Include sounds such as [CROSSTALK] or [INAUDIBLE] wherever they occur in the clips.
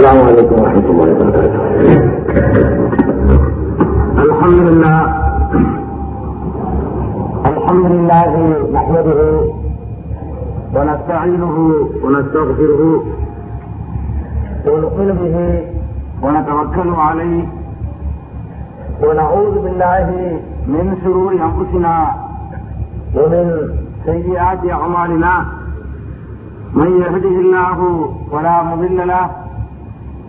السلام عليكم ورحمة الله وبركاته. الحمد لله الحمد لله نحمده ونستعينه ونستغفره ونؤمن به ونتوكل عليه ونعوذ بالله من شرور أنفسنا ومن سيئات أعمالنا. من يهده الله فلا مضل له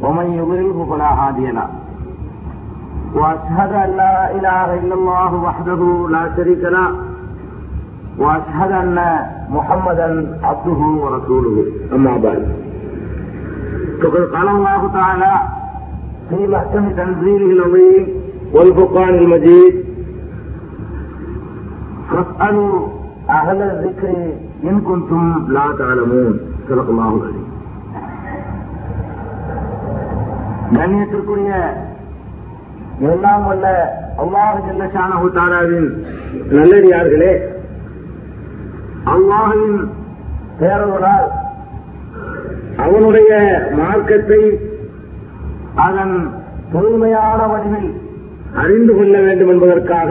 ومن يضلله فلا هادي له. وأشهد أن لا إله إلا الله وحده لا شريك له. وأشهد أن محمدا عبده ورسوله. أما بعد. فقد قال الله تعالى في محكم تنزيله العظيم والفقان المجيد فاسألوا أهل الذكر إن كنتم لا تعلمون. صدق الله العظيم. கண்ணியத்திற்குரிய எல்லாம் வல்ல அல்லாஹ் ஜல்லஷானஹு தாராவின் நல்லடியார்களே அல்லாஹின் பேரவரால் அவனுடைய மார்க்கத்தை அதன் பொறுமையான வடிவில் அறிந்து கொள்ள வேண்டும் என்பதற்காக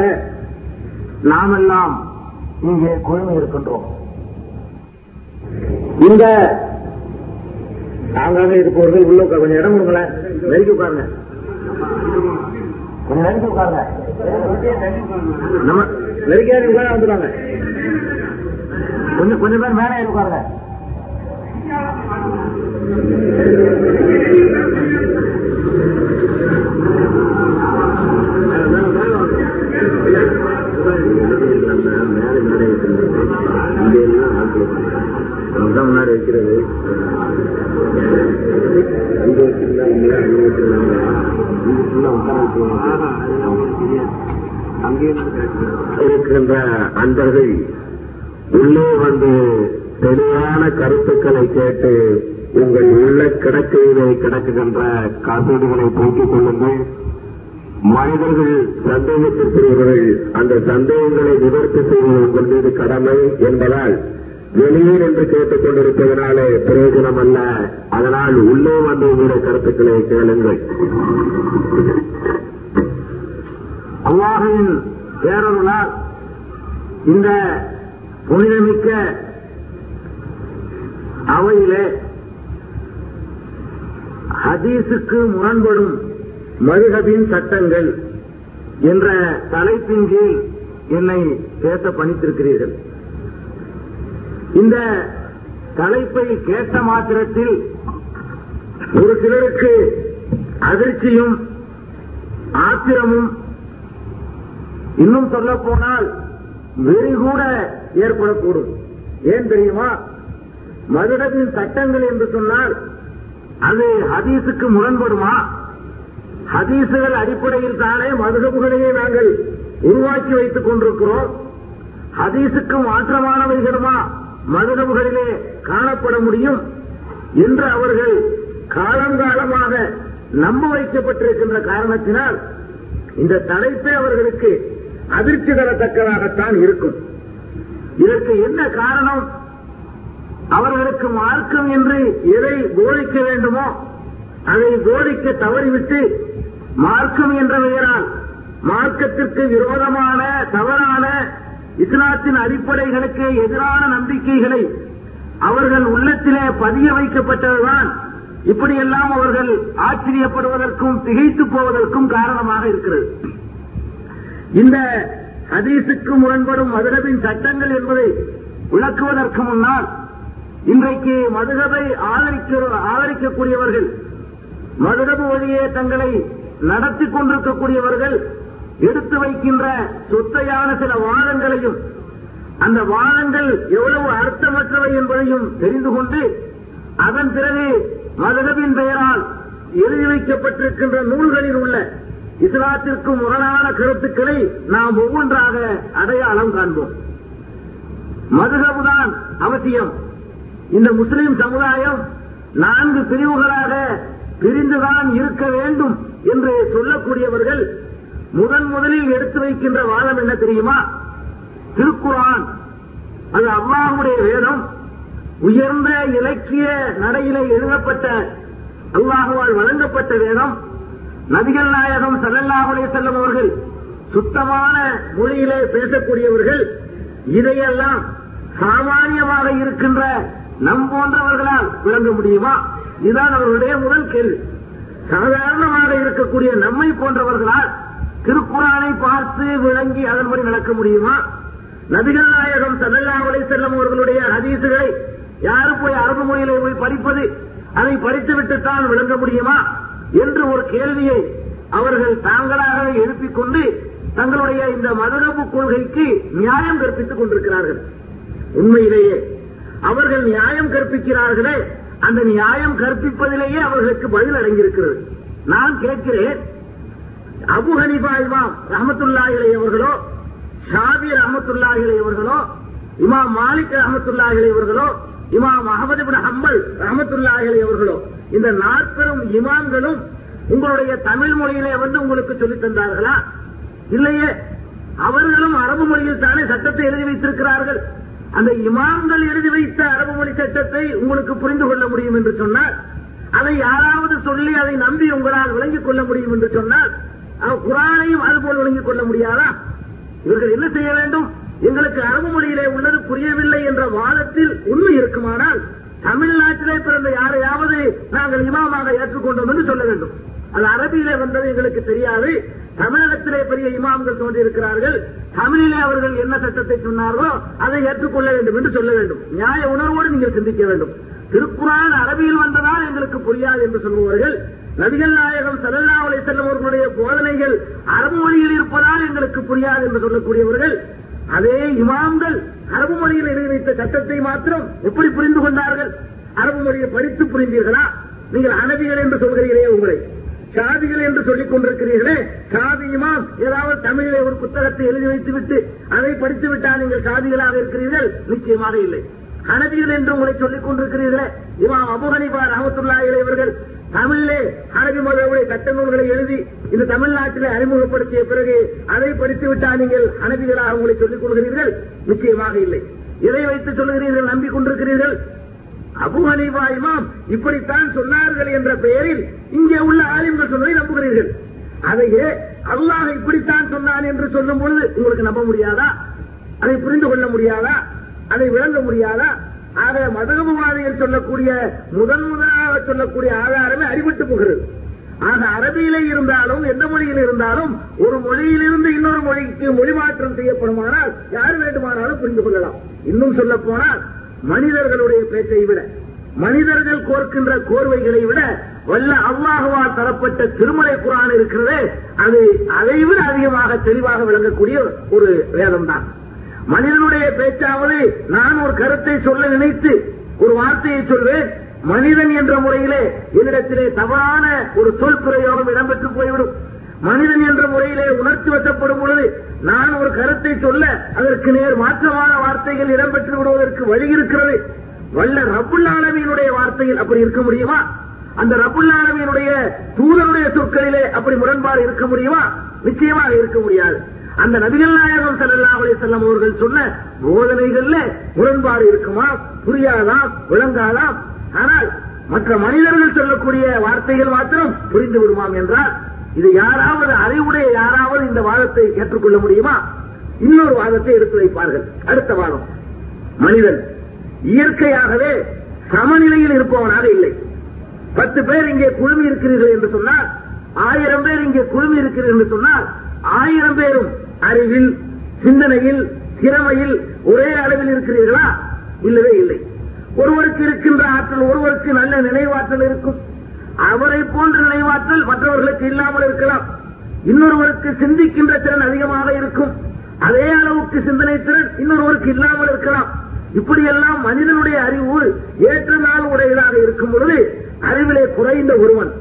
நாமெல்லாம் இங்கே குழுமி இருக்கின்றோம் இந்த ஆங்காங்க இருப்பவர்கள் உள்ள உட்கார். கொஞ்சம் இடம் கொடுங்களேன். நெருக்கி உட்காருங்க. கொஞ்சம் நெருக்கி உட்காருங்க. நம்ம நெருக்கியாரி உட்கார வந்துடுவாங்க கொஞ்சம் கொஞ்சம் பேர் மேலே உட்காருங்க. முன்னாடி வைக்கிறது. இருக்கின்ற அன்பர்கள் உள்ளே வந்து தெளிவான கருத்துக்களை கேட்டு உங்கள் உள்ள கிடக்கையிலே கிடக்குகின்ற காப்பீடுகளை போக்கிக் கொள்ளுங்கள். மனிதர்கள் சந்தேகத்திற்குரியவர்கள் அந்த சந்தேகங்களை நிவர்த்தி செய்வது உங்கள் மீது கடமை என்பதால் வெளியே என்று கேட்டுக் கொண்டிருப்பதனாலே பிரயோஜனம் அல்ல அதனால் உள்ளே வந்து உங்களுடைய கருத்துக்களை கேளுங்கள். அல்லாஹின் பேரருளால் இந்த புனிதமிக்க அவையிலே ஹதீஸுக்கு முரண்படும் மதுகபின் சட்டங்கள் என்ற தலைப்பின் கீழ் என்னை பேச பணித்திருக்கிறீர்கள். இந்த தலைப்பை கேட்ட மாத்திரத்தில் ஒரு சிலருக்கு அதிர்ச்சியும் ஆத்திரமும் இன்னும் சொல்ல போனால் வெறி கூட ஏற்படக்கூடும். ஏன் தெரியுமா? மதுரவின் சட்டங்கள் என்று சொன்னால் அது ஹதீஸுக்கு முரண்படுமா? ஹதீசுகள் அடிப்படையில் தானே மதுகபுகளையே நாங்கள் உருவாக்கி வைத்துக் கொண்டிருக்கிறோம். ஹதீஸுக்கு மாற்றமானவைகளுமா மதுகபுகளிலே காணப்பட முடியும் என்று அவர்கள் காலங்காலமாக நம்ப வைக்கப்பட்டிருக்கின்ற காரணத்தினால் இந்த தலைப்பே அவர்களுக்கு அதிர்ச்சி தரத்தக்கதாகத்தான் இருக்கும். இதற்கு என்ன காரணம்? அவர்களுக்கு மார்க்கம் என்று எதை போதிக்க வேண்டுமோ அதை போதிக்க தவறிவிட்டு மார்க்கம் என்ற பெயரால் மார்க்கத்திற்கு விரோதமான தவறான இஸ்லாத்தின் அடிப்படைகளுக்கு எதிரான நம்பிக்கைகளை அவர்கள் உள்ளத்திலே பதிய வைக்கப்பட்டதுதான். இப்படியெல்லாம் அவர்கள் ஆச்சரியப்படுவதற்கும் திகைத்து போவதற்கும் காரணமாக இருக்கிறது. இந்த ஹதீஸுக்கு முரண்படும் மதுரபின் சட்டங்கள் என்பதை விளக்குவதற்கு முன்னால் இன்றைக்கு மதுகபை ஆதரிக்கக்கூடியவர்கள் மதுரபு வழியே தங்களை நடத்தி கொண்டிருக்கக்கூடியவர்கள் எடுத்து வைக்கின்ற சொத்தையான சில வாதங்களையும் அந்த வாதங்கள் எவ்வளவு அர்த்தமற்றவை என்பதையும் தெரிந்து கொண்டு அதன் பிறகு மதுகபின் பெயரால் எழுதி வைக்கப்பட்டிருக்கின்ற நூல்களில் உள்ள இஸ்லாத்திற்கு முரணான கருத்துக்களை நாம் ஒவ்வொன்றாக அடையாளம் காண்போம். மதுகபுதான் அவசியம். இந்த முஸ்லிம் சமுதாயம் நான்கு பிரிவுகளாக பிரிந்துதான் இருக்க வேண்டும் என்று சொல்லக்கூடியவர்கள் முதன் முதலில் எடுத்து வைக்கின்ற வாதம் என்ன தெரியுமா? திருக்குரான் அது அல்லாஹுடைய வேதம். உயர்ந்த இலக்கிய நடையிலே எழுதப்பட்ட அல்லாஹுவால் வழங்கப்பட்ட வேதம். நபிகள் நாயகம் சல்லல்லாஹு செல்லும் அவர்கள் சுத்தமான மொழியிலே பேசக்கூடியவர்கள் இதையெல்லாம் சாமானியமாக இருக்கின்ற நம் போன்றவர்களால் விளங்க முடியுமா? இதுதான் அவர்களுடைய முதல் கேள்வி. சாதாரணமாக இருக்கக்கூடிய நம்மை போன்றவர்களால் திருக்குறானை பார்த்து விளங்கி அதன்படி நடக்க முடியுமா? நபிகள் நாயகம் சல்லல்லாஹு செல்லும் அவர்களுடைய ஹதீசுகளை யாரும் போய் அரபு மொழியிலே போய் படிப்பது? அதை படித்துவிட்டுத்தான் விளங்க முடியுமா? என்று ஒரு கேள்வியை அவர்கள் தாங்களாகவே எழுப்பிக் கொண்டு தங்களுடைய இந்த மதுரப்பு கொள்கைக்கு நியாயம் கற்பித்துக் கொண்டிருக்கிறார்கள். உண்மையிலேயே அவர்கள் நியாயம் கற்பிக்கிறார்களே அந்த நியாயம் கற்பிப்பதிலேயே அவர்களுக்கு பதில் அடங்கியிருக்கிறது. நான் கேட்கிறேன் அபு ஹனிபா இமாம் ரஹமத்துல்லாஹிலை அவர்களோ ஷாபி ரஹமத்துல்லாஹிலை அவர்களோ இமாம் மாலிக் ரஹமத்துல்லாஹிலை அவர்களோ இமாம் அகமது பின் ஹம்பல் ரஹமத்துல்லாஹிலை அவர்களோ இந்த நாற்பெரும் இமாம்களும் உங்களுடைய தமிழ் மொழியிலே வந்து உங்களுக்கு சொல்லித் தந்தார்களா? இல்லையே. அவர்களும் அரபு மொழியில் தானே சட்டத்தை எழுதி வைத்திருக்கிறார்கள். அந்த இமாம்கள் எழுதி வைத்த அரபு மொழி சட்டத்தை உங்களுக்கு புரிந்து கொள்ள முடியும் என்று சொன்னால் அதை யாராவது சொல்லி அதை நம்பி உங்களால் விளங்கிக் கொள்ள முடியும் என்று சொன்னால் குரானையும் அதுபோல் விளங்கிக் கொள்ள முடியாதா? இவர்கள் என்ன செய்ய வேண்டும்? எங்களுக்கு அரபு மொழியிலே உள்ளது புரியவில்லை என்ற வாதத்தில் உண்மை இருக்குமானால் தமிழ்நாட்டிலே பிறந்த யாரையாவது நாங்கள் இமாமாக ஏற்றுக்கொண்டோம் என்று சொல்ல வேண்டும். அது அரபியிலே வந்தது எங்களுக்கு தெரியாது. தமிழகத்திலே பெரிய இமாம்கள் தோன்றியிருக்கிறார்கள். தமிழிலே அவர்கள் என்ன சட்டத்தை சொன்னார்களோ அதை ஏற்றுக்கொள்ள வேண்டும் என்று சொல்ல வேண்டும். நியாய உணர்வோடு நீங்கள் சிந்திக்க வேண்டும். திருக்குறான் அரபியில் வந்ததால் எங்களுக்கு புரியாது என்று சொல்பவர்கள் நபிகள் நாயகம் சல்லல்லா அலை செல்லவர்களுடைய போதனைகள் அரபு மொழியில் இருப்பதால் எங்களுக்கு புரியாது என்று சொல்லக்கூடியவர்கள் அதே இமாம்கள் அரபு மொழியில் எழுதி வைத்த சட்டத்தை மாத்திரம் எப்படி புரிந்து கொண்டார்கள்? அரபு மொழியை படித்து புரிந்தீர்களா? நீங்கள் அனபிகள் என்று சொல்கிறீர்களே உங்களை. சாதிகள் என்று சொல்லிக் கொண்டிருக்கிறீர்களே. சாதி இமாம் ஏதாவது தமிழிலே ஒரு புத்தகத்தை எழுதி வைத்துவிட்டு அதை படித்து விட்டால் நீங்கள் சாதிகளாக இருக்கிறீர்கள்? நிச்சயமாக இல்லை. ஹனபிகள் என்று உங்களை சொல்லிக் கொண்டிருக்கிறீர்களே. இமாம் அபு ஹனிபா ரஹமத்துல்லா இவர்கள் தமிழிலே அரபி மதவுடைய சட்ட நூல்களை எழுதி இந்த தமிழ்நாட்டில் அறிமுகப்படுத்திய பிறகு அதை படித்து விட்டால் நீங்கள் அனபிகளாக உங்களை சொல்லிக் கொள்கிறீர்கள்? நிச்சயமாக இல்லை. இதை வைத்து சொல்லுகிறீர்கள்? நம்பிக்கொண்டிருக்கிறீர்கள்? அபு ஹனீஃபா இமாம் இப்படித்தான் சொன்னார்கள் என்ற பெயரில் இங்கே உள்ள ஆலிம்கள் சொன்னதை நம்புகிறீர்கள். அதையே அல்லாஹ் இப்படித்தான் சொன்னான் என்று சொல்லும் பொழுது உங்களுக்கு நம்ப முடியாதா? அதை புரிந்து கொள்ள முடியாதா? அதை விளங்க முடியாதா? ஆக மதகபவாதிகள் சொல்லக்கூடிய முதன் முதலாக சொல்லக்கூடிய ஆதாரமே அறிவிட்டு போகிறது. ஆக அரபியிலே இருந்தாலும் எந்த மொழியில் இருந்தாலும் ஒரு மொழியிலிருந்து இன்னொரு மொழிக்கு மொழி மாற்றம் செய்யப்படுமானால் யார் வேண்டுமானாலும் புரிந்து கொள்ளலாம். இன்னும் சொல்ல போனால் மனிதர்களுடைய பேச்சை விட மனிதர்கள் கோர்க்கின்ற கோர்வைகளை விட வல்ல அல்லாஹுவால் தரப்பட்ட திருமலை குரான் இருக்கிறதே அது அதைவிட அதிகமாக தெளிவாக விளங்கக்கூடிய ஒரு வேதம் தான் மனிதனுடைய பேச்சாவது நான் ஒரு கருத்தை சொல்ல நினைத்து ஒரு வார்த்தையை சொல்வேன். மனிதன் என்ற முறையிலே என்னிடத்திலே தவறான ஒரு சொல் பிரயோகம் இடம்பெற்று போய்விடும். மனிதன் என்ற முறையிலே உணர்ச்சி வசப்படும் பொழுது நான் ஒரு கருத்தை சொல்ல அதற்கு நேர் மாற்றமான வார்த்தைகள் இடம்பெற்று விடுவதற்கு வழி இருக்கிறது. வல்ல ரப்புல் வார்த்தையில் அப்படி இருக்க முடியுமா? அந்த ரப்புல் ஆலமீனுடைய தூதருடைய சொற்களிலே அப்படி முரண்பாடு இருக்க முடியுமா? நிச்சயமாக இருக்க முடியாது. அந்த நபிகள் நாயகம் செல்லல்லா அலைஹி வஸல்லம் அவர்கள் சொன்ன போதனைகள்ல முரண்பாடு இருக்குமா? புரியாதா? விளங்காதா? ஆனால் மற்ற மனிதர்கள் சொல்லக்கூடிய வார்த்தைகள் மாத்திரம் புரிந்து விடுமாம் என்றால் இது யாராவது அறிவுடைய யாராவது இந்த வாதத்தை ஏற்றுக்கொள்ள முடியுமா? இன்னொரு வாதத்தை எடுத்து வைப்பார்கள். அடுத்த வாதம். மனிதன் இயற்கையாகவே சமநிலையில் இருப்பவனாக இல்லை. பத்து பேர் இங்கே குழுமி இருக்கிறீர்கள் என்று சொன்னால் ஆயிரம் பேர் இங்கே குழுமி இருக்கிறீர்கள் என்று சொன்னால் ஆயிரம் பேரும் அறிவில் சிந்தனையில் திறமையில் ஒரே அளவில் இருக்கிறீர்களா? இல்லவே இல்லை. ஒருவருக்கு இருக்கின்ற ஆற்றல் ஒருவருக்கு நல்ல நினைவாற்றல் இருக்கும். அவரை போன்ற நினைவாற்றல் மற்றவர்களுக்கு இல்லாமல் இருக்கலாம். இன்னொருவருக்கு சிந்திக்கின்ற திறன் அதிகமாக இருக்கும். அதே அளவுக்கு சிந்தனை திறன் இன்னொருவருக்கு இல்லாமல் இருக்கலாம். இப்படியெல்லாம் மனிதனுடைய அறிவு ஏற்ற நாள் உடையதாக இருக்கும் பொழுது அறிவிலே குறைந்த ஒருவன்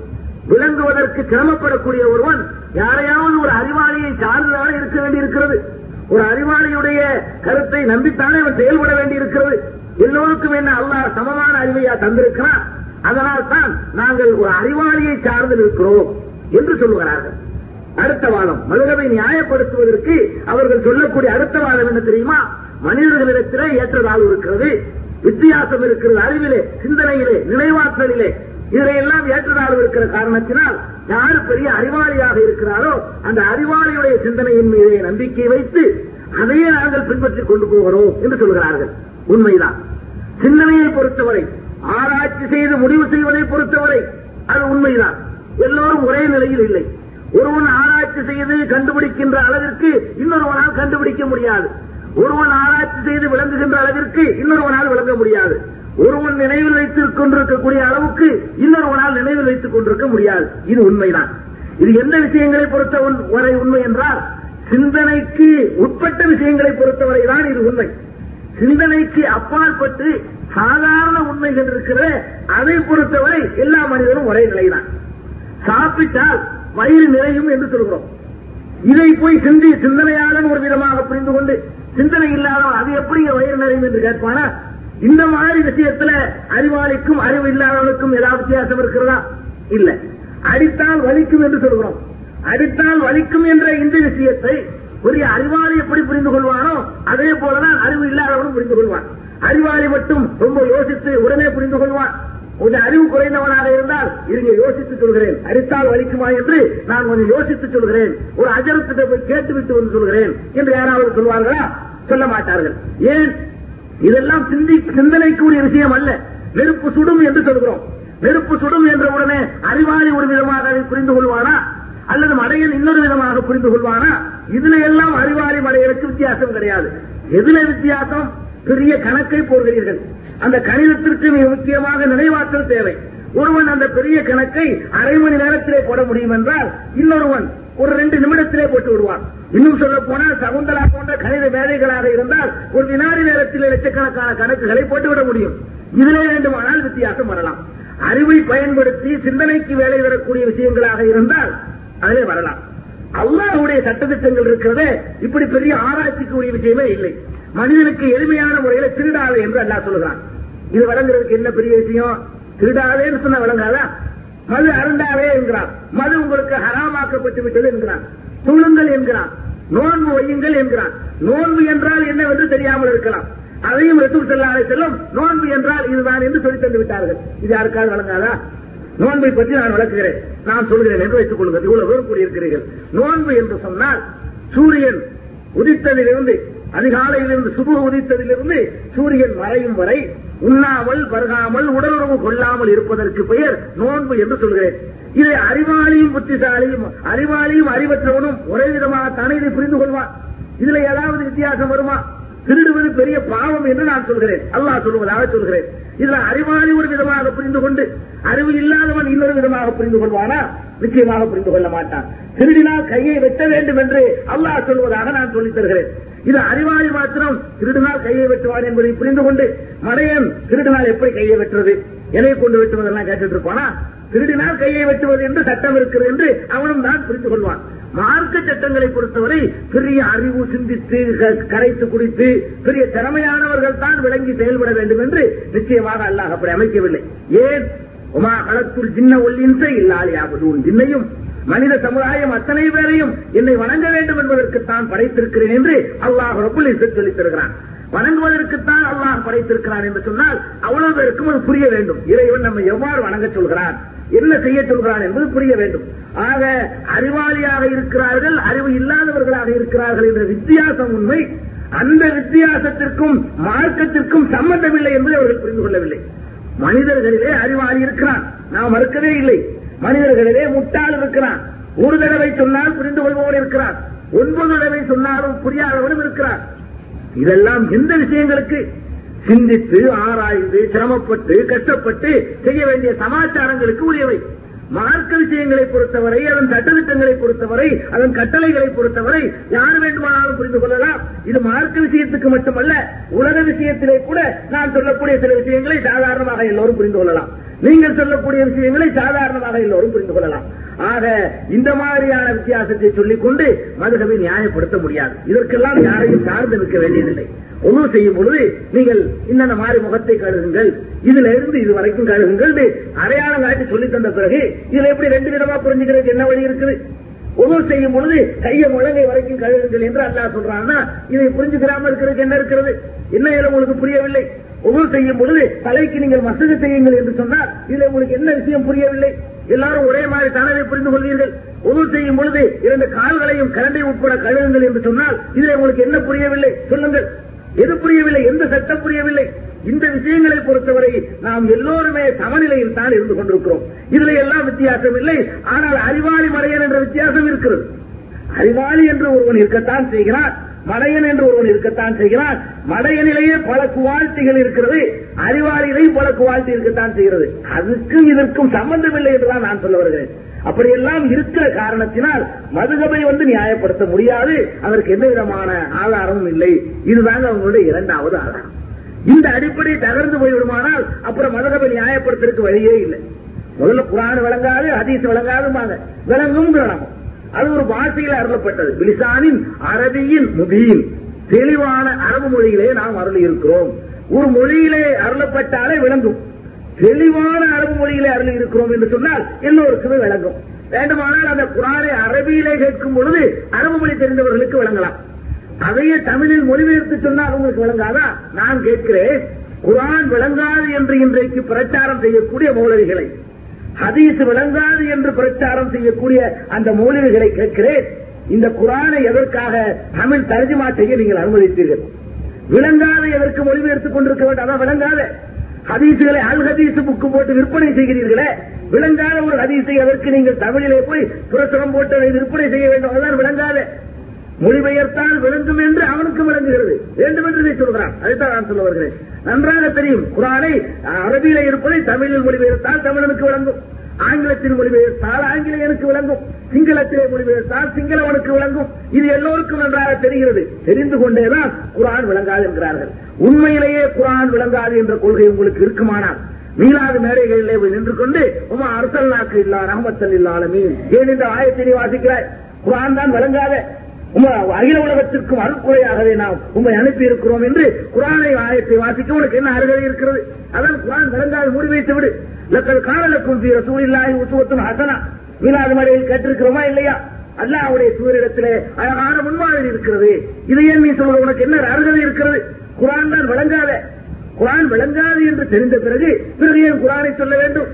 விளங்குவதற்கு சிரமப்படக்கூடிய ஒருவன் யாரையாவது ஒரு அறிவாளியை சார்ந்ததாக இருக்க வேண்டியிருக்கிறது. ஒரு அறிவாளியுடைய கருத்தை நம்பித்தானே அவன் செயல்பட வேண்டியிருக்கிறது. எல்லோருக்கும் என்ன அல்லாஹ் சமமான அறிவையா தந்திருக்கிறான்? அதனால் தான் நாங்கள் ஒரு அறிவாளியை சார்ந்து நிற்கிறோம் என்று சொல்லுகிறார்கள். அடுத்த வாதம் மதுரவை நியாயப்படுத்துவதற்கு அவர்கள் சொல்லக்கூடிய அடுத்த வாதம் என்ன தெரியுமா? மனிதர்களிடத்திலே ஏற்றதால் இருக்கிறது வித்தியாசம் இருக்கிறது அறிவிலே சிந்தனையிலே நினைவாற்றலிலே இதையெல்லாம் எல்லாம் ஏற்றதாழ்வு இருக்கிற காரணத்தினால் யாரு பெரிய அறிவாளியாக இருக்கிறாரோ அந்த அறிவாளியுடைய சிந்தனையின் மீதே நம்பிக்கை வைத்து அதையே நாங்கள் பின்பற்றிக் கொண்டு போகிறோம் என்று சொல்கிறார்கள். உண்மைதான். சிந்தனையை பொறுத்தவரை ஆராய்ச்சி செய்து முடிவு செய்வதை பொறுத்தவரை அது உண்மைதான். எல்லோரும் ஒரே நிலையில் இல்லை. ஒருவன் ஆராய்ச்சி செய்து கண்டுபிடிக்கின்ற அளவிற்கு இன்னொருவனால் கண்டுபிடிக்க முடியாது. ஒருவன் ஆராய்ச்சி செய்து விளங்குகின்ற அளவிற்கு இன்னொருவனால் விளங்க முடியாது. ஒருவன் நினைவில் வைத்துக் கொண்டிருக்கக்கூடிய அளவுக்கு இன்னொருவனால் நினைவில் வைத்துக் கொண்டிருக்க முடியாது. இது உண்மைதான். இது எந்த விஷயங்களை பொறுத்த வரை உண்மை என்றால் சிந்தனைக்கு உட்பட்ட விஷயங்களை பொறுத்தவரைதான் இது உண்மை. சிந்தனைக்கு அப்பாற்பட்டு சாதாரண உண்மைகள் இருக்கிற அதை பொறுத்தவரை எல்லா மனிதரும் ஒரே நிலைதான். சாப்பிட்டால் வயிறு நிறையும் என்று சொல்கிறோம். இதை போய் சிந்தி சிந்தனையாளன் ஒரு விதமாக புரிந்து கொண்டு சிந்தனை இல்லாதவன் அது எப்படி வயிறு நிறையும் என்று கேட்பானா? இந்த மாதிரி விஷயத்துல அறிவாளிக்கும் அறிவு இல்லாதவனுக்கும் ஏதாவது வித்தியாசம் இருக்கிறதா? இல்ல. அடித்தால் வலிக்கும் என்று சொல்கிறோம். அடித்தால் வலிக்கும் என்ற இந்த விஷயத்தை ஒரு அறிவாளி எப்படி புரிந்து கொள்வானோ அதே போலதான் அறிவு இல்லாதவனும் புரிந்து கொள்வான். அறிவாளி மட்டும் ரொம்ப யோசித்து உடனே புரிந்து கொள்வான். கொஞ்சம் அறிவு குறைந்தவனாக இருந்தால் இருங்க யோசித்து சொல்கிறேன். அடித்தால் வலிக்குமா என்று நான் கொஞ்சம் யோசித்து சொல்கிறேன். ஒரு அஜரத்திட்ட போய் கேட்டுவிட்டு வந்து சொல்கிறேன் என்று யாராவது சொல்வார்களா? சொல்ல மாட்டார்கள். ஏன்? இதெல்லாம் சிந்தி சிந்தனைக்குரிய விஷயம் அல்ல. நெருப்பு சுடும் என்று சொல்கிறோம். நெருப்பு சுடும் என்ற உடனே அறிவாளி ஒரு விதமாக அதை புரிந்து கொள்வானா? அல்லது மடையன் இன்னொரு விதமாக புரிந்து கொள்வானா? இதுல எல்லாம் அறிவாளி மடையனுக்கு வித்தியாசம் கிடையாது. எதுல வித்தியாசம்? பெரிய கணக்கை போடுகிறீர்கள். அந்த கணிதத்திற்கு மிக முக்கியமாக நினைவாற்றல் தேவை. ஒருவன் அந்த பெரிய கணக்கை அரை மணி நேரத்திலே போட முடியும் என்றால் இன்னொருவன் ஒரு ரெண்டு நிமிடத்திலே போட்டு விடுவான். இன்னும் சொல்ல போனால் சகுந்தலா போன்ற கணித வேலைகளாக இருந்தால் ஒரு வினாடி நேரத்தில் லட்சக்கணக்கான கணக்குகளை போட்டுவிட முடியும். இதிலே வேண்டுமானால் வித்தியாசம் வரலாம். அறிவை பயன்படுத்தி சிந்தனைக்கு வேலை வரக்கூடிய விஷயங்களாக இருந்தால் அதிலே வரலாம். அல்லாஹுடைய சட்டத்திட்டங்கள் இருக்கிறதே இப்படி பெரிய ஆராய்ச்சிக்குரிய விஷயமே இல்லை. மனிதனுக்கு எளிமையான முறையில திருடாது என்று அல்லாஹ் சொல்லுகிறான். இது வழங்குறதுக்கு என்ன பெரிய விஷயம்? திருடாதேன்னு சொன்ன விளங்காதா மது அருண்டாவே என்கிறான். மது உங்களுக்கு ஹராமாக்கப்பட்டு விட்டது என்கிறான். துளுங்கள் என்கிறான். நோன்பு வையுங்கள் என்கிறான். நோன்பு என்றால் என்னவென்று தெரியாமல் இருக்கலாம். அதையும் ரசூல் செல்லாத செல்லும். நோன்பு என்றால் இதுதான் என்று சொல்லி தந்து விட்டார்கள். இது யாருக்காவது வழங்காதா நோன்பை பற்றி நான் விளக்குகிறேன். நான் சொல்கிறேன் என்று வைத்துக் கொள்ளுங்கள். இவ்வளவு பேரும் கூறியிருக்கிறீர்கள். நோன்பு என்று சொன்னால் சூரியன் உதித்ததிலிருந்து அதிகாலையிலிருந்து சுபு உதித்ததிலிருந்து சூரியன் மறையும் வரை உண்ணாமல் பருகாமல் உடலுறவு கொள்ளாமல் இருப்பதற்கு பெயர் நோன்பு என்று சொல்கிறேன். இதை அறிவாளியும் புத்திசாலியும் அறிவாளியும் அறிவற்றவனும் ஒரே விதமாகத்தானே இதை புரிந்து கொள்வான். இதுல ஏதாவது வித்தியாசம் வருமா? திருடுவது பெரிய பாவம் என்று நான் சொல்கிறேன். அல்லாஹ் சொல்வதாக சொல்கிறேன். இதுல அறிவாளி ஒரு விதமாக புரிந்து கொண்டு அறிவு இல்லாதவன் இன்னொரு விதமாக புரிந்து கொள்வானா? நிச்சயமாக புரிந்து கொள்ள மாட்டான். திருடினால் கையை வெட்ட வேண்டும் என்று அல்லாஹ் சொல்வதாக நான் சொல்லித் தருகிறேன். இது அறிவாளி மாத்திரம் திருடினால் கையை வெட்டுவான் என்பதை புரிந்து கொண்டு மடையன் திருடினால் எப்படி கையை வெட்டுறது? எதை கொண்டு வெட்டுவதெல்லாம் கேட்டுட்டு இருப்பானா? திருடினால் கையை வெட்டுவது என்று சட்டம் இருக்கிறது என்று அவனும் தான் புரிந்து கொள்வான். மார்க்க சட்டங்களை பொறுத்தவரை பெரிய அறிவு சிந்தித்து கரைத்து குடித்து பெரிய திறமையானவர்கள் தான் விளங்கி செயல்பட வேண்டும் என்று நிச்சயமாக அல்லாஹ் அப்படி அமைக்கவில்லை. ஏன்? உமா களத்துள் சின்ன ஒல்லின்சை உன் ஜின்னையும் மனித சமுதாயம் அத்தனை பேரையும் என்னை வணங்க வேண்டும் என்பதற்குத்தான் படைத்திருக்கிறேன் என்று அல்லாஹ் ரபுல் சொல்லித் தருகிறான். வணங்குவதற்குத்தான் அல்லாஹ் படைத்திருக்கிறான் என்று சொன்னால் அவ்வளவு பேருக்கும் அது புரிய வேண்டும். இறைவன் நம்ம எவ்வாறு வணங்க சொல்கிறான்? என்ன செய்ய சொல்கிறான் என்பது புரிய வேண்டும். ஆக அறிவாளியாக இருக்கிறார்கள் அறிவு இல்லாதவர்களாக இருக்கிறார்கள் என்ற வித்தியாசம் உண்மை. அந்த வித்தியாசத்திற்கும் மார்க்கத்திற்கும் சம்பந்தமில்லை என்பதை அவர்கள் புரிந்து கொள்ளவில்லை. மனிதர்களிலே அறிவாளி இருக்கிறான். நாம் மறுக்கவே இல்லை. மனிதர்களிலே முட்டாள் இருக்கிறான். ஒரு தடவை சொன்னால் புரிந்து கொள்பவர் இருக்கிறார். ஒன்பது தடவை சொன்னாலும் புரியாதவனும் இருக்கிறார். இதெல்லாம் எந்த விஷயங்களுக்கு? சிந்தித்து ஆராய்ந்து சிரமப்பட்டு கஷ்டப்பட்டு செய்ய வேண்டிய சமாச்சாரங்களுக்கு உரியவை. மார்க்க விஷயங்களை பொறுத்தவரை அதன் சட்டத்திட்டங்களை பொறுத்தவரை அதன் கட்டளைகளை பொறுத்தவரை யார் வேண்டுமானாலும் புரிந்து கொள்ளலாம். இது மார்க்க விஷயத்துக்கு மட்டுமல்ல உலக விஷயத்திலே கூட நான் சொல்லக்கூடிய சில விஷயங்களை சாதாரணமாக எல்லோரும் புரிந்து கொள்ளலாம். நீங்கள் சொல்லக்கூடிய விஷயங்களை சாதாரணமாக எல்லோரும் புரிந்து கொள்ளலாம். ஆக இந்த மாதிரியான வித்தியாசத்தை சொல்லிக் கொண்டு மதுகவை நியாயப்படுத்த முடியாது. இதற்கெல்லாம் யாரையும் சார்ந்து நிற்க வேண்டியதில்லை. ஒன்று செய்யும் பொழுது நீங்கள் இன்னென்ன மாதிரி முகத்தை கழுகுங்கள் இதுல இருந்து இது வரைக்கும் கழுகுங்கள் அடையாளம் காட்டி சொல்லி தந்த பிறகு இதுல எப்படி ரெண்டு விதமா புரிஞ்சுக்கிறது என்ன வழி இருக்குது? உதவு செய்யும் பொழுது கையை முழங்கை வரைக்கும் கழுகுங்கள் என்று அல்லா சொல்றான்னா இதை புரிஞ்சுக்கிறாம இருக்கிறதுக்கு என்ன இருக்கிறது? என்ன உங்களுக்கு புரியவில்லை. உதவு செய்யும் பொழுது தலைக்கு நீங்கள் மசகு செய்யுங்கள் என்று சொன்னால் இதுல உங்களுக்கு என்ன விஷயம் புரியவில்லை? எல்லாரும் ஒரே மாதிரி தானே புரிந்து கொள்வீர்கள். உதவு செய்யும் பொழுது இரண்டு கால்களையும் கரண்டை உட்பட கழுவுங்கள் என்று சொன்னால் இதுல உங்களுக்கு என்ன புரியவில்லை? சொல்லுங்கள். எது புரியவில்லை? எந்த சட்டம் புரியவில்லை? இந்த விஷயங்களை பொறுத்தவரை நாம் எல்லோருமே சமநிலையில் தான் இருந்து கொண்டிருக்கிறோம். இதுல எல்லாம் வித்தியாசம் இல்லை. ஆனால் அறிவாளி மடையன் என்ற வித்தியாசம் இருக்கிறது. அறிவாளி என்று ஒருவன் இருக்கத்தான் செய்கிறான். மடையன் என்று ஒருவன் இருக்கத்தான் செய்கிறான். மடையனிலேயே பல குவாலிட்டிகள் இருக்கிறது. அறிவாளியிலேயும் பல குவாலிட்டி இருக்கத்தான் செய்கிறது. அதுக்கும் இதற்கும் சம்பந்தம் இல்லை என்றுதான் நான் சொல்ல வருகிறேன் அப்படியெல்லாம் இருக்கிற காரணத்தினால் மதுகபை வந்து நியாயப்படுத்த முடியாது. அதற்கு எந்த விதமான ஆதாரமும் இல்லை. இதுதாங்க அவங்களுடைய இரண்டாவது ஆதாரம். இந்த அடிப்படை தகர்ந்து போய்விடுமானால் அப்புறம் மதுகபை நியாயப்படுத்துறதுக்கு வழியே இல்லை. முதல்ல குரான் விளங்காது ஹதீஸ் விளங்காதுமாங்க விளங்கும் விளங்கும் அது ஒரு பாஷையில் அருளப்பட்டது. பிலிசானின் அரபியின் முபீன். தெளிவான அரபு மொழியிலே நாம் அருள் இருக்கிறோம் ஒரு மொழியிலே அருளப்பட்டாலே விளங்கும். தெளிவான அரபு மொழியிலே அருள் இருக்கிறோம் என்று சொன்னால் எல்லோருக்குமே விளங்கும். வேண்டுமானால் அந்த குரானை அரபியிலே கேட்கும் பொழுது அரபு மொழி தெரிந்தவர்களுக்கு விளங்கலாம். அதையே தமிழில் மொழிபெயர்த்து சொன்னால் உங்களுக்கு விளங்காதா? நான் கேட்கிறேன். குரான் விளங்காது என்று இன்றைக்கு பிரச்சாரம் செய்யக்கூடிய மௌலவிகளை ஹதீஸ் விளங்காது என்று பிரச்சாரம் செய்யக்கூடிய அந்த மூலிகைகளை கேட்கிறேன். இந்த குரானை எதற்காக தமிழ் தர்ஜுமா செய்ய நீங்கள் அனுமதித்தீர்கள்? விளங்காத எதற்கு மொழிபெயர்த்துக் கொண்டிருக்க வேண்டும்? அதான் விளங்காத. ஹதீசுகளை அல் ஹதீசு புக்கு போட்டு விற்பனை செய்கிறீர்களே. விளங்காத ஒரு ஹதீஸை எதற்கு நீங்கள் தமிழிலே போய் புரசுரம் போட்டு அதை விற்பனை செய்ய வேண்டும்? அதுதான் விளங்காத. மொழிபெயர்த்தால் விளங்கும் என்று அவனுக்கு விளங்குகிறது. வேண்டும் என்று இதை சொல்கிறான். அதைத்தான் நான் சொல்ல வருகிறேன். நன்றாக தெரியும். குரானை அரபியில இருப்பதை தமிழில் மொழிபெயர்த்தால் தமிழனுக்கு விளங்கும். ஆங்கிலத்தில் மொழிபெயர்த்தால் ஆங்கிலேயனுக்கு விளங்கும். சிங்களத்திலே மொழிபெயர்த்தால் சிங்களவனுக்கு விளங்கும். இது எல்லோருக்கும் நன்றாக தெரிகிறது. தெரிந்து கொண்டேதான் குரான் விளங்காது என்கிறார்கள். உண்மையிலேயே குரான் விளங்காது என்ற கொள்கை உங்களுக்கு இருக்குமானால் மீளாத மேடைகளிலே போய் நின்று கொண்டு உமா அரசல் நாக்கு இல்லா ரஹமத்தல் இல்லாலமீன் ஏன் இந்த ஆயத்தினை வாசிக்கிறாய்? குரான் தான் விளங்காத. அகில உலகத்திற்கும் அருக்குறையாகவே நாம் உண்மை அனுப்பி இருக்கிறோம் என்று குரானை ஆயத்தை வாசிக்க உனக்கு என்ன அருகதை இருக்கிறது? அதான் குரான் விளங்காது மூடி வைத்து விடு லக்கல் காணலுக்கும் தீர சூழில்லாய் உத்துவத்தும் ஹசனா. மீனாது மலையில் கேட்டிருக்கிறோமா இல்லையா? அல்லாவுடைய சூரியடத்திலே அழகான முன்மாதிரி இருக்கிறது. இது ஏன் நீ சொல்ற உனக்கு என்ன அருகதை இருக்கிறது? குரான் தான் விளங்காத. குரான் விளங்காது என்று தெரிந்த பிறகு பிறகு ஏன் குரானை சொல்ல வேண்டும்?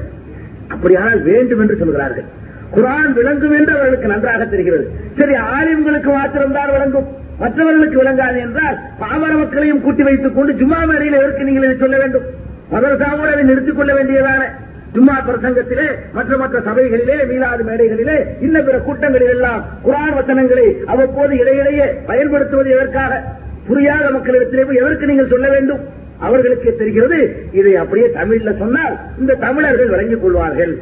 அப்படியானால் வேண்டும் என்று சொல்கிறார்கள். குரான் விளங்கும் என்று அவர்களுக்கு நன்றாக தெரிகிறது. சரி ஆலிம்களுக்கு மாத்திரம்தான் விளங்கும். மற்றவர்களுக்கு விளங்காது என்றால் பாமர மக்களையும் கூட்டி வைத்துக் கொண்டு ஜும்மா மேடையில் எதற்கு நீங்கள் இதை சொல்ல வேண்டும்? மதரசாவோடு அதை நிறுத்திக் கொள்ள வேண்டியதான? ஜும்மா பிரசங்கத்திலே மற்ற மற்ற சபைகளிலே மீளாது மேடைகளிலே இன்ன பிற கூட்டங்களில் எல்லாம் குரான் வசனங்களை அவ்வப்போது இடையிடையே பயன்படுத்துவது எதற்காக? புரியாத மக்களிடத்திலே போய் எதற்கு நீங்கள் சொல்ல வேண்டும்? அவர்களுக்கே தெரிகிறது இதை அப்படியே தமிழ்ல சொன்னால் இந்த தமிழர்கள் விளங்கிக் கொள்வார்கள்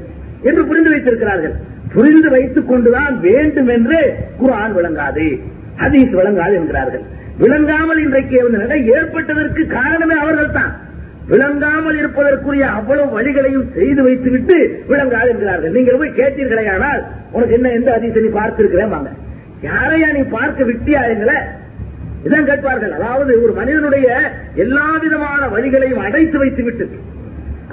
என்று புரிந்து வைத்திருக்கிறார்கள். புரிந்து வைத்துக் கொண்டுதான் வேண்டும் என்று குரான் விளங்காது ஹதீஸ் விளங்காது என்கிறார்கள். விளங்காமல் இன்றைக்கு நிலை ஏற்பட்டதற்கு காரணமே அவர்கள் தான் விளங்காமல் இருப்பதற்குரிய அவ்வளவு வழிகளையும் செய்து வைத்துவிட்டு விளங்காது என்கிறார்கள். நீங்கள் போய் கேட்டீர்களே ஆனால் உனக்கு என்ன எந்த அதிசயம் நீ பார்த்திருக்கிறேன் யாரையா நீ பார்க்க விட்டியா எங்களை இதான் கேட்பார்கள். அதாவது ஒரு மனிதனுடைய எல்லா விதமான வழிகளையும் அடைத்து வைத்து விட்டு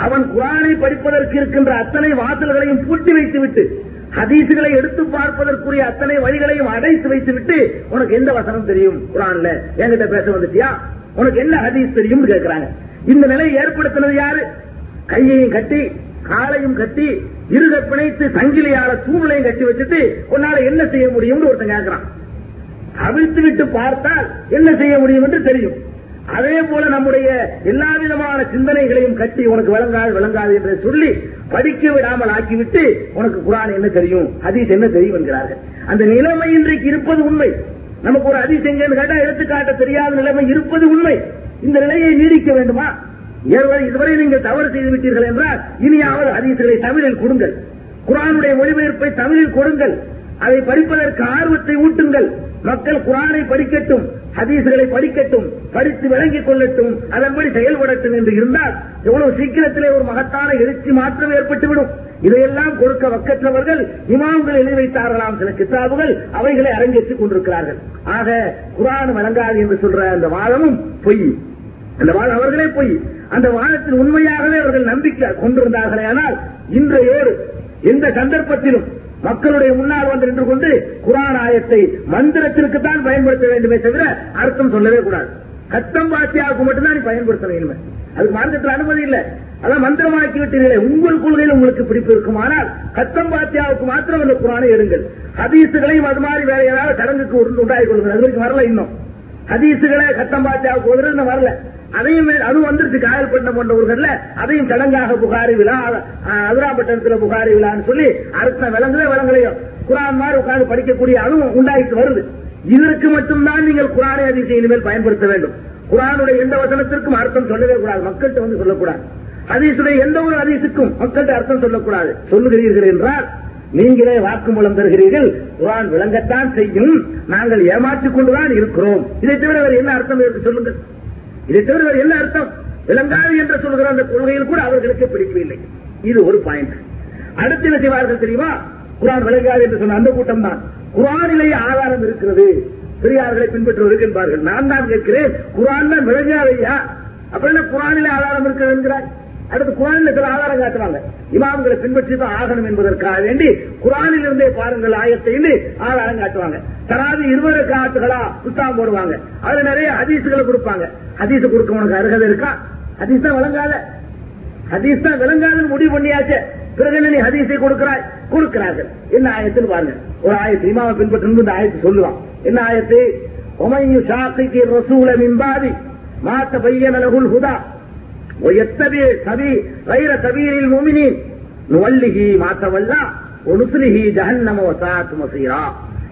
அவன் குரானை படிப்பதற்கு இருக்கின்ற அத்தனை வாசல்களையும் பூட்டி வைத்து விட்டு ஹதீசுகளை எடுத்து பார்ப்பதற்குரிய அத்தனை வழிகளையும் அடைத்து வைத்து விட்டு உனக்கு எந்த வசனம் தெரியும்? குரான்ல. என்கிட்ட பேச வந்துட்டியா? உனக்கு என்ன ஹதீஸ் தெரியும் கேட்கிறாங்க இந்த நிலையை ஏற்படுத்தினது யாரு? கையையும் கட்டி காலையும் கட்டி இருக பிணைத்து சங்கிலியால சூழ்நிலையும் கட்டி வச்சுட்டு உன்னால என்ன செய்ய முடியும்னு ஒருத்தன் கேட்கிறான் அவிழ்த்து விட்டு பார்த்தால் என்ன செய்ய முடியும் என்று தெரியும். அதே போல நம்முடைய எல்லா விதமான சிந்தனைகளையும் கட்டி உனக்கு விளங்காது விளங்காது என்று சொல்லி படிக்க விடாமல் ஆக்கிவிட்டு உனக்கு குரான் என்ன தெரியும் ஹதீஸ் என்ன தெரியும் என்கிறார்கள். அந்த நிலைமை இன்றைக்கு இருப்பது உண்மை. நமக்கு ஒரு ஹதீஸ் எங்கன்னு கேட்டா எடுத்துக்காட்ட தெரியாத நிலைமை இருப்பது உண்மை. இந்த நிலையை நீடிக்க வேண்டுமா? இதுவரை நீங்கள் தவறு செய்து விட்டீர்கள் என்றால் இனியாவது ஹதீசுகளை தமிழில் கொடுங்கள். குரானுடைய மொழிபெயர்ப்பை தமிழில் கொடுங்கள். அதை படிப்பதற்கு ஆர்வத்தை ஊட்டுங்கள். மக்கள் குரானை படிக்கட்டும். ஹதீசுகளை படிக்கட்டும் படித்து விளங்கிக் கொள்ளட்டும் அதன்படி செயல்படட்டும் என்று இருந்தால் எவ்வளவு சீக்கிரத்திலே ஒரு மகத்தான எழுச்சி மாற்றம் ஏற்பட்டுவிடும். இதையெல்லாம் கொடுக்க வக்கற்றவர்கள் இமாம்கள் எழுதி வைத்தார்களாம். சில கிதாபுகள் அவைகளை அரங்கேற்றிக் கொண்டிருக்கிறார்கள். ஆக குரான் வழங்காது என்று சொல்ற அந்த வாதமும் பொய். அந்த வாதம் அவர்களே பொய். அந்த வாதத்தில் உண்மையாகவே அவர்கள் நம்பிக்கை கொண்டிருந்தார்களே ஆனால் இன்றையோடு எந்த சந்தர்ப்பத்திலும் மக்களுடைய முன்னால் வந்து நின்று கொண்டு குரான் ஆயத்தை மந்திரத்திற்கு தான் பயன்படுத்த வேண்டுமே தவிர அர்த்தம் சொல்லவே கூடாது. கத்தம் பாத்தியாவுக்கு மட்டும்தான் நீ பயன்படுத்தணும் இனிமே அதுக்கு மார்க்கத்தில் அனுமதி இல்லை. அதான் மந்திரமாக்கி விட்டீர்களே உங்கள் கொள்கையில் உங்களுக்கு பிடிப்பு இருக்குமானால் கத்தம் பாத்தியாவுக்கு மாத்திரம் அந்த குரானை எடுங்கள். ஹதீசுகளையும் அது மாதிரி வேற ஏதாவது சடங்குக்கு உண்டாகி கொள்ளுங்கள். அது வரைக்கும் வரல இன்னும். ஹதீசுகளை கத்தம் பாத்தியாவுக்கு வரல. அதையும் அது வந்துருச்சு. காயல்பட்டினம் போன்ற ஊர்கள்ல அதையும் சடங்காக புகாரி விழா அதிராபட்டணத்துல புகாரி விழான்னு சொல்லி அர்த்தம் விளங்குதே விளங்கலையும் குரான் மாதிரி உட்கார்ந்து படிக்கக்கூடிய அதுவும் உண்டாயிட்டு வருது. இதற்கு மட்டும்தான் நீங்கள் குரானை அதிசயம் இனிமேல் பயன்படுத்த வேண்டும். குரானுடைய எந்த வசனத்திற்கும் அர்த்தம் சொல்லவே கூடாது. மக்கள்கிட்ட வந்து சொல்லக்கூடாது. அதீசுடைய எந்த ஒரு அதீசுக்கும் மக்கள்கிட்ட அர்த்தம் சொல்லக்கூடாது. சொல்லுகிறீர்கள் என்றால் நீங்களே வாக்குமூலம் தருகிறீர்கள். குரான் விளங்கத்தான் செய்யும். நாங்கள் ஏமாற்றிக் கொண்டுதான் இருக்கிறோம். இதை தவிர வேறு என்ன அர்த்தம் இருக்கு சொல்லுங்கள். இதை தவிர என்ன அர்த்தம்? விளங்காது என்று சொல்கிற அந்த கொள்கையில் கூட அவர்களுக்கு பிடிக்கவில்லை. இது ஒரு பாயிண்ட் அடுத்து என்ன செய்வார்கள் தெரியுமா? குரான் விளங்காது என்று சொன்ன அந்த கூட்டம் தான் குரானிலேயே ஆதாரம் இருக்கிறது. பெரியார்களை பின்பற்றுவதற்கு என்பார்கள். நான் தான் கேட்கிறேன். குரான் தான் விளங்காதையா அப்ப என்ன குரானிலே ஆதாரம் இருக்கிறது என்கிறார் அடுத்து குரானில் சில ஆதாரம் காட்டுவாங்க இமாம்களை பின்பற்றி தான் ஆகணும் என்பதற்காக வேண்டி குரானில் இருந்தே பாருங்கள் ஆயத்தை ஆதாரம் காட்டுவாங்க. தராது இருபது காத்துகளா புத்தகம் போடுவாங்க. அதுல நிறைய ஹதீசுகளை கொடுப்பாங்க. ஹதீஸ் கொடுக்க உனக்கு அருகதை இருக்கா? ஹதீஸ் தான் விளங்காத. ஹதீஸ் தான் விளங்காதுன்னு முடிவு பண்ணியாச்சு. பிறகு என்ன நீ ஹதீஸை கொடுக்கிறாய்? கொடுக்கிறார்கள். என்ன ஆயத்தில் பாருங்க. ஒரு ஆயத்து இமாவை பின்பற்றி இந்த ஆயத்தை சொல்லுவான். என்ன ஆயத்து? ஒமையு ஷாக்கிக்கு ரசூல மின்பாதி மாத்த பையன் லகுல் ஹுதா. ويتبع سبيل غير سبيل المؤمنين نوله ما تولى ونصله جهنم وساءت مصيرا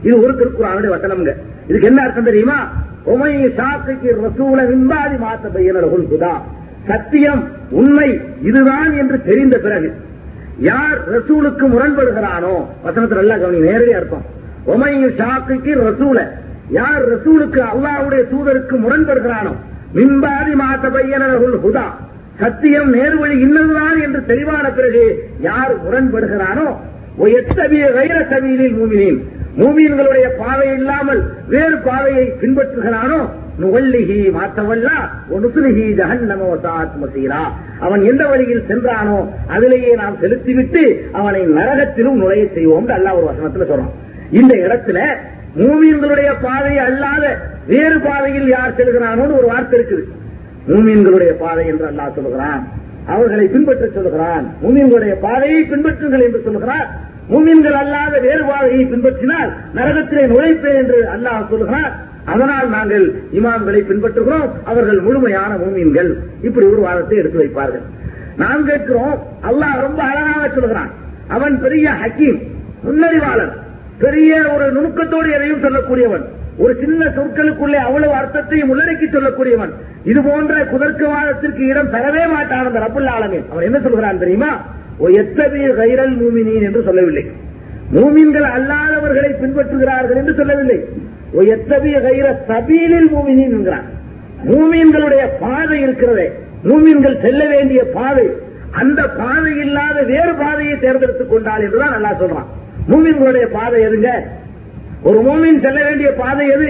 இது ஒரு திருக்குறானுடைய வசனம்ங்க இதுக்கு என்ன அர்த்தம் தெரியுமா உமை ஷாக்கு ரசூல விம்பாதி மாத்த பையனர்கள் குதா சத்தியம் உண்மை இதுதான் என்று தெரிந்த பிறகு யார் ரசூலுக்கு முரண்படுகிறானோ வசனத்தில் நல்லா கவனி நேரடி அர்த்தம் உமை ஷாக்கு ரசூல யார் ரசூலுக்கு அல்லாஹ்வுடைய தூதருக்கு முரண்படுகிறானோ மின்பாதி மாத்த பையனர்கள் ஹுதா சத்தியம் நேர்வழி இன்னதுதான் என்று தெளிவான பிறகு யார் முரண்படுகிறானோ எத்தவிய வைர சவியலில் மூமினின். மூமீன்களுடைய பாதை இல்லாமல் வேறு பாதையை பின்பற்றுகிறானோ நுவல்லிகி மாத்தவல்லா ஒனுசுலிகி ஜஹன்னமோ தாத்மசீரா அவன் எந்த வழியில் சென்றானோ அதிலேயே நாம் செலுத்திவிட்டு அவனை நரகத்திலும் நுழைய செய்வோம் அல்லாஹ் ஒரு வசனத்துல சொல்றான். இந்த இடத்துல மூமியன்களுடைய பாதை அல்லாத வேறு பாதையில் யார் செல்கிறானோன்னு ஒரு வார்த்தை இருக்குது. மூமீன்களுடைய பாதை என்று அல்லாஹ் சொல்கிறான் அவர்களை பின்பற்ற சொல்கிறான் மூமீன்களுடைய பாதையை பின்பற்றுங்கள் என்று சொல்கிறார் மூமீன்கள் அல்லாத வேறு பாதையை பின்பற்றினால் நரகத்திலே நுழைப்பேன் என்று அல்லாஹ் சொல்கிறார் அதனால் நாங்கள் இமாம்களை பின்பற்றுகிறோம். அவர்கள் முழுமையான மூமீன்கள். இப்படி ஒரு வாதத்தை எடுத்து வைப்பார்கள். நாம் கேட்கிறோம் அல்லாஹ் ரொம்ப அழகாக சொல்கிறான் அவன் பெரிய ஹக்கீம் முன்னறிவாளன் பெரிய ஒரு நுணுக்கத்தோடு எதையும் சொல்லக்கூடியவன். ஒரு சின்ன சொற்களுக்குள்ளே அவ்வளவு அர்த்தத்தையும் உள்ளடக்கி சொல்லக்கூடியவன். இது போன்ற குதர்க்கவாதத்திற்கு இடம் பெறவே மாட்டான் அந்த ரப்புல் ஆலமீன் அவன் என்ன சொல்கிறான் தெரியுமா? ஓ எத்தகைய கைரல் மூமினின் என்று சொல்லவில்லை. மூமின்கள் அல்லாதவர்களை பின்பற்றுகிறார்கள் என்று சொல்லவில்லை. ஓ எத்தகைய கைர சபீலில் மூமினின் என்கிறான். மூமீன்களுடைய பாதை இருக்கிறதே. மூமீன்கள் செல்ல வேண்டிய பாதை. அந்த பாதை இல்லாத வேறு பாதையை தேர்ந்தெடுத்துக் கொண்டால் என்றுதான் நல்லா சொல்றான். மூமீன்களுடைய பாதை எதுங்க? ஒரு மூமின் செல்ல வேண்டிய பாதை எது?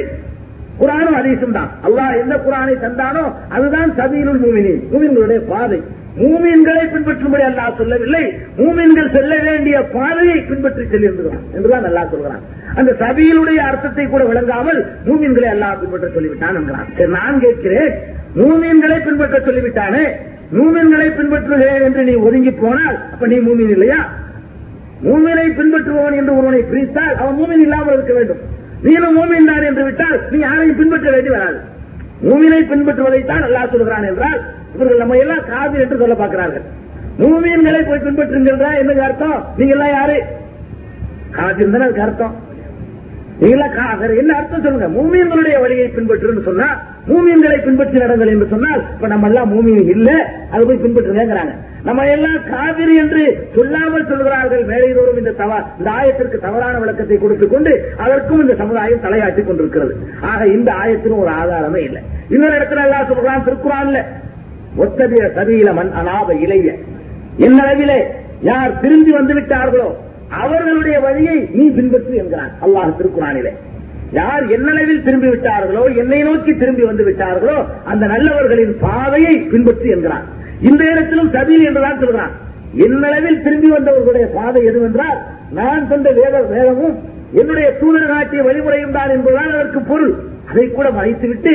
குரானும் அதிகம் தான். அல்லாஹ் எந்த குரானை தந்தானோ அதுதான் சபீலுல் மூமினின். மூமின்களுடைய பாதை. மூமின்களை பின்பற்றும்படி அல்லாஹ் சொல்லவில்லை. மூமின்கள் செல்ல வேண்டிய பாதையை பின்பற்றி செல்லிருக்கிறான் என்றுதான் அல்லாஹ் சொல்கிறான். அந்த சபீலுடைய அர்த்தத்தை கூட விளங்காமல் மூமின்களை அல்லாஹ் பின்பற்ற சொல்லிவிட்டான் என்கிறான். சரி, நான் கேட்கிறேன். மூமின்களை பின்பற்ற சொல்லிவிட்டானே? மூமின்களை பின்பற்றுகிறேன் என்று நீ ஒதுங்கி போனால் அப்ப நீ மூமின் இல்லையா? மூமினை பின்பற்றுபவன் என்று ஒருவனை பிரித்தால் அவன் மூமின் இல்லாமல் இருக்க வேண்டும். நீனும் மூமின் தான் என்று விட்டால் நீ யாரையும் பின்பற்ற வேண்டி வராது. மூமினை பின்பற்றுவதைத்தான் அல்லாஹ் சொல்கிறான் என்றால் இவர்கள் நம்ம எல்லாம் காது என்று சொல்ல பார்க்கிறார்கள். மூமியன்களை போய் பின்பற்றுங்கிறதா என்ன அர்த்தம்? நீங்க எல்லாம் யாரு? காது தானே அதுக்கு அர்த்தம். நீங்களா என்ன அர்த்தம் சொல்லுங்க? மூமியங்களுடைய வழியை பின்பற்றுன்னு சொன்னா மூமியங்களை பின்பற்றி நடங்கள் என்று சொன்னால் இப்ப நம்ம எல்லாம் மூமியம் இல்ல அதை போய் பின்பற்றுங்கிறாங்க நம்ம எல்லாம் காவிரி என்று சொல்லாமல் சொல்கிறார்கள். மேலைதோறும் இந்த தவ இந்த ஆயத்திற்கு தவறான விளக்கத்தை கொடுத்துக் கொண்டு அதற்கும் இந்த சமுதாயம் தலையாட்டிக் கொண்டிருக்கிறது. ஆக இந்த ஆயத்திலும் ஒரு ஆதாரமே இல்லை. இன்னொரு இடத்துல எல்லாம் சொல்றான் திருக்குறான்ல ஒத்தபிய சதியில மண் அநாப இளைய என்னளவிலே யார் திரும்பி வந்து விட்டார்களோ அவர்களுடைய வழியை நீ பின்பற்று என்கிறான் அல்லாஹ் திருக்குறானிலே. யார் என்னளவில் திரும்பி விட்டார்களோ என்னை நோக்கி திரும்பி வந்து விட்டார்களோ அந்த நல்லவர்களின் பாதையை பின்பற்று என்கிறான். இந்த இடத்திலும் சபீல் என்றுதான் சொல்கிறான் என்னளவில் திரும்பி வந்தவர்களுடைய பாதை எதுவென்றால் நான் சொந்த வேத வேதமும் என்னுடைய தூதர் காட்டிய வழிமுறையும் தான் என்பதுதான் அதற்கு பொருள். அதை கூட மறைத்துவிட்டு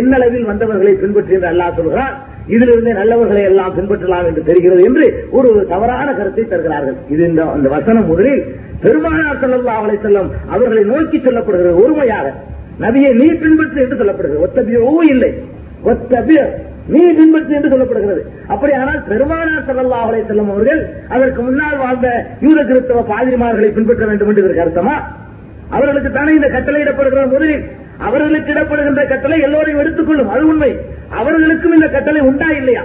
என்னளவில் வந்தவர்களை பின்பற்றி என்று அல்லாஹ் சொல்கிறான். இதிலிருந்து நல்லவர்களை எல்லாம் பின்பற்றலாம் என்று தெரிகிறது என்று ஒரு தவறான கருத்தை தருகிறார்கள். இது இந்த அந்த வசனம் முதலில் பெருமானார் ஸல்லல்லாஹு அவளை செல்லும் அவர்களை நோக்கி சொல்லப்படுகிறது ஒருமையாக. நபியை நீ பின்பற்று என்று சொல்லப்படுகிறது. ஒத்தபியோ இல்லை. ஒத்தபிய நீ பின்பற்று என்று சொல்லப்படுகிறது. அப்படியானால் பெருமானார் ஸல்லல்லாஹு அலைஹி அவர்கள் அதற்கு முன்னால் வாழ்ந்த யூத கிறிஸ்தவ பாதிரிமார்களை பின்பற்ற வேண்டும் என்று இதற்கு அர்த்தமா? அவர்களுக்கு தானே இந்த கட்டளை இடப்படுகிற முதலில். அவர்களுக்கு இடப்படுகின்ற கட்டளை எல்லோரையும் எடுத்துக்கொள்ளும். அது உண்மை. அவர்களுக்கும் இந்த கட்டளை உண்டா இல்லையா?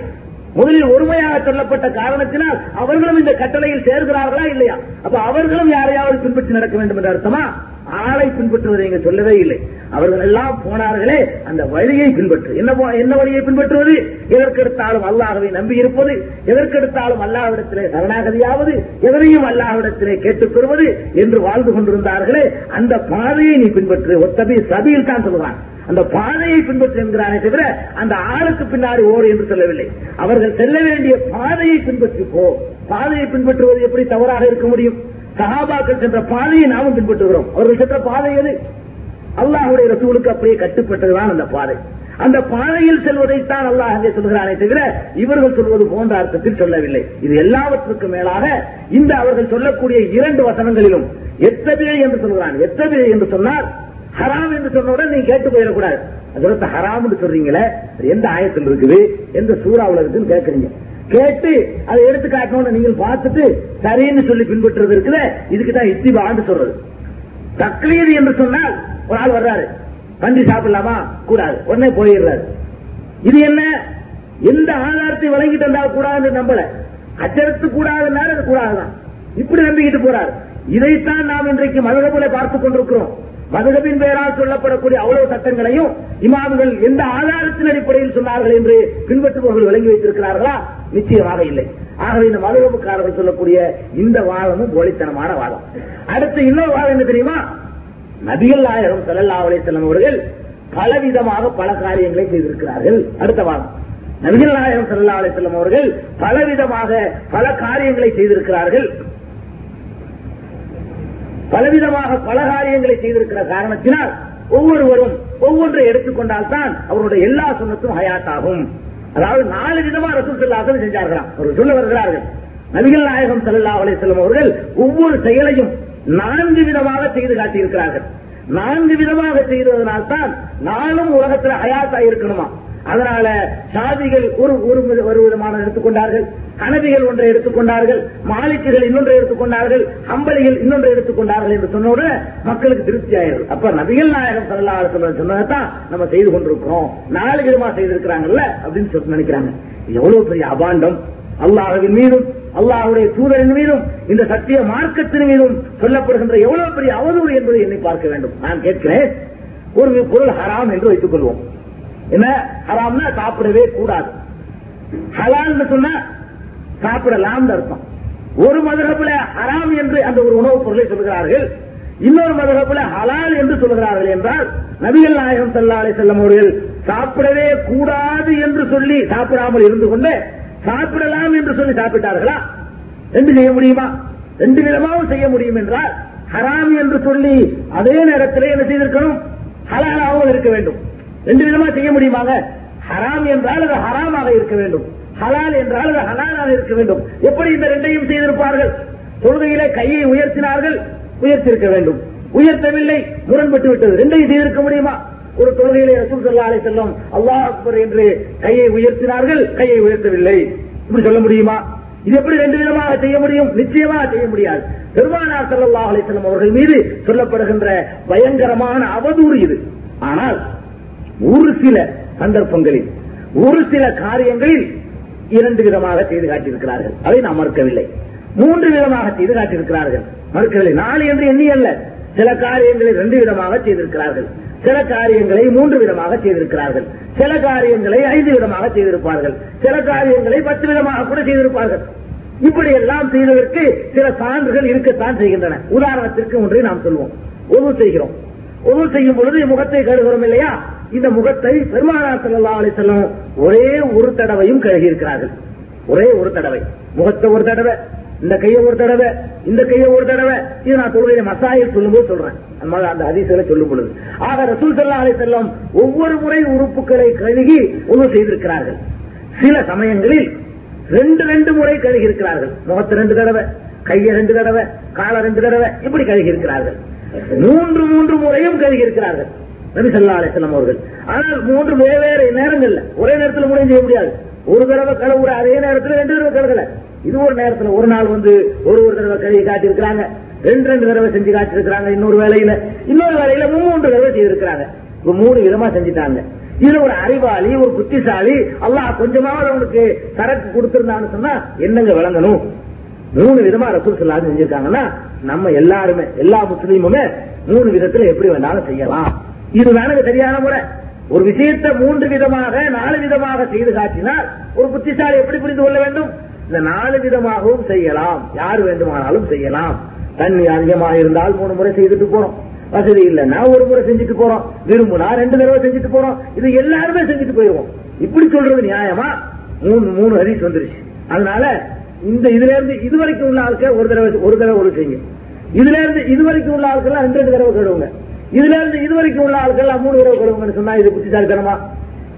முதலில் ஒருமையாக சொல்லப்பட்ட காரணத்தினால் அவர்களும் இந்த கட்டளையில் சேர்கிறார்களா இல்லையா? அப்ப அவர்களும் யாரையாவது பின்பற்றி நடக்க வேண்டும் என்ற அர்த்தமா? ஆளை பின்பற்றுவதை இங்க சொல்லவே இல்லை. அவர்கள் எல்லாம் போனார்களே அந்த வழியை பின்பற்று. என்ன என்ன வழியை பின்பற்றுவது? எதற்கெடுத்தாலும் அல்லாஹவை நம்பி இருப்பது எதற்கெடுத்தாலும் அல்லாஹ்விடத்திலே சரணாகதியாவது எதனையும் அல்லாஹ்விடத்திலே கேட்டுக்கொள்வது பெறுவது என்று வாழ்ந்து கொண்டிருந்தார்களே அந்த பாதையை நீ பின்பற்று. ஒத்தபி சபியில் தான் சொல்லுவான். அந்த பாதையை பின்பற்று என்கிறானே தவிர அந்த ஆளுக்கு பின்னாடி ஓடு என்று சொல்லவில்லை. அவர்கள் செல்ல வேண்டிய பாதையை பின்பற்றி போ பாதையை பின்பற்றுவது எப்படி தவறாக இருக்க முடியும்? சகாபாக்கள் சென்ற பாதையை நாமும் பின்பற்றுகிறோம். அவர்கள் சென்ற பாதை எது? அல்லாஹுடைய ரசூலுக்கு அப்படியே கட்டுப்பட்டதுதான் அந்த பாதை. அந்த பாதையில் செல்வதைத்தான் அல்லாஹ் அங்கே சொல்கிறானே தவிர இவர்கள் சொல்வது போன்ற அர்த்தத்தில் சொல்லவில்லை. இது எல்லாவற்றுக்கும் மேலாக இந்த அவர்கள் சொல்லக்கூடிய இரண்டு வசனங்களிலும் எத்தபிழை என்று சொல்கிறான். எத்தபிழை என்று சொன்னால் ஹராம் என்று சொன்னவுடன் நீ கேட்டு போயிடக்கூடாது. அதற்கு ஹராம் சொல்றீங்களே எந்த ஆயத்தில் இருக்குது? எந்த சூறாவில் இருக்குன்னு கேட்கறீங்க? கேட்டு அதை எடுத்து காட்டணும்னு நீங்கள் பார்த்துட்டு சரின்னு சொல்லி பின்பற்றுறது இருக்குல்ல? இதுக்கு தான் இத்திபான்னு சொல்றது. தக்லீது என்று சொன்னால் ஒரு ஆள் வர்றாரு. பன்றி சாப்பிடலாமா? கூடாது. உடனே போயிடுறாரு. இது என்ன? எந்த ஆதாரத்தை வழங்கிட்டு இருந்தால் கூடாதுன்னு நம்பல. அச்சரத்து கூடாதுனால அது கூடாதுதான். இப்படி நம்பிக்கிட்டு போறாரு. இதைத்தான் நாம் இன்றைக்கு மதுகபுல பார்த்துக் கொண்டிருக்கிறோம். மதுகபின் பெயரால் சொல்லப்படக்கூடிய அவ்வளவு சட்டங்களையும் இமாம்கள் எந்த ஆதாரத்தின் அடிப்படையில் சொன்னார்கள் என்று பின்பற்றுபவர்கள் விளங்கி வைத்திருக்கிறார்களா? நிச்சயமாக இல்லை. ஆகவே இந்த மதுகபுக்காரர்கள் சொல்லக்கூடிய இந்த வாதமும் போலித்தனமான வாதம். அடுத்து இன்னொரு வாதம் என்ன தெரியுமா? நபிகள் நாயகம் ஸல்லல்லாஹு அலைஹி அவர்கள் பலவிதமாக பல காரியங்களை செய்திருக்கிறார்கள். அடுத்த வாதம். நபிகள் நாயகம் ஸல்லல்லாஹு அலைஹி அவர்கள் பலவிதமாக பல காரியங்களை செய்திருக்கிறார்கள். பலவிதமாக பல காரியங்களை செய்திருக்கிற காரணத்தினால் ஒவ்வொருவரும் ஒவ்வொன்றை எடுத்துக்கொண்டால் தான் அவருடைய எல்லா சுண்ணத்தும் ஹயாத் ஆகும் அதாவது நாலு விதமா ரசூல் ஸல்லல்லாஹு செஞ்சார்களாம். அவர்கள் சொல்ல வருகிறார்கள். நபிகள் நாயகம் செல்லா அலை செல்லும் அவர்கள் ஒவ்வொரு செயலையும் நான்கு விதமாக செய்து காட்டியிருக்கிறார்கள். நான்கு விதமாக செய்ததனால் தான் நானும் உலகத்தில் ஹயாத்தா இருக்கணுமா அதனால சாதிகள் ஒரு ஒரு வித- ஒரு விதமான எடுத்துக்கொண்டார்கள். கனவிகள் ஒன்றை எடுத்துக்கொண்டார்கள். மாலிக்குகள் இன்னொன்றை எடுத்துக்கொண்டார்கள். அம்பலிகள் இன்னொன்றை எடுத்துக்கொண்டார்கள் என்று சொன்னோட மக்களுக்கு திருப்தி ஆயிடுது. அப்ப நபிகள் நாயகம் ஸல்லல்லாஹு சொன்னதான் நம்ம செய்து கொண்டிருக்கிறோம். நாலு விதமா செய்திருக்கிறாங்கல்ல அப்படின்னு சொல்லி நினைக்கிறாங்க. எவ்வளவு பெரிய அபாண்டம். அல்லாஹவின் மீதும் அல்லாஹுடைய தூதரின் மீதும் இந்த சத்திய மார்க்கத்தின் மீதும் சொல்லப்படுகின்ற எவ்வளவு பெரிய அவதூறு என்பதை எண்ணி பார்க்க வேண்டும். நான் கேட்கிறேன். ஒரு பொருள் ஹராம் என்று வைத்துக் கொள்வோம் என்ன? ஹராம்னா சாப்பிடவே கூடாது. ஹலால்னு சொன்னா சாப்பிடலாம் அர்த்தம். ஒரு மதுரப்புல ஹராம் என்று அந்த ஒரு உணவுப் பொருளை சொல்கிறார்கள் இன்னொரு மதுரப்புல ஹலால் என்று சொல்கிறார்கள் என்றால் நபிகள் நாயகம் ஸல்லல்லாஹு அலைஹி வஸல்லம் அவர்கள் சாப்பிடவே கூடாது என்று சொல்லி சாப்பிடாமல் இருந்து கொண்டு சாப்பிடலாம் என்று சொல்லி சாப்பிட்டார்களா? ரெண்டு செய்ய முடியுமா? ரெண்டு விதமாவும் செய்ய முடியும் என்றால் ஹராம் என்று சொல்லி அதே நேரத்தில் என்ன செய்திருக்கணும்? ஹலாலாகவும் இருக்க வேண்டும். ரெண்டு விதமா செய்ய முடியுமாங்க? ஹராம் என்றால் அது ஹராமாக இருக்க வேண்டும். ஹலால் என்றால் அது ஹலாலாக இருக்க வேண்டும். எப்படி இந்த ரெண்டையும் செய்திருப்பார்கள்? தொழுகையிலே கையை உயர்த்தினார்கள் உயர்த்திருக்க வேண்டும். உயர்த்தவில்லை முரண்பட்டு விட்டது. ரெண்டையும் செய்திருக்க முடியுமா? ஒரு தொழுகையிலே ரசூல் ஸல்லல்லாஹு அலைஹி செல்லும் அல்லாஹ் அக்பர் என்று கையை உயர்த்தினார்கள் கையை உயர்த்தவில்லை. இப்படி சொல்ல முடியுமா? இது எப்படி ரெண்டு விதமாக செய்ய முடியும்? நிச்சயமாக செய்ய முடியாது. பெருமானார் ஸல்லல்லாஹு அலிசல்லம் அவர்கள் மீது சொல்லப்படுகின்ற பயங்கரமான அவதூறு இது. ஆனால் ஒரு சில சந்தர்ப்பங்களில் ஒரு சில காரியங்களில் இரண்டு விதமாக செய்து காட்டியிருக்கிறார்கள். அதை நாம் மறுக்கவில்லை. மூன்று விதமாக செய்து காட்டியிருக்கிறார்கள். மறுக்கவில்லை. நாலு என்று எண்ணி அல்ல சில காரியங்களை ரெண்டு விதமாக செய்திருக்கிறார்கள். சில காரியங்களை மூன்று விதமாக செய்திருக்கிறார்கள். சில காரியங்களை ஐந்து விதமாக செய்திருப்பார்கள். சில காரியங்களை பத்து விதமாக கூட செய்திருப்பார்கள். இப்படி எல்லாம் செய்வதற்கு சில சான்றுகள் இருக்கத்தான் செய்கின்றன. உதாரணத்திற்கு ஒன்றை நாம் சொல்வோம். ஒது செய்கிறோம். ஒது செய்யும் பொழுது முகத்தை கருகிறோம் இல்லையா? இந்த முகத்தை பெருமானார் ஸல்லல்லாஹு அலைஹி ஒரே ஒரு தடவையும் கழுகி இருக்கிறார்கள் ஒரே ஒரு தடவை. முகத்தை ஒரு தடவை இந்த கையை ஒரு தடவை இந்த கையை ஒரு தடவை. இது நான் தொழுகையில மசாயில் சொல்லும்போது சொல்றேன். அந்த அந்த அதிசயங்களை சொல்லும் பொழுது. ஆக ரசூல் சல்லா அலி செல்லம் ஒவ்வொரு முறை உறுப்புகளை கழுகி உணவு செய்திருக்கிறார்கள். சில சமயங்களில் ரெண்டு ரெண்டு முறை கழுகி இருக்கிறார்கள் முகத்தை ரெண்டு தடவை கையை ரெண்டு தடவை காலை ரெண்டு தடவை இப்படி கழுகி இருக்கிறார்கள் மூன்று மூன்று முறையும் கழுகி இருக்கிறார்கள் நபிசல்லா அலிசல்லாம் அவர்கள். ஆனால் மூன்று வெவ்வேறு நேரங்கள்ல ஒரே நேரத்தில் முடிவு செய்ய முடியாது. ஒரு தடவை கழுவுற அதே நேரத்தில் ரெண்டு தடவை கழுகல இது ஒரு நேரத்தில் ஒரு நாள் வந்து ஒரு ஒரு தடவை கழுவி காட்டியிருக்கிறாங்க. ரெண்டு ரெண்டு தடவை செஞ்சு காட்டியிருக்கிறாங்க இன்னொரு வேலையில இன்னொரு வேலையில மூன்று தடவை செய்திருக்கிறாங்க. இப்ப மூணு விதமா செஞ்சுட்டாங்க. இதுல ஒரு அறிவாளி ஒரு புத்திசாலி. அல்லாஹ் கொஞ்சமாவது அவனுக்கு சரக்கு கொடுத்திருந்தான்னு சொன்னா என்னங்க விளங்கணும்? மூணு விதமா ரசூல் செஞ்சிருக்காங்கன்னா நம்ம எல்லாருமே எல்லா முஸ்லீமுமே மூணு விதத்துல எப்படி வேணாலும் செய்யலாம். இது சரியான முறை. ஒரு விஷயத்தை மூன்று விதமாக நாலு விதமாக செய்து காட்டினால் ஒரு புத்திசாலி எப்படி புரிந்து கொள்ள வேண்டும்? இந்த நாலு விதமாகவும் செய்யலாம். யார் வேண்டுமானாலும் செய்யலாம். தண்ணி அதிகமாக இருந்தால் மூணு முறை செய்துட்டு போறோம். வசதி இல்லைன்னா ஒரு முறை செஞ்சுட்டு போறோம். விரும்புனா ரெண்டு தடவை செஞ்சுட்டு போறோம். இது எல்லாருமே செஞ்சுட்டு போயிடுவோம். இப்படி சொல்றது நியாயமா? மூணு மூணு ஹரிஸ் வந்துருச்சு. அதனால இந்த இதுல இருந்து இது வரைக்கும் உள்ள ஆளுக்கு ஒரு தடவை ஒரு தடவை ஒரு செய்யுங்க இதுல இருந்து இது வரைக்கும் உள்ள ஆளுக்கெல்லாம் ரெண்டு ரெண்டு தடவை கழுவுங்க இதுல இருந்து இது வரைக்கும் உள்ள ஆட்கள் மூணு உறவு கழுவுங்கன்னு சொன்னா இது புத்திசாலித்தனமா?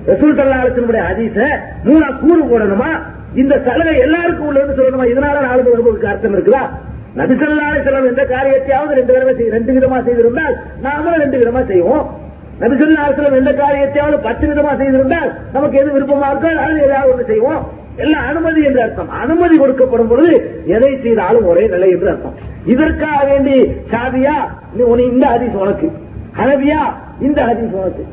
ரசூல் சல்லா அதிச மூணா கூறு போடணுமா? இந்த சலுகை எல்லாருக்கும் உள்ளதுன்னு சொல்லணுமா? இதனால நாலு பேருக்கு அர்த்தம் இருக்குதா? நபிசல்லாலே செல்லம் எந்த காரியத்தையாவது ரெண்டு தடவை ரெண்டு விதமா செய்திருந்தால் நாமளும் ரெண்டு விதமா செய்வோம். நபிசல்லா செல்லம் எந்த காரியத்தையாவது பத்து விதமா செய்திருந்தால் நமக்கு எது விருப்பமா இருக்கோ அது ஏதாவது ஒன்று செய்வோம். எல்லாம் அனுமதி என்று அர்த்தம்? அனுமதி கொடுக்கப்படும் பொழுது எதை செய்தாலும் ஒரே நிலை என்று அர்த்தம். இதற்காக வேண்டி சாதியா இந்த ஹதீஸ் உனக்கு. ஹனபியா இந்த ஹதீஸ் உனக்கு.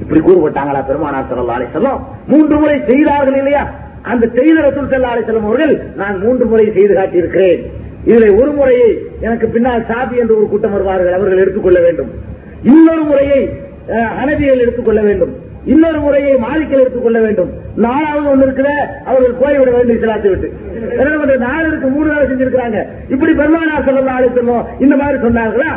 இப்படி கூறுபட்டாங்களா பெருமானார் ஸல்லல்லாஹு ஆலை வஸல்லம்? மூன்று முறை செய்தார்கள் இல்லையா? அந்த செய்த ரசூல் ஸல்லல்லாஹு அலைஹி வஸல்லம் அவர்கள் நான் மூன்று முறை செய்து காட்டியிருக்கிறேன். இதில் ஒரு முறையை எனக்கு பின்னால் சாபி என்று ஒரு கூட்டம் வருவார்கள் அவர்கள் எடுத்துக்கொள்ள வேண்டும். இன்னொரு முறையை அஹ், எடுத்துக்கொள்ள வேண்டும். இன்னொரு முறையை மாலிக்கல் எடுத்துக்கொள்ள வேண்டும். நாலாவது ஒண்ணு இருக்கிற அவர்கள் போய்விட வேண்டும் இஸ்லாத்தை விட்டு. நாலருக்கு நாலு மூணு வேலை செஞ்சிருக்கிறாங்க. இப்படி பெருமானா சொல்லலாம் அழைத்தோம் இந்த மாதிரி சொன்னார்களா?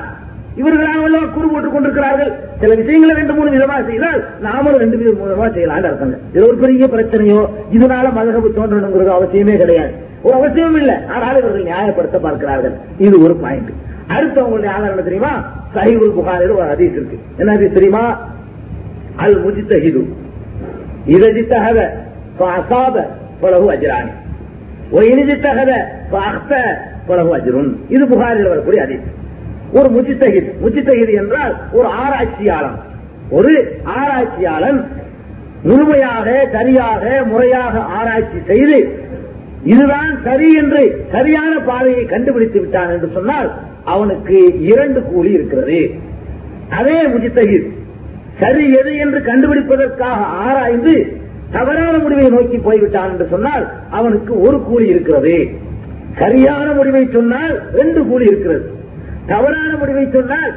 இவர்களாக குறு போட்டுக் கொண்டிருக்கிறார்கள். சில விஷயங்களை ரெண்டு மூணு விதமா செய்தால் நாமளும் ரெண்டு வித விதமா செய்யலாம் அர்த்தங்க இது ஒரு பெரிய பிரச்சனையோ இதனால மதகபு தோன்றணுங்கிறது அவசியமே கிடையாது. ஒரு அவசியம் இல்லை. ஆனால் இவர்கள் நியாயப்படுத்த பார்க்கிறார்கள். இது ஒரு பாயிண்ட் அடுத்து அவங்களுடைய ஆதாரம் தெரியுமா? சஹீபுல் புகாரில் ஒரு ஹதீஸ் இருக்கு. என்ன தெரியுமா? அல் முஜித்தஹிது إذا اجتهد فأصاب فله أجران وإن اجتهد فأخطأ فله أجر இது புகாரில் வரக்கூடிய ஹதீஸ் ஒரு முஜித்தகித் முஜித்தகித் என்றால் ஒரு ஆராய்ச்சியாளன் ஒரு ஆராய்ச்சியாளன் முழுமையாக சரியாக முறையாக ஆராய்ச்சி செய்து இதுதான் சரி என்று சரியான பாதையை கண்டுபிடித்து விட்டான் என்று சொன்னால் அவனுக்கு இரண்டு கூலி இருக்கிறது அதே முஜித்தகித் சரி எது என்று கண்டுபிடிப்பதற்காக ஆராய்ந்து தவறான முடிவை நோக்கி போய்விட்டான் என்று சொன்னால் அவனுக்கு ஒரு கூலி இருக்கிறது. சரியான முடிவை சொன்னால் ரெண்டு கூலி இருக்கிறது. தவறான முடிவை சொன்னால்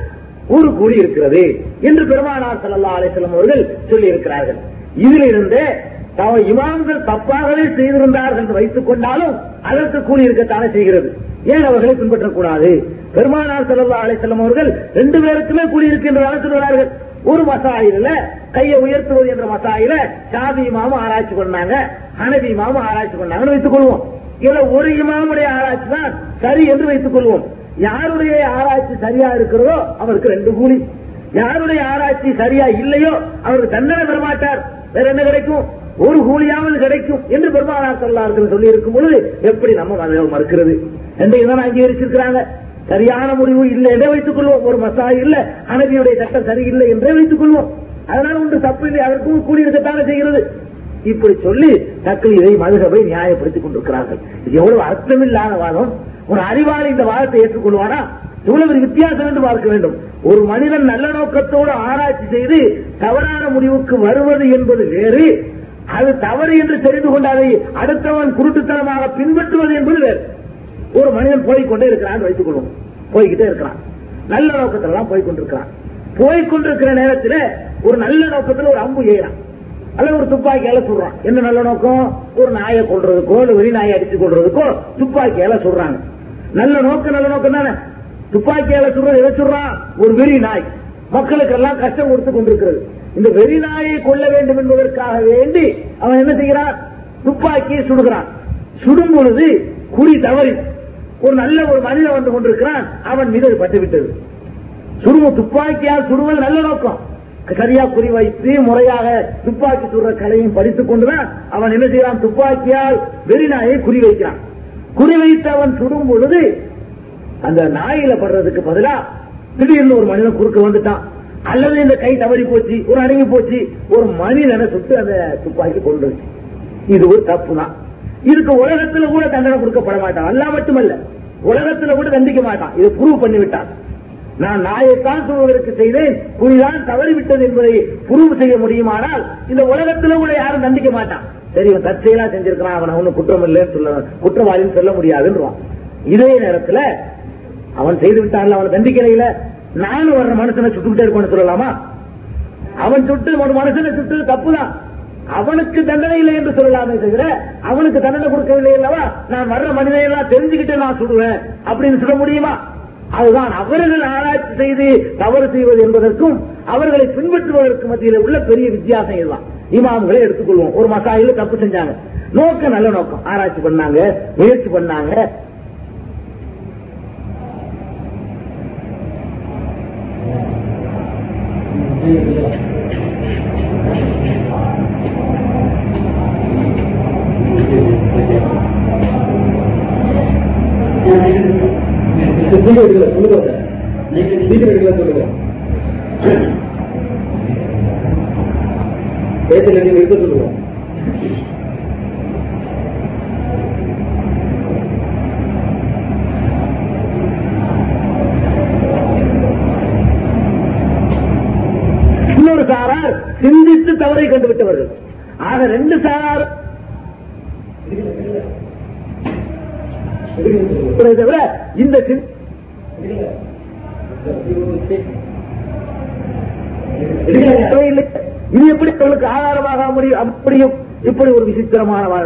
ஒரு கூலி இருக்கிறது என்று பெருமானார் சல்லா அலிசல்லம் அவர்கள் சொல்லியிருக்கிறார்கள். இதிலிருந்து தவ இமாம்கள் தப்பாகவே செய்திருந்தார்கள் என்று வைத்துக் கொண்டாலும் அதற்கு கூலி இருக்கத்தானே செய்கிறது. ஏன் அவர்களை பின்பற்றக்கூடாது? பெருமானார் ஸல்லல்லாஹு அலைஹி அவர்கள் ரெண்டு பேருக்குமே கூலி இருக்கின்றதாக சொல்கிறார்கள் ஒரு மசாயில கையை உயர்த்துவது என்ற மசாயில சாதி இமாமும் ஆராய்ச்சி பண்ணாங்க ஹனபி இமாமும் ஆராய்ச்சி பண்ணாங்கன்னு வைத்துக் கொள்வோம். இதுல ஒரு இமாமுடைய ஆராய்ச்சி தான் சரி என்று வைத்துக் கொள்வோம். யாருடைய ஆராய்ச்சி சரியா இருக்கிறதோ அவருக்கு ரெண்டு கூலி. யாருடைய ஆராய்ச்சி சரியா இல்லையோ அவருக்கு தண்டனை பெறமாட்டார் வேற என்ன கிடைக்கும்? ஒரு கூலியாவது கிடைக்கும் என்று பெருமானார் சொல்லார்கள் சொல்லி இருக்கும் பொழுது எப்படி நம்ம மறுக்கிறது? என்று இதான் அங்கீகரிச்சிருக்கிறாங்க. சரியான முடிவு இல்லை என்றே வைத்துக் கொள்வோம்? ஒரு மசா இல்ல அனபியுடைய சட்டம் சரியில்லை என்றே வைத்துக் கொள்வோம். அதனால ஒன்று தப்பு இல்லை அதற்கும் கூலி செய்கிறது. இப்படி சொல்லி தக்கள் இதை மதுகபை நியாயப்படுத்திக் கொண்டிருக்கிறார்கள். இது எவ்வளவு அர்த்தமில்லாத வாதம். ஒரு அறிவாளி இந்த வாதத்தை ஏற்றுக்கொள்வானா? இவ்வளவு வித்தியாசம் என்று பார்க்க வேண்டும். ஒரு மனிதன் நல்ல நோக்கத்தோடு ஆராய்ச்சி செய்து தவறான முடிவுக்கு வருவது என்பது வேறு. அது தவறு என்று தெரிந்து கொண்டு அதை அடுத்தவன் குருட்டுத்தனமாக பின்பற்றுவது என்பது வேறு. ஒரு மனிதன் போய்கொண்டே இருக்கிறான் வைத்துக் கொள்வோம் போய்கிட்டே இருக்கிறான். நல்ல நோக்கத்துல தான் போய்கொண்டிருக்கிறான் போய்கொண்டிருக்கிற நேரத்தில் ஒரு நல்ல நோக்கத்தில் ஒரு அம்பு ஏறான். அல்லது ஒரு துப்பாக்கியால சுடுறான். என்ன நல்ல நோக்கம்? ஒரு நாயை கொள்றதுக்கோ இல்ல வெறி நாயை அடிச்சு கொள்றதுக்கோ துப்பாக்கியால சுடுறாங்க. நல்ல நோக்கம் நல்ல நோக்கம் தானே? துப்பாக்கியால சொல்றது எதை சுடுறான் ஒரு வெறி நாய். மக்களுக்கு எல்லாம் கஷ்டம் கொடுத்து கொண்டிருக்கிறது. இந்த வெறி நாயை கொள்ள வேண்டும் என்பதற்காக வேண்டி அவன் என்ன செய்கிறான்? துப்பாக்கியை சுடுகிறான். சுடும் பொழுது குறி தவறி ஒரு நல்ல ஒரு மனிதன் வந்து கொண்டிருக்கிறான் அவன் மீது பட்டு விட்டது சுடுமு துப்பாக்கியால் சுடுவது நல்ல நோக்கம். சரியா குறிவைத்து முறையாக துப்பாக்கி சுடுற கலையும் படித்துக் கொண்டுதான் அவன் என்ன செய்யறான் துப்பாக்கியால் வெறிநாயை குறிவைக்கிறான் குறிவைத்து அவன் சுடும் பொழுது அந்த நாயில படுறதுக்கு பதிலா திடீர்னு ஒரு மனிதன் குறுக்க வந்துட்டான். அல்லது இந்த கை தவறி போச்சு ஒரு அடங்கி போச்சு ஒரு மனிதனை சுட்டு அந்த துப்பாக்கி கொண்டு இது ஒரு தப்பு தான் இதுக்கு உலகத்துல கூட தண்டனை கொடுக்கப்பட மாட்டான் அல்லா மட்டுமல்ல உலகத்துல கூட தண்டிக்க மாட்டான். இதை ப்ரூவ் பண்ணி விட்டான் நான் நாயைத்தான் சொல்வதற்கு செய்தேன். குறிதான் தவறிவிட்டது என்பதை ப்ரூவ் செய்ய முடியுமானால் இந்த உலகத்துல கூட யாரும் தண்டிக்க மாட்டான். சரி இவன் தற்செயலா செஞ்சிருக்கிறான். அவன் ஒன்னும் குற்றம் இல்லைன்னு சொல்ல குற்றவாளின்னு சொல்ல முடியாதுன்றான் இதே நேரத்துல அவன் செய்து விட்டான்ல அவனை தண்டிக்கலையில நானும் வர்ற மனுஷனை சுட்டுக்கிட்டே இருப்பான்னு சொல்லலாமா? அவன் சுட்டு ஒரு மனுஷனை சுட்டு தப்புதான். அவனுக்கு தண்டனை இல்லை என்று சொல்லலாமே தவிர அவனுக்கு தண்டனை கொடுக்கவில்லை அல்லவா? நான் வர்ற மனிதனையெல்லாம் தெரிஞ்சுக்கிட்டு நான் சுடுவேன் அப்படின்னு சொல்ல முடியுமா? அதுதான் அவர்கள் ஆராய்ச்சி செய்து தவறு செய்வது என்பதற்கும் அவர்களை பின்பற்றுவதற்கு மத்தியில் உள்ள பெரிய வித்தியாசம் இதுதான். இமாம்களை எடுத்துக்கொள்வோம். ஒரு மசாயில தப்பு செஞ்சாங்க. நோக்கம் நல்ல நோக்கம். ஆராய்ச்சி பண்ணாங்க முயற்சி பண்ணாங்க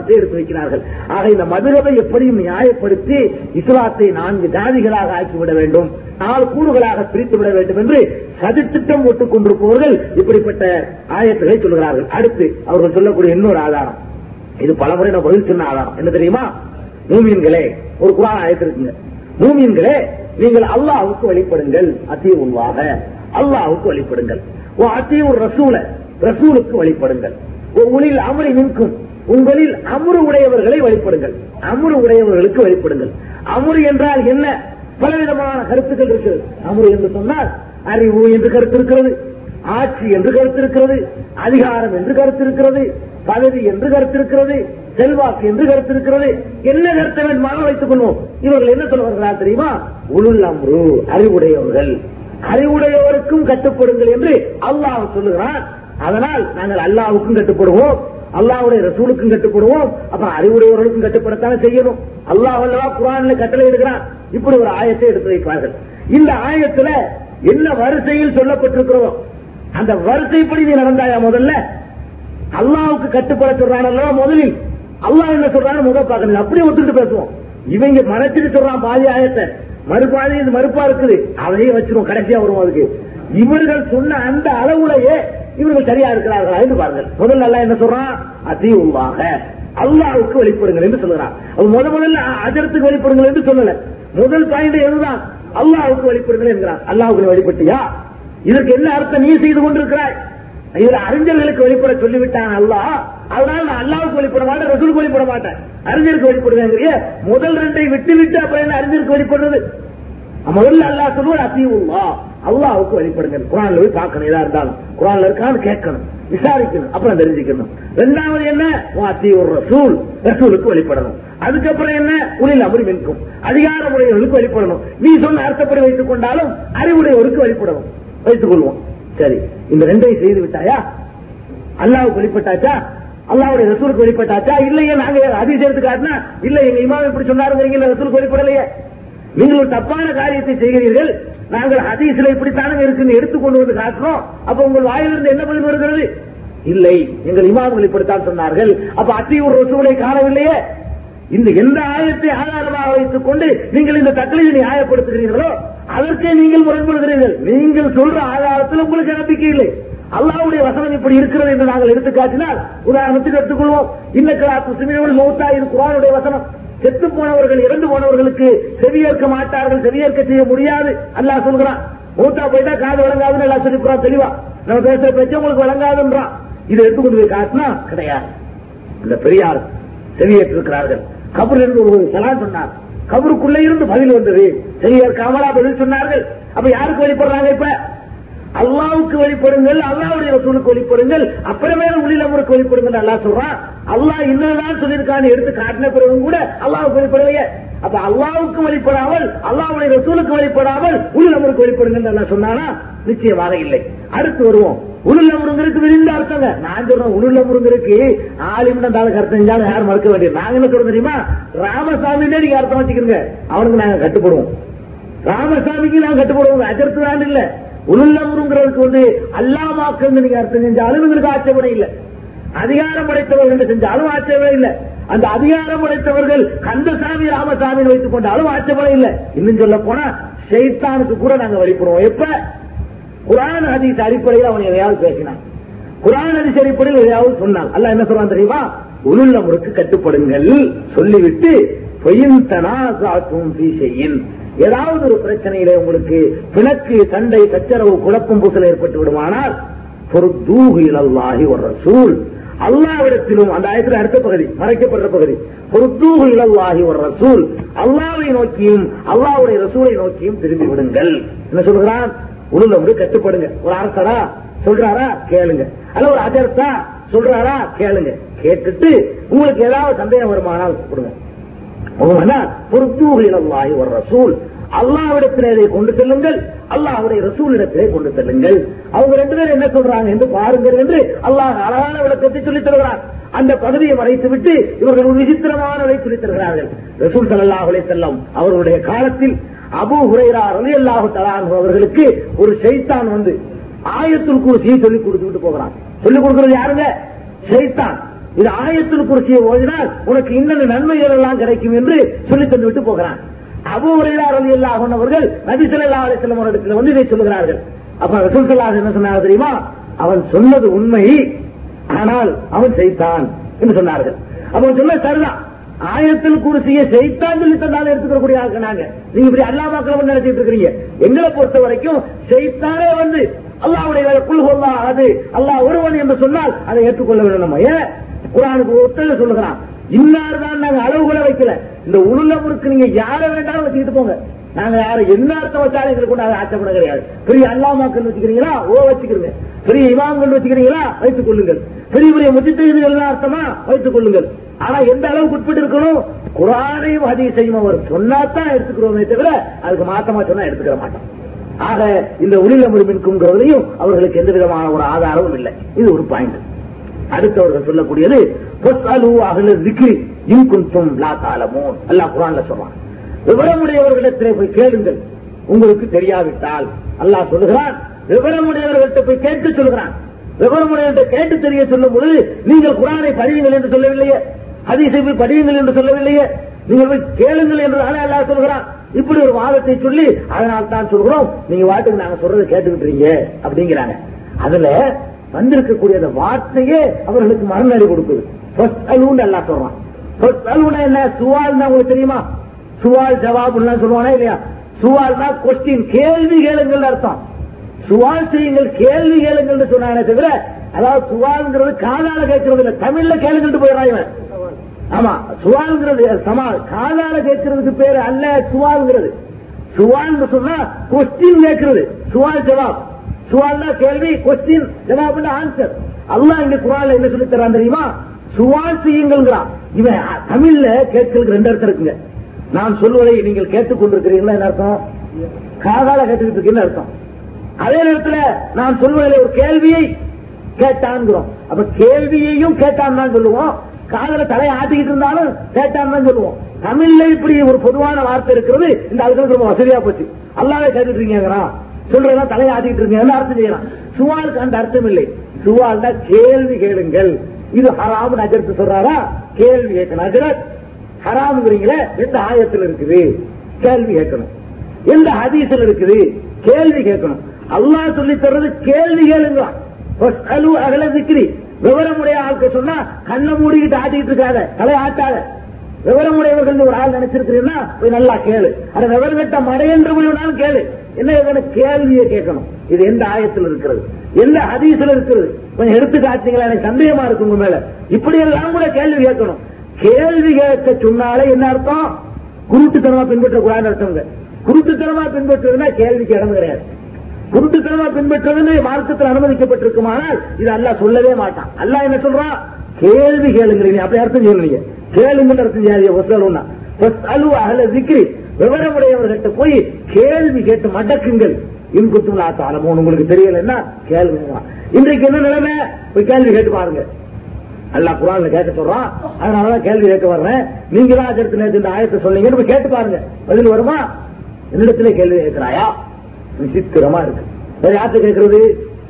விசித்திரமான எடுத்து வைக்கிறார்கள். ஆக இந்த மதுரவை எப்படியும் நியாயப்படுத்தி இஸ்லாத்தை நான்கு ஜாதிகளாக ஆக்கிவிட வேண்டும் நாலு கூறுகளாக பிரித்து விட வேண்டும் என்று சதித்திட்டம் போட்டுக் கொண்டிருப்பவர்கள் இப்படிப்பட்ட ஆயத்துகளை சொல்கிறார்கள். அடுத்து அவர்கள் சொல்லக்கூடிய இன்னொரு ஆதாரம். இது பலமுறை நான் பதில் சொன்ன ஆதாரம். என்ன தெரியுமா? மூமியன்களே ஒரு குரான் ஆயத்திருக்குங்க மூமியன்களே நீங்கள் அல்லாஹுக்கு வழிபடுங்கள் அத்திய உள்வாக அல்லாஹுக்கு வழிபடுங்கள். ஓ ஒரு ரசூல ரசூலுக்கு வழிபடுங்கள். ஓ உளில் அமரி நிற்கும். உங்களில் அமுறு உடையவர்களை வழிபடுங்கள். அமுறு உடையவர்களுக்கு வழிபடுங்கள். அமுறு என்றால் என்ன? பலவிதமான கருத்துக்கள் இருக்கிறது. அமுறு என்று சொன்னால் அறிவு என்று கருத்து இருக்கிறது ஆட்சி என்று கருத்து இருக்கிறது அதிகாரம் என்று கருத்து இருக்கிறது பதவி என்று கருத்து இருக்கிறது செல்வாக்கு என்று கருத்து இருக்கிறது என்ன கருத்தை வேண்டுமானாலும் வைத்துக் கொள்வோம். இவர்கள் என்ன சொல்வார்களா தெரியுமா? உளுள் அம்ரு அறிவுடையவர்கள். அறிவுடையவருக்கும் கட்டுப்படுங்கள் என்று அல்லாஹ் சொல்லுகிறான். அதனால் நாங்கள் அல்லாவுக்கும் கட்டுப்படுவோம். அல்லாவுடைய ரசூலுக்கும் கட்டுப்படுவோம். அப்புறம் அறிவுடையவர்களுக்கும் கட்டுப்படத்தானே செய்யணும். அல்லாஹ் அல்லவா குரான்ல கட்டளை எடுக்கிறான் இப்படி ஒரு ஆயத்தை எடுத்து வைப்பார்கள் இந்த ஆயத்துல என்ன வரிசையில் சொல்லப்பட்டிருக்கிறோம்? அந்த வரிசைப்படி நீ நடந்தாயா முதல்ல? அல்லாவுக்கு கட்டுப்பட சொல்றான் முதலில்? அல்லாஹ் என்ன சொல்றான்னு முக பார்க்கணும். அப்படியே ஒத்துட்டு பேசுவோம். இவங்க மறைச்சிட்டு சொல்றான் பாதி ஆயத்தை. மறுபாதி இது மறுப்பா இருக்குது. அதையே வச்சிருவோம். கடைசியா வருவோம் அதுக்கு. இவர்கள் சொன்ன அந்த அளவுலயே இவர்கள் சரியா இருக்கிறார்களா என்று பாருங்கள். முதல்ல அல்லாஹ் என்ன சொல்றான்? அதிகமாக அல்லாவுக்கு வெளிப்படுங்கள் என்று சொல்லுறான் அவன் முத முதல்ல அஜரத்துக்கு வெளிப்படுங்கள் என்று சொல்லல. முதல் பாயிண்ட் எதுதான்? அல்லாவுக்கு வெளிப்படுங்கள் என்கிறான். அல்லாவுக்கு நீ வெளிப்பட்டியா? இதற்கு என்ன அர்த்தம்? நீ செய்து கொண்டிருக்கிறாய். இதுல அறிஞர்களுக்கு வெளிப்பட சொல்லிவிட்டான் அல்லாஹ். அதனால நான் அல்லாவுக்கு வெளிப்பட மாட்டேன் ரசூலுக்கு வெளிப்பட மாட்டேன். அறிஞருக்கு வெளிப்படுவேங்கிறிய முதல் ரெண்டை விட்டு விட்டு அப்புறம் என்ன அறிஞருக்கு வெளிப்படுறது? முதல்ல அல்லாஹ் சொல்லுவார் அசீவுல்லா அல்லாவுக்கு வழிபடுங்கள். குரான்ல போய் பார்க்கணும் எதா இருந்தாலும். குரான்ல இருக்கான்னு கேட்கணும் விசாரிக்கணும் அப்புறம் தெரிஞ்சுக்கணும். ரெண்டாவது என்ன? அசீவுர் ரசூல். ரசூலுக்கு வெளிப்படணும் அதுக்கப்புறம் என்ன? உளில் அமரி அதிகார அதிகாரமுடையவர்களுக்கு வெளிப்படணும் நீ சொன்ன அர்த்தப்படி வைத்துக் கொண்டாலும் அறிவுடையவருக்கு வெளிப்படணும் வைத்துக் கொள்வோம். சரி. இந்த ரெண்டையும் செய்து விட்டாயா? அல்லாவுக்கு வெளிப்பட்டாச்சா அல்லாவுடைய ரசூலுக்கு வெளிப்பட்டாச்சா இல்லையே நாங்க அதிசயத்துக்கு காட்டினா இல்ல எங்க இமாம் இப்படி சொன்னாருங்கிறீங்க ரசூலுக்கு வெளிப்படலையே நீங்கள் ஒரு தப்பான காரியத்தை செய்கிறீர்கள் நாங்கள் ஹதீஸ்ல இப்படித்தானே இருக்குன்னு எடுத்துக்கொண்டு வந்து காட்டுறோம் அப்ப உங்கள் வாயிலிருந்து என்ன பதில் வருகிறது? இல்லை. எங்கள் இமாம்கள் இப்படித்தான் சொன்னார்கள். அப்ப அத்தியூர் ரசூலை காணவில்லையே? இந்த எந்த ஆயத்தை ஆதாரமாக வைத்துக் கொண்டு நீங்கள் இந்த தக்களை நியாயப்படுத்துகிறீர்களோ அதற்கே நீங்கள் முரண்படுகிறீர்கள். நீங்கள் சொல்ற ஆதாரத்தில் உங்களுக்கு நம்பிக்கை இல்லை. அல்லாவுடைய வசனம் இப்படி இருக்கிறது என்று நாங்கள் எடுத்து காட்டினால் உதாரணத்துக்கு எடுத்துக்கொள்வோம். இன்னக்கலா துசுமியோடு மௌத்தா இது குரானுடைய வசனம். செத்து போனவர்கள் இறந்து போனவர்களுக்கு செவியேற்க மாட்டார்கள் செவியேற்க செய்ய முடியாது. அல்லாஹ் சொல்கிறான் மூத்தா போயிட்டா காது வழங்காதுன்னு எல்லாம் சொல்லிப்புறான் தெளிவா. நம்ம பேசுற பேச்சு உங்களுக்கு வழங்காதுன்றான். இதை எடுத்துக்கொண்டு போய் காட்டினா கிடையாது. அந்த பெரியார் செவியேற்றிருக்கிறார்கள். என்று ஒரு சலான் சொன்னார். கபருக்குள்ளே இருந்து பதில் வந்தது. செவியேற்காமலா பதில் சொன்னார்கள். அப்ப யாருக்கு வழிபடுறாங்க இப்ப? அல்லாவுக்கு வழிபடுங்கள் அல்லாவுடைய ரசூலுக்கு வழிபடுங்கள் அப்புறமே உள்ளிலவருக்கு வழிபடுங்கள் அல்லா சொல்றான் அல்லாஹ் இன்னதான் சொல்லியிருக்கான்னு எடுத்து காட்டின பிறகும் கூட அல்லாவுக்கு வழிபடலையே அப்ப அல்லாவுக்கு வெளிப்படாமல் அல்லாவுடைய ரசூலுக்கு வழிபடாமல் உள்ளிலவருக்கு வழிபடுங்கள் அல்லாஹ் சொன்னானா? நிச்சயமாக இல்லை. அடுத்து வருவோம். உளுள்ள முருங்கருக்கு விரிந்த அர்த்தங்க? நான் சொல்றேன் உளுள்ள முருங்கருக்கு ஆலிம் தாளுக்கு அர்த்தம் செஞ்சாலும் யாரும் மறுக்க வேண்டியது. நாங்க என்ன சொல்றோம் தெரியுமா? ராமசாமின்னே நீங்க அர்த்தம் வச்சுக்கிறீங்க. அவனுக்கு நாங்க கட்டுப்படுவோம். ராமசாமிக்கு நாங்க கட்டுப்படுவோம். அஜர்த்து தான் இல்ல. உளுள்ள வந்து அல்லாமாக்கு நீங்க அர்த்தம் செஞ்சாலும் எங்களுக்கு ஆட்சேபனை இல்லை. அதிகாரம் படைத்தவர்கள் செஞ்சாலும் ஆட்சேபனை இல்லை. அந்த அதிகாரம் படைத்தவர்கள் கந்தசாமி ராமசாமி வைத்துக் கொண்டாலும் ஆட்சேபனை இல்லை. இன்னும் சொல்ல போனா ஷைத்தானுக்கு கூட நாங்க வழிபடுவோம் எப்ப? குரான் ஹதீஸ் அடிப்படையில் அவன் எதையாவது பேசினான். குரான் ஹதீஸ் அடிப்படையில் எதையாவது சொன்னான். அல்ல என்ன சொல்றான் தெரியுமா? உளுள்ள முறுக்கு கட்டுப்படுங்கள். சொல்லிவிட்டு செய்யின் ஏதாவது ஒரு பிரச்சனையில உங்களுக்கு பிணக்கு சண்டை சச்சரவு குழப்பம் பூசல் ஏற்பட்டு விடுமானால் பொருத்தூகு இலல்லாஹி ஒரு ரசூல். அல்லாவிடத்திலும் அந்த ஆயத்தில் அடுத்த பகுதி மறைக்கப்படுற பகுதி பொருத்தூகு இலல்லாஹி ஒரு ரசூல். அல்லாவை நோக்கியும் அல்லாவுடைய ரசூலை நோக்கியும் திரும்பி விடுங்கள். என்ன சொல்கிறான்? உள்ள வந்து கட்டுப்படுங்க. ஒரு அரசரா? சொல்றாரா? கேளுங்க. அல்ல ஒரு அஜர்த்தா? சொல்றாரா? கேளுங்க. கேட்டுட்டு உங்களுக்கு ஏதாவது சந்தேகம் வருமானால் கொடுங்க. பொறுத்தூகலாய் ஒரு ரசூல். அல்லாவிடத்திலே இதை கொண்டு செல்லுங்கள். அல்லாஹுடைய ரசூலிடத்திலே கொண்டு செல்லுங்கள். அவங்க ரெண்டு பேரும் என்ன சொல்றாங்க என்று பாருங்கள் என்று அல்லாஹ் அழகான விளக்கத்தை சொல்லித் தருகிறார். அந்த பகுதியை வரைத்து விட்டு இவர்கள் ஒரு விசித்திரமானதை சொல்லித் தருகிறார்கள். ரசூல் சல்லாஹ் செல்லம் அவர்களுடைய காலத்தில் அபு ஹுரைரா அலி அல்லாஹு தலான் அவர்களுக்கு ஒரு செய்தான் வந்து ஆயத்துல் குருசியை சொல்லிக் கொடுத்துட்டு போகிறான். சொல்லிக் கொடுக்கிறது யாருங்க? செய்தான் இது ஆயத்தில் குருசியை ஓதினால் உனக்கு இன்னொரு நன்மைகள் எல்லாம் கிடைக்கும் என்று சொல்லி தந்து விட்டு போகிறான். அபு ஹுரைரா ரலி அவர்கள் நபி சொல்லா அவரிடத்தில் வந்து இதை சொல்லுகிறார்கள். அப்ப ரசூல் சொல்லா என்ன சொன்னார் தெரியுமா? அவன் சொன்னது உண்மை ஆனால் அவன் செய்தான் என்று சொன்னார்கள். அவன் சொன்ன சரிதான். ஆயத்தில் குருசிய செய்தான் சொல்லி தந்தாலும் எடுத்துக்கக்கூடிய ஆளுக்கு நாங்க. நீங்க இப்படி அல்லாமாக்கள் நினைச்சிட்டு இருக்கிறீங்க. எங்களை பொறுத்த வரைக்கும் செய்தானே வந்து அல்லாவுடைய குழு கொல்லா அது அல்லாஹ் ஒருவன் என்று சொன்னால் அதை ஏற்றுக்கொள்ள வேண்டும் நம்ம. ஏன்? குரானுக்கு ஒத்தல சொல்லுகிறான். இன்னார் தான் நாங்க அளவுகளை வைக்கல. இந்த உளுள்ளவருக்கு நீங்க யாரை வேண்டாலும் வச்சுக்கிட்டு போங்க. நாங்க யாரும் என்ன அர்த்தம் வச்சாலும் எங்களுக்கு கொண்டு அதை ஆச்சப்பட கிடையாது. பெரிய அல்லாமாக்கள் வச்சுக்கிறீங்களா? ஓ வச்சுக்கிறீங்க. பெரிய இமாம்கள் வச்சுக்கிறீங்களா? வைத்துக் கொள்ளுங்கள். பெரிய பெரிய முஜித்தீர்கள் அர்த்தமா? வைத்துக் கொள்ளுங்கள். ஆனா எந்த அளவுக்கு உட்பட்டு இருக்கணும் குரானையும் செய்யும் அவர் சொன்னாத்தான் எடுத்துக்கிறோமே தவிர அதுக்கு மாத்தமா சொன்னா எடுத்துக்கிற மாட்டோம் ஆக இந்த உளில முருமின்குங்கிறதுலையும் அவர்களுக்கு எந்த விதமான ஒரு ஆதாரமும் இல்லை. இது ஒரு பாயிண்ட் அடுத்தவர்கள் சொல்லக்கூடியது அகல திக்ரி லா அல்லாஹ் குரான்ல சொல்றான். விவரமுடையவர்களிடத்திலே போய் கேளுங்கள். உங்களுக்கு தெரியாவிட்டால் அல்லாஹ் சொல்லுகிறான். விவரமுடையவர்கள்ட்ட போய் கேட்டு சொல்லுகிறான். விவரமுடையவர்கிட்ட கேட்டு தெரிய சொல்லும் பொழுது நீங்கள் குரானை படியுங்கள் என்று சொல்லவில்லையே. ஹதீஸை போய் படியுங்கள் என்று சொல்லவில்லையே. நீங்கள் போய் கேளுங்கள் என்று அல்லாஹ் சொல்கிறான் இப்படி ஒரு வாதத்தை சொல்லி அதனால் தான் சொல்கிறோம். நீங்க வாட்டுக்கு நாங்க சொல்றதை கேட்டுக்கிட்டீங்க அப்படிங்கிறாங்க. அதுல வந்திருக்கக்கூடிய அந்த வார்த்தையே அவர்களுக்கு மரணடி கொடுக்குது. அல்லா எல்லாம் சொல்றான். அலுனா என்ன? சுவால்னா உங்களுக்கு தெரியுமா? சுவால் ஜவாப் சொல்லுவானா இல்லையா? சுவால்னா கொஸ்டின் கேள்வி கேளுங்கள் அர்த்தம். சுவால் செய்யுங்கள் கேள்வி கேளுங்கள் சொன்னானே தவிர அதாவது சுவால்ங்கிறது காதால கேட்கறது இல்ல. தமிழ்ல கேளுங்கள்ட்டு போயிடறான் இவன். ஆமா சுவால்ங்கிறது சமா காதால கேட்கறதுக்கு பேரு அல்ல சுவால்ங்கிறது சுவால்னு சொன்னா கொஸ்டின் கேட்கறது. சுவால் ஜவாப். சுவால்னா கேள்வி கொஸ்டின் ஜவாபுல ஆன்சர் அல்லா இங்க குரான்ல என்ன சொல்லி தரான் தெரியுமா? சுவால் செய்யுங்கள்ங்கிறான் இவன் தமிழ்ல கேட்கிறதுக்கு ரெண்டு அர்த்தம் இருக்குங்க. நான் சொல்வதை நீங்கள் கேட்டுக் கொண்டிருக்கிறீங்களா என்ன அர்த்தம்? காதால கேட்டுக்கிட்டு இருக்கீங்கன்னு அர்த்தம்? அதே நேரத்தில் நான் சொல்வதில் ஒரு கேள்வியை கேட்டான்கிறோம் அப்ப கேள்வியையும் கேட்டான் தான் சொல்லுவோம். காதல தலையை ஆட்டிக்கிட்டு இருந்தாலும் கேட்டான் தான் சொல்லுவோம். தமிழ்ல இப்படி ஒரு பொதுவான வார்த்தை இருக்கிறது இந்த அதுக்கு ரொம்ப வசதியா போச்சு. அல்லாவே கேட்டுட்டு இருக்கீங்கிறான் சொல்றதா தலையை ஆட்டிக்கிட்டு இருக்கீங்க அர்த்தம் செய்யலாம்? சுவாலுக்கு அந்த அர்த்தம் இல்லை. சுவால் கேள்வி கேளுங்கள். இது ஹராம் நஜரத்து சொல்றாரா? கேள்வி கேட்கணும் நஜரத். ஹராம்ங்கிறீங்களே எந்த ஆயத்தில் இருக்குது? கேள்வி கேட்கணும். எந்த ஹதீஸில் இருக்குது? கேள்வி கேட்கணும். அல்லாஹ் சொல்லி தர்றது கேள்வி கேளுங்க. அகல திக்ரி விவரமுடைய ஆட்கள் சொன்னா கண்ணை மூடிக்கிட்டு ஆட்டிக்கிட்டு இருக்காத. தலை ஆட்டாத விவரம் உடையவர்கள் ஒரு ஆள் நினைச்சிருக்கிறீங்கன்னா போய் நல்லா கேளு. அது விவரம் கட்ட மடையென்று முடிவுனாலும் கேளு. என்ன இதுன்னு கேள்வியை கேட்கணும்? இது எந்த ஆயத்தில் இருக்கிறது? எந்த ஹதீசில் இருக்கிறது? கொஞ்சம் எடுத்து காட்டீங்களா எனக்கு சந்தேகமா இருக்கு உங்க மேல. இப்படி எல்லாம் கூட கேள்வி கேட்கணும். கேள்வி கேட்க சொன்னாலே என்ன அர்த்தம்? குருட்டுத்தனமா பின்பற்றக்கூடாதுன்னு அர்த்தம் குருட்டுத்தனமா பின்பற்றுறதுன்னா கேள்விக்கு இடம் கிடையாது. குருட்டுத்தனமா பின்பற்றுவது மார்க்கத்தில் அனுமதிக்கப்பட்டிருக்குமானால் இது அல்ல சொல்லவே மாட்டான். அல்ல என்ன சொல்றான்? கேள்வி கேளுங்கிறீங்க. அப்படி அர்த்தம் சொல்லுங்க கேளுங்கன்னு அர்த்தம் செய்யாதீங்க அலு அகல திக்ரி. விவரமுடையவர்கிட்ட போய் கேள்வி கேட்டு மடக்குங்கள். இன்குத்தும் ஆத்தாலமோ உங்களுக்கு தெரியலன்னா கேள்வி இன்றைக்கு என்ன நிலைமை? போய் கேள்வி கேட்டு பாருங்க. அல்லா குரான்ல கேட்க சொல்றான். அதனாலதான் கேள்வி கேட்க வர்றேன். நீங்க தான் அதற்கு நேற்று இந்த ஆயத்தை சொன்னீங்கன்னு போய் கேட்டு பாருங்க. பதில் வருமா? என்னிடத்துல கேள்வி கேட்கிறாயா? விசித்திரமா இருக்கு. வேற யார்கிட்ட கேட்கறது?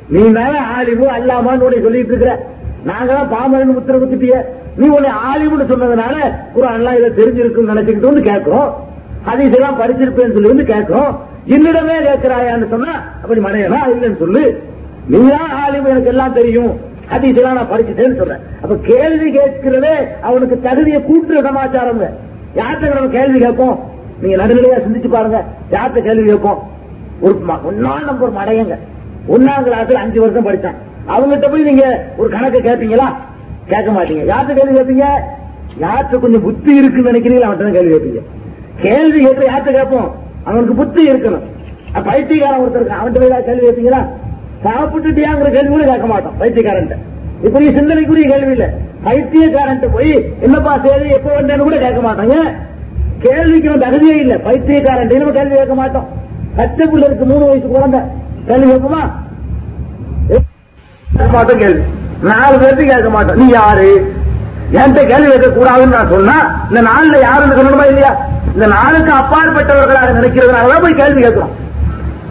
நீ தானே ஆலிமு அல்லாமான்னு உன்னை சொல்லிட்டு இருக்கிற. நாங்க தான் பாமரன் உத்தரவு குத்திட்டிய. நீ உன்னை ஆலிமுன்னு சொன்னதுனால குரான்லாம் இதை தெரிஞ்சிருக்கும் நினைச்சுக்கிட்டு வந்து கேட்கிறோம். ஹதீஸ் எல்லாம் படிச்சிருப்பேன்னு சொல்லி வந்து கேட்கிறோம். என்னிடமே கேட்கிறாயான்னு சொன்னா அப்படி மனையனா இல்லைன்னு சொல்லு. நீ தான் ஆலிமு? எனக்கு எல்லாம் தெரியும். ஹதீஸ் எல்லாம் நான் படிச்சுட்டேன்னு சொல்றேன். அப்ப கேள்வி கேட்கிறதே அவனுக்கு தகுதியை கூட்டுற சமாச்சாரம் யார்கிட்ட நம்ம கேள்வி கேட்போம்? நீங்க நடுநிலையா சிந்திச்சு பாருங்க. யார்கிட்ட கேள்வி கேட்போம்? ஒரு ம- நம்ம ஒரு மடையங்க. ஒன்னாம் கிளாஸ்ல அஞ்சு வருஷம் படிச்சான். அவங்ககிட்ட போய் நீங்க ஒரு கணக்கு கேட்பீங்களா? கேட்க மாட்டீங்க. யார்கிட்ட கேள்வி கேட்பீங்க? யார்கிட்ட கொஞ்சம் புத்தி இருக்குன்னு நினைக்கிறீங்களா அவன்கிட்ட தான் கேள்வி கேட்பீங்க. கேள்வி கேட்க யார்கிட்ட கேட்போம்? அவனுக்கு புத்தி இருக்கணும். பைத்தியக்காரன் ஒருத்தர் இருக்கான். அவன்கிட்ட போய் ஏதாவது கேள்வி கேட்பீங்களா? சாப்பிட்டுட்டியாங்கிற கேள்வி கூட கேட்க மாட்டோம் பைத்தியக்காரன் இப்படி சிந்தனைக்குரிய கேள்வி இல்ல. பைத்தியக்காரன் போய் என்னப்பா சேதி எப்ப வந்தேன்னு கூட கேட்க மாட்டாங்க கேள்விக்கு தகுதியே இல்ல. பைத்தியக்காரன் நம்ம கேள்வி கேட்க மாட்டோம். பச்சை இருக்கு மூணு வயசு குழந்தை. கேள்வி கேட்குமா மாட்டோம் கேள்வி. நாலு பேர்த்து கேட்க மாட்டோம். நீ யாரு? என்கிட்ட கேள்வி கேட்க கூடாதுன்னு நான் சொன்னா இந்த நாள்ல யாருன்னு சொல்லணுமா இல்லையா? இந்த நாளுக்கு அப்பாற்பட்டவர்களாக நினைக்கிறதுனால போய் கேள்வி கேட்கிறோம்.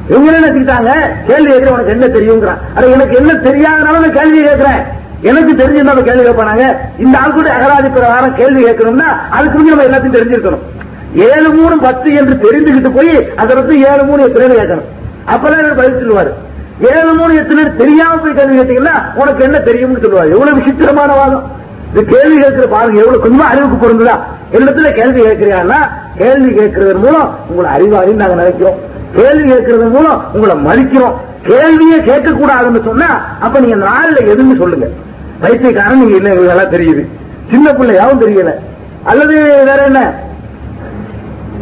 இவங்க என்ன நினைச்சுக்கிட்டாங்க கேள்வி கேட்கிற உனக்கு என்ன தெரியுங்கிறான். அட எனக்கு என்ன தெரியாதனால நான் கேள்வி கேட்கிறேன். எனக்கு தெரிஞ்சிருந்தா அவன் கேள்வி கேட்பாங்க இந்த ஆள் கூட அகராதி பிரகாரம் கேள்வி கேட்கணும்னா அதுக்கு முன்னாடி நம்ம எல்லாத்தையும் தெரிஞ்சிருக்கணும். ஏழு மூணு பத்து என்று தெரிந்துகிட்டு போய் அதற்கு ஏழு மூணு எத்தனை கேட்கணும். அப்பதான் பதில் சொல்லுவாரு. ஏழு எத்தனை தெரியாம போய் கேள்வி கேட்டீங்கன்னா உனக்கு என்ன தெரியும்னு சொல்லுவாங்க. எவ்வளவு விசித்திரமான வாதம். இந்த கேள்வி கேட்கிற பாருங்க எவ்வளவு கொஞ்சமா அறிவுக்கு பொருந்ததா? என்னிடத்துல கேள்வி கேட்கிறீங்கன்னா கேள்வி கேட்கறது மூலம் உங்களை அறிவாளின்னு நாங்க நினைக்கிறோம். கேள்வி கேட்கறது மூலம் உங்களை மதிக்கிறோம். கேள்வியே கேட்க கூடாதுன்னு சொன்னா அப்ப நீங்க நாளில் எதுன்னு சொல்லுங்க. பைத்தியக்காரன் நீங்க என்ன எங்களுக்கு எல்லாம் தெரியுது. சின்ன பிள்ளையாவும் தெரியல. அல்லது வேற என்ன?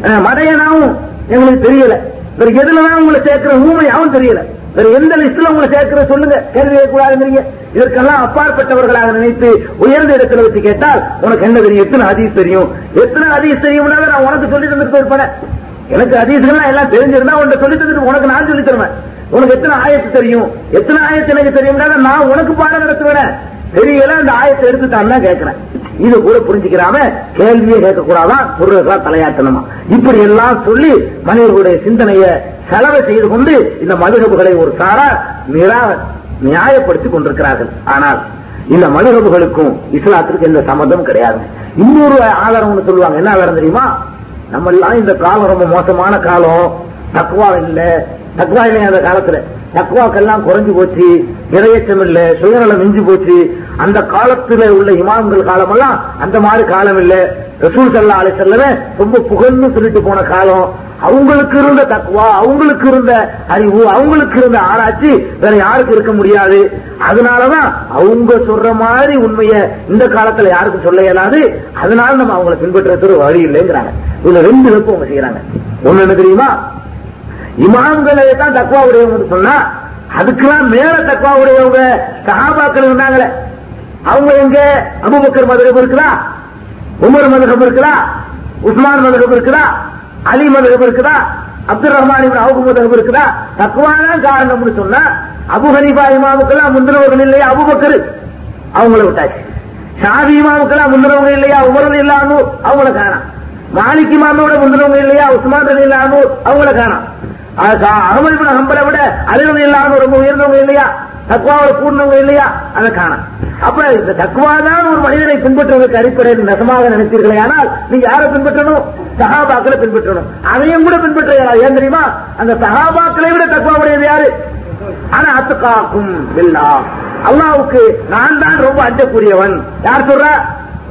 மடையனாவும் எங்களுக்கு தெரியல. வேற எதுலதான் உங்களை சேர்க்கிற ஊமையாவும் தெரியல. வேற எந்த லிஸ்ட்ல உங்களை சேர்க்கிற சொல்லுங்க. கேள்வி கேட்கக்கூடாதுங்கிறீங்க. இதற்கெல்லாம் அப்பாற்பட்டவர்களாக நினைத்து உயர்ந்த இடத்துல வச்சு கேட்டால் உனக்கு என்ன தெரியும்? எத்தனை அதிகம் தெரியும்? எத்தனை ஹதீஸ் தெரியும்னா நான் உனக்கு சொல்லி தந்துட்டு போயிருப்பேன் எனக்கு ஹதீஸ்கள்லாம் எல்லாம் தெரிஞ்சிருந்தா உன்கிட்ட சொல்லி தந்துட்டு உனக்கு நான் சொல்லி தருவேன். உனக்கு எத்தனை ஆயத்து தெரியும்? எத்தனை ஆயத்து எனக்கு தெரியும்னா நான் உனக்கு பாடம் நடத்துவேன். தெரியல அந்த ஆயத்தை எடுத்துட்டான் கேட்கிறேன் இது கூட புரிஞ்சுக்கிறாம கேள்வியே கேட்கக்கூடாதான் கூடாதான் தலையாட்டணுமா? இப்படி எல்லாம் சொல்லி மனிதர்களுடைய சிந்தனையை செலவை செய்து கொண்டு இந்த மதுகபுகளை ஒரு சாரா நிரா நியாயப்படுத்திக் கொண்டிருக்கிறார்கள். ஆனால் இந்த மதுகபுகளுக்கும் இஸ்லாத்திற்கு எந்த சம்மந்தம் கிடையாது. இன்னொரு ஆதாரம் ஒண்ணு சொல்லுவாங்க. என்ன ஆதாரம் தெரியுமா? நம்ம எல்லாம் இந்த காலம் ரொம்ப மோசமான காலம். தக்குவா இல்ல தக்குவா இல்லையா அந்த காலத்துல? தக்குவாக்கெல்லாம் குறைஞ்சு போச்சு இறையற்றம் இல்ல சுயநலம் மிஞ்சு போச்சு. அந்த காலத்துல உள்ள இமாம்கள் காலமெல்லாம் அந்த மாதிரி காலம் இல்ல. ரசூல் சல்லா அலை செல்லவே ரொம்ப புகழ்ந்து சொல்லிட்டு போன காலம். அவங்களுக்கு இருந்த தக்குவா அவங்களுக்கு இருந்த அறிவு அவங்களுக்கு இருந்த ஆராய்ச்சி வேற யாருக்கு இருக்க முடியாது. அதனாலதான் அவங்க சொல்ற மாதிரி உண்மையை இந்த காலத்துல யாருக்கும் சொல்ல இயலாது. அதனால நம்ம அவங்களை பின்பற்றுறது வழி இல்லைங்கிறாங்க. இதுல ரெண்டு வெப்பம் அவங்க செய்யறாங்க. ஒண்ணு என்ன தெரியுமா? இமாம்களை தான் தக்குவா உடையவங்க சொன்னா அதுக்கெல்லாம் மேல தக்குவா உடையவங்க சஹாபாக்கள் இருந்தாங்களே. அவங்க எங்க? அபுபக்கர் மதுரப் இருக்குதா? உமர் மதுகம் இருக்குதா? உஸ்மான் மதுரப் இருக்குதா? அலி மதுரப் இருக்குதா? அப்துல் ரஹ்மான் இப்னு அவுஃப் இருக்குதா? தக்குவா தான் காரணம்னு சொன்னா அபு ஹனீஃபா இமாமுக்கெல்லாம் முந்தினவர்கள் இல்லையா அபுபக்கர்? அவங்கள விட்டாச்சு. ஷாதி இமாமுக்கெல்லாம் முந்தினவங்க இல்லையா? உமர் இல்லாமல் அவங்கள காணாம் மாலிக் இமாமோட முந்தினவங்க இல்லையா? உஸ்மான் இல்லாமல் அவங்கள காணாம் அகமது பின் ஹம்பலை விட அறிவு இல்லாத ரொம்ப உயர்ந்தவங்க இல்லையா? தக்குவாவோட கூடினவங்க இல்லையா? அதை காணும். அப்ப இந்த தக்குவா தான் ஒரு மனிதனை பின்பற்றுவதற்கு அடிப்படையில் நெசமாக நினைத்தீர்களே ஆனால் நீங்க யாரை பின்பற்றணும்? சகாபாக்களை பின்பற்றணும். அதையும் கூட பின்பற்ற ஏன் தெரியுமா? அந்த சகாபாக்களை விட தக்குவா உடையது யாரு? ஆனா அத்துக்காக்கும் இல்லா அல்லாவுக்கு நான் தான் ரொம்ப அஞ்சக்கூடியவன். யார் சொல்றா?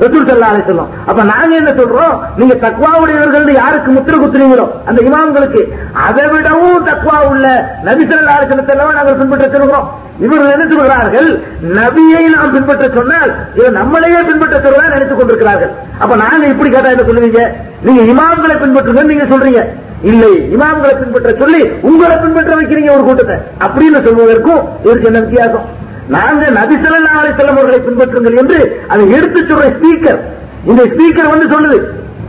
ரசூல் ஸல்லல்லாஹு அலைஹி அப்ப நாங்க என்ன சொல்றோம்? நீங்க தக்வாவுடையவர்கள் யாருக்கு முத்திர குத்துறீங்களோ அந்த இமாம்களுக்கு. அதை விடவும் தக்வா உள்ள நபி ஸல்லல்லாஹு அலைஹி நாங்கள் பின்பற்ற சொல்கிறோம் இவர்கள் என்ன சொல்கிறார்கள்? நபியை நாம் பின்பற்ற சொன்னால் இவர் நம்மளையே பின்பற்ற சொல்றதா நினைத்துக் கொண்டிருக்கிறார்கள். அப்ப நாங்க இப்படி கேட்டா என்ன சொல்லுவீங்க? நீங்க இமாம்களை பின்பற்றுங்க நீங்க சொல்றீங்க. இல்லை இமாம்களை பின்பற்ற சொல்லி உங்களை பின்பற்ற வைக்கிறீங்க ஒரு கூட்டத்தை. அப்படின்னு சொல்வதற்கும் இவருக்கு என்ன வித்தியாசம்? நாங்கள் நபி ஸல்லல்லாஹு அவர்களை பின்பற்றுங்கள் என்று அதை எடுத்து சொல்ற ஸ்பீக்கர். இந்த ஸ்பீக்கர் வந்து சொல்லுது.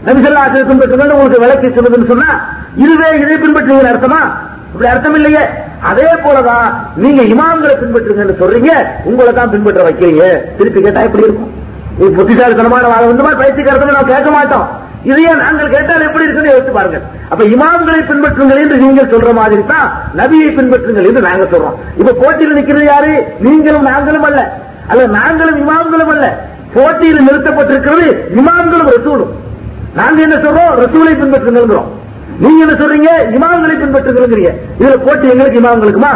நபிசல்லா ஸல்லல்லாஹு பின்பற்றுங்கள் உங்களுக்கு விளக்கி சொல்லுதுன்னு சொன்னா இதுவே இதை பின்பற்றுவீங்க அர்த்தமா? இப்படி அர்த்தம் இல்லையே. அதே போலதான் நீங்க இமாம்களை பின்பற்றுங்கன்னு சொல்றீங்க உங்களை தான் பின்பற்ற வைக்கிறீங்க. திருப்பி கேட்டா எப்படி இருக்கும்? இது புத்திசாலித்தனமான வாதம் இந்த மாதிரி பயிற்சிக்கிறத நான் கேட்க மாட்டோம். இதையே நாங்கள் கேட்டால் எப்படி இருக்குன்னு யோசித்து பாருங்க அப்ப இமாம்களை பின்பற்றுங்கள் என்று நீங்கள் சொல்ற மாதிரி தான் நபியை பின்பற்றுங்கள் என்று நாங்க சொல்றோம். இப்ப போட்டியில் நிக்கிறது யாரு? நீங்களும் நாங்களும் அல்ல. அல்ல நாங்களும் இமாம்களும் அல்ல. போட்டியில் நிறுத்தப்பட்டிருக்கிறது இமாம்களும் ரசூலும். நாங்க என்ன சொல்றோம்? ரசூலை பின்பற்றுங்கிறோம் நீங்க என்ன சொல்றீங்க? இமாம்களை பின்பற்றுங்கிறீங்க இதுல போட்டி எங்களுக்கு இமாம்களுக்குமா?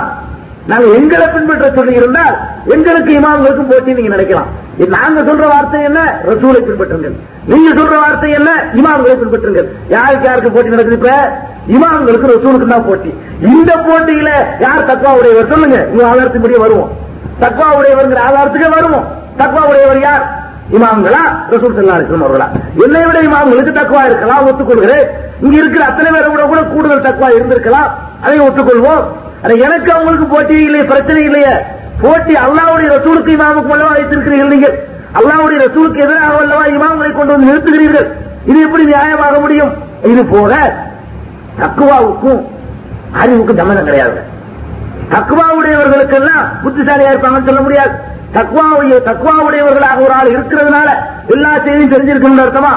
நாங்க எங்களை பின்பற்ற சொல்லி இருந்தால் எங்களுக்கு இமாம்களுக்கும் போட்டி நீங்க நினைக்கலாம். நாங்க சொல்ற வார்த்தை என்ன? ரசூலை பின்பற்றுங்கள். நீங்க சொல்ற வார்த்தை என்ன? இமாம்களை பின்பற்றுங்கள். யாருக்கு யாருக்கு போட்டி நடக்குது இப்ப? இமாம்களுக்கு ரசூலுக்கு தான் போட்டி. இந்த போட்டியில யார் தக்குவா உடையவர்? சொல்லுங்க. உங்க ஆதாரத்தின்படியே வருவோம். தக்வா உடையவர்ங்கிற ஆதாரத்துக்கே வருவோம். தக்வா உடையவர் யார்? இமாம்களா? ரசூல் சல்லா அலிஸ்லாம் அவர்களா. என்னை விட இமாம்களுக்கு தக்குவா இருக்கலாம் ஒத்துக்கொள்கிறேன். இங்க இருக்கிற அத்தனை பேரை விட கூட கூடுதல் தக்குவா இருந்திருக்கலாம். அதை ஒத்துக்கொள்வோம். எனக்கு அவங்களுக்கு போட்டி இல்லையே பிரச்சனை இல்லையே. போட்டி அல்லாவுடைய ரசூலுக்கு இமாமுக்கு அல்லவா வைத்திருக்கிறீர்கள் நீங்கள். அல்லாவுடைய ரசூலுக்கு எதிராக அல்லவா இமாம்களை கொண்டு வந்து நிறுத்துகிறீர்கள். இது எப்படி நியாயமாக முடியும்? இது போல தக்குவாவுக்கும் அறிவுக்கும் சம்மந்தம் கிடையாது. தக்குவாவுடையவர்களுக்கெல்லாம் புத்திசாலியா இருப்பாங்கன்னு சொல்ல முடியாது. தக்குவாவுடைய தக்குவாவுடையவர்களாக ஒரு ஆள் இருக்கிறதுனால எல்லா செய்தியும் தெரிஞ்சிருக்கணும் அர்த்தமா?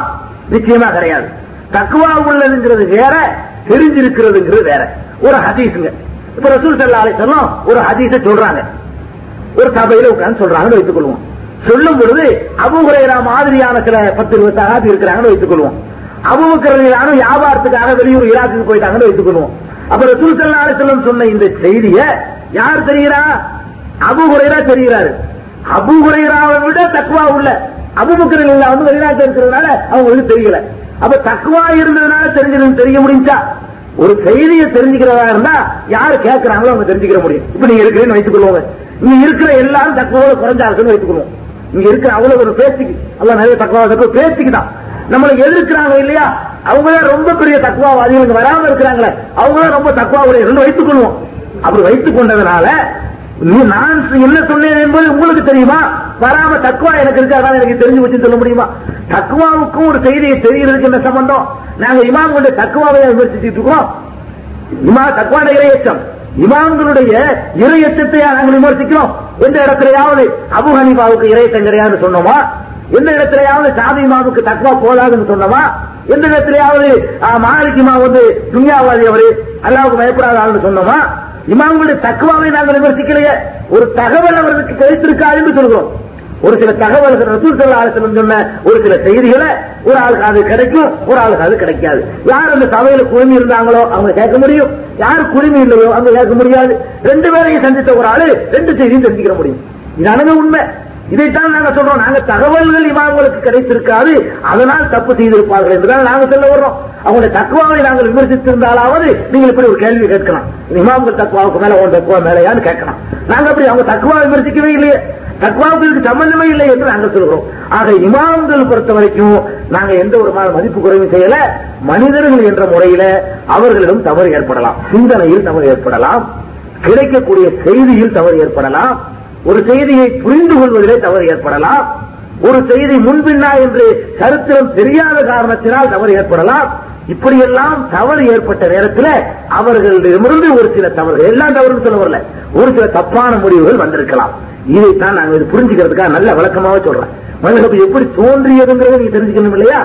நிச்சயமா கிடையாது. தக்குவா உள்ளதுங்கிறது வேற தெரிஞ்சிருக்கிறதுங்கிறது வேற. ஒரு ஹதீஸுங்க. இப்ப ரசூல் சல்லா அலிசல்லாம் ஒரு ஹதீஸை சொல்றாங்க. ஒரு சபையில உட்கார்ந்து சொல்றாங்கன்னு வைத்துக் கொள்வோம் சொல்லும் பொழுது அபுகுரைரா மாதிரியான சில பத்து இருபது சகாபி இருக்கிறாங்கன்னு வைத்துக் கொள்வோம் அபுபக்கரையிலான வியாபாரத்துக்காக வெளியூர் ஈராக்குக்கு போயிட்டாங்கன்னு வைத்துக் கொள்வோம் அப்ப ரசூல் சல்லா அலிசல்லம் சொன்ன இந்த செய்திய யார் தெரிகிறா? அபுகுரைரா தெரிகிறாரு. அபுகுரைராவை விட தக்குவா உள்ள அபுபக்கரில் இல்ல வந்து வெளிநாட்டு இருக்கிறதுனால அவங்களுக்கு தெரியல. அப்ப தக்குவா இருந்ததுனால தெரிஞ்சதுன்னு தெரிய முடிஞ்சா? ஒரு செய்தியை தெரிஞ்சுக்கிறதா இருந்தா யாரு கேட்கறாங்களோ அவங்க தெரிஞ்சுக்கிற முடியும். இப்ப நீங்க இருக்கிறேன்னு வைத்துக் கொள்வாங்க இங்க இருக்கிற எல்லாரும் தக்குவோட குறைஞ்சா இருக்குன்னு வைத்துக் கொள்வோம் இங்க இருக்கிற அவ்வளவு ஒரு பேச்சுக்கு அவ்வளவு நிறைய தக்குவா தக்குவ பேச்சுக்கு தான். நம்மளை எதிர்க்கிறாங்க இல்லையா? அவங்களே ரொம்ப பெரிய தக்குவாவாதிகள் வராம இருக்கிறாங்களே. அவங்களே ரொம்ப தக்குவாவுடைய வைத்துக் கொள்வோம் அப்படி வைத்துக் கொண்டதுனால நான் என்ன சொன்னேன் என்பது உங்களுக்கு தெரியுமா? வராம தக்குவா எனக்கு இருக்கு? அதான் எனக்கு தெரிஞ்சு வச்சு சொல்ல முடியுமா? தக்குவாவுக்கும் ஒரு செய்தியை தெரிகிறதுக்கு என்ன சம்பந்தம்? நாங்க இமாம் கொண்ட தக்குவாவை விமர்சிச்சுட்டு இருக்கோம். இமா தக்குவான இரையச்சம் இமாம்களுடைய இரையச்சத்தை நாங்கள் விமர்சிக்கிறோம். எந்த இடத்துலயாவது அபு ஹனிபாவுக்கு இரையச்சம் கிடையாது சொன்னோமா? எந்த இடத்துலயாவது சாமி இமாமுக்கு தக்குவா போதாதுன்னு சொன்னோமா? எந்த இடத்துலயாவது மாலிக் இமா வந்து துன்யாவாதி அவரு அல்லாவுக்கு பயப்படாத சொன்னோமா? இமாம்களுடைய தக்குவாவை நாங்கள் விமர்சிக்கலையே. ஒரு தகவல் அவர்களுக்கு கிடைத்திருக்காது என்று சொல்கிறோம். ஒரு சில தகவல்கள் ரசூல் சல்லா சொன்ன ஒரு சில செய்திகளை ஒரு ஆளுக்கு அது கிடைக்கும் ஒரு ஆளுக்கு அது கிடைக்காது. யார் அந்த சபையில குழுமி இருந்தாங்களோ அவங்க கேட்க முடியும். யார் குழுமி இல்லையோ அவங்க கேட்க முடியாது. ரெண்டு பேரையும் சந்தித்த ஒரு ஆளு ரெண்டு செய்தியும் தெரிஞ்சுக்கிற முடியும். இதானது உண்மை. இதைத்தான் நாங்க சொல்றோம். நாங்க தகவல்கள் இமாம்களுக்கு கிடைத்திருக்காது. அதனால் தப்பு செய்திருப்பார்கள் என்றுதான் நாங்க சொல்ல வர்றோம். அவங்களுடைய தக்குவாவை நாங்கள் விமர்சித்திருந்தாலாவது நீங்கள் இப்படி ஒரு கேள்வி கேட்கலாம். இமாம்கள் தக்குவாவுக்கு மேல உன் தக்குவா மேலையான்னு கேட்கலாம். நாங்க அப்படி அவங்க தக்குவா விமர்சிக்கவே இல்லையே. தக்குவாவுக்கு சம்பந்தமே இல்லை என்று நாங்கள் சொல்கிறோம். ஆக இமாம்கள் பொறுத்த வரைக்கும் நாங்க எந்த ஒரு மதிப்பு குறைவு செய்யல. மனிதர்கள் என்ற முறையில அவர்களிடம் தவறு ஏற்படலாம். சிந்தனையில் தவறு ஏற்படலாம். கிடைக்கக்கூடிய செய்தியில் தவறு ஏற்படலாம். ஒரு செய்தியை புரிந்து கொள்வதிலே தவறு ஏற்படலாம். ஒரு செய்தி முன்பின்னா என்று சரித்திரம் தெரியாத காரணத்தினால் தவறு ஏற்படலாம். இப்படியெல்லாம் தவறு ஏற்பட்ட நேரத்தில் அவர்களிடமிருந்து ஒரு சில தவறு எல்லாம் தவறுன்னு சொல்ல வரல ஒரு சில தப்பான முடிவுகள் வந்திருக்கலாம். இதைத்தான் நாங்க இது புரிஞ்சுக்கிறதுக்காக நல்ல விளக்கமாக சொல்றேன். மதுகபு எப்படி தோன்றியதுங்கிறத நீங்க தெரிஞ்சுக்கணும் இல்லையா?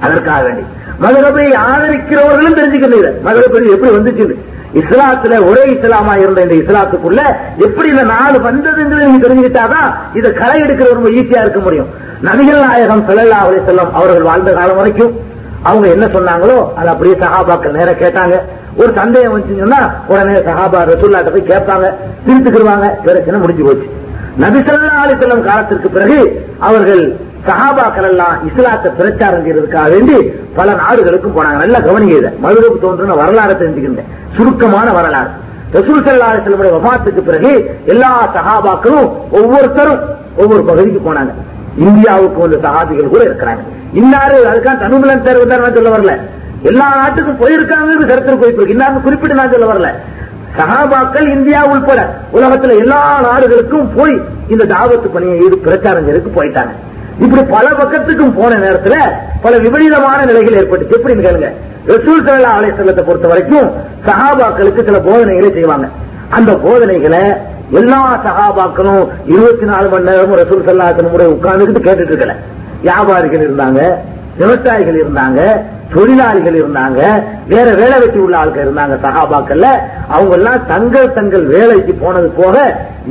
அதற்காக வேண்டி. மதுகபை ஆதரிக்கிறவர்களும் தெரிஞ்சுக்கணும் இதை. மதுகபை எப்படி வந்துச்சுன்னு இஸ்லாத்துல ஒரே இஸ்லாமா இருந்த இந்த இஸ்லாத்துக்குள்ள எப்படி இந்த நாடு வந்ததுங்கிறது நீங்க தெரிஞ்சுக்கிட்டாதான் இதை களை எடுக்கிற ரொம்ப ஈஸியா இருக்க முடியும். நபிகள் நாயகம் செல்லல்லா அலி செல்லம் அவர்கள் வாழ்ந்த காலம் வரைக்கும் அவங்க என்ன சொன்னாங்களோ அதை அப்படியே சகாபாக்கள் நேரம் கேட்டாங்க. ஒரு சந்தேகம் வந்துச்சுன்னா உடனே சகாபா ரசூல்லாட்ட போய் கேட்பாங்க. திருத்துக்கிடுவாங்க. பிரச்சனை முடிஞ்சு போச்சு. நபி அலி செல்லம் காலத்திற்கு பிறகு அவர்கள் சஹாபாக்கள் எல்லாம் இஸ்லாத்தை பிரச்சாரம் செய்யறதுக்காக வேண்டி பல நாடுகளுக்கும் போனாங்க. நல்லா கவனிங்க இதை. மதுரப்பு தோன்றின வரலாறு தெரிஞ்சுக்கின்றேன் சுருக்கமான வரலாறு. ரசூல் சல்லா அலிஸ்லமுடைய வபாத்துக்கு பிறகு எல்லா சகாபாக்களும் ஒவ்வொருத்தரும் ஒவ்வொரு பகுதிக்கு போனாங்க. இந்தியாவுக்கு வந்த சகாபிகள் கூட இருக்கிறாங்க. இன்னாரு அதுக்காக தனுமலன் தேர்வு தான் சொல்ல வரல. எல்லா நாட்டுக்கும் போயிருக்காங்க கருத்து போயிட்டு இன்னாரு குறிப்பிட்டு நான் சொல்ல வரல. சகாபாக்கள் இந்தியா உள்பட உலகத்துல எல்லா நாடுகளுக்கும் போய் இந்த தாவத்து பணியை ஈடு பிரச்சாரம் செய்யறதுக்கு போயிட்டாங்க. இப்படி பல பக்கத்துக்கும் போன நேரத்துல பல விபரீதமான நிலைகள் ஏற்பட்டுச்சு. எப்படின்னு கேளுங்க. ரசூல் சல்லா அலைசல்லத்தை பொறுத்த வரைக்கும் சஹாபாக்களுக்கு சில போதனைகளை செய்வாங்க. அந்த போதனைகளை எல்லா சகாபாக்களும் இருபத்தி நாலு மணி நேரமும் ரசூல் சல்லாத்தின் முறை உட்கார்ந்துக்கிட்டு கேட்டுட்டு இருக்கல. வியாபாரிகள் இருந்தாங்க விவசாயிகள் இருந்தாங்க தொழிலாளிகள் இருந்தாங்க வேற வேலை வெட்டி உள்ள ஆட்கள் இருந்தாங்க சகாபாக்கள்ல அவங்க எல்லாம் தங்கள் தங்கள் வேலைக்கு போனது போக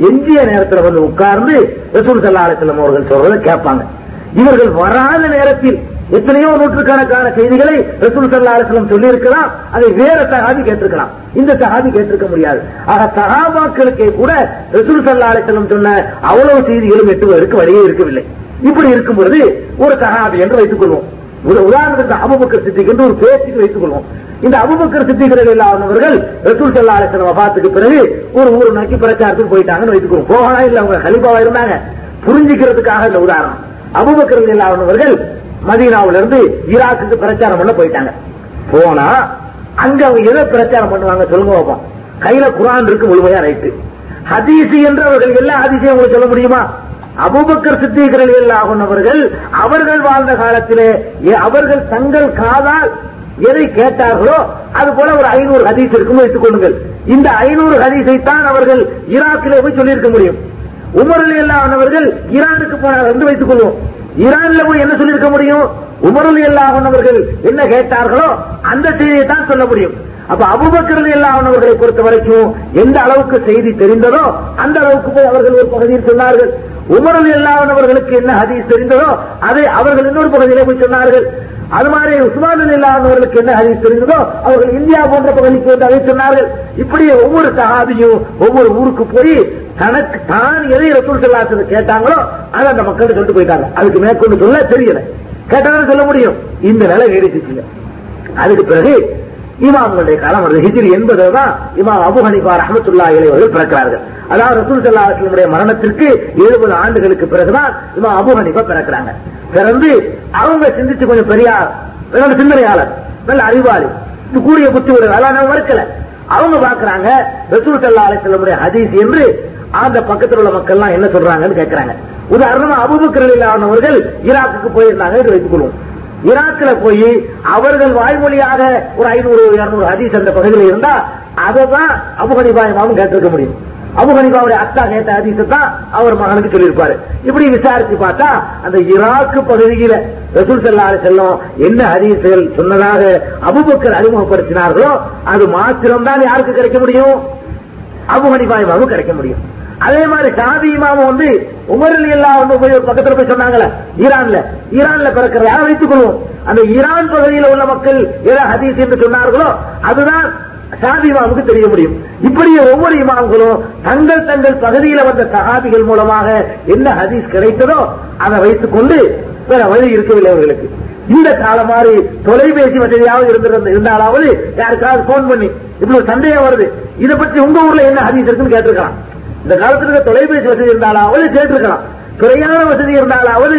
எஞ்சிய நேரத்தில் வந்து உட்கார்ந்து ரசூல் சல்லா அலிஸ்லாம் அவர்கள் சொல்றதை கேட்பாங்க. இவர்கள் வராத நேரத்தில் எத்தனையோ நூற்றுக்கணக்கான செய்திகளை ரசூல் சல்லா அலுவலம் சொல்லி இருக்கலாம் அதை வேற சகாபி கேட்டிருக்கலாம். இந்த சகாபி கேட்டிருக்க முடியாது. ஆக சகாபாக்களுக்கே கூட ரசூல் சல்லா அலுவலம் சொன்ன அவ்வளவு செய்திகளும் எட்டுவதற்கு வழியே இருக்கவில்லை. இப்படி இருக்கும் பொழுது ஒரு சகாபி என்று வைத்துக் கொள்வோம். ஒரு உதாரணத்துக்கு அபுபக்கர் சித்திக் என்று ஒரு பேச்சுக்கு வைத்துக் கொள்வோம். இந்த அபுபக்கர் சித்திகள் இல்லாதவர்கள் ரசூல் சல்லா அலுவலம் வபாத்துக்கு பிறகு ஒரு ஊர் நோக்கி பிரச்சாரத்துக்கு போயிட்டாங்கன்னு வைத்துக் கொள்வோம். போகலாம் இல்ல அவங்க ஹலிபாவா இருந்தாங்க. புரிஞ்சுக்கிறதுக்காக இந்த உதாரணம். அபுபக்கர் அவர்கள் மதீனாவிலிருந்து ஈராக்குக்கு பிரச்சாரம் பண்ண போயிட்டாங்க. போனா அங்க அவங்க எதை பிரச்சாரம் பண்ணுவாங்க சொல்லுங்க பார்ப்போம் கையில குரான் இருக்கு முழுமையா ரைட்டு. ஹதீஸ் என்று அவர்கள் எல்லா ஹதீஸையும் உங்களுக்கு சொல்ல முடியுமா? அபுபக்கர் சித்திகள் அவர்கள் அவர்கள் வாழ்ந்த காலத்திலே அவர்கள் தங்கள் காதால் எதை கேட்டார்களோ அது போல ஒரு ஐநூறு ஹதீஸ் இருக்கும் வைத்துக் கொள்ளுங்கள். இந்த ஐநூறு ஹதீஸை தான் அவர்கள் ஈராக்கிலே போய் சொல்லியிருக்க முடியும். உமரில் இல்லாதவர்கள் ஈரானுக்கு போனார் என்று வைத்துக் கொள்வோம் ஈரான்ல போய் என்ன சொல்லியிருக்க முடியும்? உமரில் இல்லாதவர்கள் என்ன கேட்டார்களோ அந்த செய்தியை தான் சொல்ல முடியும். அப்ப அபுபக்கர் இல்லாதவர்களை பொறுத்த வரைக்கும் எந்த அளவுக்கு செய்தி தெரிந்ததோ அந்த அளவுக்கு போய் அவர்கள் ஒரு பகுதியில் சொன்னார்கள். உமரில் இல்லாதவர்களுக்கு என்ன ஹதீஸ் தெரிந்ததோ அதை அவர்கள் இன்னொரு பகுதியிலே போய் சொன்னார்கள். அது மாதிரி உஸ்மானில் இல்லாதவர்களுக்கு என்ன ஹதீஸ் தெரிந்ததோ அவர்கள் இந்தியா போன்ற பகுதிக்கு வந்து அதை சொன்னார்கள். இப்படி ஒவ்வொரு சகாதியும் ஒவ்வொரு ஊருக்கு போய் தனக்கு தான் எதை ரசூல் செல்லாத்தது கேட்டாங்களோ அதை அந்த மக்கள் சொல்லிட்டு போயிட்டாங்க. அதுக்கு மேற்கொண்டு சொல்ல தெரியல. கேட்டாலும் சொல்ல முடியும். இந்த நிலை நீடிச்சுச்சுங்க அதுக்கு பிறகு இமாம்களுடைய காலம் வருது. ஹிஜிரி என்பதை தான் இமாம் அபு ஹனிஃபா ரஹமத்துல்லா இளைவர்கள் பிறக்கிறார்கள். அதாவது ரசூல் சல்லா மரணத்திற்கு எழுபது ஆண்டுகளுக்கு பிறகுதான் இமாம் அபு ஹனிஃபா பிறக்கிறாங்க. பிறந்து அவங்க சிந்திச்சு கொஞ்சம் பெரியார் நல்ல சிந்தனையாளர் நல்ல அறிவாளி. இது கூடிய புத்தி உடையவர். அதெல்லாம் மறுக்கல. அவங்க பாக்குறாங்க ரசூல் சல்லா அலுவலமுடைய ஹதீஸ் என்று அந்த பக்கத்தில் உள்ள மக்கள் எல்லாம் என்ன சொல்றாங்கன்னு கேட்கிறாங்க உதாரணமா அபுபக்கர் ஆனவர்கள் ஈராக்குக்கு போயிருந்தாங்க இது வைத்துக் கொள்வோம். ஈராக்ல போய் அவர்கள் வாய்மொழியாக ஒரு ஐநூறு இருநூறு ஹதீஸ் அந்த பகுதியில் இருந்தா அதை தான் அபுகனிபா கேட்டிருக்க முடியும். அபுகனிபாவுடைய அத்தா கேட்ட ஹதீஸை தான் அவர் மகனுக்கு சொல்லியிருப்பாரு. இப்படி விசாரிச்சு பார்த்தா அந்த ஈராக்கு பகுதியில ரசூல் செல்லாறு செல்லும் என்ன ஹதீசுகள் சொன்னதாக அபுபக்கர் அறிமுகப்படுத்தினார்களோ அது மாத்திரம்தான் யாருக்கு கிடைக்க முடியும்? அபு கிடைக்க முடியும். அதே மாதிரி சாதி இமாமும் வந்து உமரில் எல்லாம் வந்து பக்கத்துல போய் சொன்னாங்களே ஈரான்ல. ஈரான்ல பிறக்கிற யாரை வைத்துக் கொள்வோம்? அந்த ஈரான் பகுதியில் உள்ள மக்கள் ஏதோ ஹதீஸ் என்று சொன்னார்களோ அதுதான் சாதிமாவுக்கு தெரிய முடியும். இப்படி ஒவ்வொரு இமாம்களும் தங்கள் தங்கள் பகுதியில் வந்த சகாபிகள் மூலமாக என்ன ஹதீஸ் கிடைத்ததோ அதை வைத்துக் கொண்டு வேற வழி இருக்கவில்லை அவர்களுக்கு. இந்த காலம் மாதிரி தொலைபேசி வசதியாவது இருந்திருந்த இருந்தாலாவது யாருக்காவது போன் பண்ணி இப்படி சந்தேகம் வருது. இதை பற்றி உங்க ஊர்ல என்ன ஹதீஸ் இருக்குன்னு கேட்டிருக்கலாம். இந்த காலத்துல தொலைபேசி வசதி இருந்தாலாவது கேட்டிருக்கலாம். பிரயாண வசதி இருந்தாலாவது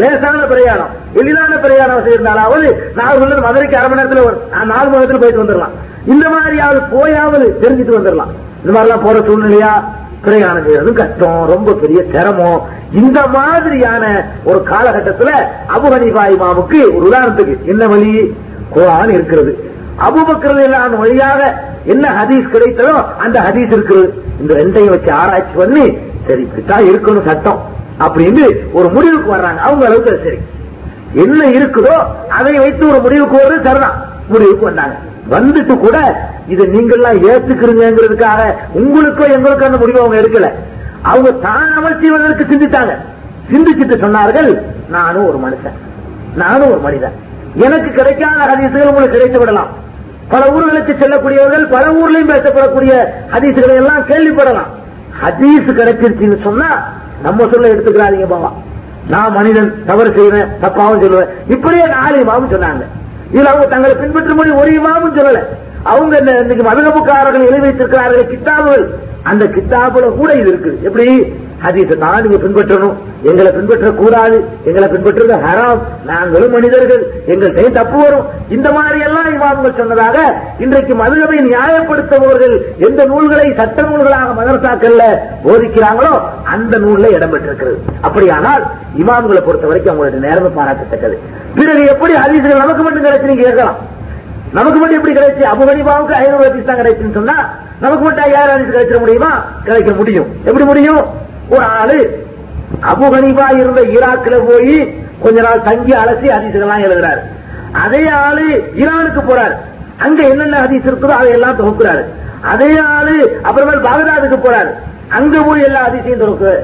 லேசான பிரயாணம் எளிதான பிரயாண வசதி இருந்தாலாவது நாகூர்ல மதுரைக்கு அரை மணி நேரத்துல நாலு மணி நேரத்தில் போயிட்டு வந்துடலாம். இந்த மாதிரியாவது போயாவது தெரிஞ்சுட்டு வந்துடலாம். இந்த மாதிரிலாம் போற சூழ்நிலையா? பிரயாணம் செய்யறது கஷ்டம் ரொம்ப பெரிய சிரமம். இந்த மாதிரியான ஒரு காலகட்டத்துல அபுஹனிபாய் ஹனீஃபா இமாமுக்கு ஒரு உதாரணத்துக்கு என்ன வழி? குரான் இருக்கிறது. அபுபக்கர் இல்லாத வழியாக என்ன ஹதீஸ் கிடைத்ததோ அந்த ஹதீஸ் இருக்கிறது இந்த ரெண்டையும் வச்சு ஆராய்ச்சி பண்ணி சரி இப்படித்தான் இருக்கணும் சட்டம் அப்படின்னு ஒரு முடிவுக்கு வர்றாங்க. அவங்க அளவுக்கு சரி. என்ன இருக்குதோ அதை வைத்து ஒரு முடிவுக்கு வருது சரிதான். முடிவுக்கு வந்தாங்க. வந்துட்டு கூட இதை நீங்கெல்லாம் ஏத்துக்கிறீங்கிறதுக்காக உங்களுக்கோ எங்களுக்கோ அந்த முடிவு அவங்க எடுக்கல. அவங்க தான் அமல் செய்வதற்கு சிந்தித்தாங்க. சிந்திச்சுட்டு சொன்னார்கள் நானும் ஒரு மனுஷன். நானும் ஒரு மனிதன். எனக்கு கிடைக்காத ஹதீசுகள் உங்களுக்கு கிடைத்து விடலாம். பல ஊர்களுக்கு செல்லக்கூடியவர்கள் பல ஊர்லையும் பேசப்படக்கூடிய ஹதீசுகளை எல்லாம் கேள்விப்படலாம். ஹதீஸ் கிடைச்சிருச்சுன்னு சொன்னா நம்ம சொல்ல எடுத்துக்கிறாதீங்க பாவா நான் மனிதன் தவறு செய்வேன் தப்பாவும் சொல்லுவேன். இப்படியே நாலு சொன்னாங்க. இதுல அவங்க தங்களை பின்பற்றும்படி ஒரு இமாமும் சொல்லல. அவங்க இன்னைக்கு மதுகப்புக்காரர்கள் எழுதி வைத்திருக்கிறார்கள் கித்தாபுகள். அந்த கித்தாபுல கூட இது இருக்கு. எப்படி? ஹதீஸை தான் நீங்க பின்பற்றணும். எங்களை பின்பற்ற கூடாது எங்களை பின்பற்றுவது ஹராம். நாங்களும் மனிதர்கள் எங்கள் கை தப்பு வரும் இந்த மாதிரி எல்லாம் இமாம்கள் சொன்னதாக இன்றைக்கு மதுகவை நியாயப்படுத்துபவர்கள் எந்த நூல்களை சட்ட நூல்களாக மதரசாக்கள்ல போதிக்கிறாங்களோ அந்த நூல்ல இடம்பெற்றிருக்கிறது அப்படியானால் இமாம்களை பொறுத்த வரைக்கும் அவங்களுடைய நேர்மை பாராட்டத்தக்கது. பிறகு எப்படி ஹதீஸ்கள் நமக்கு மட்டும் கிடைச்சு நீங்க கேட்கலாம். நமக்கு மட்டும் எப்படி கிடைச்சு? அபுகனிபாவுக்கு ஐநூறு ஹதீஸ் தான் கிடைச்சுன்னு சொன்னா நமக்கு மட்டும் ஐயாயிரம் ஹதீஸ் கிடைச்சிட முடியுமா? கிடைக்க முடியும். எப்படி முடியும்? ஒரு ஆளு அபுகனிபா இருந்த ஈராக்ல போய் கொஞ்ச நாள் தங்கி அலசி ஹதீசுகள்லாம் எழுதுறாரு. அதே ஆளு ஈரானுக்கு போறாரு. அங்க என்னென்ன ஹதீஸ் இருக்குதோ அதையெல்லாம் தொகுக்கிறாரு. அதே ஆளு அப்புறமேல் பாகதாதுக்கு போறாரு. அங்க போய் எல்லா அதிசயம்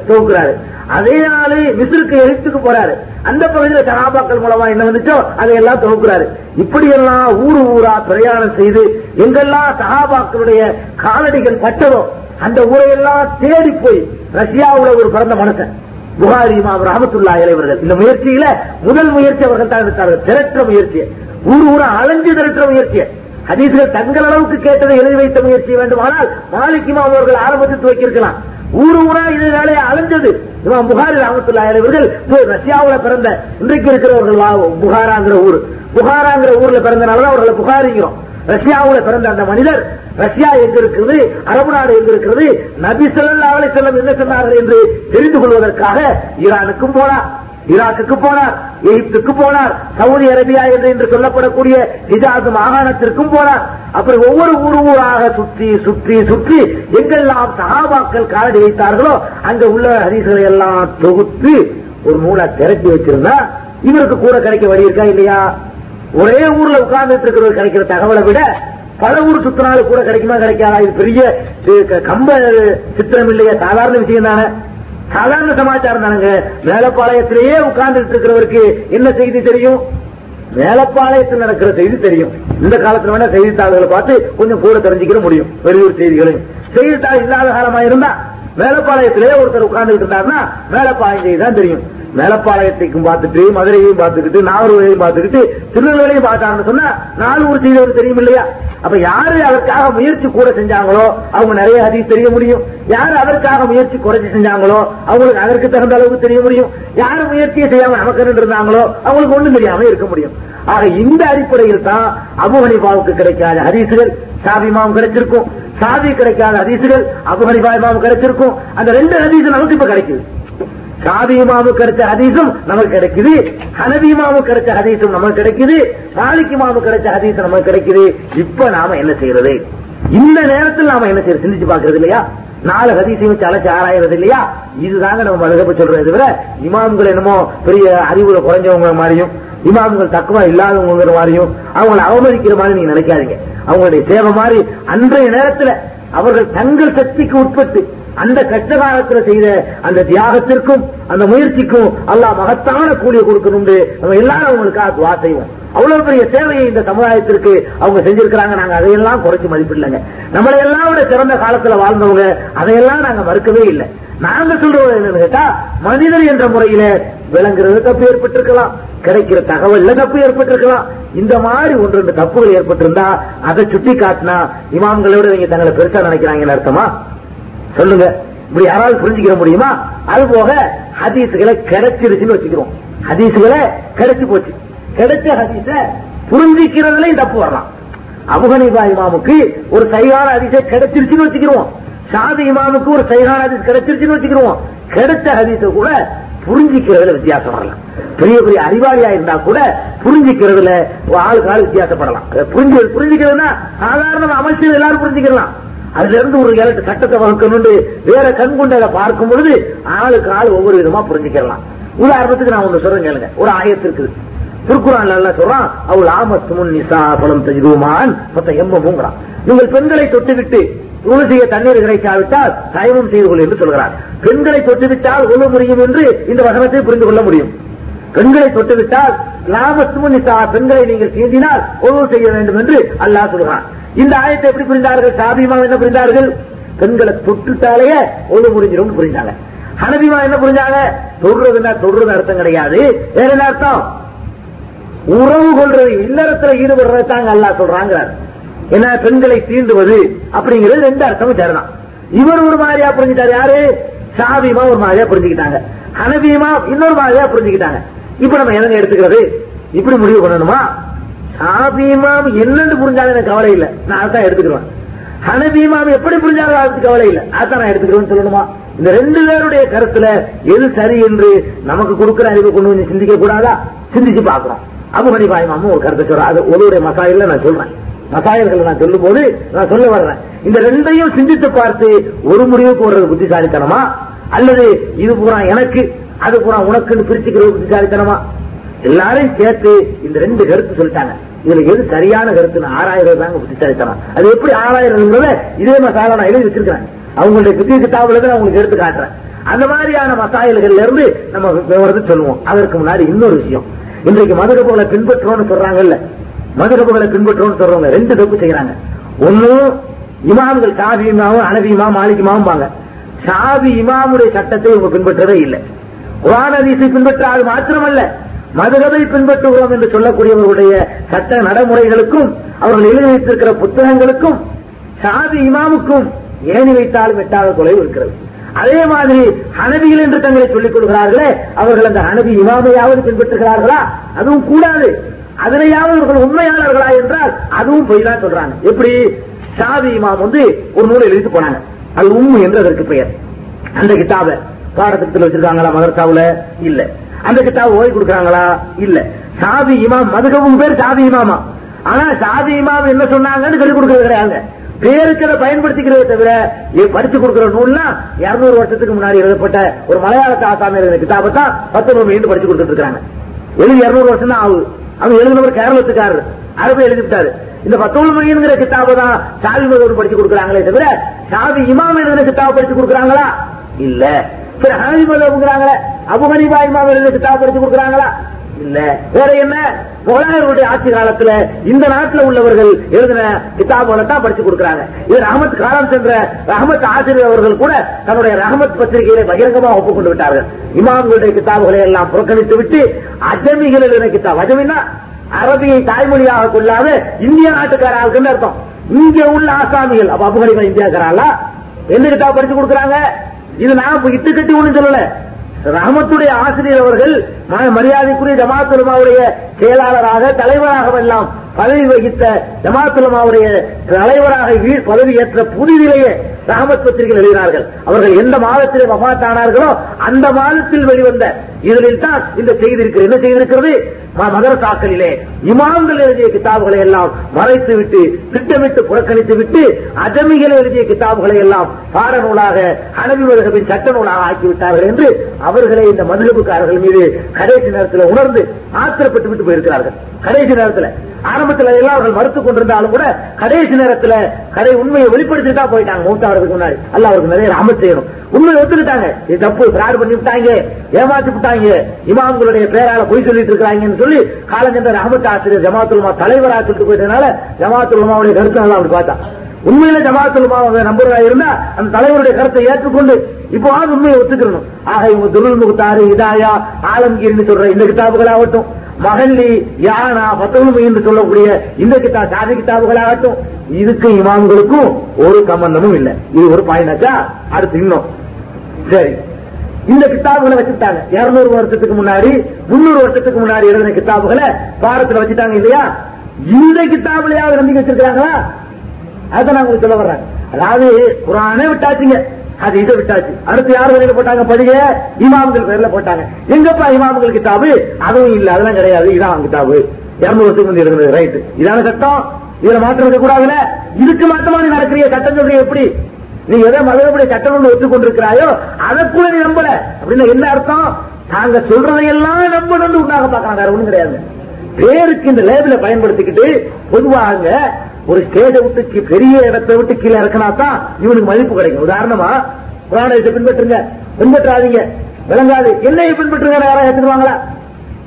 தொகுக்கிறாரு. அதே ஆளு மிஸ்ருக்கு எழுத்துக்கு போறாரு. அந்த பகுதியில் சகாபாக்கள் மூலமா என்ன வந்துச்சோ அதையெல்லாம் தொகுக்கிறாரு. இப்படி எல்லாம் ஊரு ஊரா பிரயாணம் செய்து எங்கெல்லாம் சகாபாக்களுடைய காலடிகள் பட்டதோ அந்த ஊரையெல்லாம் தேடி போய் ரஷ்யாவுல ஒரு பிறந்த மனுஷன். புகாரி இமாம் ரஹமத்துல்லா இளைவர்கள் இந்த முயற்சியில முதல் முயற்சி அவர்கள் தான் எடுத்தார்கள். திரட்டுற முயற்சி. ஊர் ஊரா அலைஞ்சு திரட்டுற முயற்சியை ஹதீஸ்கள் தங்கள் அளவுக்கு கேட்டதை எழுதி வைத்த முயற்சி வேண்டுமானால் மாலிக் இமாம் அவர்கள் ஆரம்பத்தில் துவக்கியிருக்கலாம். ஊர் ஊரா இது வேலையை அலைஞ்சது. இமாம் புகாரி ரஹமத்துல்லா இளைவர்கள் ரஷ்யாவில் பிறந்த இன்றைக்கு இருக்கிறவர்கள் புகாராங்கிற ஊர். புகாராங்கிற ஊர்ல பிறந்தனாலதான் அவர்களை புகாரிங்கிறோம். ரஷ்யாவுல பிறந்த அந்த மனிதர் ரஷ்யா எங்க இருக்கிறது அரபு நாடு எங்க இருக்கிறது நபி ஸல்லல்லாஹு அலை செல்லம் என்ன சொன்னார்கள் என்று தெரிந்து கொள்வதற்காக ஈரானுக்கும் போனார் ஈராக்குக்கு போனார் எகிப்துக்கு போனார் சவுதி அரேபியா என்று என்று சொல்லப்படக்கூடிய ஹிஜாஸ் மாகாணத்திற்கும் போனார். அப்புறம் ஒவ்வொரு ஊர் ஊராக சுற்றி சுற்றி சுற்றி எங்கெல்லாம் சகாபாக்கள் காலடி வைத்தார்களோ அங்க உள்ள ஹரிசுகளை எல்லாம் தொகுத்து ஒரு நூலை திரட்டி வச்சிருந்தா இவருக்கு கூட கிடைக்க வழி இருக்கா இல்லையா? ஒரே ஊர்ல உட்கார்ந்துட்டு இருக்கிறவர் கிடைக்கிற தகவலை விட பல ஊர் சுத்தினாலும் கூட கிடைக்குமா கிடைக்காதா? இது பெரிய இது க- கம்ப சித்திரம் இல்லையா. சாதாரண விஷயம் தானே. சாதாரண சமாச்சாரம் தானுங்க. மேலப்பாளையத்திலேயே உட்கார்ந்துட்டு இருக்கிறவருக்கு என்ன செய்தி தெரியும்? மேலப்பாளையத்தில் நடக்கிற செய்தி தெரியும். இந்த காலத்துல வேணா செய்தித்தாள்களை பார்த்து கொஞ்சம் கூட தெரிஞ்சுக்கிற முடியும். வெளியூர் செய்திகளையும். செய்தித்தாள் இல்லாத காலமா இருந்தா மேலப்பாளையத்திலே ஒருத்தர் உட்கார்ந்துட்டு இருந்தாருன்னா மேலப்பாளையம் செய்தி தான் தெரியும். மேலப்பாளையத்தையும் பார்த்துட்டு மதுரையையும் பார்த்துக்கிட்டு நாகர்கோவிலையும் பார்த்துக்கிட்டு திருநெல்வேலியும் பார்த்தாங்கன்னு சொன்னா நாலு ஊர் செய்தவர் தெரியும் இல்லையா? அப்ப யாரு அதற்காக முயற்சி கூட செஞ்சாங்களோ அவங்க நிறைய அதிகம் தெரிய முடியும். யாரு அதற்காக முயற்சி குறைச்சி செஞ்சாங்களோ அவங்களுக்கு அதற்கு தகுந்த அளவுக்கு தெரிய முடியும். யாரு முயற்சியை செய்யாம நமக்கு இருந்தாங்களோ அவங்களுக்கு ஒண்ணும் தெரியாம இருக்க முடியும். ஆக இந்த அடிப்படையில் தான் அபு ஹனிபாவுக்கு கிடைக்காத ஹரிசுகள் சாபிமாவும் கிடைச்சிருக்கும். சாதி கிடைக்காத ஹதீசுகள் அபு கிடைச்சிருக்கும். அந்த ரெண்டு ஹதீஸ் நமக்கு இப்ப கிடைக்குது. சாதி இமாமு கிடைச்ச ஹதீசும் நமக்கு கிடைக்குது. ஹனபி இமாமு கிடைச்ச ஹதீசும் நமக்கு கிடைக்குது. மாலிக் இமாமு கிடைச்ச ஹதீஸ் நமக்கு கிடைக்குது. இப்ப நாம என்ன செய்யறது? இந்த நேரத்தில் நாம என்ன செய்யறது? சிந்திச்சு பாக்குறது இல்லையா? நாலு ஹதீசையும் வச்சு அழைச்சு ஆராயறது இல்லையா? இதுதாங்க நம்ம மதுகப்ப சொல்றது தவிர இமாம்கள் என்னமோ பெரிய அறிவுல குறைஞ்சவங்க மாதிரியும் இமாம்கள் தக்குவா இல்லாதவங்கிற மாதிரியும் அவங்களை அவமதிக்கிற மாதிரி நீங்க நினைக்காதீங்க. அவங்களுடைய சேவை மாதிரி அன்றைய நேரத்துல அவர்கள் தங்கள் சக்திக்கு உட்பட்டு அந்த கஷ்ட காலத்துல செய்த அந்த தியாகத்திற்கும் அந்த முயற்சிக்கும் அல்லாஹ் மகத்தான கூலியை கொடுக்கணும் நம்ம எல்லாரும் அவங்களுக்காக துவா செய்வோம். அவ்வளவு பெரிய சேவையை இந்த சமுதாயத்திற்கு அவங்க செஞ்சிருக்கிறாங்க. நாங்க அதையெல்லாம் குறைச்சு மதிப்பிடலங்க. நம்மளை எல்லாம் விட சிறந்த காலத்துல வாழ்ந்தவங்க அதையெல்லாம் நாங்க மறுக்கவே இல்லை. நாங்க சொல்றது என்னன்னு கேட்டா மனிதர் என்ற முறையில விளங்குறது தப்பு ஏற்பட்டிருக்கலாம். கிடைக்கிற தகவல்ல தப்பு ஏற்பட்டிருக்கலாம். இந்த மாதிரி ஒன்று ரெண்டு தப்புகள் ஏற்பட்டிருந்தா அதை சுட்டி காட்டினா இமாம்களோட நீங்க தங்களை பெருசா நினைக்கிறாங்கன்னு அர்த்தமா? சொல்லுங்க. இப்படி யாராவது புரிஞ்சுக்கிற முடியுமா? அது போக ஹதீசுகளை கிடைச்சிருச்சுன்னு வச்சுக்கிறோம். ஹதீசுகளை கிடைச்சு போச்சு. கிடைச்ச ஹதீஸ புரிஞ்சிக்கிறதுலயும் தப்பு வரலாம். அபுகனிபா இமாமுக்கு ஒரு சைகான ஹதீஸை கிடைச்சிருச்சுன்னு வச்சுக்கிறோம். சாதி இமாமுக்கு ஒரு சைகான ஹதீஸ் கிடைச்சிருச்சுன்னு வச்சுக்கிறோம். கிடைச்ச ஹதீஸை கூட புரிஞ்சிக்கிறதுல வித்தியாசம் வரலாம். பெரிய பெரிய அறிவாளியா இருந்தா கூட புரிஞ்சிக்கிறதுல ஆளுக்கு ஆள் வித்தியாசப்படலாம். புரிஞ்சு புரிஞ்சுக்கிறதுனா சாதாரண அமைச்சர் எல்லாரும் புரிஞ்சுக்கலாம். அதுல இருந்து ஒரு இரண்டு சட்டத்தை வகுக்கணும்னு வேற கண் கொண்டு அதை பார்க்கும் பொழுது ஆளுக்கு ஆள் ஒவ்வொரு விதமா புரிஞ்சுக்கலாம். உதாரணத்துக்கு நான் ஒண்ணு சொல்றேன் கேளுங்க. ஒரு ஆயத்து இருக்குது. திருக்குறான் நல்லா சொல்றான் அவள் ஆமத்துமுன் நிசா பலம் தஜிதுமான் மொத்த எம்மமுங்கிறான் நீங்கள் பெண்களை தொட்டுவிட்டு உணவு செய்ய தண்ணீர் கிடைக்காவிட்டால் தயவும் செய்து கொள் என்று சொல்கிறார். பெண்களை தொட்டுவிட்டால் உணவு முடியும் என்று இந்த வசனத்தை புரிந்து கொள்ள முடியும். பெண்களை தொட்டுவிட்டால் லாப நிசா பெண்களை நீங்கள் சீண்டினால் உணவு செய்ய வேண்டும் என்று அல்லாஹ் சொல்கிறான். இந்த ஆயத்தை எப்படி புரிந்தார்கள்? சாபிமா என்ன புரிந்தார்கள்? பெண்களை தொட்டுட்டாலேயே ஒழு முடிஞ்சிடும் புரிஞ்சாங்க. ஹனபிமா என்ன புரிஞ்சாங்க? தொடுறதுன்னா தொடுறது அர்த்தம் கிடையாது. வேற என்ன அர்த்தம்? உறவு கொள்றது இல்லறத்துல ஈடுபடுறது தாங்க அல்லா சொல்றாங்க என்ன பெண்களை தீண்டுவது அப்படிங்கிறது ரெண்டு அர்த்தமும் சரிதான் இவர் ஒரு மாதிரியா புரிஞ்சுட்டாரு யாரு? ஷாபிமா ஒரு மாதிரியா புரிஞ்சுக்கிட்டாங்க. ஹனபிமா இன்னொரு மாதிரியா புரிஞ்சுக்கிட்டாங்க. இப்ப நம்ம எதங்க எடுத்துக்கிறது? இப்படி முடிவு பண்ணணுமா? ஷாபிமாம் என்னன்னு புரிஞ்சாலும் எனக்கு கவலை இல்லை. நான் அதான் எடுத்துக்கிறேன் ஹனபிமாம் எப்படி புரிஞ்சாலும் அதுக்கு கவலை இல்லை. அதான் நான் எடுத்துக்கிறேன்னு சொல்லணுமா? இந்த ரெண்டு பேருடைய கருத்துல எது சரி என்று நமக்கு கொடுக்கிற அறிவு கொண்டு வந்து சிந்திக்க கூடாதா சிந்திச்சு பாக்குறோம் அபு ஹனிஃபா இமாமும் ஒரு கருத்தை சொல்றேன் அது ஒருவருடைய மசாயில நான் சொல்றேன். மசாயல்களை நான் சொல்லும் போது நான் சொல்ல வர்றேன். இந்த ரெண்டையும் சிந்தித்து பார்த்து ஒரு முடிவுக்கு வர்றது புத்திசாலித்தனமா? அல்லது இது பூரா எனக்கு அது பூரா உனக்குன்னு பிரிச்சுக்கிறது புத்திசாலித்தனமா? எல்லாரையும் சேர்த்து இந்த ரெண்டு கருத்து சொல்லிட்டாங்க. இதுல எது சரியான கருத்துன்னு ஆறாயிரம் தாங்க புத்திசாலித்தனம். அது எப்படி ஆறாயிரம்ங்கிறத இதே மசாலா நான் எழுதி வச்சிருக்கிறேன். அவங்களுடைய புத்தி கிட்டாவில் நான் உங்களுக்கு எடுத்து காட்டுறேன். அந்த மாதிரியான மசாயல்கள்ல இருந்து நம்ம விவரத்தை சொல்லுவோம். அதற்கு முன்னாடி இன்னொரு விஷயம். இன்றைக்கு மதுரப்புகளை பின்பற்றோம்னு சொல்றாங்கல்ல மதுரப்புகளை பின்பற்றோம்னு சொல்றவங்க ரெண்டு தப்பு செய்யறாங்க. ஒண்ணு இமாம்கள் ஷாபி இமாமும் அனபி இமாம் மாலிக் பாங்க ஷாபி இமாமுடைய சட்டத்தை இவங்க பின்பற்றதே இல்லை. குரான் ஹதீஸை பின்பற்றாது மாத்திரமல்ல மதுரவை பின்பற்றுகிறோம் என்று சொல்லக்கூடியவர்களுடைய சட்ட நடைமுறைகளுக்கும் அவர்கள் எழுதி வைத்திருக்கிற புத்தகங்களுக்கும் சாதி இமாமுக்கும் ஏணி வைத்தாலும் எட்டாத தொலைவு இருக்கிறது. அதே மாதிரி ஹனபிகள் என்று தங்களை சொல்லிக் கொள்கிறார்களே அவர்கள் அந்த ஹனபி இமாமையாவது பின்பற்றுகிறார்களா? அதுவும் கூடாது. அதனையாவது இவர்கள் உண்மையாளர்களா என்றால் அதுவும் பொய் தான் சொல்றாங்க. எப்படி? சாவி இமாம் வந்து ஒரு நூலை எழுதி போனாங்க. அது உம்மு என்று அதற்கு பெயர். அந்த கிதாப பாடத்திட்டத்தில் வச்சிருக்காங்களா மதரசாவுல? இல்ல. அந்த கிதாப் ஓய் கொடுக்கறாங்களா? இல்ல. சாவி இமாம் மதுகவும் பேர் ஷாபி இமாமா. ஆனா சாதி இமாம் என்ன சொன்னாங்கன்னு சொல்லிக் கொடுக்கறது கிடையாது பேருக்கு அதை பயன்படுத்திக்கிறதே தவிர இ- படிச்சு கொடுக்கிற நூல்னா இருநூறு வருஷத்துக்கு முன்னாடி எழுதப்பட்ட ஒரு மலையாளத்து ஆசாமி எழுதின கிதாபை பத்து நூறு மீண்டும் படிச்சு கொடுத்துட்டு இருக்காங்க. எழுதி இருநூறு வருஷம் தான் ஆகுது. அவங்க எழுதினவர் கேரளத்துக்காரர். அரபு எழுதிவிட்டாரு. இந்த பத்தோல் மொழிங்கிற கிதாபை தான் சாவி மதூர் படிச்சு கொடுக்குறாங்களே தவிர சாவி இமாம் எழுதின கிதாபை படிச்சு கொடுக்குறாங்களா? இல்ல. சரி ஹானி மதம்ங்கிறாங்களே அபு இமாம் எழுதின கிதாபை படிச்சு கொடுக்குறாங்களா? இல்ல. வேற என்ன? முகலாயர்களுடைய ஆட்சி காலத்துல இந்த நாட்டில் உள்ளவர்கள் எழுதின கிதாபுகளை தான் படிச்சு கொடுக்கறாங்க. இது ரஹமத் காலம் சென்ற ரஹமத் ஆசிரியர் அவர்கள் கூட தன்னுடைய ரஹமத் பத்திரிகையில பகிரங்கமாக ஒப்புக்கொண்டு விட்டார்கள். இமாம்களுடைய கிதாபுகளை எல்லாம் புறக்கணித்து விட்டு அஜமிகள் எழுதின கிதாப். அஜமின்னா அரபியை தாய்மொழியாக கொள்ளாத இந்திய நாட்டுக்கார அர்த்தம். இங்க உள்ள ஆசாமிகள். அப்ப அபுகரிகள் இந்தியாக்காரா எந்த கிதாப் படிச்சு கொடுக்கறாங்க? இது நான் இப்ப இட்டு கட்டி ஒண்ணு சொல்லல. ரஹமத்துடைய ஆசிரியர் அவர்கள் மரியாதைக்குரிய ஜமாத்துலமாவுடைய செயலாளராக தலைவராக எல்லாம் பதவி வகித்த ஜமாத்துலமாவுடைய தலைவராக வீழ் பதவி ஏற்ற புதிதிலேயே ரஹமத் பத்திரிகை எழுதினார்கள். அவர்கள் எந்த மாதத்திலே வபாத்தானார்களோ அந்த மாதத்தில் வெளிவந்த இதழில் தான் இந்த செய்தி இருக்கிறது. என்ன செய்திருக்கிறது ம- மதரசாக்களிலே இமாம்கள் எழுதிய கிதாபுகளை எல்லாம் மறைத்து விட்டு திட்டமிட்டு புறக்கணித்து விட்டு அஜமிகள் எழுதிய கிதாபுகளை எல்லாம் பாடநூலாக அனபி மதுகபின் சட்ட நூலாக ஆக்கிவிட்டார்கள் என்று அவர்களே இந்த மதுகபுக்காரர்கள் மீது கடைசி நேரத்தில் உணர்ந்து ஆத்திரப்பட்டு விட்டு போயிருக்கிறார்கள். கடைசி நேரத்தில் ஆரம்பத்தில் எல்லாம் அவர்கள் மறுத்துக் கொண்டிருந்தாலும் கூட கடைசி நேரத்தில் கடை உண்மையை வெளிப்படுத்தி தான் போயிட்டாங்க மூத்தாவதுக்கு முன்னாடி. அல்ல அவருக்கு நிறைய ராமத் செய்யணும். உண்மையை ஒத்துக்கிட்டாங்க. இது தப்பு பிராடு பண்ணி விட்டாங்க ஏமாத்தி விட்டாங்க இமாம்களுடைய பேரால பொய் சொல்லிட்டு இருக்கிறாங்கன்னு சொல்லி காலஞ்சென்ற ரஹமத் ஆசிரியர் ஜமாத்துல்மா தலைவராக சொல்லிட்டு போயிட்டனால ஜமாத்துல்மாவுடைய கருத்து நல்லா அப்படி பார்த்தா. உண்மையில ஜமாத்துல்மா நம்புறதா இருந்தா அந்த தலைவருடைய கருத்தை ஏற்றுக்கொண்டு இப்போ உண்மையை ஒத்துக்கணும் ஆக இவங்க துருள் முகத்தாரு இதாயா ஆலம்கீர்னு சொல்ற இந்த கிதாபுகளாகட்டும். மகல்லி யானா பத்தொழுமை என்று சொல்லக்கூடிய இந்த கிட்டா சாதி கிதாபுகளாகட்டும் இதுக்கு இமாம்களுக்கும் ஒரு சம்பந்தமும் இல்லை. இது ஒரு பாயிண்டாச்சா அடுத்து இன்னும். சரி. இந்த கிதாபுகளை வச்சுட்டாங்க. இருநூறு வருஷத்துக்கு முன்னாடி முன்னூறு வருஷத்துக்கு முன்னாடி எழுதின கிதாபுகளை பாரத்துல வச்சுட்டாங்க இல்லையா? இந்த கிதாபுலையாவது நம்பிக்கை வச்சிருக்காங்களா அதை நான் உங்களுக்கு சொல்ல வர்றேன். அதாவது குரானே விட்டாச்சுங்க. அது இதை விட்டாச்சு. அடுத்து யார் வரையில போட்டாங்க? படிக. இமாம்கள் பேர்ல போட்டாங்க. எங்கப்பா இமாம்கள் கிட்டாபு? அதுவும் இல்ல அதெல்லாம் கிடையாது. இதான் கிட்டாபு. இருநூறு வருஷத்துக்கு வந்து இருந்தது ரைட் இதான சட்டம். இதுல மாற்றம் இருக்க கூடாதுல இதுக்கு மாற்றமா நீ நடக்கிறிய சட்டம் சொல்றீங்க எப்படி? நீ எதை மதபடி சட்டம் ஒன்று ஒத்துக்கொண்டிருக்கிறாயோ அதை கூட நீ நம்பல. அப்படின்னு என்ன அர்த்தம்? நாங்க சொல்றதையெல்லாம் நம்பணும்னு உண்டாக பார்க்கறாங்க வேற ஒண்ணும் கிடையாது. பேருக்கு இந்த லேபிளை பயன்படுத்திக்கிட்டு பொதுவாக ஒரு ஸ்டேஜை விட்டு பெரிய இடத்தை விட்டு கீழே இறக்கினா தான் இவனுக்கு மதிப்பு கிடைக்கும். உதாரணமா குரானத்தை பின்பற்றுங்க. பின்பற்றாதீங்க. விளங்காது. என்னையை பின்பற்றுங்க? யாராவது ஏத்துக்குவாங்களா?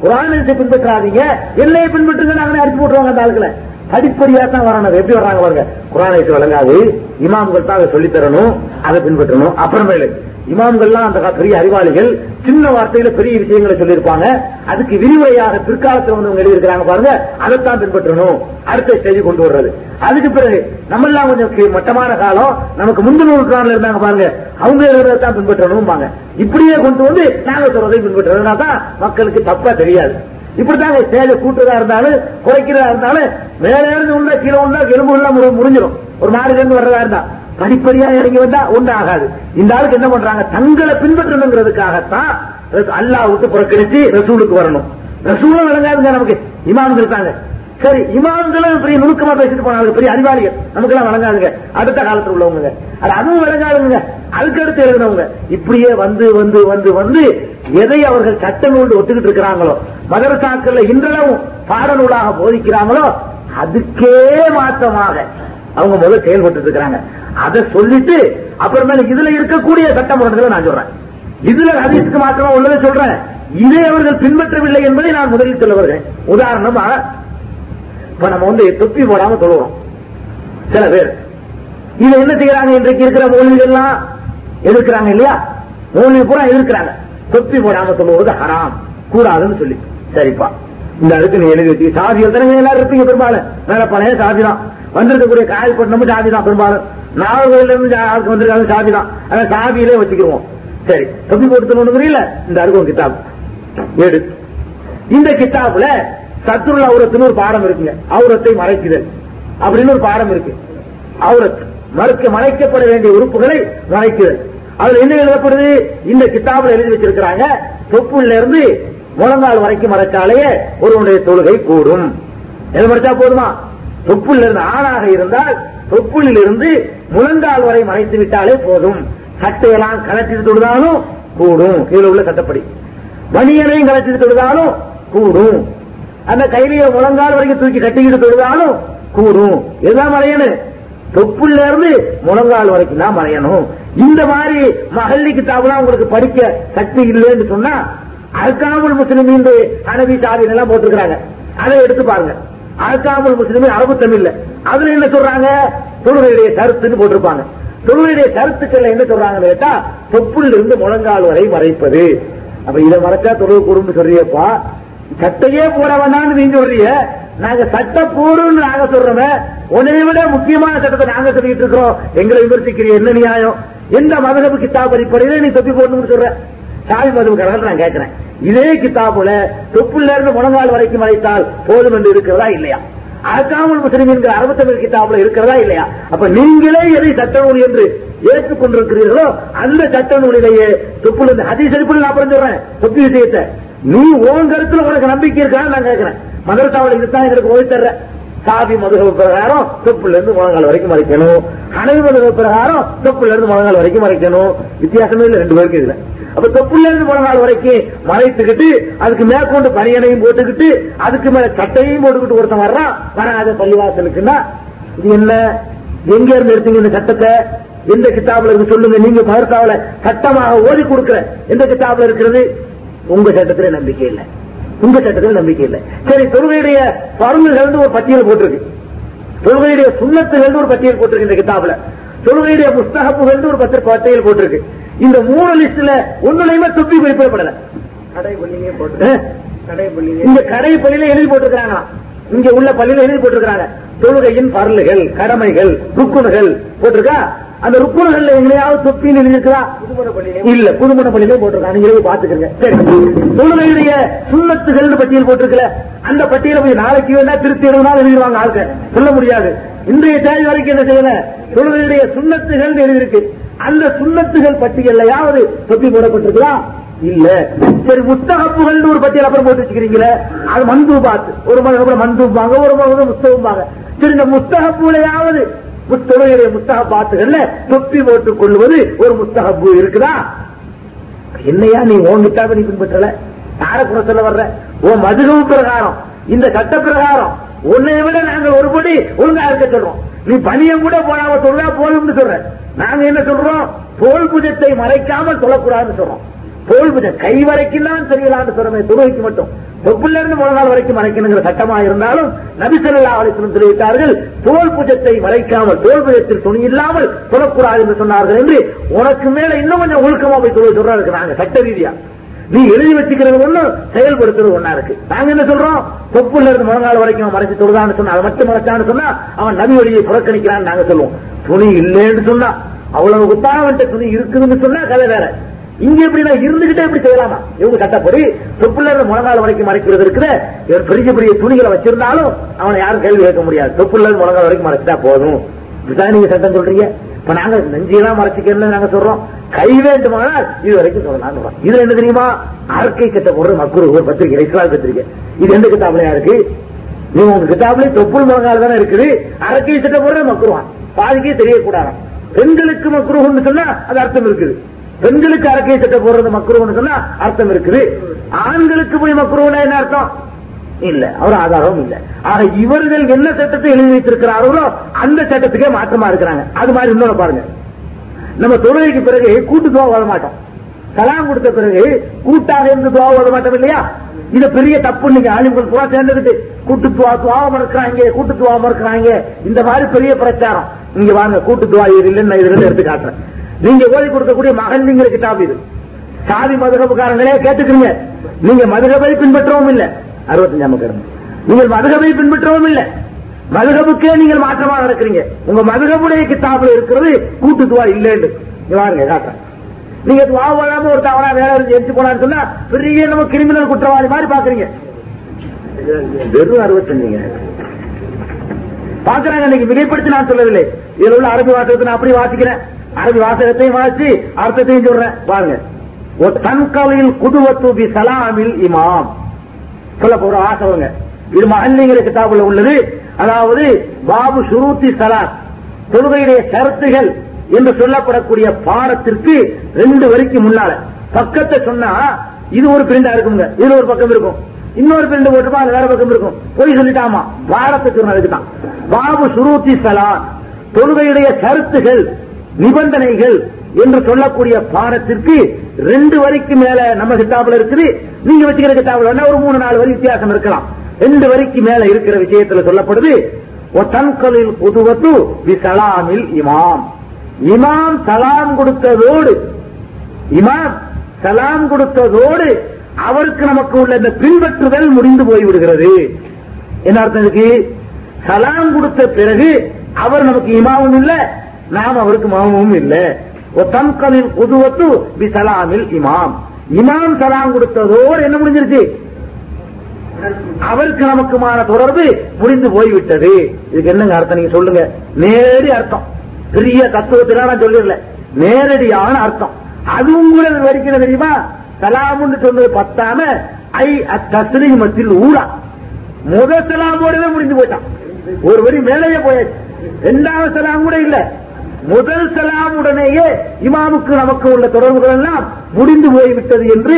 குரானத்தை பின்பற்றாதீங்க. என்னையை பின்பற்றுங்க? நாங்களே அடிச்சு போட்டுருவாங்க அந்த ஆளுகளை. படிப்படியா தான் வரணும். எப்படி வர்றாங்க பாருங்க. குரானத்தை விளங்காது. இமாம்கள் தான் அதை சொல்லித் தரணும் அதை பின்பற்றணும். அப்புறமேலு. இமாம்கள்லாம் அந்த பெரிய அறிவாளிகள். சின்ன வார்த்தையில பெரிய விஷயங்களை சொல்லியிருப்பாங்க. அதுக்கு விரிவுரையாக பிற்காலத்தில் வந்து எழுதியிருக்கிறாங்க பாருங்க. அதைத்தான் பின்பற்றணும். அடுத்த ஸ்டேஜ் கொண்டு வர்றது. அதுக்கு பிறகு நம்ம எல்லாம் கொஞ்சம் கீ- மட்டமான காலம். நமக்கு முந்தின நூற்றாண்டுல இருந்தாங்க பாருங்க. அவங்க தான் பின்பற்றணும் இப்படியே கொண்டு வந்து நாங்க சொல்றதை பின்பற்றணும்னா தான் மக்களுக்கு தப்பா தெரியாது. இப்படித்தாங்க ஸ்டேஜ கூட்டுறதா இருந்தாலும் குறைக்கிறதா இருந்தாலும் மேல இருந்து உள்ள கீழே உள்ள எலும்பு உள்ள முறி- முறிஞ்சிடும் ஒரு மாடுல இருந்து வர்றதா இருந்தா. படிப்படியா இறங்கி வந்தா ஒண்ணு ஆகாது இந்த ஆளுக்கு என்ன பண்றாங்க? தங்களை பின்பற்றணுங்கிறதுக்காகத்தான் அல்லாஹ் விட்டு புறக்கணிச்சு ரசூலுக்கு வரணும். ரசூலும் விளங்காதுங்க நமக்கு. இமாம்கள் இருக்காங்க. சரி இமாம்களும் பெரிய நுணுக்கமா பேசிட்டு போனாங்க. பெரிய அறிவாளிகள். நமக்கெல்லாம் வழங்காதுங்க அடுத்த காலத்துல உள்ளவங்க. அது அதுவும் விளங்காதுங்க. அதுக்கு அடுத்து எழுதினவங்க. இப்படியே வந்து வந்து வந்து வந்து எதை அவர்கள் சட்ட நூல் ஒத்துக்கிட்டு இருக்கிறாங்களோ மதரசாக்கள்ல இன்றளவும் பாடநூலாக போதிக்கிறாங்களோ அதுக்கே மாற்றமாக அவங்க முதல்ல செயல்பட்டு இருக்கிறாங்க. அதை சொல்லிட்டு அப்புறமேல இதுல இருக்கக்கூடிய சட்ட நான் சொல்றேன். இதுல ஹதீஸுக்கு மாத்திரமா உள்ளதை சொல்றேன். இதை அவர்கள் பின்பற்றவில்லை என்பதை நான் முதலில் சொல்ல வருகிறேன். உதாரணமா இப்ப நம்ம வந்து தொப்பி போடாம தொழுவோம் சில பேர். இதை என்ன செய்யறாங்க? இன்றைக்கு இருக்கிற மௌலிகள்லாம் எதிர்க்கிறாங்க இல்லையா? மௌலிக பூரா எதிர்க்கிறாங்க. தொப்பி போடாம சொல்லுவது ஹராம். கூடாதுன்னு சொல்லி. சரிப்பா. இந்த அடுத்து நீ எழுதி வச்சு. சாதி எத்தனை எல்லாரும் இருப்பீங்க பெரும்பாலும். வேற பழைய சாதி தான். வந்திருக்கக்கூடிய காயப்பட்டமும் சாதி தான் பெரும்பாலும். நாகர்கோயில இருந்து ஆளுக்கு வந்திருக்காங்க சாதி தான் ஆனா சாதியிலே வச்சுக்கிருவோம். சரி தொப்பி போட்டு புரியல? இந்த அருகம் கித்தாப். எடு. இந்த கிதாபுல சத்துருள் அவுரத்துன்னு ஒரு பாடம் இருக்குங்க. அவுரத்தை மறைக்குதல். அப்படின்னு ஒரு பாடம் இருக்கு. அவுரத். மறுக்க மறைக்கப்பட வேண்டிய உறுப்புகளை மறைக்குதல். அதுல என்ன எழுதப்படுது? இந்த கிதாபுல எழுதி வச்சிருக்கிறாங்க. தொப்புள்ள இருந்து முழங்கால் வரைக்கும் மறைச்சாலேயே ஒருவனுடைய தொழுகை கூடும். எது மறைச்சா போதுமா? தொப்புள்ள இருந்து ஆணாக இருந்தால் தொப்புளில் இருந்து முழங்கால் வரை மறைத்து விட்டாலே போதும். சட்டையெல்லாம் கலத்தி தொடுதாலும் கூடும். கீழே உள்ள சட்டப்படி மணியனையும் கலத்தி தொடுதாலும் கூடும். அந்த கையிலேயே முழங்கால் வரைக்கும் தூக்கி கட்டிக்கிட்டு தொடுதாலும் கூடும். எதுதான் மறையணும் தொப்புள்ள இருந்து முழங்கால் வரைக்கும் தான் மறையணும் இந்த மாதிரி மகல்லி கிதாபுலாம் உங்களுக்கு படிக்க சக்தி இல்லைன்னு சொன்னா அல்காமுல் முஸ்லிம் மீண்டு அனபி சாதின் எல்லாம் போட்டிருக்கிறாங்க. அதை எடுத்து பாருங்க. அழகாமல் முஸ்லிம் அரபு தமிழ்ல. அதுல என்ன சொல்றாங்க? தொழுகையுடைய கருத்துன்னு போட்டிருப்பாங்க. தொழுகையுடைய கருத்துக்கள் என்ன சொல்றாங்கன்னு கேட்டா தொப்புள்ள இருந்து முழங்கால் வரை மறைப்பது. அப்ப இதை மறைச்சா தொழுவு கூடும்னு சொல்றியப்பா. சட்டையே போட நீங்க சொல்றிய நாங்க சட்ட நாங்க சொல்றோமே உன்னை விட முக்கியமான சட்டத்தை நாங்க சொல்லிட்டு இருக்கிறோம். எங்களை விமர்சிக்கிற என்ன நியாயம்? எந்த மதகபு கித்தாப் அடிப்படையில நீ தொப்பி போடணும்னு சொல்ற? சாவி மதுவுக்காரர்கள் நான் கேட்கிறேன். இதே கித்தாபுல தொப்புல இருந்து முழங்கால் வரைக்கும் அழைத்தால் போதும் என்று இருக்கிறதா இல்லையா? அழகாமல் முஸ்லிம் என்கிற அறுபத்தமிழ் கித்தாபுல இருக்கிறதா இல்லையா? அப்ப நீங்களே எதை சட்ட நூல் என்று ஏற்றுக்கொண்டிருக்கிறீர்களோ அந்த சட்ட நூலிலேயே தொப்புல இருந்து அதே செருப்புல நான் புரிஞ்சுறேன். தொப்பு விஷயத்தை. நீ ஓன் கருத்துல உனக்கு நம்பிக்கை இருக்கான்னு நான் கேட்கிறேன். மதரசாவில் இதுதான் எங்களுக்கு ஓய்வு தர்றேன். காபி மதுகவு பிரகாரம் தொப்புல இருந்து முழங்கால் வரைக்கும் மறைக்கணும். அணை மதுகவு பிரகாரம் தொப்புல இருந்து முழங்கால் வரைக்கும் மறைக்கணும். வித்தியாசமே இல்லை ரெண்டு பேருக்கு இதுல. அப்ப தொப்புல இருந்து முழங்கால் வரைக்கும் மறைத்துக்கிட்டு அதுக்கு மேற்கொண்டு பனியனையும் போட்டுக்கிட்டு அதுக்கு மேல சட்டையும் போட்டுக்கிட்டு ஒருத்தன் வர்றான் வராத பள்ளிவாசலுக்குன்னா இது என்ன? எங்க இருந்து எடுத்தீங்க இந்த சட்டத்தை? எந்த கிதாபுல இருக்கு சொல்லுங்க. நீங்க மகர்த்தாவில சட்டமாக ஓதி கொடுக்கிற எந்த கிதாபுல இருக்கிறது? உங்க சட்டத்துல நம்பிக்கை இல்லை. உங்க சட்டத்தில் நம்பிக்கை இல்லை. சரி தொழுகையுடைய பருந்துகள் ஒரு பட்டியல் போட்டிருக்கு. தொழுகையுடைய சுண்ணத்துகள் ஒரு பட்டியல் போட்டிருக்கு இந்த கிதாபுல. தொழுகையுடைய புஸ்தகப்புகள் ஒரு பத்து பட்டியல் போட்டிருக்கு. இந்த மூணு லிஸ்ட்ல ஒண்ணுலையுமே தொப்பி குறிப்பிடப்படல? இந்த கடை பள்ளியில எழுதி போட்டிருக்காங்க இங்க உள்ள பள்ளியில எழுதி போட்டிருக்காங்க தொழுகையின் பரலுகள் கடமைகள் ருக்குணுகள் போட்டிருக்கா? அந்த ருக்குணுகள்ல எங்கேயாவது தொப்பின்னு எழுதியிருக்கா இல்ல புதுமண பள்ளியிலே போட்டிருக்காங்க நீங்க பாத்துக்கிறீங்க சரி. தொழுகையுடைய சுண்ணத்துகள் பட்டியல் போட்டிருக்கல அந்த பட்டியலை போய் நாளைக்கு வேணா திருத்தி எழுதுனா எழுதிடுவாங்க ஆளுக்க சொல்ல முடியாது. இன்றைய தேதி வரைக்கும் என்ன செய்யல? தொழுகையுடைய சுண்ணத்துகள் எழுதியிருக்கு. அந்த சுண்ணத்துகள் பட்டியலையாவது தொப்பி போடப்பட்டிருக்கலாம் இல்ல. சரி முஸ்தகப்புகள் ஒரு பட்டியல் அப்புறம் போட்டு வச்சுக்கிறீங்களே அது மந்தூபாத். ஒரு மணி அப்புறம் மந்தூபாங்க ஒரு மணி முஸ்தகம்பாங்க. சரி இந்த முஸ்தகப்புலையாவது தொழுகையுடைய முஸ்தகப்பாத்துகள்ல தொப்பி போட்டுக் கொள்வது ஒரு முஸ்தகப்பு இருக்குதா? என்னையா நீ ஓன் கிட்டாப நீ பின்பற்றல? யார குறை சொல்ல வர்ற? உன் மதுகவு பிரகாரம். இந்த சட்ட பிரகாரம். உன்னை விட நாங்க ஒரு படி ஒழுங்கா இருக்க சொல்றோம். நீ பணியம் கூட போடாம சொல்றா போதும்னு சொல்ற. நாங்க என்ன சொல்றோம்? தோல் புஜத்தை மறைக்காமல் சொல்லக்கூடாதுன்னு சொல்றோம். தோல் கை வரைக்கும் தான் தெரியலான்னு சொன்னமே துருவைக்கு மட்டும். தொப்புல இருந்து முழங்கால் வரைக்கும் மறைக்கணுங்கிற சட்டமா இருந்தாலும் நபிசல்லா அலிஸ்லம் தெரிவித்தார்கள் தோல் புஜத்தை மறைக்காமல் தோல் புஜத்தில் துணி இல்லாமல் சொல்லக்கூடாது என்று சொன்னார்கள் என்று உனக்கு மேல இன்னும் கொஞ்சம் ஒழுக்கமா போய் சொல்ல சொல்றாங்க. நாங்க சட்ட ரீதியா. நீ எழுதி வச்சுக்கிறது ஒண்ணு செயல்படுத்துறது ஒண்ணா இருக்கு. நாங்க என்ன சொல்றோம்? தொப்புல இருந்து முழங்கால் வரைக்கும் மறைச்சு தொழுதான்னு சொன்னா அதை மட்டும் மறைச்சான்னு சொன்னா அவன் நபி வழியை புறக்கணிக்கிறான்னு நாங்க சொல்லுவோம். துணி இல்லைன்னு சொன்னா அவ்வளவு குத்தாவன்ட்ட துணி இருக்குதுன்னு சொன்னா கதை வேற. இங்க எப்படின்னா இருந்துகிட்டே இப்படி செய்யலாமா? இவங்க கட்டப்படி தொப்புல இருந்து முழங்கால் வரைக்கும் மறைக்கிறது இருக்குது இவர் பெரிய பெரிய துணிகளை வச்சிருந்தாலும் அவனை யாரும் கேள்வி கேட்க முடியாது. தொப்புல இருந்து முழங்கால் வரைக்கும் மறைச்சிட்டா போதும். இதுதான் நீங்க சட்டம் சொல்றீங்க? இப்ப நாங்க நெஞ்சையெல்லாம் மறைச்சிக்கணும்னு நாங்க சொல்றோம். கை வேண்டுமானால் இது வரைக்கும் சொல்லலாம் சொல்றோம். இதுல என்ன தெரியுமா? ஆர்கை கட்ட போடுற மக்குரு ஒரு பத்திரிகை இஸ்லாம் பத்திரிகை. இது எந்த கிட்டாப்லயா இருக்கு? நீங்க உங்க கிட்டாப்லயே தொப்புள் முழங்கால் தானே இருக்குது. அரக்கை சட்ட போடுற மக்குருவான். பாதிக்கே தெரியக்கூடாது பெண்களுக்கு மக்குருன்னு சொன்னா அது அர்த்தம் இருக்குது. பெண்களுக்கு அரக்கை சட்டை போடுறது மக்குருன்னு சொன்னா அர்த்தம் இருக்குது. ஆண்களுக்கு போய் மக்குருவனா என்ன அர்த்தம்? இல்ல அவர் ஆதாரம் இல்ல. ஆக இவர்கள் என்ன சட்டத்தை எழுதி வைத்திருக்கிறார்களோ அந்த சட்டத்துக்கே மாற்றமா இருக்கிறாங்க. அது மாதிரி இன்னொரு பாருங்க. நம்ம தொழுகைக்கு பிறகு கூட்டு துவா ஓத மாட்டோம். கலாம் கொடுத்த பிறகு கூட்டாக இருந்து துவா ஓத மாட்டோம் இல்லையா? இத பெரிய தப்பு. நீங்க ஆளுங்கள் பூரா சேர்ந்துக்கிட்டு கூட்டு துவா துவா மறுக்கிறாங்க கூட்டு துவா மறுக்கிறாங்க. இந்த மாதிரி பெரிய பிரச்சாரம். இங்க வாங்க கூட்டு துவா இது இல்லைன்னு நான் இதுல எடுத்து காட்டுறேன். நீங்க ஓதி கொடுக்கக்கூடிய மகன்ங்கிற கிட்டாப் இது. சாதி மதுகபுக்காரங்களே கேட்டுக்கிறீங்க. நீங்க மதுகபை பின்பற்றவும் இல்ல. அறுபத்தஞ்சாம் கிழமை நீங்கள் மதுகபை பின்பற்றவும் இல்ல. மதுகபுக்கே நீங்கள் மாற்றமா நடக்கிறீங்க. உங்க மதுகபுடைய கிட்டாப்ல இருக்கிறது கூட்டு துவா இல்லைன்னு. இங்க பாருங்க காட்டுறேன். நீங்க துவா ஓடாம ஒரு தவறா வேலை இருந்து எடுத்து போனான்னு சொன்னா பெரிய நம்ம கிரிமினல் குற்றவாளி மாதிரி பாக்குறீங்க. வெறும் அறுபத்தஞ்சுங்க. பாக்குறாங்க இன்னைக்கு மிகைப்படுத்தி நான் சொல்லவில்லை. இதுல உள்ள அரபு வாசகத்தை நான் அப்படி வாசிக்கிறேன். அரபி வாசகத்தையும் வாசி அர்த்தத்தையும் சொல்றேன். பாருங்க. தன்கலையில் குதுவத்து பி சலாமில் இமாம். சொல்ல போற ஆசவங்க இது மஹல்லிங்கிற கிதாபுல உள்ளது. அதாவது பாபு சுருத்தி சலாத் தொழுகையுடைய கருத்துகள் என்று சொல்லப்படக்கூடிய பாடத்திற்கு ரெண்டு வரைக்கும் முன்னால. பக்கத்தை சொன்னா இது ஒரு பிரிண்டா இருக்குங்க. இதுல ஒரு பக்கம் இருக்கும். இன்னொரு பிரிண்ட் போட்டுப்பா அது வேற பக்கம் இருக்கும். போய் சொல்லிட்டாமா? பாடத்தை சொன்னதுக்கு தான் பாபு சுருத்தி சலாத் தொழுகையுடைய கருத்துகள் நிபந்தனைகள் என்று சொல்லக்கூடிய பாடத்திற்கு ரெண்டு வரிக்கு மேல நம்ம கிட்டாப்புல இருக்குது. நீங்க வச்சுக்கிற கிட்டாப்புல ஒரு மூணு நாலு வரி வித்தியாசம் இருக்கலாம். ரெண்டு வரிக்கு மேல இருக்கிற விஷயத்துல சொல்லப்படுது ஒத்தன்களில் புதுவத்து விசலாமில் இமாம். இமாம் சலாம் கொடுத்ததோடு இமாம் சலாம் கொடுத்ததோடு அவருக்கு நமக்கு உள்ள இந்த பின்பற்றுதல் முடிந்து போய்விடுகிறது. என்ன அர்த்தம் இருக்கு சலாம் கொடுத்த பிறகு அவர் நமக்கு இமாவும் இல்ல நாம் அவருக்கு மாமும் இல்ல. தம்கலில் உதுவத்து பி சலாமில் இமாம். இமாம் சலாம் கொடுத்ததோடு என்ன முடிஞ்சிருச்சு? அவருக்கு நமக்குமான தொடர்பு முடிந்து போய்விட்டது. இதுக்கு என்னங்க அர்த்தம்? நீங்க சொல்லுங்க. நேரடி அர்த்தம். பெரிய தத்துவத்திலாம் நான் சொல்லிடல. நேரடியான அர்த்தம். அதுவும் கூட வரிக்கிறது தெரியுமா? சலாமுன்னு சொன்னது பத்தாம ஐ அத்தஸ்லீமத்தில் ஊரா. முத சலாமோடவே முடிஞ்சு போயிட்டான். ஒரு வரி மேலேயே போயாச்சு. இரண்டாவது சலாம் கூட இல்ல. முதல் சலாமுடனேயே இமாமுக்கு நமக்கு உள்ள தொடர்புகள் எல்லாம் முடிந்து போய்விட்டது என்று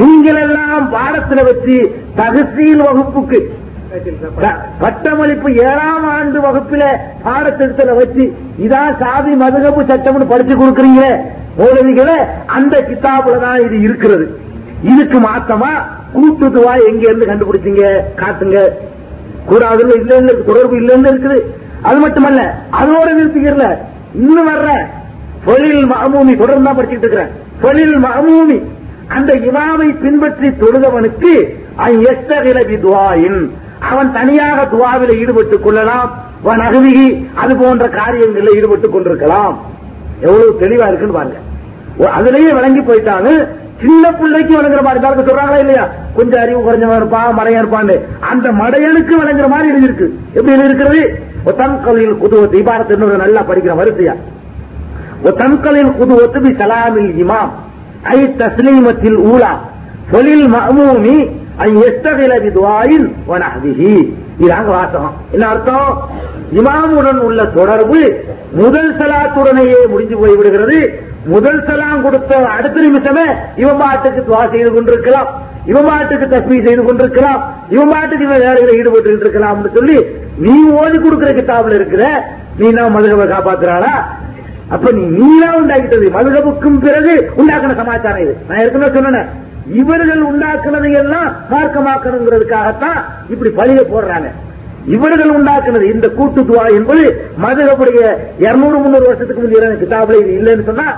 நீங்கள் எல்லாம் பாடத்தில் வச்சு தகசீல் வகுப்புக்கு பட்டமளிப்பு ஏழாம் ஆண்டு வகுப்பில பாடத்திட்டத்தில் வச்சு இதான் சாதி மதுகப்பு சட்டம்னு படிச்சு கொடுக்குறீங்க மௌலவிகளை அந்த கித்தாபுல தான் இது இருக்கிறது. இதுக்கு மாத்தமா கூட்டுதுவா எங்க இருந்து கண்டுபிடிச்சீங்க? காட்டுங்க. கூடாதுல இல்ல தொடர்பு இல்லைன்னு இருக்குது. அது மட்டுமல்ல அதோட நிறுத்திக்கிறல. இன்னும் வர்ற. தொழில் மகமூமி தொடர்ந்து படிச்சுட்டு இருக்கிறேன். தொழில் மகமூமி. அந்த இமாமை பின்பற்றி தொழுதவனுக்கு துவாயின். அவன் தனியாக துவாவில ஈடுபட்டுக் கொள்ளலாம். அவன் அகவிகி அது போன்ற காரியங்களில் ஈடுபட்டுக் கொண்டிருக்கலாம். எவ்வளவு தெளிவா இருக்குன்னு பாருங்க. அதுலயே விளங்கி போயிட்டாங்க சின்ன பிள்ளைக்கு விளங்குற மாதிரி தான் சொல்றாங்களா இல்லையா? கொஞ்சம் அறிவு குறைஞ்சவன் இருப்பான் மடையா இருப்பான்னு. அந்த மடையனுக்கு விளங்குற மாதிரி எழுதியிருக்கு. எப்படி எழுதியிருக்கிறது? ஒத்தன்கலில் குதுவத்து இபாரத்து இன்னொரு நல்லா படிக்கிற வரிசையா? ஒத்தன்கலில் குதுவத்து பி சலாமில் இமாம். ஐ தஸ்லீமத்தில் ஊலா. தொழில் மமூமி ஐ எஸ்தகில விதுவாயின் வனஹதிஹி இதாங்க வாசகம். என்ன அர்த்தம்? இமாமுடன் உள்ள தொடர்பு முதல் சலாத்துடனேயே முடிஞ்சு போய்விடுகிறது. முதல் சலாம் கொடுத்த அடுத்த நிமிஷமே இவன் பாட்டுக்கு துவா செய்து கொண்டிருக்கலாம். இவன் மாட்டுக்கு தஸ்மி செய்து கொண்டிருக்கலாம் இவன் மாட்டுக்கு இவன் வேலைகளை ஈடுபட்டு இருக்கலாம் சொல்லி நீ ஓதி கொடுக்கிற கிட்டாபில் இருக்கிற நீ நான் மதுகவை காப்பாத்துறாளா? அப்ப நீ நீதான் உண்டாக்கிட்டது. மதுகவுக்கும் பிறகு உண்டாக்கின சமாச்சாரம் இது. நான் ஏற்கனவே சொன்னேன். இவர்கள் உண்டாக்குனது எல்லாம் மார்க்கமாக்கணுங்கிறதுக்காகத்தான் இப்படி பழிய போடுறாங்க. இவர்கள் உண்டாக்குனது இந்த கூட்டு துவா என்பது மதுரவுடைய இருநூறு முன்னூறு வருஷத்துக்கு முந்தைய கிதாபில் இது இல்லைன்னு சொன்னா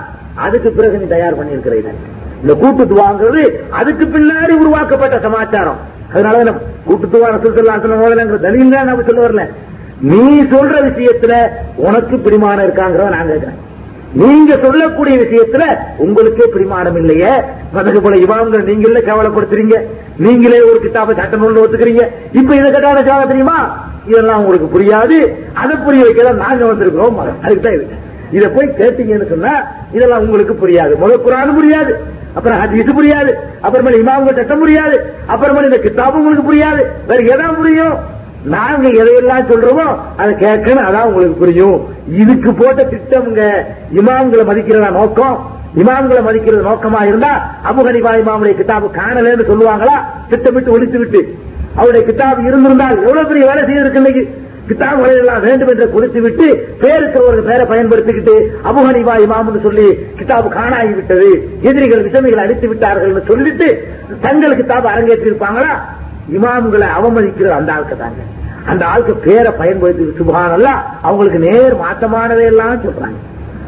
அதுக்கு பிறகு நீ தயார் பண்ணியிருக்கிறீங்க. இந்த கூட்டு துவாங்கிறது அதுக்கு பின்னாடி உருவாக்கப்பட்ட சமாச்சாரம். அதனால கூட்டு துவா ரசூல் தலில் தான் நம்ம சொல்ல வரல. நீ சொல்ற விஷயத்துல உனக்கு பிரிமானம் இருக்காங்கிறத நான் கேட்கிறேன். நீங்க சொல்லக்கூடிய விஷயத்துல உங்களுக்கே பிரிமாணம் இல்லையே. மதகு போல இவாங்க நீங்களே கவலைப்படுத்துறீங்க. நீங்களே ஒரு கிட்டாப சட்டம் ஒன்று ஒத்துக்கிறீங்க. இப்ப இதை கேட்டால கேவல தெரியுமா? இதெல்லாம் உங்களுக்கு புரியாது. அதை புரிய வைக்கதான் நாங்க வந்திருக்கிறோம். அதுக்கு தான் இது. இதை போய் கேட்டீங்கன்னு சொன்னா இதெல்லாம் உங்களுக்கு புரியாது. முதல் குரான் புரியாது. அப்புறம் ஹதீஸ் புரியாது. அப்புறமேல இமாமுங்க சட்டம் புரியாது. அப்புறமேல இந்த கிதாபு உங்களுக்கு புரியாது. வேற எதாவது புரியும்? நாங்க எதையெல்லாம் சொல்றோமோ அதை கேட்கணும். அதான் உங்களுக்கு புரியும். இதுக்கு போட்ட திட்டம்ங்க. இமாம்களை மதிக்கிறதா நோக்கம்? இமாம்களை மதிக்கிறது நோக்கமா இருந்தா அபு ஹனிபா இமாமுடைய கிதாபு காணலன்னு சொல்லுவாங்களா? திட்டமிட்டு ஒழித்து விட்டு அவருடைய கிதாபு இருந்திருந்தால் எவ்வளவு பெரிய வேலை செய்திருக்கு இன்னைக்கு? கிதாபுகளை எல்லாம் வேண்டும் என்று குறித்து விட்டு பேருக்கு ஒரு பேரை பயன்படுத்திக்கிட்டு அபுஹனிவா இமாம்னு சொல்லி கிதாபு காணாகிவிட்டது. எதிரிகள் விஷமிகள் அடித்து விட்டார்கள் சொல்லிட்டு தங்கள் கிதாபு அரங்கேற்றி இருப்பாங்களா இமாம்களை அவமதிக்கிறது அந்த ஆளுக்கு தாங்க. அந்த ஆளுக்கு பேரை பயன்படுத்தி சுபகானல்ல அவங்களுக்கு நேர் மாற்றமானதையெல்லாம் சொல்றாங்க.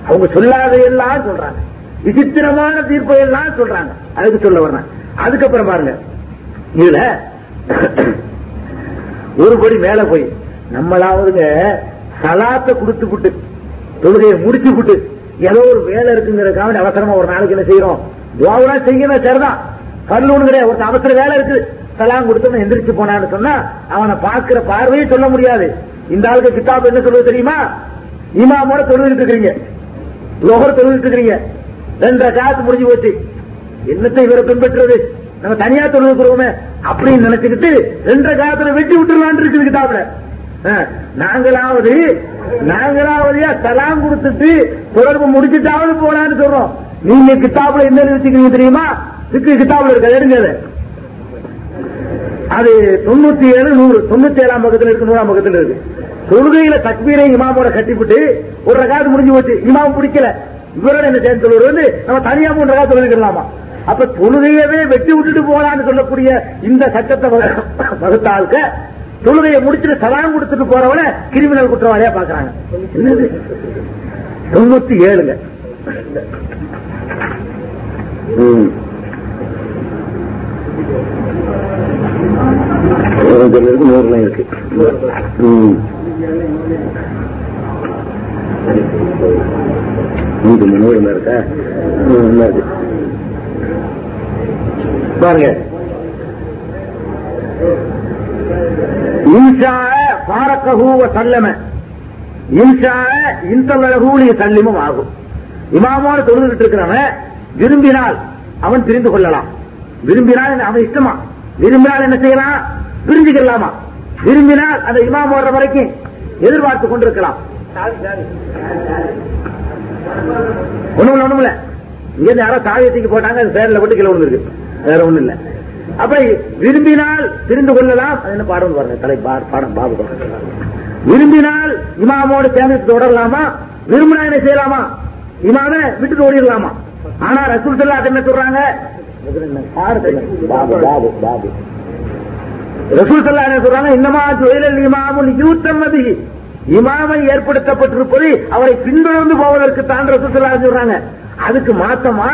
அவங்க சொல்லாதையெல்லாம் சொல்றாங்க. விசித்திரமான தீர்ப்பை எல்லாம் சொல்றாங்க. அதுக்கு சொல்ல வர்றேன். அதுக்கப்புறம் பாருங்க. இதுல ஒருபடி மேல போய் நம்மளாவதுங்க சலாத்தை கொடுத்து விட்டு தொழுகையை முடிச்சு விட்டு ஏதோ ஒரு வேலை இருக்குங்கிறதுக்காக அவசரமா ஒரு நாளைக்கு என்ன செய்யறோம் துவாவெல்லாம் செய்யணும் சரிதான். கல்லூணுங்கிற ஒரு அவசர வேலை இருக்குது. சலாம் கொடுத்தவன் எந்திரிச்சு போனான்னு சொன்னா அவனை பாக்குற பார்வையே சொல்ல முடியாது. இந்த ஆளுக்கு கிட்டாப் என்ன சொல்லுவது தெரியுமா? இமாமோட தொழுவிட்டு இருக்கிறீங்க. லோகர் தொழுவிட்டு இருக்கிறீங்க. ரெண்டரை காசு முடிஞ்சு போச்சு. என்னத்தை இவரை பின்பற்றுறது? நம்ம தனியா தொழுவிக்கிறோமே அப்படின்னு நினைச்சுக்கிட்டு ரெண்டரை காலத்துல வெட்டி விட்டுருலான் இருக்குது கிட்டாப்ல நாங்களாவது நாங்களாவது சலாம் கொடுத்துட்டு தொடர்பு முடிச்சுட்டாவது போலான்னு சொல்றோம். நீங்க கித்தாப்புல என்ன வச்சுக்கிறீங்க தெரியுமா? சிக்கு கித்தாப்புல இருக்க? எடுங்க அது. தொண்ணூத்தி ஏழு நூறு தொண்ணூத்தி ஏழாம் பக்கத்தில் இருக்கு நூறாம் பக்கத்தில் இருக்கு. தொழுகையில தக்பீரை இமாமோட கட்டிவிட்டு ஒரு ரகாத்து முடிஞ்சு போச்சு. இமாம் பிடிக்கல. இவரோட என்ன சேர்ந்து சொல்வது வந்து நம்ம தனியா மூணு ரகாத்து தொழுகிடலாமா அப்ப தொழுகையவே வெட்டி விட்டுட்டு போலான்னு சொல்லக்கூடிய இந்த சட்டத்தை வகுத்தாளுக்கு தொழுகையை முடிச்சுட்டு சலாம் கொடுத்துட்டு போறவன கிரிமினல் குற்றவாளியா பாக்குறாங்க. என்னது? தொண்ணூத்தி ஏழுங்க. இதுல இருக்கு நூறுல இருக்கு. நூத்தி நூறு இருக்கா? இருக்கு. பாருங்க. இன்ஷா பாரக்கஹூ சல்லம. இன்ஷா இன்தலகூலிய சல்லிமும் ஆகும். இமாமோட தொழுதுகிட்டு இருக்கிறவன் விரும்பினால் அவன் தெரிந்து கொள்ளலாம். விரும்பினால் அவன் இஷ்டமா? விரும்பினால் என்ன செய்யலாம்? பிரிஞ்சுக்கலாமா? விரும்பினால் அந்த இமாம் வர்ற வரைக்கும் எதிர்பார்த்து கொண்டிருக்கலாம். ஒண்ணும் ஒண்ணும் இல்ல. இங்க யாரோ சாவியத்துக்கு போட்டாங்க அது பேர்ல போட்டு கீழே விழுந்திருக்கு. வேற ஒண்ணும் இல்ல. அப்படி விரும்பினால் தெரிந்து கொள்ளலாம். என்ன பாடம் பாருங்க தலை பாடம் பாபு விரும்பினால் இமாமோடு சேர்ந்து தொடரலாமா? விரும்பினா என்ன செய்யலாமா? இமாம விட்டுட்டு ஓடிடலாமா ஆனா ரசூல் சொல்லா என்ன சொல்றாங்க? ரசூல் சொல்லா என்ன சொல்றாங்க? இன்னமா தொழிலில் இமாமுன் யூத்தம்மதி இமாமை ஏற்படுத்தப்பட்டிருப்பது அவரை பின்தொடர்ந்து போவதற்கு தான் ரசூல் சொல்லா சொல்றாங்க. அதுக்கு மாத்தமா?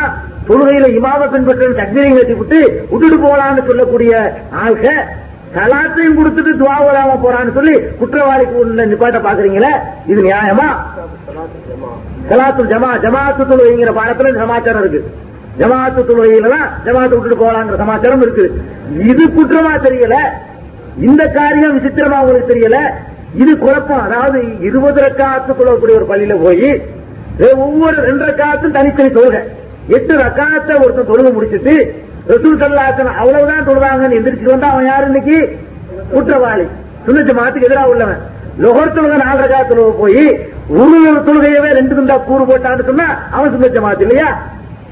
தொழுகையில இமாம பின்பற்ற தக்னீரையும் கட்டி விட்டு விட்டுட்டு போலான்னு சொல்லக்கூடிய ஆள்க சலாத்தையும் கொடுத்துட்டு துவாவலாம போறான்னு சொல்லி குற்றவாளிக்கு உள்ள நிப்பாட்ட பாக்குறீங்களே இது நியாயமா? சலாத்து ஜமா ஜமாத்து தொழுகைங்கிற பாடத்துல சமாச்சாரம் இருக்கு. ஜமாத்து தொழுகையில தான் ஜமாத்து விட்டுட்டு போலாங்கிற சமாச்சாரம் இருக்கு. இது குற்றமா தெரியல. இந்த காரியம் விசித்திரமா உங்களுக்கு தெரியல. இது குழப்பம். அதாவது இருபது ரக்காத்து தொழக்கூடிய ஒரு பள்ளியில போய் ஒவ்வொரு ரெண்டு ரக்காத்தும் தனித்தனி தொழுகை. எட்டு ரக்காத்த ஒருத்தன் தொழுக முடிச்சிட்டு ரசூல் சல்லாசன் அவ்வளவுதான் தொழுதாங்கன்னு எந்திரிச்சு வந்தா அவன் யாரு இன்னைக்கு? குற்றவாளி. சுண்ணத்து மாத்துக்கு எதிராக உள்ளவன். லொகர் தொழுக நாலு ரகா தொழுக போய் ஒரு தொழுகையவே ரெண்டு துண்டா கூறு போட்டான்னு சொன்னா அவன் சுண்ணத்து மாத்து இல்லையா?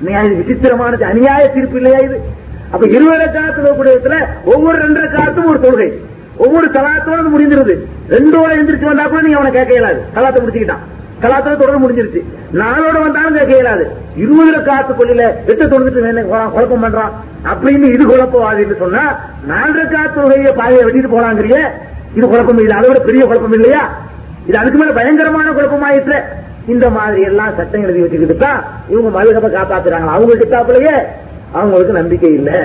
இது விசித்திரமானது அநியாய தீர்ப்பு இல்லையா இது? அப்ப இருபது ரக்காத்துல கூடியத்துல ஒவ்வொரு ரெண்டு ரக்காத்தும் ஒரு தொழுகை. ஒவ்வொரு தலாத்தோட முடிஞ்சிருது ரெண்டோட எந்திரிச்சு வந்தா கூட நீங்க அவனை கேட்க இயலாது. தலாத்தை முடிச்சுக்கிட்டான். கலாத்துல தொடர்ந்து முடிஞ்சிருச்சு. நாளோட வந்தாலும் கேட்க இயலாது. இருபதுல காத்து கொள்ளையில எட்டு தொழுந்துட்டு குழப்பம் பண்றான் அப்படின்னு இது குழப்பவாதின்னு சொன்னா நாலு காத்து தொழுகையை பாதையை வெட்டிட்டு போலாங்கிறிய? இது குழப்பம் இல்லை. அதை விட பெரிய குழப்பம் இல்லையா? இது அதுக்கு மேல பயங்கரமான குழப்பமாயிற்று இந்த மாதிரி எல்லாம் சட்டம் எழுதி வச்சுக்கிட்டு தான் இவங்க மதுகபை காப்பாத்துறாங்க அவங்க கிட்டாப்புலயே? அவங்களுக்கு நம்பிக்கை இல்லை.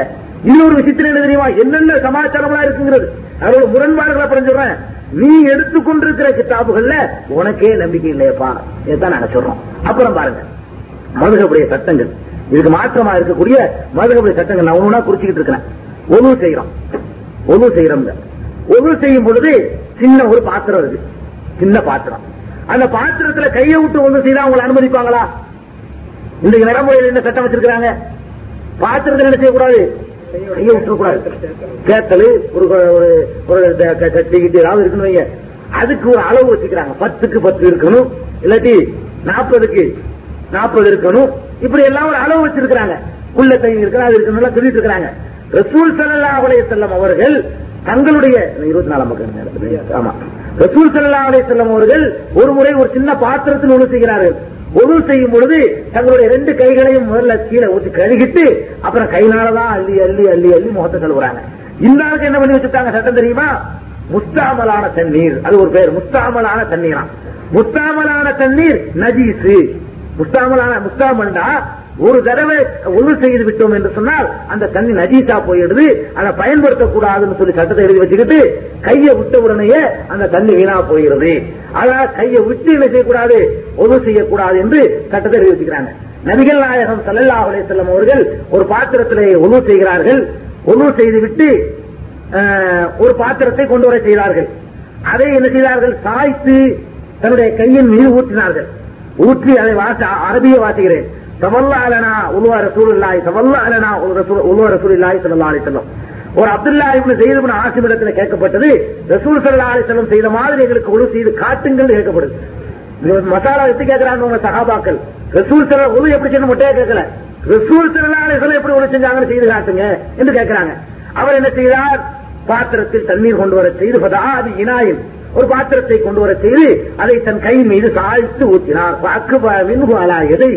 இன்னொரு விஷயத்துல என்ன தெரியுமா? என்னென்ன சமாச்சாரமா இருக்குங்கிறது. அதோட முரண்பாடுகளை அப்புறம் சொல்றேன் நீ எடுத்துக்கொண்டிருக்கிற கிட்டாபுகள்ல உனக்கே நம்பிக்கை இல்லையப்பா. இதைத்தான் நாங்க சொல்றோம். அப்புறம் பாருங்க. மதுகபுடைய சட்டங்கள். இதுக்கு மாற்றமா இருக்கக்கூடிய மதுகபுடைய சட்டங்கள் நான் ஒண்ணு குறிச்சுக்கிட்டு இருக்கிறேன் ஒழு செய்யறோம் ஒழு செய்யறோம் ஒழு செய்யும் பொழுது சின்ன ஒரு பாத்திரம் இருக்கு. சின்ன பாத்திரம். அந்த பாத்திரத்துல கையை விட்டு ஒண்ணு செய்தா அவங்களை அனுமதிப்பாங்களா? இன்றைக்கு நடைமுறையில் என்ன சட்டம் வச்சிருக்காங்க பாத்திரத்தில் என்ன செய்யக்கூடாது? கையை விட்டுறக்கூடாது. கேத்தல் ஒரு ஒரு கட்டி கிட்டி ஏதாவது இருக்கணும் வைங்க. அதுக்கு ஒரு அளவு வச்சுக்கிறாங்க. பத்துக்கு பத்து இருக்கணும். இல்லாட்டி நாற்பதுக்கு நாற்பது இருக்கணும். இப்படி எல்லாம் ஒரு அளவு வச்சிருக்கிறாங்க. உள்ள கை இருக்கிற அது இருக்கணும் சொல்லிட்டு இருக்கிறாங்க. ரசூல் சல்லா அலைஹி செல்லம் அவர்கள் தங்களுடைய இருபத்தி நாலாம் பக்கம் ஆமா. ரசூல் சல்லா அலைஹி செல்லம் அவர்கள் ஒரு முறை ஒரு சின்ன பாத்திரத்தில் ஒன்று செய்கிறார்கள். ஒழு செய்யும் பொழுது தங்களுடைய ரெண்டு கைகளையும் முதல்ல கீழே ஊற்றி கழுகிட்டு அப்புறம் கைனாலதான் அள்ளி அள்ளி அள்ளி அள்ளி முகத்தை கழுவுறாங்க. இந்த ஆளுக்கு என்ன பண்ணி வச்சுட்டாங்க? சட்டம் தெரியுமா? முஸ்தாமலான தண்ணீர். அது ஒரு பேர். முஸ்தாமலான தண்ணீரா முஸ்தாமலான தண்ணீர் நஜீசு முஸ்தாமலான முஸ்தாமல்டா ஒரு தடவை ஒழு செய்து விட்டோம் என்று சொன்னால் அந்த தண்ணி நஜீசா போயிடுது அதை பயன்படுத்தக்கூடாதுன்னு சொல்லி சட்டத்தை எழுதி வச்சுக்கிட்டு கையை விட்ட உடனேயே அந்த தண்ணி வீணா போயிடுது. அதனால கையை விட்டு என்ன செய்யக்கூடாது? ஒழு செய்யக்கூடாது என்று சட்டத்தை எழுதி வச்சுக்கிறாங்க. நபிகள் நாயகம் சல்லல்லா அலைஹி வஸல்லம் அவர்கள் ஒரு பாத்திரத்திலே ஒழு செய்கிறார்கள். ஒழு செய்துவிட்டு அஹ், ஒரு பாத்திரத்தை கொண்டு வர செய்தார்கள். அதை என்ன செய்தார்கள்? சாய்த்து தன்னுடைய கையின் மீது ஊற்றினார்கள். ஊற்றி அதை வாச அரபிய வாசிக்கிறேன். தவல்லா அலனா உருவா இல்லாய் தவல்லா அலனா உருவா ரசூலுல்லாஹி ஸல்லல்லாஹு அலைஹி வஸல்லம். ஒரு அப்துல்லா இப்னு ஸெய்த் ஆசிம் இடத்துல கேட்கப்பட்டது ரசூல் சல்லா அலைஹி செய்த மாதிரி எங்களுக்கு ஒழு செய்து காட்டுங்கள் கேட்கப்படுது. மசாலா எடுத்து கேட்கிறாங்க உங்க சகாபாக்கள் ரசூல் சல்லா ஒழு எப்படி செய்யணும் மொட்டையா கேட்கல. ரசூல் சல்லா அலைஹி எப்படி ஒழு செஞ்சாங்கன்னு செய்து காட்டுங்க என்று கேட்கிறாங்க. அவர் என்ன செய்தார்? பாத்திரத்தில் தண்ணீர் கொண்டு வர செய்து அது இனாயில் ஒரு பாத்திரத்தை கொண்டு வர செய்து அதை தன் கை மீது சாய்த்து ஊற்றினார் பாக்கு மின்ஹு எதை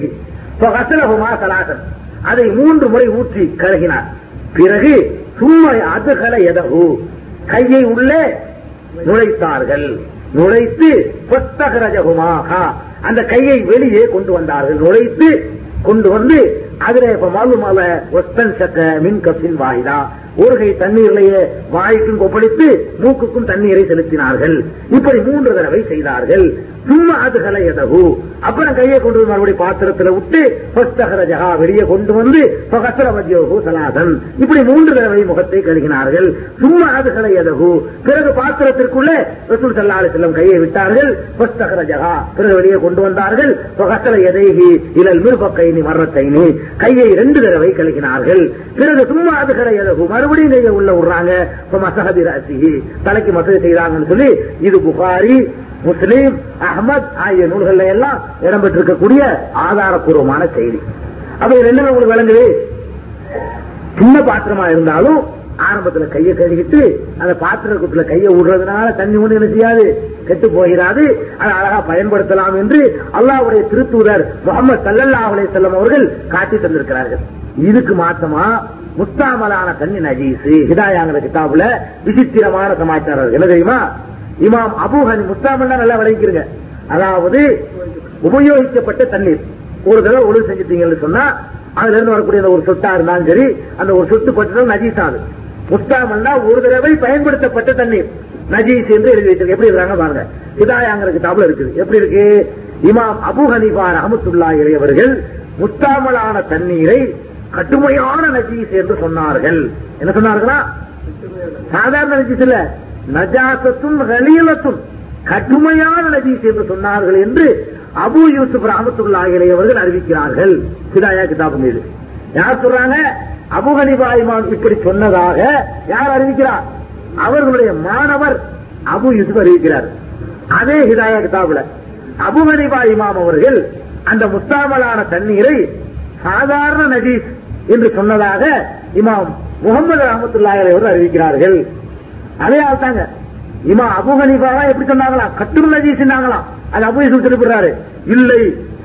சலாசன் அதை மூன்று முறை ஊற்றி கழுகினார். பிறகு சும்மா அதுகல எதகு கையை உள்ளே நுழைத்தார்கள். நுழைத்து புத்தகரஜகுமாக அந்த கையை வெளியே கொண்டு வந்தார்கள். நுழைத்து கொண்டு வந்து அதுல இப்ப மாலுமால ஒத்தன் சக்க மின் கப்பின் வாய்தா ஒரு கை தண்ணீரிலேயே வாய்க்கும் கொப்பளித்து மூக்குக்கும் தண்ணீரை செலுத்தினார்கள். இப்படி மூன்று தடவை செய்தார்கள். சும்மா அது எதகு அப்புறம் கையை கொண்டு வந்து மறுபடியும் பாத்திரத்துல விட்டு பஸ்தகரஜகா வெளியே கொண்டு வந்து பகசர மத்தியோகு சலாதன் இப்படி மூன்று தடவை முகத்தை கழுகினார்கள். சும்மா அது எதகு பிறகு பாத்திரத்திற்குள்ளே ரசூல் சல்லாலு செல்லம் கையை விட்டார்கள். புஸ்தகர ஜகா பிறகு வெளியே கொண்டு வந்தார்கள். பகசர எதைகி இலல் மிருபக்கைனி மரத்தைனி கையை ரெண்டு தடவை கழுகினார்கள். பிறகு சும்மா அது எதகு மறுபடியும் கையை உள்ள விடுறாங்க. மசகதி மசஹபி தலைக்கு மசதி செய்தாங்கன்னு சொல்லி இது புகாரி முஸ்லீம் அஹமத் ஆகிய நூல்கள்ல எல்லாம் இடம்பெற்றிருக்கக்கூடிய ஆதாரபூர்வமான செய்தி. அப்ப ரெண்டு உங்களுக்கு விளங்குது? சின்ன பாத்திரமா இருந்தாலும் ஆரம்பத்துல கையை கழுகிட்டு அந்த பாத்திரத்துல கையை விடுறதுனால தண்ணி ஒண்ணு என்ன செய்யாது? கெட்டு போகிறாது அதை அழகா பயன்படுத்தலாம் என்று அல்லாஹ்வுடைய திருத்தூதர் முகமது சல்லல்லா அலே செல்லம் அவர்கள் காட்டி தந்திருக்கிறார்கள். இதுக்கு மாத்தமா முஸ்தாமலான தண்ணி நஜீசு ஹிதாயாங்கிற கிதாபுல விசித்திரமான சமாச்சாரம் என்ன தெரியுமா? இமாம் அபூஹன் முஸ்தாமல்லாம் நல்லா விளைவிக்கிறங்க அதாவது உபயோகிக்கப்பட்ட தண்ணீர். ஒரு தடவை ஒழுங்கு செஞ்சுட்டீங்கன்னு சொன்னா அதுல இருந்து வரக்கூடிய அந்த ஒரு சொட்டா இருந்தாலும் சரி அந்த ஒரு சொட்டு பட்டதும் நஜீஸ் ஆகுது. முஸ்தாமல்னா ஒரு தடவை பயன்படுத்தப்பட்ட தண்ணீர். நஜீஸ் என்று எழுதி வச்சிருக்கு எப்படி இருக்காங்க பாருங்க. ஹிதாயாங்கிற கிதாபுல இருக்குது. எப்படி இருக்கு? இமாம் அபு ஹனீஃபா ரஹமத்துல்லா இளையவர்கள் முத்தாமலான தண்ணீரை கடுமையான நஜீஸ் என்று சொன்னார்கள். என்ன சொன்னார்களா? சாதாரண நஜீஸ் இல்ல. நஜாசத்தும் ஹலீலத்தும் கடுமையான நஜீஸ் என்று சொன்னார்கள் என்று அபு யூசுப் ரஹமத்துல்லா இளையவர்கள் அறிவிக்கிறார்கள். சிதாயா கிதாபு மீது. யார் சொல்றாங்க? அபு ஹனிபா இமாம் இப்படி சொன்னதாக யார் அறிவிக்கிறார்? அவர்களுடைய மாணவர் அபு யூசுப் அறிவிக்கிறார். அதே ஹிதாயா கிதாபுல அபுகனிபா இமாம் அவர்கள் அந்த முஸ்தாமலான தண்ணீரை சாதாரண நஜீஸ் என்று சொன்னதாக இமாம் முகமது ரஹமத்துல்லாஹி அவர்கள் அறிவிக்கிறார்கள். அதே ஆள்தாங்க இமா அபு ஹனீஃபாவா எப்படி சொன்னாங்களாம் கட்டும் நஜீஸ் சொன்னாங்களாம் அது அபு யூசுப் சொல்லிவிடுறாரு. இல்லை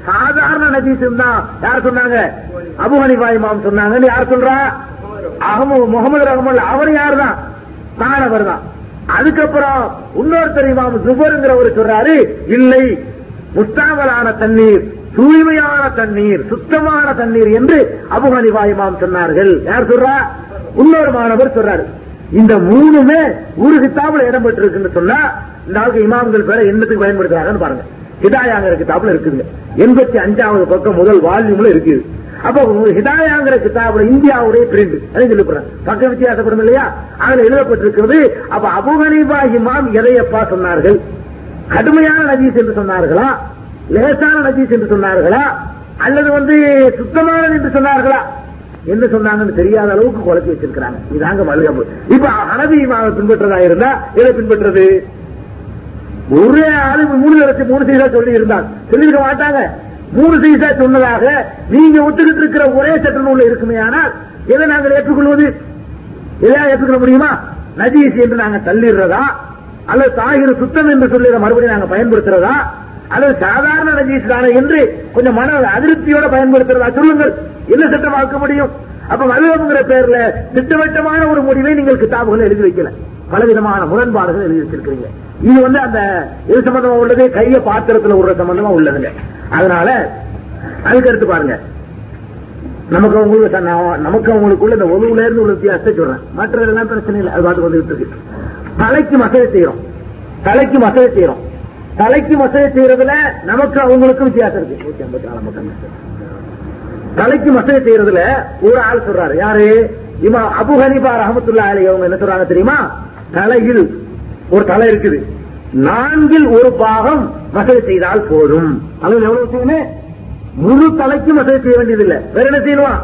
சாதாரண நஜீஸ் தான் யார் சொன்னாங்க? அபு ஹனிஃபா இமாம் சொன்னாங்கன்னு யார் சொல்றா? அகமு முகமது ரஹமல் அவர் யார் தான் தானவர் தான். அதுக்கப்புறம் இன்னொருத்தர் இமாம் ஜுபருங்கிறவர் சொல்றாரு இல்லை முஸ்தாமலான தண்ணீர் தூய்மையான தண்ணீர் சுத்தமான தண்ணீர் என்று அபு ஹனிஃபா இமாம் சொன்னார்கள். யார் சொல்றா? இன்னொரு மாணவர் சொல்றாரு. இந்த மூணுமே ஒரு கிதாபுல இடம் பெற்றிருக்குன்னு சொன்னா இந்த ஆளுக்கு இமாம்கள் பேரை என்னத்துக்கு பயன்படுத்துறாங்கன்னு பாருங்க. ஹிதாயாங்கிற கிதாபுல இருக்குதுங்க எண்பத்தி அஞ்சாவது பக்கம் முதல் வால்யூம்ல இருக்குது. அப்போ ஹிதாயாங்கிற கிதாபுல இந்தியாவுடைய பிரிண்ட் அதை சொல்லிப்படுறேன் பக்க வித்தியாசப்படும் இல்லையா? அதுல எழுதப்பட்டிருக்கிறது அப்ப அபுகனிபா இமாம் எதையப்பா சொன்னார்கள்? கடுமையான நஜீஸ் என்று சொன்னார்களா? லேசான நஜீஸ் என்று சொன்னார்களா? அல்லது வந்து சுத்தமானது என்று சொன்னார்களா? என்ன சொன்னாங்கன்னு தெரியாத அளவுக்கு குழப்பி வச்சிருக்கிறாங்க. இதாங்க மல்லிகப்பு இப்ப ஹனதி இமாவை பின்பற்றதா இருந்தா எதை பின்பற்றது? ஒரே ஆளு மூணு லட்சம் மூணு சீசா சொல்லி இருந்தால் சொல்லியிருக்க மாட்டாங்க. மூணு சீசா சொன்னதாக நீங்க ஒத்துக்கிட்டு இருக்கிற ஒரே சட்ட நூல இருக்குமே ஆனால் எதை நாங்கள் ஏற்றுக்கொள்வது? எதையா ஏற்றுக்கொள்ள முடியுமா? நஜீஸ் என்று நாங்க தள்ளிடுறதா? அல்லது தாகிர சுத்தம் என்று சொல்லி மறுபடியும் நாங்க பயன்படுத்துறதா? அல்லது சாதாரண நஜீஸ் தானே என்று கொஞ்சம் மன அதிருப்தியோட பயன்படுத்துறதா சொல்லுங்கள். என்ன திட்டமாக்க முடியும்? அப்ப மதுவங்கிற பேர்ல திட்டவட்டமான ஒரு முடிவை நீங்கள் கிதாபுகள் எழுதி வைக்கல. பலவிதமான முரண்பாடுகள் எழுதி வச்சிருக்கீங்க இது வந்து அந்த இது சம்பந்தமா உள்ளது? கைய பாத்திரத்துல உள்ள சம்பந்தமா உள்ளதுங்க அதனால அதுக்கு எடுத்து பாருங்க. நமக்கு அவங்களுக்கு நமக்கு அவங்களுக்குள்ள இந்த ஒழுவுல இருந்து உள்ள வித்தியாசத்தை சொல்றேன். மற்றதெல்லாம் பிரச்சனை இல்லை. அது பார்த்து வந்துட்டு இருக்கு. தலைக்கு மசக செய்யறோம். தலைக்கு மசக செய்யறோம். தலைக்கு மசதி செய்யறதுல நமக்கு அவங்களுக்கும் வித்தியாசம் இருக்கு. நூத்தி ஐம்பத்தி நாலாம் பக்கம். தலைக்கு மசதி செய்யறதுல ஒரு ஆள் சொல்றாரு. யாரு? இமா அபு ஹனிபா ரஹமத்துல்லா அலி அவங்க என்ன சொல்றாங்க தெரியுமா? தலையில் ஒரு தலை இருக்குது. நான்கில் ஒரு பாகம் மசதி செய்தால் போதும். அளவில் எவ்வளவு செய்யணும்? முழு தலைக்கு மசதி செய்ய வேண்டியதில்லை. வேற என்ன செய்யணும்?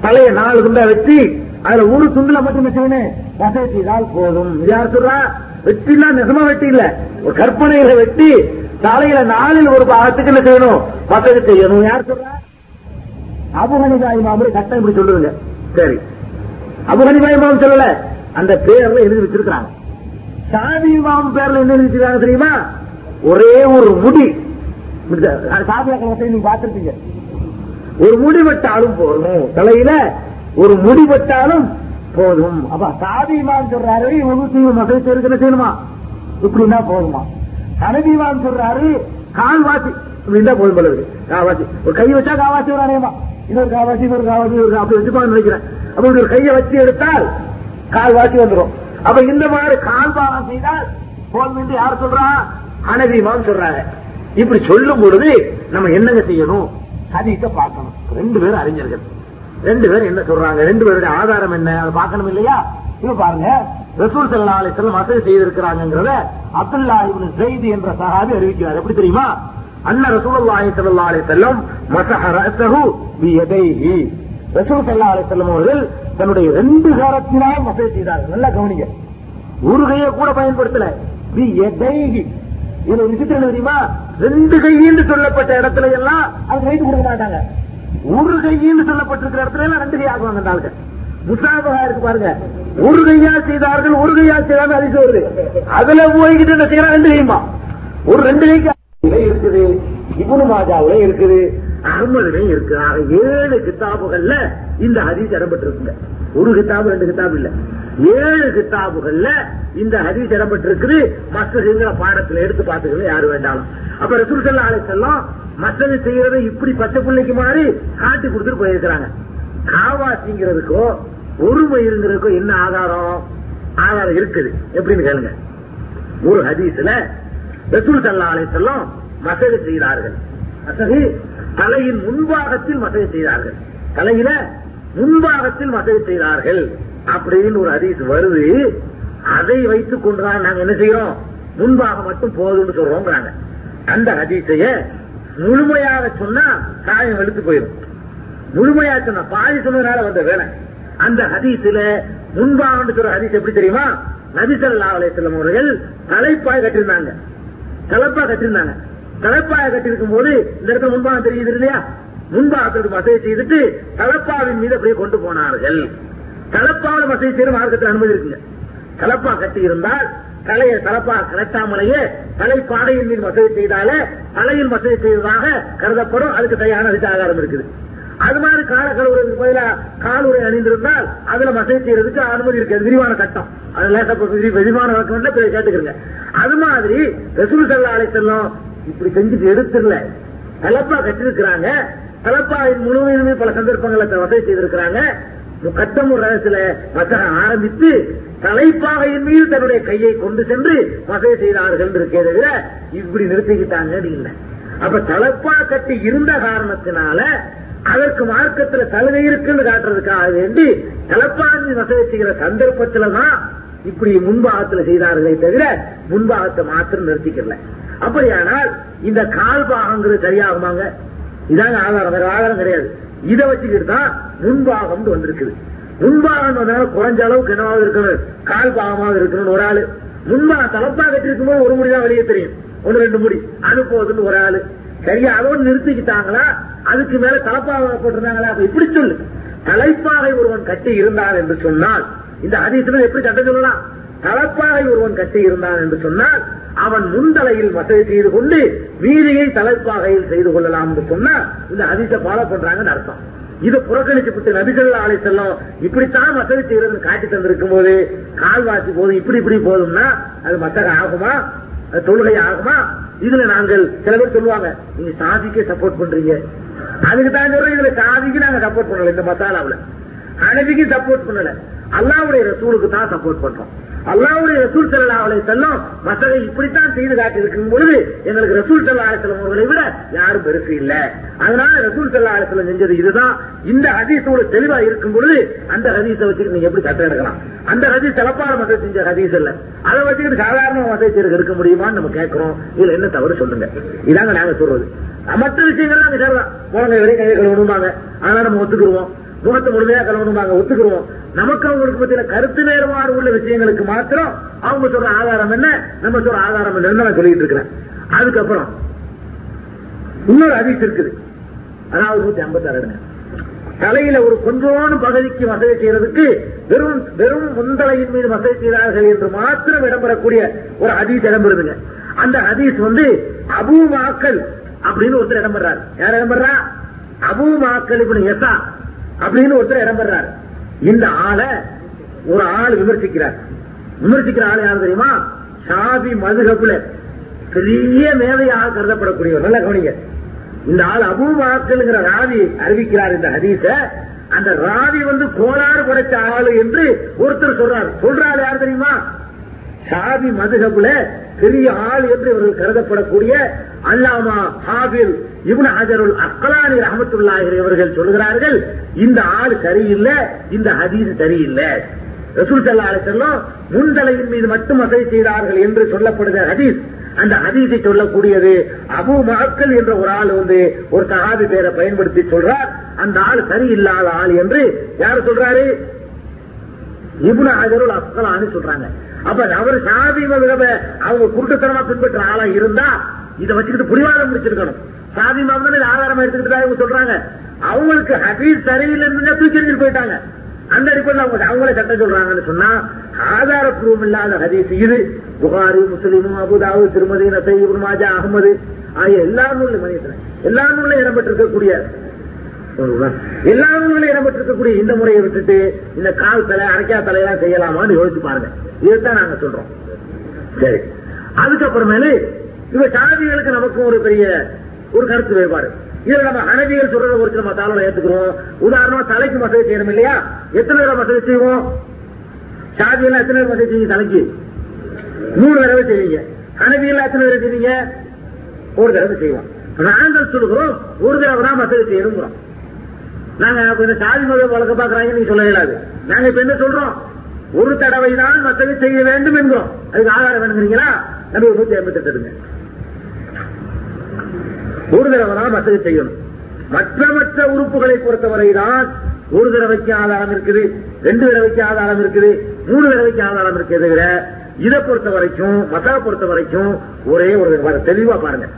தலையை நாலு துண்டா வச்சு அதுல ஒரு துண்டுல மட்டும் என்ன செய்யணும்? மசதி செய்தால் போதும். யார் சொல்றா? வெட்டினா நிஜமா வெட்டி இல்ல. ஒரு கற்பனையில வெட்டி தலையில நாலில் ஒரு பாகத்துக்கு என்ன செய்யணும்? மசை செய்யணும். யார் சொல்ற? அபுகனிபாய் மாமூரி கஷ்டம் இப்படி சொல்லுங்க சரி. அபுகனிபாய் இமாம் சொல்லல. அந்த பேர்ல எழுதி வச்சிருக்காங்க சாதி இமாம் பேர்ல என்ன எழுதி வச்சிருக்காங்க தெரியுமா? ஒரே ஒரு முடி. சாதியா கலத்தை நீங்க பார்த்திருப்பீங்க. ஒரு முடி வெட்டாலும் போதும். தலையில ஒரு முடி வெட்டாலும் போதும். அப்ப சாதிமான் சொல்றாரு ஒரு மக்கள் மசை செய்யணுமா இப்படின்னா போதுமா? சனதிமான் சொல்றாரு கால்வாசி. அப்படின்னா போதும் போல காவாசி ஒரு கை வச்சா காவாசி ஒரு அணையமா? இன்னொரு காவாசி ஒரு காவாசி ஒரு அப்படி வச்சுப்பான்னு நினைக்கிறேன். அப்படி ஒரு கையை வச்சு எடுத்தால் கால்வாசி வந்துடும். அப்ப இந்த மாதிரி கால்பாகம் செய்தால் போதும் என்று யார் சொல்றா? அனதிமான் இமாம் சொல்றாங்க இப்படி சொல்லும் பொழுது நம்ம என்னங்க செய்யணும்? ஹதீஸ பார்க்கணும். ரெண்டு பேரும் அறிஞர்கள். ரெண்டு பேரும் என்ன சொல்றாங்க? ரெண்டு பேருடைய ஆதாரம் என்ன? அதை பார்க்கணும் இல்லையா? இப்ப பாருங்க. ரசூல் சல்லா அலிஸ்லாம் வசதி செய்திருக்கிறாங்கிறத அப்துல்லா இவன் செய்தி என்ற சகாபி அறிவிக்கிறார். எப்படி தெரியுமா? அன்ன ரசூலுல்லாஹி சல்லா அலைஹி செல்லம் மஸஹ பியதைஹி. ரசூல் ஸல்லல்லாஹு அலைஹி செல்லம் அவர்கள் தன்னுடைய ரெண்டு காரத்தினால் மசதி செய்தார்கள். நல்லா கவனிங்க. ஒரு கையை கூட பயன்படுத்தல. பியதைஹி. இது ஒரு விசித்திரம் தெரியுமா? ரெண்டு கையின்னு சொல்லப்பட்ட இடத்துல எல்லாம் அது கைட்டு கொடுக்க மாட்டாங்க. ஒரு கையின்னு சொல்லப்பட்டிருக்கிற இடத்துல எல்லாம் ரெண்டு கை ஆகுவாங்க அந்த முசாபகா இருக்கு பாருங்க. ஒரு கையா செய்தார்கள் ஒரு கையால் செய்தார்கள் அதிசயம் வருது. அதுல போய்கிட்டு என்ன செய்யறான் ரெண்டு கையுமா ஒரு ரெண்டு கைக்கு இருக்குது இபுனு மாஜாவுல இருக்குது அகமதுலையும் இருக்கு. ஆக ஏழு கித்தாபுகள்ல இந்த ஹதீஸ் இடம்பெற்றிருக்குங்க. ஒரு கித்தாபு ரெண்டு கித்தாபு இல்ல. ஏழு கித்தாபுகள்ல இந்த ஹதீஸ் இடம்பெற்றிருக்குது. மஸ்திங்கிற பாடத்துல எடுத்து பார்த்துக்கணும் யாரு வேண்டாலும். அப்ப ரசூல் செல்லாம் அலிசல்லாம் மசதி செய்யறதை இப்படி பச்சை பிள்ளைக்கு மாதிரி காட்டி கொடுத்துட்டு போயிருக்கிறாங்க. காவாசிங்கிறதுக்கோ ஒருமைங்கிறதுக்கோ என்ன ஆதாரம்? ஆதாரம் இருக்குது. எப்படின்னு கேளுங்க. ஒரு ஹதீஸ்ல ரசூல் சல்லா அலிசல்லாம் மசதி செய்தார்கள். மசதி தலையின் முன்பாகத்தில் மசதி செய்தார்கள். தலையில முன்பாகத்தில் மசதி செய்தார்கள். அப்படின்னு ஒரு ஹதீஸ் வருது. அதை வைத்துக் கொண்டுதான் நாங்க என்ன செய்யறோம்? முன்பாக மட்டும் போதும்னு சொல்றோங்கிறாங்க அந்த ஹதீஸைய முழுமையாக சொன்னா காயம் வெளுத்து போயிடும் முழுமையா சொன்னா பாதி சொன்னதுனால வந்த வேலை. அந்த ஹதீஸ்ல முன்பாக சொல்ற ஹதீஸ் எப்படி தெரியுமா? நபிசல்லா அலையம் அவர்கள் தலைப்பாய் கட்டிருந்தாங்க தலைப்பா கட்டிருந்தாங்க தலைப்பாய கட்டிருக்கும் போது இந்த இடத்துல முன்பாகம் தெரியுது இல்லையா? முன்பாகத்திற்கு மசை செய்துட்டு தலப்பாவின் மீது அப்படியே கொண்டு போனார்கள். தலப்பாவில் மசை செய்யும் மார்க்கத்தில் அனுமதி இருக்குங்க. தலப்பா கட்டி இருந்தால் தலையை தலப்பா கலட்டாமலேயே தலைப்பாடையின் மீது வசதி செய்தாலே தலையில் வசதி செய்ததாக கருதப்படும். அதுக்கு தயாரான அதுக்கு ஆதாரம் இருக்குது. அது மாதிரி கால கழுவுறதுக்கு கால் உரை அணிந்திருந்தால் அதுல வசதி செய்யறதுக்கு அனுமதி இருக்கு. விரிவான சட்டம். அது லேசா விரிவான வழக்கம் கேட்டுக்கிறங்க. அது மாதிரி ரசூல் செல்ல அழைத்தெல்லாம் இப்படி செஞ்சுட்டு எடுத்துடல. தலப்பா கட்டிருக்கிறாங்க தலப்பா முழுமையுமே பல சந்தர்ப்பங்களை வசதி செய்திருக்கிறாங்க. கட்டமும் ரகசில மசகம் ஆரம்பித்து தலைப்பாகையின் மீது தன்னுடைய கையை கொண்டு சென்று வசதி செய்தார்கள் இருக்கே தவிர இப்படி நிறுத்திக்கிட்டாங்க இல்லை. அப்ப தலப்பா கட்டி இருந்த காரணத்தினால அதற்கு மார்க்கத்துல சலுகை இருக்குன்னு காட்டுறதுக்காக வேண்டி தலப்பாஞ்சி வசதி செய்கிற சந்தர்ப்பத்துலதான் இப்படி முன்பாகத்துல செய்தார்களே தவிர முன்பாகத்தை மாத்திரம் நிறுத்திக்கல. அப்படியானால் இந்த கால் பாகங்கிறது சரியாகுமாங்க? இதாங்க ஆதாரம் வேற ஆதாரம் கிடையாது. இதை வச்சுக்கிட்டு தான் முன்பாகம் வந்திருக்குது. முன்பாகம் வந்தாலும் குறைஞ்ச அளவுக்கு என்னவாவது இருக்கணும்? கால் பாகமாக இருக்கணும் ஒரு ஆளு. முன்பாக தலப்பா கட்டிருக்கும் போது ஒரு முடிதான் வெளியே தெரியும். ஒன்னு ரெண்டு முடி. அது போகுதுன்னு ஒரு ஆளு. சரியா அதோடு நிறுத்திக்கிட்டாங்களா? அதுக்கு மேல தலப்பாக போட்டிருந்தாங்களா? அப்ப இப்படி சொல்லு. தலைப்பாகை ஒருவன் கட்டி இருந்தான் என்று சொன்னால் இந்த அதிசயம் எப்படி கட்ட சொல்லலாம்? தலப்பாகை ஒருவன் கட்டி இருந்தான் என்று சொன்னால் அவன் முந்தலையில் வசதி செய்து கொண்டு வீதியை தலைப்பாகையில் செய்து கொள்ளலாம் என்று சொன்னா இந்த அதிச ஃபாலோ பண்றாங்கன்னு அர்த்தம். இது புறக்கணிச்சுட்டு நபிசல்லா ஆலை செல்லம் இப்படித்தான் வசதி செய்யறதுன்னு காட்டி தந்திருக்கும் போது கால்வாசி போதும் இப்படி இப்படி போதும்னா அது மத்தக ஆகுமா? அது தொழுகை ஆகுமா? இதுல நாங்கள் சில பேர் சொல்லுவாங்க நீங்க சாதிக்கே சப்போர்ட் பண்றீங்க. அதுக்கு தான் சொல்றோம் இதுல சாதிக்கு நாங்க சப்போர்ட் பண்ணல இந்த மசாலாவுல. அனைவிக்கு சப்போர்ட் பண்ணல. அல்லாவுடைய ரசூலுக்கு தான் சப்போர்ட் பண்றோம். அல்லாவுடைய ரசூல் செல்லா அவளை செல்லும் மசகை இப்படித்தான் செய்து காட்டி இருக்கும் பொழுது எங்களுக்கு ரசூல் செல்லா அலை அவர்களை விட யாரும் பெருசு இல்லை. அதனால ரசூல் செல்லா அலை செஞ்சது இதுதான். இந்த ஹதீஸோட தெளிவா இருக்கும் பொழுது அந்த ஹதீஸை வச்சுட்டு நீங்க எப்படி சட்டம் எடுக்கலாம்? அந்த ஹதீஸ் சிறப்பான மசை செஞ்ச ஹதீஸ் இல்ல. அதை வச்சுக்கிட்டு சாதாரண மசை இருக்க முடியுமான்னு நம்ம கேட்கிறோம். இதுல என்ன தவறு சொல்லுங்க. இதாங்க நாங்க சொல்றது. மற்ற விஷயங்கள்லாம் நாங்க சொல்லலாம் குழந்தை வரையும் கையை கழுவணும்பாங்க. அதனால நம்ம ஒத்துக்குருவோம் முகத்தை முழுமையா கலவணும்பாங்க ஒத்துக்கிறோம். நமக்கு அவங்களுக்கு பத்தின கருத்து வேறுபாடு உள்ள விஷயங்களுக்கு மாத்திரம் அவங்க சொல்ற ஆதாரம் என்ன? நம்ம சொல்ற ஆதாரம் என்ன நான் சொல்லிட்டு இருக்கிறேன். அதுக்கப்புறம் இன்னொரு அதிர்ச்சி இருக்குது. அதாவது நூத்தி ஐம்பத்தி ஆறு தலையில ஒரு கொஞ்சோண்டு பகுதிக்கு வசதி செய்யறதுக்கு வெறும் வெறும் முந்தலையின் மீது வசதி செய்தார்கள் என்று மாத்திரம் இடம்பெறக்கூடிய ஒரு அதீஸ் இடம்பெறுதுங்க. அந்த ஹதீஸ் வந்து அபூ மாக்கல் அப்படின்னு ஒருத்தர் இடம்பெறாரு. யார் இடம்பெறா? அபூ மாக்கல் இப்படி எசா அப்படின்னு ஒருத்தர் இடம்பெறாரு இந்த ஆளை ஒரு ஆள் விமர்சிக்கிறார். விமர்சிக்கிற ஆள் யாரு தெரியுமா? ஷாபி மதுகப்புல பெரிய மேதையாக கருதப்படக்கூடியவர். நல்ல கவனிங்க. இந்த ஆள் அபூமாக்கல்ங்கிற ராவி அறிவிக்கிறார் இந்த ஹதீச அந்த ராவி வந்து கோளாறு படைத்த ஆளு என்று ஒருத்தர் சொல்றார். சொல்றாரு யார் தெரியுமா? ஷாபி மதுகப்புல பெரிய ஆள் என்று இவர்கள் கருதப்படக்கூடிய அல்லாமா ஹாபில் இவன் ஹஜருல் அக்கலானி ரஹமத்துல்லாஹி இவர்கள் சொல்கிறார்கள் இந்த ஆள் சரியில்லை இந்த ஹதீஸ் சரியில்லை. ரசூல் சல்லா செல்லம் முன்தலையின் மீது மட்டும் வசதி செய்தார்கள் என்று சொல்லப்படுகிற ஹதீஸ். அந்த ஹதீஸை சொல்லக்கூடியது அபு மக்கள் என்ற ஒரு ஆள் வந்து ஒரு சகாபி பேரை பயன்படுத்தி சொல்றார் அந்த ஆள் சரியில்லாத ஆள் என்று யார் சொல்றாரு? இபுன ஹஜருல் அஸ்கலான்னு சொல்றாங்க. அப்ப அவர் சாதி மதுரப அவங்க குருட்டுத்தனமா பின்பற்ற ஆளா இருந்தா இதை வச்சுக்கிட்டு புரிவாதம் முடிச்சிருக்கணும். சாதி மதம் ஆதாரமா எடுத்துக்கிட்டு இவங்க சொல்றாங்க. அவங்களுக்கு ஹபீஸ் சரியில்லைன்னு தூக்கி எறிஞ்சிட்டு போயிட்டாங்க. அந்த அடிப்படையில் அவங்க அவங்களே சட்டம் சொல்றாங்கன்னு சொன்னா ஆதாரப்பூர்வம் இல்லாத ஹதீஸ் இது. புகாரி முஸ்லீமும் அபுதாவு திருமதி நசை இப்னு மாஜா அகமது ஆகிய எல்லா நூலும் மனிதன் எல்லா நூலும் இடம்பெற்றிருக்கக்கூடிய எல்லா இடம்பெற்றிருக்கக்கூடிய இந்த முறையை விட்டுட்டு இந்த கால் தலை அரைக்கா தலையெல்லாம் செய்யலாமான்னு யோசிச்சு பாருங்க. இதுதான் நாங்க சொல்றோம். சரி. அதுக்கப்புறமேலு இவ சாதிகளுக்கு நமக்கும் ஒரு பெரிய ஒரு கருத்து வேறுபாடு. இதுல நம்ம அனவிகள் சொல்றத ஒரு நம்ம மசாலாவை ஏத்துக்கிறோம். உதாரணமா தலைக்கு மசதி செய்யணும் இல்லையா? எத்தனை தடவை மசதி செய்வோம்? சாதியெல்லாம் எத்தனை தடவை மசதி செய்யுங்க தலைக்கு? மூணு தடவை செய்வீங்க. அனவியெல்லாம் எத்தனை தடவை செய்வீங்க? ஒரு தடவை செய்வோம். நாங்கள் சொல்லுகிறோம் ஒரு தடவை தான் மசதி செய்யணுங்கிறோம். நாங்க கொஞ்சம் சாதி முறை வழக்க பாக்குறாங்க நீங்க சொல்ல இயலாது நாங்க இப்ப என்ன சொல்றோம்? ஒரு தடவை தான் மத்தவை செய்ய வேண்டும் என்கிறோம். அதுக்கு ஆதாரம் வேணுங்கிறீங்களா? நம்ம நூத்தி ஐம்பத்தி எட்டு ஒரு தடவை தான் மத்தவை செய்யணும். மற்ற மற்ற உறுப்புகளை பொறுத்தவரைதான் ஒரு தடவைக்கு ஆதாரம் இருக்குது ரெண்டு தடவைக்கு ஆதாரம் இருக்குது மூணு தடவைக்கு ஆதாரம் இருக்கிறத விட இதை பொறுத்த வரைக்கும் மசா பொறுத்த வரைக்கும் ஒரே ஒரு தெளிவா பாருங்க.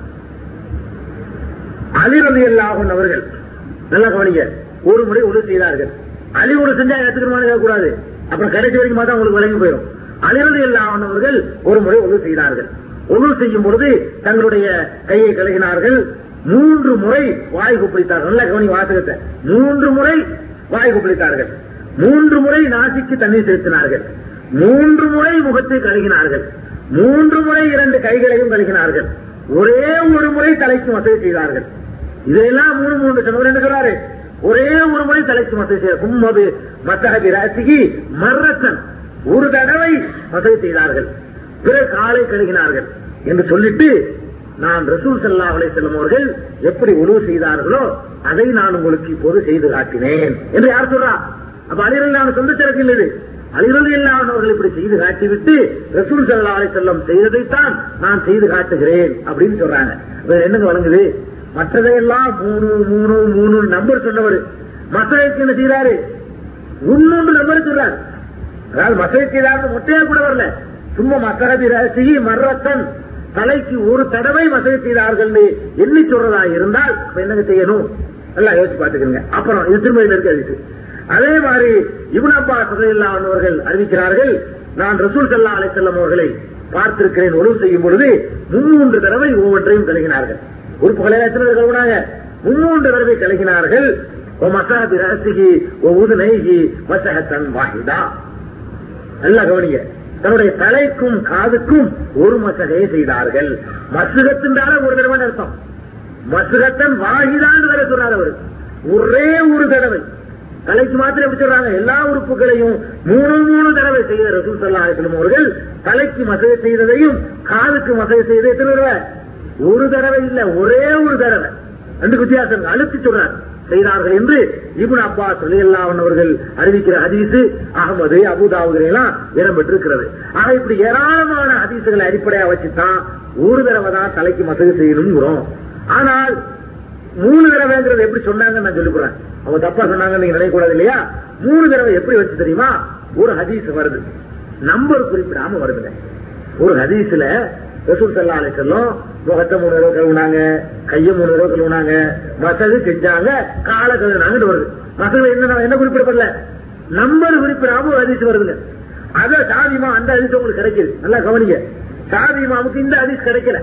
அலிரலி அல்லாஹன் அவர்கள் நல்லா கவனிங்க. ஒரு முறை உதவி செய்தார்கள். அலி ஒரு செஞ்சா ஏத்துக்கணுமான்னு கூடாது அப்புறம் கடைசி வரைக்கும் பார்த்தா உங்களுக்கு விளங்கி போயிடும். அழிவது இல்லாதவர்கள் ஒரு முறை உதவு செய்தார்கள். உதவு செய்யும் பொழுது தங்களுடைய கையை கழுகினார்கள். மூன்று முறை வாய் குப்பிடித்தார்கள் நல்ல கவனி வாசகத்தை. மூன்று முறை வாய் குப்பிடித்தார்கள் மூன்று முறை நாசிக்கு தண்ணீர் செலுத்தினார்கள். மூன்று முறை முகத்தை கழுகினார்கள். மூன்று முறை இரண்டு கைகளையும் கழுகினார்கள். ஒரே ஒரு முறை தலைக்கு வசதி செய்தார்கள். இதெல்லாம் மூணு மூன்று சொன்னவர் என்ன சொல்றாரு? ஒரே ஒரு முறை தலைக்கு வசதி செய்ய கும்மது மசகபி ராசிகி மர்ரத்தன். ஒரு தடவை வசதி செய்தார்கள். பிற காலை கழுகினார்கள். என்று சொல்லிட்டு நான் ரசூல் சல்லா அலை செல்லும் அவர்கள் எப்படி உணவு செய்தார்களோ அதை நான் உங்களுக்கு இப்போது செய்து காட்டினேன். என்று யார் சொல்றா? அப்ப அலிரல் நான் சொந்த திறக்கு இது. அலிரல் அவர்கள் இப்படி செய்து காட்டிவிட்டு ரசூல் சல்லா அலை செல்லம் செய்ததைத்தான் நான் செய்து காட்டுகிறேன் அப்படின்னு சொல்றாங்க. என்னங்க வழங்குது? மற்றதையெல்லாம் மூணு மூணு மூணு நம்பர் சொன்னவர். மற்றதைக்கு என்ன செய்யறாரு முன்னூறு நம்பர் சொல்றாரு. அதாவது மசை செய்தார்கள் மொட்டையா கூட வரல. சும்மா மசகதி ரசி மர்ரத்தன் தலைக்கு ஒரு தடவை மசதி செய்தார்கள் எண்ணி சொல்றதா இருந்தால் அப்ப என்னங்க செய்யணும்? எல்லாம் யோசிச்சு பாத்துக்கோங்க அப்புறம் இது திரும்ப இருக்காது அதே மாதிரி இபுன் அப்பா அவர்கள் அறிவிக்கிறார்கள். நான் ரசூல் சல்லா அலை செல்லம் அவர்களை பார்த்திருக்கிறேன். ஒழுங்கு செய்யும் பொழுது மும்மூன்று தடவை ஒவ்வொன்றையும் கழுகினார்கள் உறுப்புகளை எத்தனை பேர் கழுவினாங்க? மும்மூன்று தடவை கழுகினார்கள். மசாதி ரகசிகி உதுநைகி மசகத்தன் வாஹிதா. நல்லா கவனிங்க. தன்னுடைய தலைக்கும் காதுக்கும் ஒரு மசகையை செய்தார்கள். மசுகத்தின்றால ஒரு தடவை அர்த்தம்? மசுகத்தன் வாகிதான் வேற சொல்றாரு அவர். ஒரே ஒரு தடவை. தலைக்கு மாத்திரம் எப்படி சொல்றாங்க? எல்லா உறுப்புகளையும் மூணு மூணு தடவை செய்த ரசூல் சல்லா அவர்கள் தலைக்கு மசகை செய்ததையும் காதுக்கு மசகை செய்த எத்தனை தடவை? ஒரு தடவை இல்ல ஒரே ஒரு தடவை. ரெண்டு வித்தியாசம் அழுத்தி சொல்றார். செய்தார்கள் என்று இபுன் அப்பா சொல்லியல்லாவன் அவர்கள் அறிவிக்கிற ஹதீசு அகமது அபுதாவுதில் எல்லாம் இடம்பெற்றிருக்கிறது ஆக இப்படி ஏராளமான ஹதீசுகளை அடிப்படையாக வச்சுதான் ஒரு தடவை தான் தலைக்கு மசகு செய்யணுங்கிறோம் ஆனால் மூணு தடவைங்கிறது எப்படி சொன்னாங்கன்னு நான் சொல்லிக்கிறேன் அவங்க தப்பா சொன்னாங்கன்னு நீங்க நினைக்கக்கூடாது இல்லையா? மூணு தடவை எப்படி வச்சு தெரியுமா? ஒரு ஹதீஸ் வருது. நம்பர் குறிப்பிடாம வருதுங்க. ஒரு ஹதீஸ்ல ரசூல் சல்லா அலை செல்லும் முகத்தை மூணு தடவை கழுவுனாங்க கையை மூணு தடவை கழுவுனாங்க மசகு செஞ்சாங்க கால கழுவுனாங்கன்னு வருது. மசகு என்ன என்ன குறிப்பிடப்படல? நம்பர் குறிப்பிடாம ஒரு வருதுங்க. அத சாதிமா அந்த ஹதீஸ் உங்களுக்கு கிடைக்குது. நல்லா கவனிங்க. சாதிமாவுக்கு இந்த ஹதீஸ் கிடைக்கல.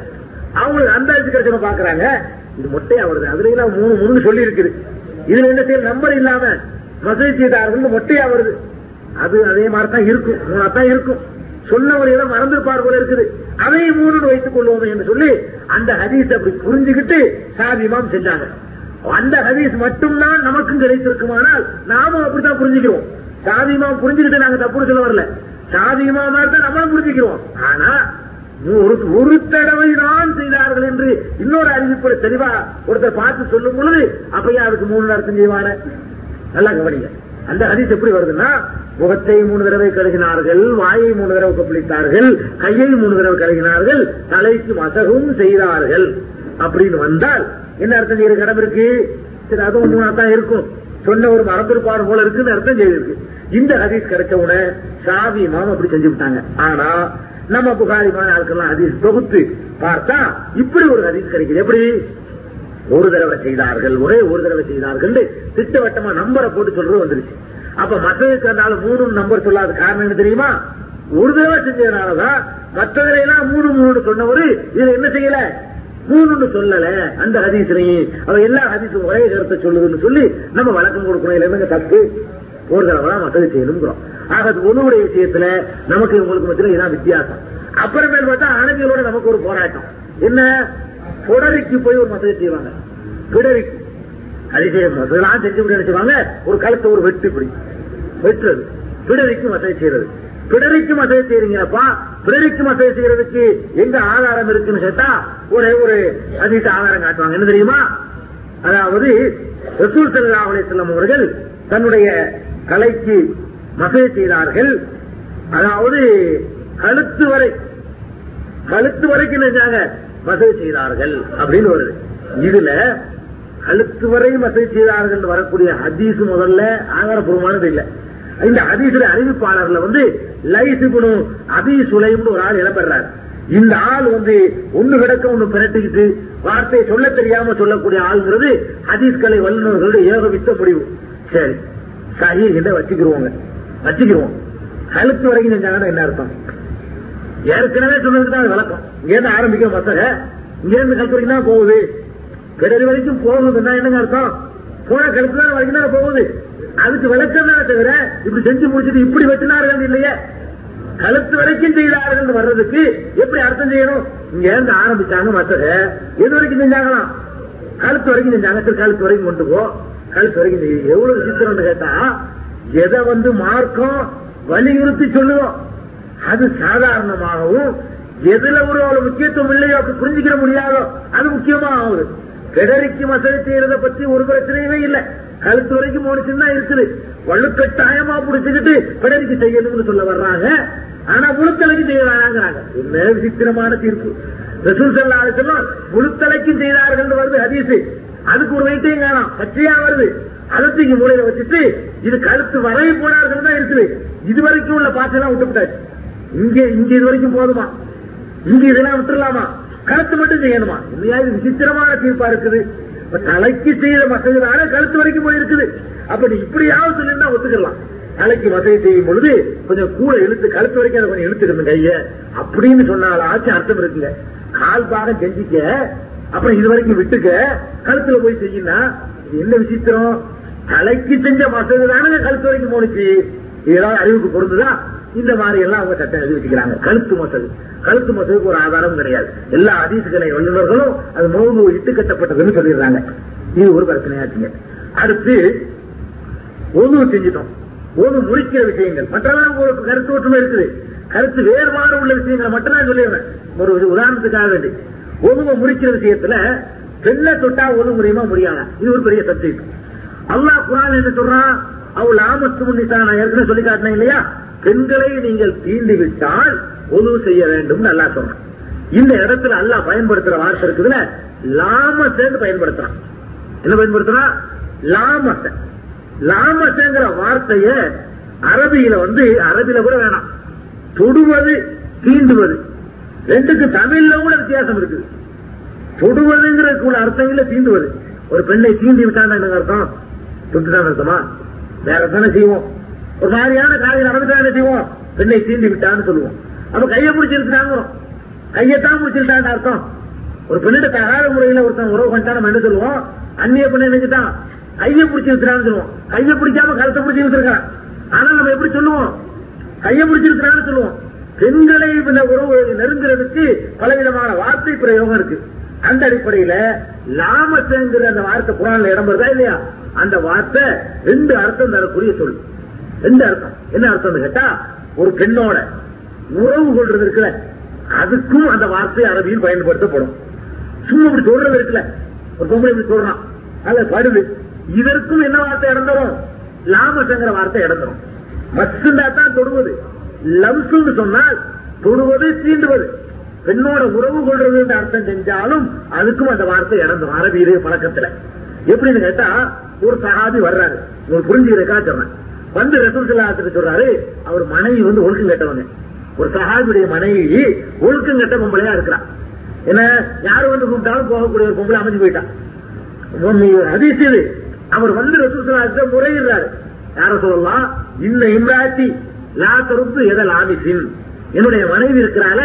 அவங்களுக்கு அந்த ஹதீஸ் கிடைச்சவங்க பாக்குறாங்க இது மொட்டையா வருது அதுல எல்லாம் மூணு மூணு சொல்லி இருக்குது இதுல என்ன செய்ய நம்பர் இல்லாம மசகு செய்தார்கள் மொட்டையா வருது. அது அதே மாதிரி தான் இருக்கும். மூணா தான் இருக்கும். சொன்னவர்களிடம் மறந்திருப்பார் போல இருக்குது. அதை மூணு வைத்துக் கொள்வோமே என்று சொல்லி அந்த ஹதீஸ் அப்படி புரிஞ்சுக்கிட்டு சாதிமாம் செஞ்சாங்க. அந்த ஹதீஸ் மட்டும்தான் நமக்கும் கிடைத்திருக்குமானால் நாமும் அப்படித்தான் புரிஞ்சுக்கிறோம். சாதிமாம் புரிஞ்சுக்கிட்டு நாங்க தப்பு சொல்ல வரல. சாதிமா மாதிரி தான் நம்மளும் புரிஞ்சுக்கிறோம். ஆனா ஒரு ஒரு தடவை தான் செய்தார்கள் என்று இன்னொரு அறிவிப்பு தெளிவா ஒருத்தர் பார்த்து சொல்லும் பொழுது அப்பயே அதுக்கு மூணு நேரத்தையும் செய்வான நல்லா கவனிங்க. அந்த ஹதீஸ் எப்படி வருதுன்னா முகத்தை மூணு தடவை கழுகினார்கள் வாயை மூணு தடவை கொப்பளித்தார்கள் கையை மூணு தடவை கழுகினார்கள் தலைக்கு மசகும் செய்தார்கள். அப்படின்னு வந்தால் என்ன அர்த்தம் செய்யற கடமை இருக்கு? சரி அதுவும் மூணு தான் இருக்கும். சொன்ன ஒரு மறந்திருப்பார் போல இருக்குன்னு அர்த்தம் செய்திருக்கு. இந்த ஹதீஸ் கிடைச்ச உடனே சாவி மாம அப்படி செஞ்சு விட்டாங்க. ஆனா நம்ம புகாரிமான ஆட்கள்லாம் ஹதீஸ் தொகுத்து பார்த்தா இப்படி ஒரு ஹதீஸ் கிடைக்குது. எப்படி? ஒரு தடவை செய்தார்கள் ஒரே ஒரு தடவை செய்தார்கள் திட்டவட்டமா நம்பரை போட்டு சொல்றது வந்துருச்சு. அப்ப மற்றதுக்கு இருந்தாலும் மூணு நம்பர் சொல்லாத காரணம் என்ன தெரியுமா? ஒரு தடவை செஞ்சதுனாலதான் மற்றதுல எல்லாம் மூணு மூணு சொன்னவரு இதுல என்ன செய்யல? மூணுன்னு சொல்லல. அந்த ஹதீஸ்லையும் அவ எல்லா ஹதீஸும் ஒரே கருத்தை சொல்லுதுன்னு சொல்லி நம்ம வழக்கம் கொடுக்கணும். இல்ல என்னங்க தப்பு? ஒரு தடவை தான் மற்றது செய்யணுங்கிறோம் ஆக ஒன்னுடைய விஷயத்துல நமக்கு உங்களுக்கு மத்தியில் இதான் வித்தியாசம். அப்புறமேல் பார்த்தா அனதிகளோட நமக்கு ஒரு போராட்டம். என்ன? புடரிக்கு போய் ஒரு மசதி செய்வாங்க. பிடரிக்கு அதிசயம் மசதெல்லாம் செஞ்சு விட நினைச்சுவாங்க ஒரு கழுத்தை ஒரு வெட்டு இப்படி. வெட்டுறது. பிடரிக்கு மசதி செய்யறது. பிடரிக்கு மசதி செய்யறீங்கப்பா பிடரிக்கு மசதி செய்யறதுக்கு எங்க ஆதாரம் இருக்குன்னு கேட்டா ஒரே ஒரு அதிக ஆதாரம் காட்டுவாங்க. என்ன தெரியுமா? அதாவது ரசூல் சல்லா அலிஸ்லாம் அவர்கள் தன்னுடைய கலைக்கு மசதி செய்தார்கள். அதாவது கழுத்து வரை. கழுத்து வரைக்கும் நினைச்சாங்க வசதி செய்தார்கள் அப்படின்னு வருது. இதுல கழுத்து வரை மசதி செய்தார்கள் வரக்கூடிய ஹதீஸ் முதல்ல ஆதாரபூர்வமானது இல்ல. இந்த ஹதீஸ்ல அறிவிப்பாளர்ல வந்து லைசுபுனு அபி சுலைம்னு ஒரு ஆள் இடம்பெறாரு இந்த ஆள் வந்து ஒண்ணு கிடக்க ஒண்ணு பிரட்டிக்கிட்டு வார்த்தையை சொல்ல தெரியாம சொல்லக்கூடிய ஆளுங்கிறது ஹதீஸ்களை வல்லுநர்களுடைய ஏகவித்த முடிவு. சரி சஹி கிட்ட வச்சுக்கிருவோங்க. வச்சுக்கிருவோம். கழுத்து வரைக்கும் செஞ்சாங்கன்னா என்ன அர்த்தம்? ஏற்கனவே சொன்னதுக்கு தான் அது விளக்கம் இங்கேருந்து ஆரம்பிக்க மசக இங்கேருந்து கழுத்து வரைக்கும் தான் போகுது. பிறகு வரைக்கும் போகுதுன்னா என்னங்க அர்த்தம்? போன கழுத்து தான் வரைக்கும் தான் போகுது. அதுக்கு விளக்கம் தான் தவிர இப்படி செஞ்சு முடிச்சுட்டு இப்படி வெட்டினார்கள் இல்லையே. கழுத்து வரைக்கும் செய்தார்கள் வர்றதுக்கு எப்படி அர்த்தம் செய்யணும்? இங்க இருந்து ஆரம்பிச்சாங்க மத்தத எது வரைக்கும் செஞ்சாங்களாம். கழுத்து வரைக்கும் செஞ்சாங்க. சரி கழுத்து வரைக்கும் கொண்டு போ. கழுத்து வரைக்கும் எவ்வளவு விசித்திரம்னு கேட்டா எதை வந்து மார்க்கம் வலியுறுத்தி சொல்லுவோம் அது சாதாரணமாகவும் எதுல ஒரு அவ்வளவு முக்கியத்துவம் இல்லையோ அப்படி புரிஞ்சுக்கிற முடியாதோ அது முக்கியமா ஆகுது பெடரிக்கு மசதி செய்யறத பத்தி ஒரு பிரச்சனையுமே இல்ல. கழுத்து வரைக்கும் மோனிச்சுன்னு தான் இருக்குது. வலுக்கட்டாயமா புடிச்சுக்கிட்டு கிடரிக்கு செய்யணும்னு சொல்ல வர்றாங்க. ஆனா முழுத்தலைக்கு செய்யறாங்கிறாங்க. என்ன விசித்திரமான தீர்ப்பு. ரசூல் சல்லா முழுத்தலைக்கும் செய்தார்கள் வருது ஹதீசு அதுக்கு ஒரு வெயிட்டையும் காணும். பச்சையா வருது. அதை தூக்கி மூலையில வச்சுட்டு இது கழுத்து வரை போனார்கள் தான் இருக்குது. இதுவரைக்கும் உள்ள பாசெல்லாம் விட்டுவிட்டாச்சு. இங்க இங்க இது வரைக்கும் போதுமா? இங்க இதெல்லாம் விட்டுலாமா கழுத்து மட்டும் செய்யணுமா? இல்லையா இது விசித்திரமான தீர்ப்பா இருக்குது. தலைக்கு செய்த மசதினால கழுத்து வரைக்கும் போயிருக்குது. அப்படி இப்படியாவது சொல்லிருந்தா ஒத்துக்கலாம். தலைக்கு வசதி செய்யும் பொழுது கொஞ்சம் கூட இழுத்து கழுத்து வரைக்கும் அதை கொஞ்சம் இழுத்துக்கணும் கைய. அப்படின்னு சொன்னால ஆச்சு அர்த்தம் இருக்குங்க. கால் பாகம் செஞ்சிக்க அப்புறம் இது வரைக்கும் விட்டுக்க கழுத்துல போய் செய்யினா என்ன விசித்திரம்? தலைக்கு செஞ்ச மசதி தானே கழுத்து வரைக்கும் போனுச்சு இதெல்லாம் அறிவுக்கு பொருந்துதான் இந்த மாதிரி எல்லாம் அவங்க சட்டம் எழுதி வச்சுக்கிறாங்க. கழுத்து மசது கழுத்து மசதுக்கு ஒரு ஆதாரம் கிடையாது. எல்லா அதிசுகளை வல்லுநர்களும் அது மோது இட்டு கட்டப்பட்டதுன்னு சொல்லிடுறாங்க. இது ஒரு பிரச்சனையாச்சுங்க அடுத்து ஒது செஞ்சிட்டோம். ஒது முடிக்கிற விஷயங்கள். மற்றெல்லாம் ஒரு கருத்து ஒற்றுமை இருக்குது. கருத்து வேறுபாடு உள்ள விஷயங்களை மட்டும் நான் சொல்லிடுறேன். ஒரு ஒரு உதாரணத்துக்காக வேண்டி. ஒதுவை முடிக்கிற விஷயத்துல பெண்ணை தொட்டா ஒது முறையுமா முடியாதா இது ஒரு பெரிய சப்ஜெக்ட் அல்லாஹ் குரான் என்ன சொல்றான்? அவள் ஆமத்து முன்னிசா நான் ஏற்கனவே சொல்லி காட்டினேன் இல்லையா? பெண்களை நீங்கள் தீண்டி விட்டால் உதவு செய்ய வேண்டும் நல்லா சொன்னான். இந்த இடத்துல அல்லா பயன்படுத்துற வார்த்தை இருக்குதுல லாமசேன்னு பயன்படுத்துறான். என்ன பயன்படுத்துறான்? லாமச. லாமசங்கிற வார்த்தைய அரபியில வந்து அரபியில கூட வேணாம். தொடுவது தீண்டுவது. ரெண்டுக்கு தமிழ்ல கூட வித்தியாசம் இருக்குது. தொடுவதுங்கிறதுக்கு உள்ள அர்த்தங்கள தீண்டுவது. ஒரு பெண்ணை தீண்டி விட்டான்னு அர்த்தம்? தொட்டுதான் அர்த்தமா? வேற தானே செய்வோம்? ஒரு மாதிரியான காரியம் நடந்துட்டா என்ன செய்வோம்? பெண்ணை தீண்டி விட்டான்னு சொல்லுவோம். அப்ப கையை பிடிச்சிருக்கிறாங்க கையத்தான் பிடிச்சிருக்கான்னு அர்த்தம். ஒரு பெண்ணிட்ட தகாத முறையில ஒருத்தன் உறவு பண்ணிட்டா நம்ம என்ன சொல்லுவோம்? அந்நிய பெண்ணை நினைச்சுட்டான் கையை பிடிச்சிருக்கிறான்னு சொல்லுவோம். கையை பிடிக்காம கருத்தை பிடிச்சி வச்சிருக்கான் ஆனா நம்ம எப்படி சொல்லுவோம்? கையை பிடிச்சிருக்கிறான்னு சொல்லுவோம். பெண்களை இந்த உறவு நெருங்குறதுக்கு பலவிதமான வார்த்தை பிரயோகம் இருக்கு. அந்த அடிப்படையில லாமசங்கிற அந்த வார்த்தை குரான்ல இடம் வருதா இல்லையா? அந்த வார்த்தை ரெண்டு அர்த்தம் தரக்கூடிய சொல்லு ரெண்டு அர்த்தம்? என்ன அர்த்தம் கேட்டா ஒரு பெண்ணோட உறவு கொள்றது இருக்குல்ல அதுக்கும் அந்த வார்த்தை அரபியில் பயன்படுத்தப்படும். சும்மா இப்படி சொல்றது இருக்குல்ல ஒரு பொம்பளை இப்படி சொல்றான் அல்ல படுது. இதற்கும் என்ன வார்த்தை இடந்தரும் லாமசங்கிற வார்த்தை இடந்தரும் மசுந்தா தான் தொடுவது. லவ்ஸுன்னு சொன்னால் தொடுவது தீண்டுவது. பெண்ணோட உறவு கொள்றது அர்த்தம் செஞ்சாலும் அதுக்கும் அந்த வார்த்தை இடந்தரும் அரபியிலே பழக்கத்துல. எப்படின்னு கேட்டா ஒரு சகாபி வர்றாரு. உங்களுக்கு புரிஞ்சுக்கிறக்கா சொன்னேன். வந்து ரசூல் சொல்றாரு அவர் மனைவி வந்து ஒழுக்கம் கெட்டவங்க ஒரு சகாபியுடைய மனைவி ஒழுக்கம் கெட்ட பொம்பளையா இருக்கிறான் என்ன யாரும் வந்து கூப்பிட்டாலும் போகக்கூடிய ஒரு பொம்பளை அமைஞ்சு போயிட்டான் அதிர்ச்சி இது. அவர் வந்து ரசூல் முறையிடுறாரு. யார சொல்லலாம் இந்த இம்ராத்தி லா தருப்பு எதை லாமிசின் என்னுடைய மனைவி இருக்கிறால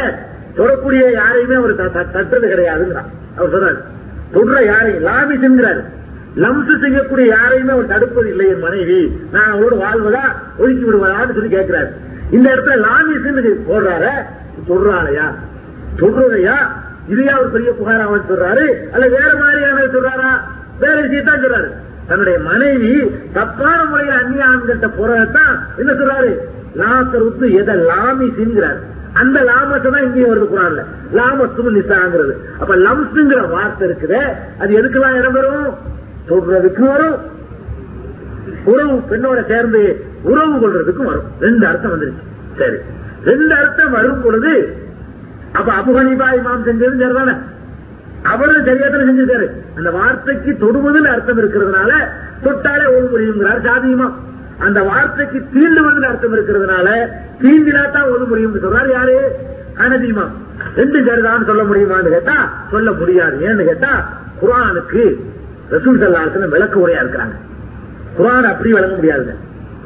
தொடக்கூடிய யாரையுமே அவர் தட்டுறது கிடையாதுங்கிறான். அவர் சொல்றாரு தொடுற யாரையும் லாமிசுங்கிறாரு லம்சு செய்யக்கூடிய யாரையுமே அவர் தடுப்பது இல்லை என் மனைவி. நான் அவரோடு வாழ்வதா? ஒதுக்கி விடுவதான்னு சொல்லி கேட்கிறாரு. இந்த இடத்துல லாமிசுன்னு போடுறாரு. சொல்றாளையா? சொல்றதையா? இதையா ஒரு பெரிய புகார் அவர் சொல்றாரு? அல்ல வேற மாதிரியான சொல்றாரா? வேற விஷயத்தான் சொல்றாரு. தன்னுடைய மனைவி தப்பான முறையில் அந்நிய ஆண்கிட்ட போறதான் என்ன சொல்றாரு? லாசருத்து எதை லாமிசுங்கிறாரு அந்த லாமத்தை தான் இங்கேயும் வருது குரான்ல. லாமத்தும் நிசாங்கிறது. அப்ப லம்ஸ்ங்கிற வார்த்தை இருக்குது. அது எதுக்கெல்லாம் இடம் சொல்றதுக்கு வரும். உறவு பெண்ணோட சேர்ந்து உறவு கொள்றதுக்கும் வரும். ரெண்டு அர்த்தம் வந்துருச்சு. சரி. ரெண்டு அர்த்தம் வரும் பொழுது அப்ப அபுகனிபா இமாம் செஞ்சது சரிதானே? அவரும் சரியாத்தான செஞ்சிருக்காரு. அந்த வார்த்தைக்கு தொடுவதில் அர்த்தம் இருக்கிறதுனால தொட்டாலே ஒரு முடியுங்கிறார் சாதியமா அந்த வார்த்தைக்கு தீண்டுவதில் அர்த்தம் இருக்கிறதுனால தீண்டினாத்தான் ஒரு முடியும் சொல்றாரு யாரு? அனதிமா ரெண்டு சரிதான் சொல்ல முடியுமான்னு கேட்டா சொல்ல முடியாது. ஏன்னு கேட்டா குரானுக்கு ரசூல் சல்லாசன விளக்க உரையா இருக்கிறாங்க. குரான் அப்படி விளங்க முடியாதுங்க.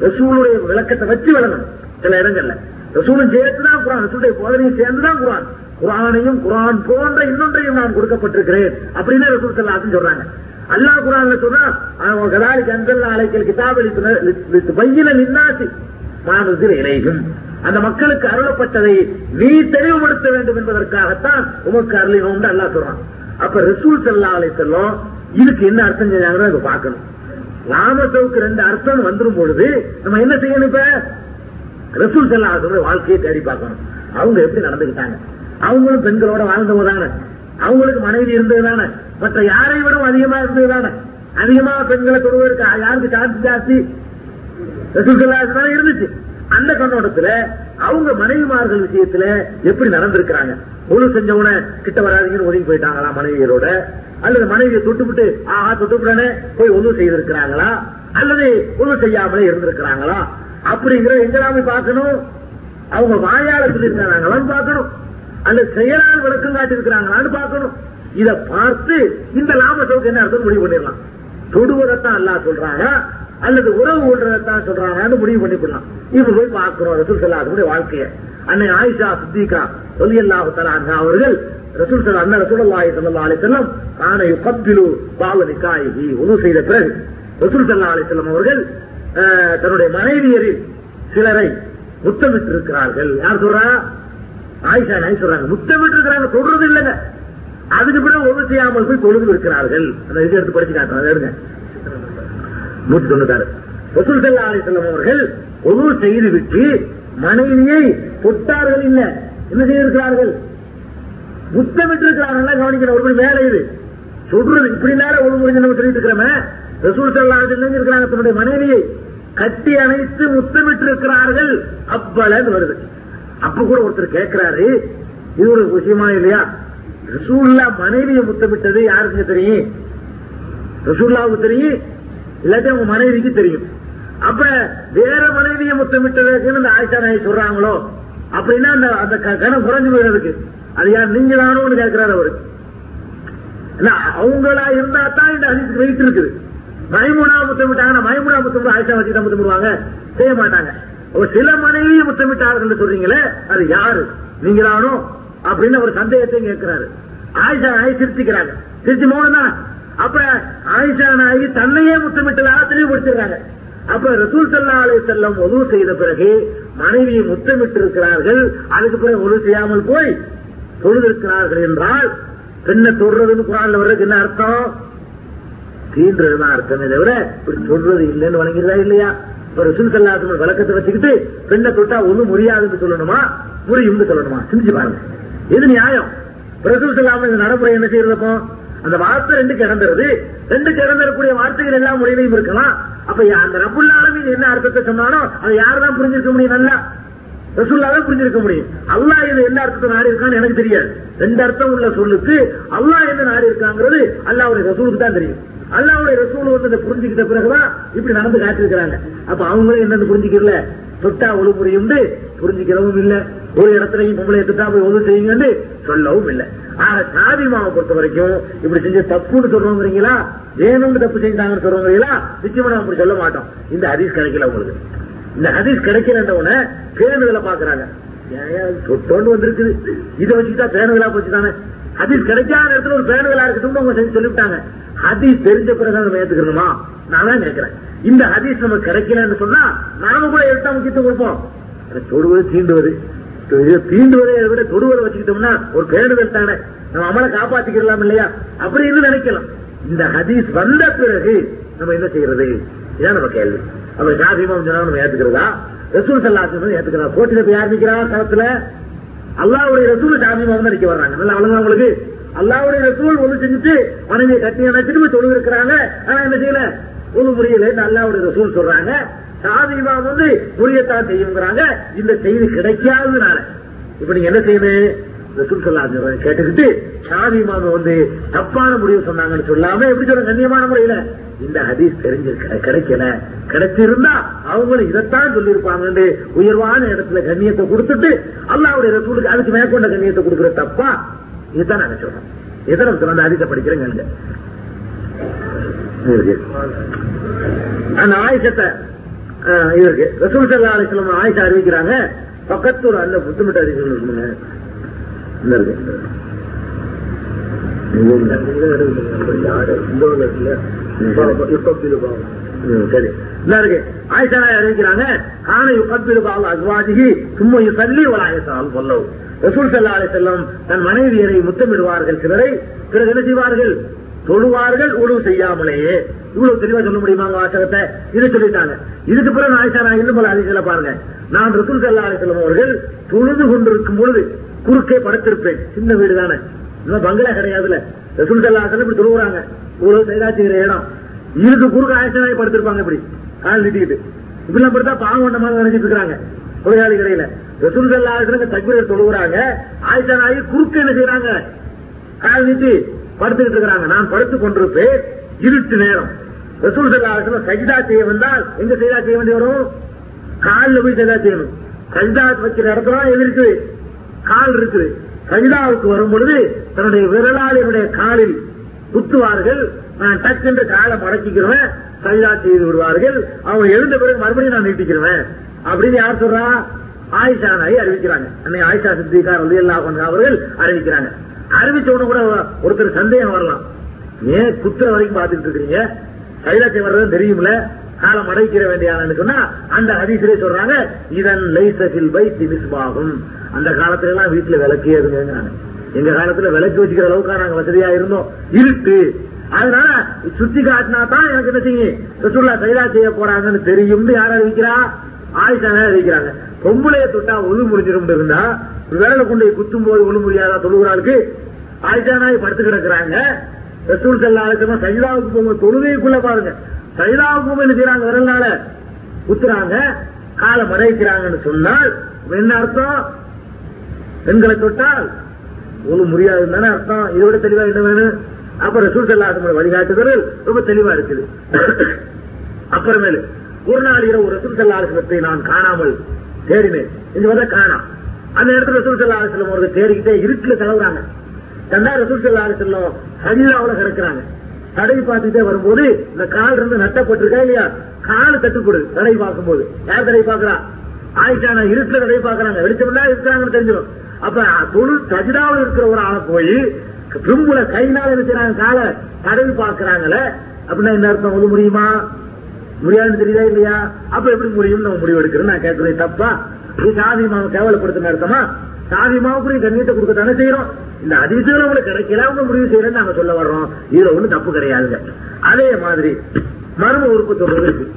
ரசூலுடைய விளக்கத்தை வச்சு விளங்கணும். சில இடங்கள்ல. ரசூலும் சேர்த்துதான் குரான் ரசூலுடைய போதனையும் சேர்ந்துதான் குரான் குரானையும் குரான் போன்ற இன்னொன்றையும் நான் கொடுக்கப்பட்டிருக்கிறேன். அப்படின்னு ரசூல் சல்லாசன் சொல்றாங்க. அல்லாஹ் குரான்ல சொன்னா கதாலி கந்தல் அழைக்கல் கிதாபலி பையில நின்னாசி மானுசில் இணைகும் அந்த மக்களுக்கு அருளப்பட்டதை நீ தெளிவுபடுத்த வேண்டும் என்பதற்காகத்தான் உமக்கு அருளினோம் அல்லாஹ் சொல்றான். அப்ப ரசூல் சல்லா அலை செல்லும் இதுக்கு என்ன அர்த்தம் செஞ்சாங்கன்னு அதை பார்க்கணும். ராமசவுக்கு ரெண்டு அர்த்தம் வந்துடும் பொழுது நம்ம என்ன செய்யணும் இப்ப? ரசூல் செல்லா வாழ்க்கையை தேடி பார்க்கணும். அவங்க எப்படி நடந்துக்கிட்டாங்க? அவங்களும் பெண்களோட வாழ்ந்தவங்க தானே. அவங்களுக்கு மனைவி இருந்தது தானே. மற்ற யாரை விட அதிகமா இருந்தது தானே. அதிகமா பெண்களை தொடுவதற்கு யாருக்கு சார்ஜ் ஜாஸ்தி? ரசூல் சல்லா இருந்துச்சு. அந்த கண்ணோட்டத்துல அவங்க மனைவிமார்கள் விஷயத்துல எப்படி நடந்திருக்கிறாங்க? முழு செஞ்சவன கிட்ட வராதீங்கன்னு ஒதுங்கி போயிட்டாங்களா மனைவியரோட? அல்லது மனைவியை தொட்டுவிட்டு ஆஹா தொட்டுவிடனே போய் ஒழு செய்திருக்கிறாங்களா? அல்லது ஒழு செய்யாமலே இருந்திருக்கிறாங்களா? அப்படிங்கிற எங்கெல்லாம் பார்க்கணும்? அவங்க வாயால சொல்லியிருக்கிறாங்களான்னு பார்க்கணும். அல்லது செயலால் விளக்கம் காட்டியிருக்கிறாங்களான்னு பார்க்கணும். இதை பார்த்து இந்த லாபத்துக்கு என்ன அர்த்தம்? முடிவு பண்ணிடலாம். தொடுவதைத்தான் அல்லா சொல்றாங்க அல்லது உறவு கொள்றதான் சொல்றாங்கன்னு முடிவு பண்ணிக்கலாம் இப்ப போய் பார்க்கிறோம் ரசூல் சல்லாஹுடைய வாழ்க்கைய. அன்னை ஆயிஷா சித்திகா ஒலி அல்லாஹு தலாங்க அவர்கள் ரசூல் சல்லா அண்ணன் ரசூலுல்லாஹி ஸல்லல்லாஹு அலைஹி வஸல்லம் கான யுகப்பிலு பாவ நிக்காயி உணவு செய்த பிறகு ரசூல் சல்லா அலி செல்லம் அவர்கள் தன்னுடைய மனைவியரில் சிலரை முத்தமிட்டு இருக்கிறார்கள் யார் சொல்றா? ஆயிஷா நாய் சொல்றாங்க. முத்தமிட்டு இருக்கிறாங்க சொல்றது இல்லைங்க. அதுக்கு பிறகு ஒன்று செய்யாமல் போய் தொழுது இருக்கிறார்கள். அந்த இது எடுத்து படிச்சு காட்டுறாங்க நூத்தி தொண்ணூத்தாறு ரசூல் சல்லா அலிசல்லம் அவர்கள் ஒரு செய்து விட்டு மனைவியை தொட்டார்கள் இல்ல. என்ன செய்திருக்கிறார்கள்? முத்தமிட்டு இருக்கிறார்கள் கவனிக்கிற ஒரு வேலை இது சொல்றது இப்படி நேரம் ஒரு முறை நம்ம சொல்லிட்டு இருக்கிறோமே ரசூல் சல்லா அலிசல்லம் இருக்கிறாங்க தன்னுடைய மனைவியை கட்டி அணைத்து முத்தமிட்டு இருக்கிறார்கள் அப்பலன்னு வருது. அப்ப கூட ஒருத்தர் கேட்கிறாரு இது ஒரு விஷயமா இல்லையா? ரசூல்லா மனைவியை முத்தமிட்டது யாருக்குங்க தெரியும்? ரசூல்லாவுக்கு தெரியும். இல்லாட்டி அவங்க மனைவிக்கு தெரியும். அப்ப வேற மனைவியை முத்தமிட்டதுக்குன்னு இந்த ஆயிஷா நாய் சொல்றாங்களோ? அப்படின்னா அந்த அந்த கணம் குறைஞ்சு போயிருக்கு அது யார் நீங்க தானோன்னு கேட்கிறாரு அவரு. அவங்களா இருந்தா தான் இந்த அதிர்ச்சி வெயிட் இருக்குது. மைமுனா முத்தமிட்டாங்க மைமுனா முத்தமிட்டு ஆயிஷா வச்சு தான் முத்தமிடுவாங்க. செய்ய மாட்டாங்க. சில மனைவியை முத்தமிட்டார்கள் சொல்றீங்களே அது யாரு? நீங்களானோ? அப்படின்னு ஒரு சந்தேகத்தையும் கேட்கிறாரு. ஆயிஷா நாய் திருச்சி மோகன் தான். அப்ப ஆயிஷா நாயகி தன்னையே முத்தமிட்டதாக தெளிவுபடுத்திடுறாங்க அப்ப ரசூல் சல்லா அலை செல்லம் உதவு செய்த பிறகு மனைவியை முத்தமிட்டு இருக்கிறார்கள் அதுக்கு பிறகு உதவு செய்யாமல் போய் தொழுதிருக்கிறார்கள் என்றால் பெண்ணை தொடுறதுன்னு குரான்ல வர்றதுக்கு என்ன அர்த்தம்? தீன்றதுதான் அர்த்தமே தவிர இப்படி சொல்றது இல்லைன்னு வணங்கிறதா இல்லையா? இப்ப ரசூல் சல்லாசம் விளக்கத்தை வச்சுக்கிட்டு பெண்ணை தொட்டா ஒண்ணும் முடியாதுன்னு சொல்லணுமா? முடியும்னு சொல்லணுமா? சிந்திச்சு பாருங்க. எது நியாயம்? ரசூல் சல்லாம இந்த நடைமுறை என்ன செய்யறதப்போ அந்த வார்த்தை ரெண்டு கிடந்துருது ரெண்டு கிடந்திருக்கூடிய வார்த்தைகள் எல்லா முறையிலையும் இருக்கலாம். அப்ப அந்த ரபுல்லாலுமே என்ன அர்த்தத்தை சொன்னானோ அதை யாருதான் புரிஞ்சிருக்க முடியும் நல்லா? ரசூல்லாதான் புரிஞ்சிருக்க முடியும். அல்லா இது என்ன அர்த்தத்தை நாடி இருக்கான்னு எனக்கு தெரியாது. ரெண்டு அர்த்தம் உள்ள சொல்லுக்கு அல்லா என்ன நாடி இருக்காங்கிறது அல்லாவுடைய ரசூலுக்கு தான் தெரியும். அல்லாவுடைய ரசூல் வந்து புரிஞ்சுக்கிட்ட பிறகுதான் இப்படி நடந்து காட்டிருக்கிறாங்க அப்ப அவங்களும் என்னன்னு புரிஞ்சுக்கல. தொட்டா ஒழுங்குறையும் புரிஞ்சுக்கிறவும் இல்லை. ஒரு இடத்துலையும் பொம்பளை எடுத்துட்டா போய் ஒழு செய்யுங்கன்னு சொல்லவும் இல்லை. ஆக சாதி மாவை பொறுத்த வரைக்கும் இப்படி செஞ்ச தப்புன்னு சொல்றோங்கிறீங்களா? வேணும்னு தப்பு செஞ்சாங்கன்னு சொல்றோங்கிறீங்களா? நிச்சயமா நம்ம அப்படி சொல்ல மாட்டோம். இந்த ஹதீஸ் கிடைக்கல உங்களுக்கு. இந்த ஹதீஸ் கிடைக்கலன்றவன பேருந்துல பாக்குறாங்க தொட்டோண்டு வந்திருக்குது? இதை வச்சுக்கிட்டா பேருந்துலா போச்சு தானே ஹதீஸ் கிடைக்காத இடத்துல ஒரு பேருந்துலா இருக்கட்டும் அவங்க செஞ்சு சொல்லிவிட்டாங்க. ஹதீஸ் தெரிஞ்ச பிறகு நம்ம ஏத்துக்கணுமா? நான் தான் கேட்கிறேன். இந்த ஹதீஸ் நமக்கு கிடைக்கலன்னு சொன்னா நாம கூட எடுத்தா முக்கியத்துவம் கொடுப்போம். தொடுவது தீண்டுவது. தீண்டுவதை விட தொடுவதை வச்சுக்கிட்டோம்னா ஒரு பேணுதல் தானே. நம்ம அமலை காப்பாத்திக்கலாம் இல்லையா? அப்படின்னு நினைக்கலாம்? இந்த ஹதீஸ் வந்த பிறகு நம்ம என்ன செய்யறது? இதான் நம்ம கேள்வி. அவர் காபிமா சொன்னா நம்ம ஏத்துக்கிறதா? ரசூல் சல்லா ஏத்துக்கிறா கோட்டில போய் யார் நிக்கிறா களத்துல? அல்லாவுடைய ரசூல் ஜாதிமா வந்து நிக்க வர்றாங்க. நல்லா அழகா உங்களுக்கு? அல்லாவுடைய ரசூல் ஒண்ணு செஞ்சுட்டு மனைவியை கட்டி அணைச்சிட்டு தொழில் இருக்கிறாங்க ஆனா என்ன செய்யல? ஒண்ணு முடியல அல்லாவுடைய ரசூல் சொல்றாங்க சாதிமா வந்து புரியத்தான் செய்யுங்கிறாங்க. இந்த செய்தி கிடைக்காததுனால. இப்ப நீங்க என்ன செய்யணும் ரசூல் சொல்லா கேட்டுக்கிட்டு சாதி மாம வந்து தப்பான முடிவு சொன்னாங்கன்னு சொல்லாம எப்படி சொல்ற கண்ணியமான முறையில. இந்த ஹதீஸ் தெரிஞ்சிருக்க கிடைக்கல. கிடைச்சிருந்தா அவங்களும் இதைத்தான் சொல்லியிருப்பாங்கன்னு உயர்வான இடத்துல கண்ணியத்தை கொடுத்துட்டு அல்லாவுடைய ரசூலுக்கு அதுக்கு மேற்கொண்ட கண்ணியத்தை கொடுக்கிற தப்பா இதுதான் நாங்க சொல்றோம். நம்ம சொன்ன ஹதீஸை படிக்கிறேங்க ஆயுஷத்தை அஹ், இது இருக்கு. ரசூல் சல்லா அலிஸ்லாம் ஆயிஷா அறிவிக்கிறாங்க பக்கத்தூர் அல்ல புத்தமிட்டு அறிவிக்கணும் இருக்குங்க இந்த இருக்கு. சரி. இந்த ஆயிஷா அறிவிக்கிறாங்க ஆனை யுகப்பில் பாவ அஸ்வாஜிகி சும்மா யுசல்லி ஒரு ஆயசால் சொல்லவும் ரசூல் சல்லா அலி தன் மனைவியரை முத்தமிடுவார்கள் சிலரை பிறகு என்ன செய்வார்கள்? தொழுவார்கள் உழவு செய்யாமலேயே. இவ்வளவு தெளிவா சொல்ல முடியுமாங்க வாசகத்தை? இது சொல்லிட்டாங்க. இதுக்கு பிறகு ஆயிஷா நான் இன்னும் பல அதிசல பாருங்க. நான் ரசூல் சல்லா அலி அவர்கள் தொழுது கொண்டிருக்கும் பொழுது குறுக்கே படுத்திருப்பேன். சின்ன வீடு தானே. இன்னும் பங்களா கிடையாதுல ரசூல் சல்லா அலி இப்படி தொழுவுறாங்க. இவ்வளவு செய்தா செய்யற இடம். இதுக்கு குறுக்க ஆயிஷா படுத்திருப்பாங்க இப்படி. கால் நீட்டிக்கிட்டு. இப்படிலாம் படுத்தா பாவம் பண்ண மாதிரி நினைச்சிட்டு இருக்காங்க. தொழிலாளி கடையில ரசூல் சல்லா அலிஸ்லாம் தக்பீரை தொழுகிறாங்க ஆயிஷா நாயகி குறுக்க என்ன செய்யறாங்க கால் நீட்டி படுத்துக்கிட்டு இருக்கிறாங்க நான் படுத்துக் கொண்டிருப்பேன். இருட்டு நேரம். ரசூல் சல்லா சஜிதா செய்ய வந்தால் எங்க சஜிதா செய்ய வேண்டி வரும்? காலில் போய் சஜிதா செய்யணும். சஜிதா வைக்கிற நடத்தலாம் எது இருக்குது. கால் இருக்குது. சஜிதாவுக்கு வரும் பொழுது தன்னுடைய விரலால் என்னுடைய காலில் குத்துவார்கள். நான் டக்குன்ற காலை மடக்கிக்கிறவன் சஜிதா செய்து விடுவார்கள். அவங்க எழுந்த பிறகு மறுபடியும் நான் நீட்டிக்கிறவன். அப்படின்னு யார் சொல்றா? ஆயிஷா நாய் அறிவிக்கிறாங்க. அன்னை ஆயிஷா சித்திகார் வந்து எல்லா அவர்கள் அறிவிக்கிறாங்க. அறிவிச்ச கூட ஒருத்தர் சந்தேகம் வரலாம். ஏன் குத்துற வரைக்கும் பாத்துட்டு இருக்கீங்க கைலாசம் வர்றது தெரியும்ல? காலம் அடைக்கிற வேண்டியானு சொன்னா அந்த ஹதீசிலே சொல்றாங்க இதன் லைசபில் பை திமிஸ்பாகும் அந்த காலத்துல எல்லாம் வீட்டுல விளக்கே இருங்க எங்க காலத்துல விளக்கு வச்சுக்கிற அளவுக்கு நாங்க வசதியா இருந்தோம். இருட்டு. அதனால சுத்தி காட்டினா தான் எனக்கு என்ன செய்யும் ரசூல்லா கைலா செய்ய போறாங்கன்னு தெரியும்னு யார் அறிவிக்கிறா? ஆயிஷா அறிவிக்கிறாங்க. பொம்பளைய தொட்டா ஒழு முடிஞ்சிரும் இருந்தா விரல கொண்டு போய் குத்தும் போது ஒழு முடியாதா தொழுகிறாளுக்கு ஆயிஷா படுத்து கிடக்குறாங்க. ரசூல் சல்லா அலிசமா சைதாவுக்கு போங்க தொழுகைக்குள்ள பாருங்க. சைதாவுக்கு போங்க என்ன செய்யறாங்க விரல்னால குத்துறாங்க. காலை மறைக்கிறாங்கன்னு சொன்னால் என்ன அர்த்தம்? பெண்களை தொட்டால் ஒழு முடியாதுன்னு தானே அர்த்தம் இதோட தெளிவா என்ன வேணும்? அப்ப ரசூல் சல்லா வழிகாட்டுதல் ரொம்ப தெளிவா இருக்குது. அப்புறமேலு ஒரு நாள் இரவு ரசூல் சல்லா நான் காணாமல் தேடினேன். இங்க வந்து காணாம் அந்த இடத்துல ரசூல் சல்லா அலிஸ்லம் அவர்கள் தேடிக்கிட்டே இருட்டுல கிளவுறாங்க தந்தா ரசூல் சல்லா அலிஸ்லம் சஜிதாவுல கிடக்குறாங்க. தடை பார்த்துட்டே வரும்போது இந்த கால் இருந்து நட்டப்பட்டிருக்கா இல்லையா? கால் தட்டுப்படுது தடை பார்க்கும்போது. யார் தடை பார்க்கறா? ஆயிட்டான இருட்டுல தடை பார்க்கறாங்க. வெளிச்சம் தான் இருக்கிறாங்கன்னு தெரிஞ்சிடும். அப்ப தொழு சஜிதாவில் இருக்கிற ஒரு ஆளை போய் திரும்புல கைனால இருக்கிறாங்க காலை தடவி பார்க்கறாங்களே அப்படின்னா என்ன அர்த்தம்? ஒண்ணு முடியுமா? முடியாதுன்னு தெரியுதா இல்லையா? அப்ப எப்படி முடியும் நம்ம முடிவு எடுக்கிறோம் நான் கேட்கறது தப்பா? இது சாதி மாவை கேவலப்படுத்தின அர்த்தமா? சாதி மாவுக்கு கண்ணியத்தை கொடுக்கத்தானே செய்யறோம். இந்த அதிசயம் உங்களுக்கு கிடைக்கல அவங்க முடிவு செய்யறேன்னு நாங்க சொல்ல வர்றோம். இதுல ஒண்ணும் தப்பு கிடையாதுங்க. அதே மாதிரி மர்ம உறுப்பு தொடர்றது இருக்கு.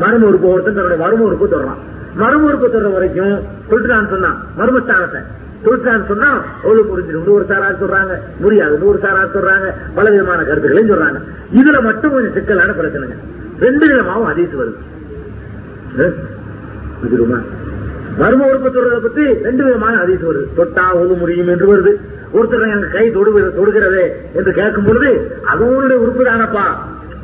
மர்ம உறுப்பு ஒருத்தன் தன்னுடைய மர்ம உறுப்பு தொடறான். மர்ம உறுப்பு தொடர வரைக்கும் சொல்லிட்டான்னு சொன்னான் மர்மஸ்தானத்தை. சொல்லிட்டான்னு சொன்னா ஒழு புரிஞ்சிடும். ஒரு சாரார் சொல்றாங்க. முடியாது. நூறு சாரார் சொல்றாங்க. பல விதமான கருத்துக்களையும் சொல்றாங்க. இதுல மட்டும் கொஞ்சம் சிக்கலான பிரச்சனைங்க. ரெண்டு விதமாவும் அதிசு வருது. புரியுமா? மர்ம உறுப்பு தொடுறத பத்தி ரெண்டு விதமான அதிசு வருது. தொட்டா உது முடியும் என்று வருது. ஒருத்தர் எனக்கு கை தொடு தொடுகிறது என்று கேட்கும் பொழுது அது உங்களுடைய உறுப்பு தானப்பா?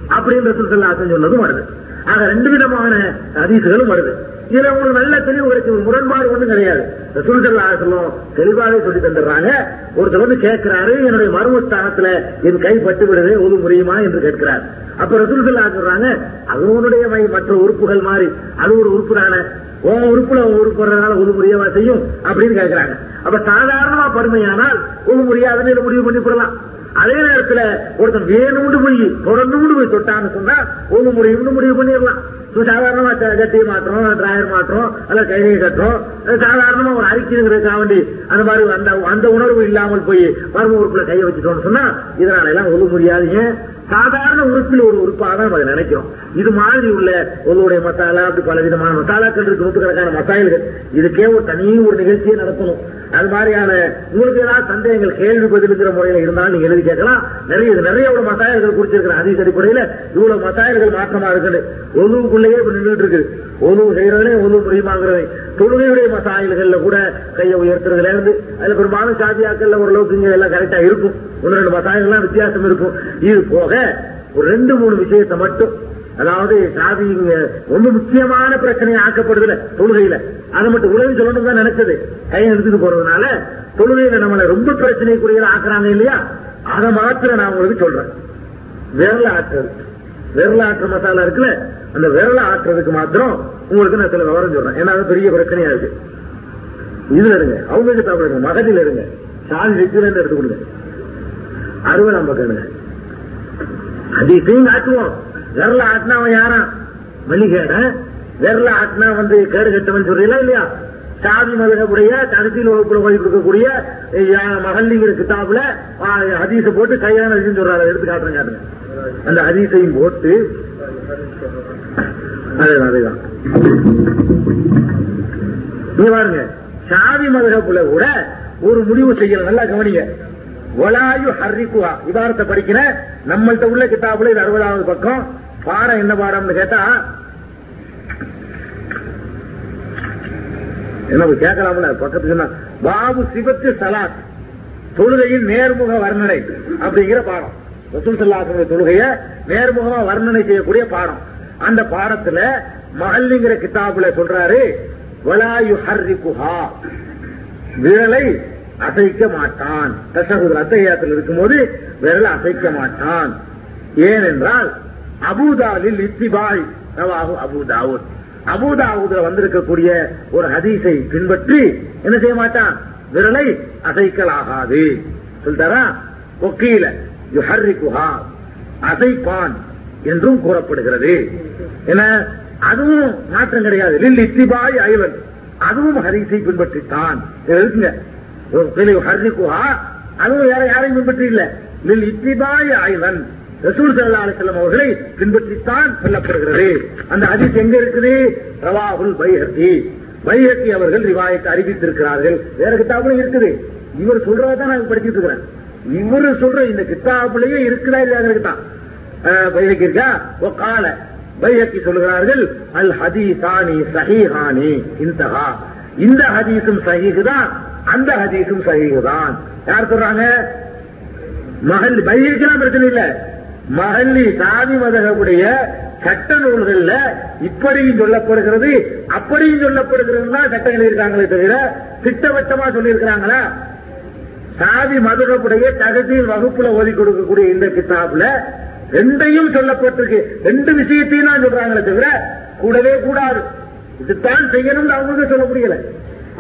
அப்படின்னு ரசூல் சொன்னதும் வருது. ஆக ரெண்டு விதமான அதிசுகளும் வருது. இதுல உங்களுக்கு நல்ல தெளிவு கிடைச்சு ஒரு முரண்பாடு ஒண்ணும் கிடையாது. ரசூல் செல்லா சொல்லும் தெளிவாகவே சொல்லி தந்துடுறாங்க. ஒருத்தர் வந்து கேட்கிறாரு என்னுடைய மர்மஸ்தானத்துல என் கை பட்டு விடுது ஒது முடியுமா? என்று கேட்கிறார். அப்ப ரசூல் சல்லா சொல்றாங்க அது உன்னுடைய மற்ற உறுப்புகள் மாதிரி அது ஒரு உறுப்பு தானே? உன் உறுப்புல உன் உறுப்பு வர்றதுனால ஒது செய்யும்? அப்படின்னு கேட்கிறாங்க அப்ப சாதாரணமா பருமையானால் ஒது முடியாதுன்னு இதை முடிவு பண்ணி போடலாம் அதே நேரத்துல ஒருத்தன் வேணும்னு போய் தொடர்ந்து போய் தொட்டான்னு சொன்னா ஒண்ணு முடியும்னு முடிவு பண்ணிடலாம். சாதாரணமா கட்டி மாற்றோம் டிராயர் மாற்றோம் அல்ல கையை கட்டுறோம். சாதாரணமா ஒரு அறிக்கைங்கிறதுக்காக வேண்டி அந்த மாதிரி அந்த அந்த உணர்வு இல்லாமல் போய் மர்ம உறுப்புல கையை வச்சுட்டோம்னு சொன்னா இதனால எல்லாம் ஒது முடியாதீங்க சாதாரண உறுப்பில் ஒரு உறுப்பாக தான் நம்ம அதை நினைக்கிறோம். இது மாதிரி உள்ள உங்களுடைய மசாலா அப்படி பல விதமான மசாலாக்கள் இருக்கு நூற்றுக்கணக்கான மசாயல்கள் இதுக்கே ஒரு தனி ஒரு நிகழ்ச்சியை நடத்தணும். அது மாதிரியான உங்களுக்கு ஏதாவது சந்தேகங்கள் கேள்வி பதிலுங்கிற முறையில் இருந்தாலும் நீங்க எழுதி கேட்கலாம். நிறைய இது நிறைய ஒரு மசாயல்கள் குறிச்சிருக்கிற அதிக அடிப்படையில இவ்வளவு மசாயல்கள் மாற்றமா இருக்குது. ஒழுங்குக்குள்ளேயே நின்றுட்டு இருக்குது. ஒழு செய்கிறவனே ஒழு முடியுமாங்கிறது தொழுகையுடைய மசாயல்கள்ல கூட கையை உயர்த்துறதுல இருந்து அதுல பெரும்பாலும் சாதியாக்கள்ல ஓரளவுக்கு இங்க எல்லாம் கரெக்டா இருக்கும். ஒன்று ரெண்டு மசாயல்கள்லாம் வித்தியாசம் இருக்கும். இது போக ஒரு ரெண்டு மூணு விஷயத்தை மட்டும் அதாவது சாதி இங்க ரொம்ப முக்கியமான பிரச்சனையை ஆக்கப்படுதுல தொழுகையில. அதை மட்டும் உதவி சொல்லணும் தான் நினைச்சது. கையை எடுத்துட்டு போறதுனால தொழுகையில நம்மளை ரொம்ப பிரச்சனைக்குரியதா ஆக்குறாங்க இல்லையா? அதை மாத்திரம் நான் உங்களுக்கு சொல்றேன். விரல ஆற்றுறது விரல ஆற்று மசாலா இருக்குல்ல அந்த விரலை ஆட்டுறதுக்கு மாத்திரம் உங்களுக்கு நான் சில விவரம் சொல்றேன். ஏன்னா அது பெரிய பிரச்சனையா இருக்கு. இதுல இருங்க. அவங்க சாப்பிடுங்க. இருங்க. இருங்க சாதி வெற்றில எடுத்து கொடுங்க. அறுபதாம் பக்கம் எடுங்க அதிசயம் ஆட்டுவோம் விரல ஆட்டினா அவன் யாரா மணிகேட விரல ஆட்டினா வந்து கேடு கட்டவன் சொல்றீங்களா இல்லையா? சாதி மதகப்புடைய கருத்தில் வகுப்புல போய் கொடுக்கக்கூடிய மகள்ங்கிற கிதாபுல ஹதீச போட்டு கையான ஹதீஸ் சொல்றாரு. அதை எடுத்து காட்டுறேன் காட்டுங்க அந்த ஹதீசையும் போட்டு அதுதான் அதுதான். நீங்க பாருங்க சாதி மதகப்புல கூட ஒரு முடிவு செய்யல நல்லா கவனிங்க. ஒலாயு ஹர்ரிக்குவா இதாரத்தை படிக்கிற நம்மள்ட்ட உள்ள கிதாபுல இது அறுபதாவது பக்கம். பாடம் என்ன பாடம்னு கேட்டா என்ன கேட்கலாம்ல பக்கத்துக்கு சொன்னா பாபு சிவத்து சலாத் தொழுகையின் நேர்முக வர்ணனை அப்படிங்கிற பாடம். ரசூல் சல்லாசனுடைய தொழுகைய நேர்முகமா வர்ணனை செய்யக்கூடிய பாடம். அந்த பாடத்துல மஹல்லிங்கிற கிதாபுல சொல்றாரு வலாயு ஹர்ரிகுஹா விரலை அசைக்க மாட்டான். தசகுதல் அத்தையாத்தில் இருக்கும்போது விரலை அசைக்க மாட்டான். ஏனென்றால் அபுதாலில் இத்திபாய் ரவாஹு அபூதாவுத் அபூதாவுதுல வந்திருக்கக்கூடிய ஒரு ஹதீஸை பின்பற்றி என்ன செய்ய மாட்டான்? விரலை அசைக்கலாகாது. சொல்லிட்டாரா ஒக்கீல யுஹர்ரிகுஹா அசைப்பான் என்றும் கூறப்படுகிறது. என அதுவும் மாற்றம் கிடையாது. லில் இத்திபாய் ஐவன். அதுவும் ஹரிசை பின்பற்றித்தான். இருக்குங்க ஹர்ரிகுஹா அதுவும் யார யாரையும் பின்பற்றி இல்ல லில் இத்திபாய் ஐவன். ரசூல் சல்லா அலிஸ்லாம் அவர்களை பின்பற்றித்தான் சொல்லப்படுகிறது. அந்த ஹதீஸ் எங்க இருக்குது? ரவாகுல் பைஹத்தி பைஹத்தி அவர்கள் ரிவாயத்தை அறிவித்திருக்கிறார்கள். வேற கிதாபுல இருக்குது. இவர் சொல்றதான் நான் படிச்சுட்டு இருக்கிறேன். இவரு சொல்ற இந்த கிதாபுலயே இருக்குதா இல்லையா தான் பைஹக்கி இருக்கா? ஓ கால பைஹக்கி சொல்கிறார்கள் அல் ஹதீசானி சஹிஹானி இந்தஹா இந்த ஹதீஸும் சஹீகு தான் அந்த ஹதீஸும் சஹீகு தான். யார் சொல்றாங்க? மகள் பைஹக்கிலாம் பிரச்சனை இல்ல. மகல்லி சாதி மதகவுடைய சட்ட நூல்கள்ல இப்படியும் சொல்லப்படுகிறது அப்படியும் சொல்லப்படுகிறது தான் சட்டங்கள் இருக்காங்களே தவிர திட்டவட்டமா சொல்லியிருக்கிறாங்களா? சாதி மதுரவுடைய தகுதியில் வகுப்புல ஓதி கொடுக்கக்கூடிய இந்த கிதாப்ல ரெண்டையும் சொல்லப்பட்டிருக்கு. ரெண்டு விஷயத்தையும் தான் சொல்றாங்களே தவிர கூடவே கூடாது. இதுதான் செய்யணும்னு அவங்களுக்கு சொல்ல முடியல.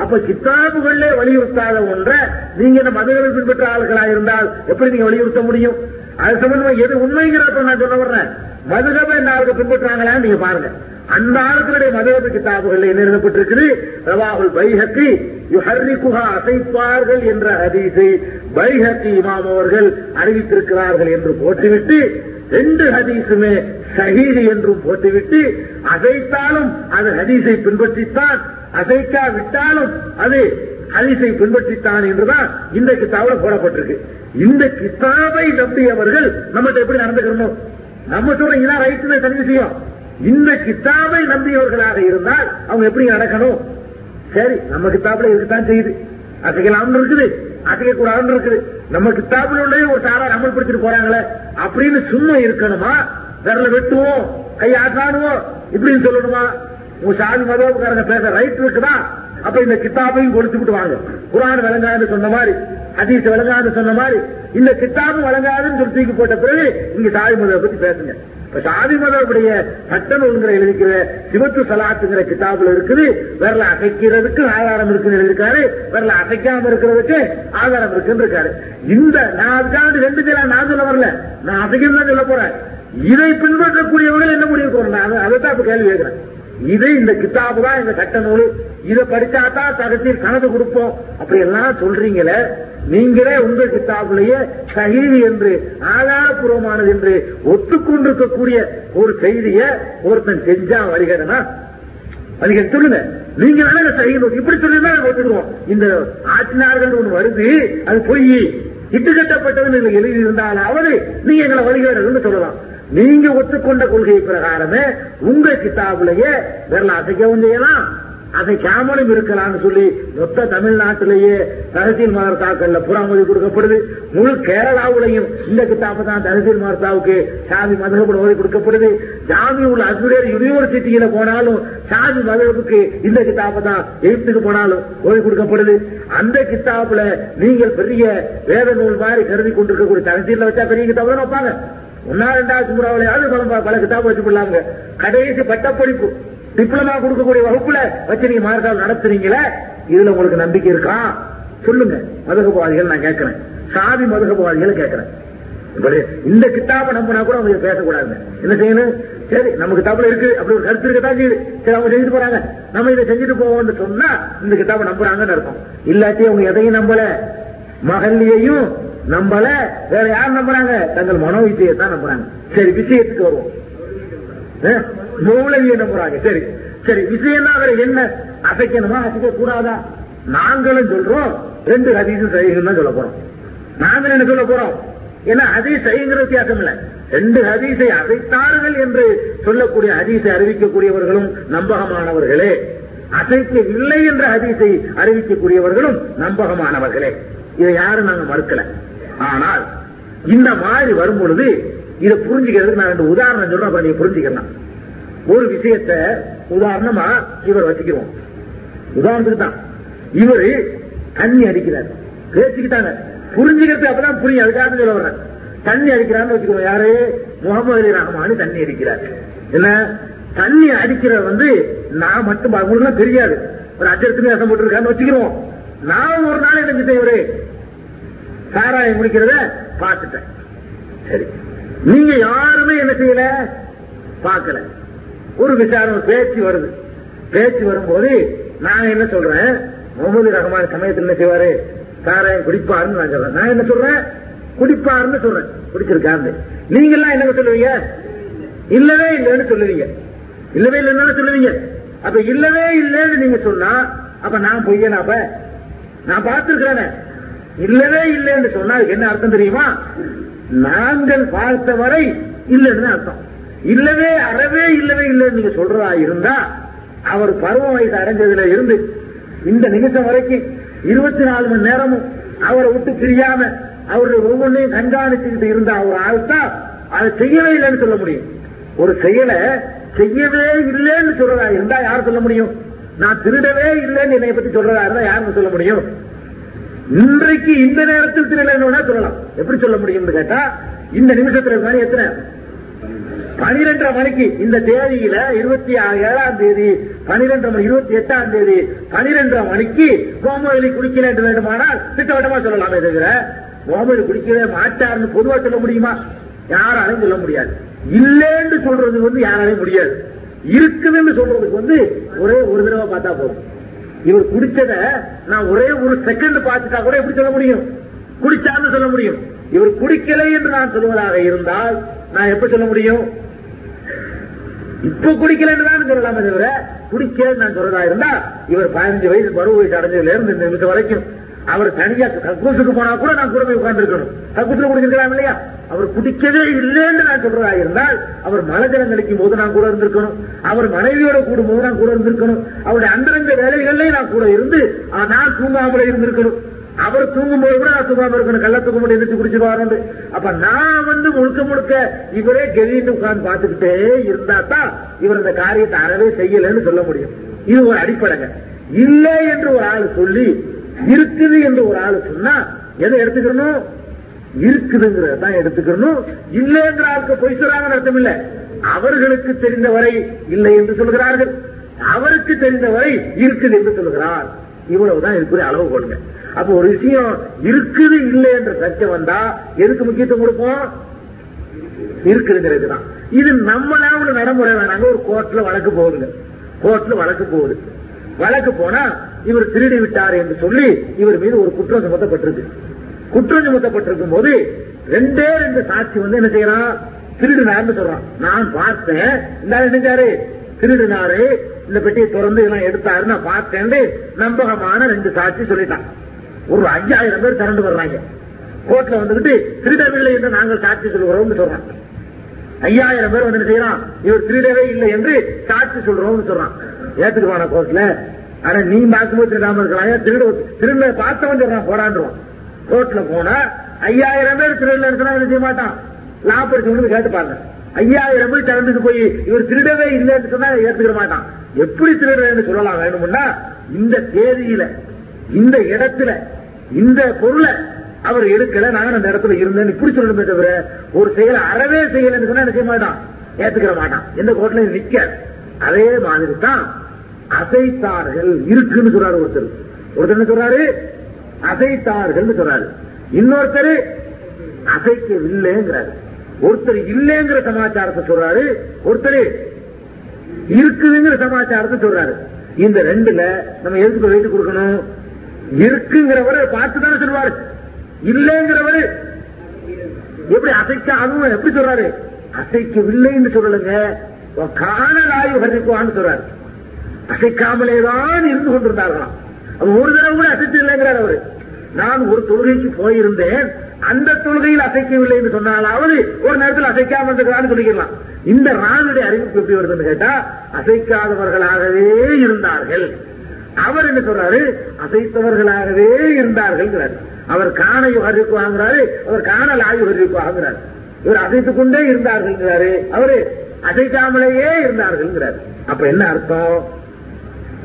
அப்ப கித்தாபுகள்ல வலியுறுத்தாத ஒன்றை நீங்க இந்த மதுகளை பின்பற்ற ஆளுகளா இருந்தால் எப்படி நீங்க வலியுறுத்த முடியும்? அது சம்பந்தமா எது உண்மைங்கிறப்ப நான் சொல்ல வர்றேன். மதுகபை இந்த ஆளுக்கு பின்பற்றாங்களான்னு நீங்க பாருங்க. அந்த ஆளுக்களுடைய மதுகபு கிதாபுகள் என்ன எழுதப்பட்டிருக்குது? ரவாகுல் பைஹக்கி யுஹர்ரிகுஹா அசைப்பார்கள் என்ற ஹதீஸை பைஹக்கி இமாம் அவர்கள் அறிவித்திருக்கிறார்கள் என்று போட்டுவிட்டு ரெண்டு ஹதீஸுமே சஹீது என்றும் போட்டுவிட்டு அசைத்தாலும் அது ஹதீஸை பின்பற்றித்தான் அசைக்கா விட்டாலும் அது ஹதீஸை பின்பற்றித்தான் என்றுதான் இந்த கித்தாவுல போடப்பட்டிருக்கு. இந்த கித்தாவை நம்பியவர்கள் நம்மகிட்ட எப்படி நடந்துக்கணும் நம்ம சொல்றோம் இதான் ரைட்டு தனி விஷயம். இந்த கித்தாவை நம்பியவர்களாக இருந்தால் அவங்க எப்படி நடக்கணும்? சரி நம்ம கித்தாப்புல இருக்குதான் செய்யுது. அசைக்கலாம்னு இருக்குது அசைக்க கூடாதுன்னு இருக்குது. நம்ம கித்தாப்புல உள்ளே ஒரு சாரா அமல்படுத்திட்டு போறாங்களே அப்படின்னு சும்மா இருக்கணுமா? விரல வெட்டுவோம் கை இப்படின்னு சொல்லணுமா? உங்க சாதி மதவுக்காரங்க பேச ரைட் இருக்குதா? அப்ப இந்த கித்தாபையும் கொடுத்துக்கிட்டு வாங்க. குரான் விளங்காது சொன்ன மாதிரி ஹதீஸ் விளங்காது சொன்ன மாதிரி இந்த கித்தாபும் வழங்காதுன்னு சொல்லி தூக்கி போட்ட பிறகு இங்க சாதி மதவை பத்தி பேசுங்க. இப்ப சாதி மதவுடைய சட்டம் எழுதிக்கிற சிவத்து சலாத்துங்கிற கிதாபுல இருக்குது விரல அசைக்கிறதுக்கு ஆதாரம் இருக்குன்னு எழுதியிருக்காரு விரல அசைக்காம இருக்கிறதுக்கு ஆதாரம் இருக்குன்னு இருக்காரு. இந்த நான் அதுக்காக ரெண்டு பேரா நான் சொல்ல வரல. நான் அசைக்கிறது தான் சொல்ல போறேன். இதை பின்பற்றக்கூடியவர்கள் என்ன முடிவு போறேன் அதை தான் இப்ப கேள்வி கேட்கிறேன். இது இந்த கிதாபு தான் இந்த சட்ட நூல் இதை படிச்சாதான் தகத்தில் கணக்கு கொடுப்போம். அப்படி எல்லாம் சொல்றீங்களே நீங்களே உங்க கிதாபுலேயே சஹீது என்று ஆதாரபூர்வமானது என்று ஒத்துக்கொண்டிருக்கக்கூடிய ஒரு செய்திய ஒருத்தன் செஞ்சா வருகிறனா? அதுக்கு சொல்லுங்க. நீங்க தானே சஹீது இப்படி சொல்லிருந்தா நாங்க ஒத்துக்குவோம் இந்த ஆட்சினார்கள் ஒண்ணு வருது அது பொய். இட்டுக்கட்டப்பட்டது எழுதி இருந்தாலாவது நீங்க எங்களை வருகிறன்னு சொல்லலாம். நீங்க ஒத்துக்கொண்ட கொள்கை பிரகாரமே உங்க கிதாபுலயே விரல செய்யலாம். அதை அசைக்காமலும் இருக்கலாம்னு சொல்லி மொத்த தமிழ்நாட்டிலேயே தகசீல் மதரசாக்கள்ல புறாமொழி கொடுக்கப்படுது. முழு கேரளாவுலையும் இந்த கிட்டாப்பு தான் தகசீல் மதரசாவுக்கு சாதி மதகப்பட ஓதி கொடுக்கப்படுது. ஜாமி உள்ள அஸ்மரேர் யூனிவர்சிட்டியில போனாலும் சாதி மதகுக்கு இந்த கிட்டாப்பு தான் எயித்துக்கு போனாலும் ஓதி கொடுக்கப்படுது. அந்த கிட்டாப்புல நீங்கள் பெரிய வேத நூல் மாதிரி கருதி கொண்டிருக்கக்கூடிய தகசீல்ல வச்சா பெரிய கிட்டாப்பு தான் வைப்பாங்க. ஒன்னா ரெண்டாவது சுமராவிலையாவது பல கிட்டாப்பு வச்சு கொள்ளாங்க கடைசி பட்டப்படிப்பு. டிப்ளமா கொடுக்கக்கூடிய வகுப்புல வச்சு நீங்க மார்க்கால் நடத்துறீங்களே இதுல உங்களுக்கு நம்பிக்கை இருக்கா? சொல்லுங்க. மதுகபவாதிகள் நான் கேட்கிறேன். சாதி மதுகபவாதிகளை கேட்கிறேன். இந்த கிட்டாப நம்பினா கூட அவங்க பேசக்கூடாது என்ன செய்யணும்? சரி நமக்கு கித்தாப்புல இருக்கு. அப்படி ஒரு கருத்து இருக்கதான் செய்யுது. சரி அவங்க செஞ்சுட்டு போறாங்க. நம்ம இதை செஞ்சுட்டு போவோம்னு சொன்னா இந்த கிட்டாப நம்புறாங்கன்னு இருக்கும் இல்லாட்டி அவங்க எதையும் நம்பல. மகள்லையையும் நம்பல. வேற யார் நம்புறாங்க? தங்கள் மனோ விஜயத்தான் நம்புறாங்க. சரி விஷயத்துக்கு வருவோம். அஹ், என்ன நம்புறாங்க சரி. சரி விஷயம்னா வேற என்ன? அசைக்கணுமா? அசைக்க கூடாதா நாங்களும் சொல்றோம். ரெண்டு ஹதீஸும் சைகன்னு தான் சொல்ல போறோம். நாங்களும் என்ன சொல்ல போறோம்? ஏன்னா ஹதீஸ் சைங்கிற வித்தியாசம் இல்ல. ரெண்டு ஹதீஸை அசைத்தார்கள் என்று சொல்லக்கூடிய ஹதீஸை அறிவிக்கக்கூடியவர்களும் நம்பகமானவர்களே. அசைக்க இல்லை என்ற ஹதீஸை அறிவிக்கக்கூடியவர்களும் நம்பகமானவர்களே. இதை யாரும் நாங்க மறுக்கல. ஆனால் இந்த மாதிரி வரும்பொழுது இதை புரிஞ்சுக்கிறதுக்கு நான் ரெண்டு உதாரணம் சொல்றேன் அப்புறம் நீங்க புரிஞ்சுக்கலாம். ஒரு விஷயத்த உதாரணமா இவர் வச்சுக்கிறோம் உதாரணத்துக்கு தான் இவரு தண்ணி அடிக்கிறார். பேசிக்கிட்டாங்க. புரிஞ்சுக்கிறது அப்பதான் புரியும். அதுக்காக சொல்ல வர்றேன். தண்ணி அடிக்கிறான்னு வச்சுக்கிறோம் யாரு? முகமது அலி ரஹ்மானி தண்ணி அடிக்கிறார். என்ன? தண்ணி அடிக்கிறது வந்து நான் மட்டும் அவங்களுக்கு தெரியாது. ஒரு அச்சத்துக்கு ரசம் போட்டுருக்கான்னு வச்சுக்கிறோம் நான் ஒரு நாள் என்ன செய்வரு இவரு சாராயம் குடிக்கிறத பார்த்துட்டேன். சரி. நீங்க யாருமே என்ன செய்யல? பார்க்கல. ஒரு விசாரணை பேச்சு வருது. பேச்சு வரும்போது நான் என்ன சொல்றேன்? முகமது ரஹ்மான் சமயத்தில் என்ன செய்வாரு? சாராயம் குடிப்பாருன்னு நான் சொல்றேன். நான் என்ன சொல்றேன்? குடிப்பாருன்னு சொல்றேன். குடிச்சிருக்காரு நீங்க எல்லாம் என்ன சொல்லுவீங்க? இல்லவே இல்லைன்னு சொல்லுவீங்க. இல்லவே இல்லைன்னு சொல்லுவீங்க. அப்ப இல்லவே இல்லைன்னு நீங்க சொன்னா அப்ப நான் பொய்யனா அப்ப? நான் பார்த்திருக்கிறேன். இல்லவே இல்லைன்னு சொன்னா அதுக்கு என்ன அர்த்தம் தெரியுமா? நாங்கள் பார்த்த வரை இல்லைன்னு தான் அர்த்தம். இல்லவே அறவே இல்லவே இல்லைன்னு நீங்க சொல்றதா இருந்தா அவர் பருவ வயசு அடைஞ்சதுல இருந்து இந்த நிமிஷம் வரைக்கும் இருபத்தி நாலு மணி நேரமும் அவரை விட்டு பிரியாம அவருடைய ஒவ்வொன்றையும் கண்காணிச்சுக்கிட்டு இருந்த ஒரு ஆள் தான் அதை செய்யவே இல்லைன்னு சொல்ல முடியும். ஒரு செயலை செய்யவே இல்லைன்னு சொல்றதா இருந்தா யார் சொல்ல முடியும்? நான் திருடவே இல்லைன்னு என்னை பத்தி சொல்றதா இருந்தா யாருன்னு சொல்ல முடியும்? இன்றைக்கு இந்த நேரத்தில் திருடலைன்னு சொல்லலாம். எப்படி சொல்ல முடியும்னு கேட்டா இந்த நிமிஷத்துல மணி எத்தனை? பனிரெண்டரை மணிக்கு இந்த தேதியில இருபத்தி ஏழாம் தேதி பனிரெண்டு மணி இருபத்தி எட்டாம் தேதி பனிரெண்டரை மணிக்கு கோமதி குடிக்கல என்று வேண்டுமானால் திட்டவட்டமா சொல்லலாமே தவிர கோமதி குடிக்கவே மாட்டார்னு பொதுவாக சொல்ல முடியுமா? யாராலையும் சொல்ல முடியாது. இல்லைன்னு சொல்றது வந்து யாராலையும் முடியாது. இருக்குதுன்னு சொல்றதுக்கு வந்து ஒரே ஒரு தடவை பார்த்தா போதும். இவர் குடிச்சத நான் ஒரே ஒரு செகண்ட் பார்த்துட்டா கூட எப்படி சொல்ல முடியும்? குடிச்சான்னு சொல்ல முடியும். இவர் குடிக்கலை என்று நான் சொல்வதாக இருந்தால் நான் எப்ப சொல்ல முடியும்? இப்ப குடிக்கலன்னு சொல்லலாமே தவிர குடிக்கலன்னு நான் சொல்றதா இருந்தா இவர் பதினஞ்சு வயசு பருவ வயசு அடைஞ்சதுல இருந்து இந்த நிமிஷம் வரைக்கும் அவர் தனியா கக்கூசுக்கு போனா கூட நான் கூட போய் உட்கார்ந்து கக்கூசுல குடிச்சிருக்கலாம் இல்லையா? அவர் குடிக்கவே இல்லைன்னு நான் சொல்றதா இருந்தால் அவர் மலஜலம் கழிக்கும் போது நான் கூட இருந்திருக்கணும். அவர் மனைவியோட கூடும்போது நான் கூட இருந்திருக்கணும். அவருடைய அந்தரங்க வேலைகள்லயும் நான் கூட இருந்து நான் தூங்காமல இருந்திருக்கணும். அவர் தூங்கும்போது கூட நான் இருக்கணும். கள்ள தூக்க முடியும் எடுத்து குடிச்சிருவாரு அப்ப நான் வந்து முழுக்க முழுக்க இவரே கெலின்னு உட்கார்ந்து பார்த்துக்கிட்டே இருந்தா தான் இவர் இந்த காரியத்தை அறவே செய்யலைன்னு சொல்ல முடியும். இது ஒரு அடிப்படைங்க. இல்லை என்று ஒரு ஆள் சொல்லி இருக்குது என்று ஒரு ஆள் சொன்னா எதை எடுத்துக்கணும் இருக்குதுங்கிறத தான் எடுத்துக்கணும் இல்லைங்கிற ஆளுக்கு பொய் சொல்றாங்கன்னு அர்த்தம் இல்லை அவர்களுக்கு தெரிந்தவரை இல்லை என்று சொல்கிறார்கள். அவருக்கு தெரிந்தவரை இருக்குது என்று சொல்கிறார். இவ்வளவுதான் இதுக்குரிய அளவு கொடுங்க அப்ப ஒரு விஷயம் இருக்குது இல்லை என்ற சர்ச்சை வந்தா எதுக்கு முக்கியத்துவம் கொடுப்போம்? இருக்குதுங்கிறது தான் இது நம்மளா ஒரு நடைமுறை வேணாங்க ஒரு கோர்ட்ல வழக்கு போகுதுங்க. கோர்ட்ல வழக்கு போகுது. வழக்கு போனா இவர் திருடி விட்டார் என்று சொல்லி இவர் மீது ஒரு குற்றம் சுமத்தப்பட்டிருக்கு. குற்றம் சுமத்தப்பட்டிருக்கும் போது ரெண்டே ரெண்டு சாட்சி வந்து என்ன செய்யறான் திருடினார்னு சொல்றான். நான் பார்த்தேன். இந்த நினைச்சாரு திருடினாரு. இந்த பெட்டியை திறந்து இதெல்லாம் எடுத்தாரு. நான் பார்த்தேன். நம்பகமான ரெண்டு சாட்சி சொல்லிட்டான். ஒரு ஐயாயிரம் பேர் திரண்டு வர்றாங்க கோர்ட்ல வந்துகிட்டு திருடவில்லை என்று நாங்கள் சாட்சி சொல்கிறோம்னு சொல்றான். ஐயாயிரம் பேர் வந்து செய்யறான். இவர் திருடவே இல்லை என்று சாட்சி சொல்றோம்னு சொல்றான். ஏத்துக்குவான கோர்ட்ல? ஆனா நீ பார்க்கும்போது திருடாம இருக்கலாம். ஏன் திருட பார்த்தவன் சொல்றான் போராண்டுவான் கோர்ட்ல போனா ஐயாயிரம் பேர் திருடல இருக்கிறா என்ன செய்ய மாட்டான். லா கேட்டு கேட்டுப்பாங்க ஐயாயிரம் பேர் திறந்துட்டு போய் இவர் திருடவே இல்லைன்னு சொன்னா ஏத்துக்கிற மாட்டான். எப்படி திருடுறேன்னு சொல்லலாம் வேணும்னா இந்த தேதியில இந்த இடத்துல இந்த பொருளை அவர் எடுக்கல நான் அந்த இடத்துல இருந்தேன்னு இப்படி சொல்லணுமே தவிர ஒரு செயலை அறவே செய்யலன்னு சொன்னா என்ன செய்ய மாட்டான்? ஏத்துக்கிற மாட்டான். எந்த கோட்டிலையும் நிக்க அதே மாதிரி தான் அசைத்தார்கள் இருக்குன்னு சொல்றாரு ஒருத்தர். ஒருத்தர் என்ன சொல்றாரு? அசைத்தார்கள் சொல்றாரு. இன்னொருத்தர் அசைக்கவில்லைங்கிறாரு. ஒருத்தர் இல்லைங்கிற சமாச்சாரத்தை சொல்றாரு. ஒருத்தர் இருக்குதுங்கிற சமாச்சாரத்தை சொல்றாரு. இந்த ரெண்டுல நம்ம எதுக்கு வைத்து கொடுக்கணும்? இருக்குங்கிறவரு பார்த்து தானே சொல்வாரு இல்லைங்கிறவரு எப்படி அசைக்க அதுவும் எப்படி சொல்றாரு? அசைக்கவில்லைன்னு சொல்லலுங்க. காணல் ஆய்வு கருதிக்குவான்னு சொல்றாரு. அசைக்காமலேதான் இருந்து கொண்டிருந்தார்களாம். அப்ப ஒரு தடவை கூட அசைச்சு இல்லைங்கிறார் அவரு. நான் ஒரு தொழுகைக்கு போயிருந்தேன். அந்த தொழுகையில் அசைக்கவில்லை என்று சொன்னாலாவது ஒரு நேரத்தில் அசைக்காம இருக்கிறான்னு சொல்லிக்கலாம். இந்த ராணுடைய அறிவிப்பு எப்படி வருதுன்னு கேட்டா அசைக்காதவர்களாகவே இருந்தார்கள். அவர் என்ன சொல்றாரு? அசைத்தவர்களாகவே இருந்தார்கள் அவர் காண அறிவிப்பு வாங்குறாரு அவர் காணல் ஆய்வு வாங்குறாரு. இவர் அசைத்துக் கொண்டே இருந்தார்கள் அவரு அசைக்காமலேயே இருந்தார்கள் அப்ப என்ன அர்த்தம்?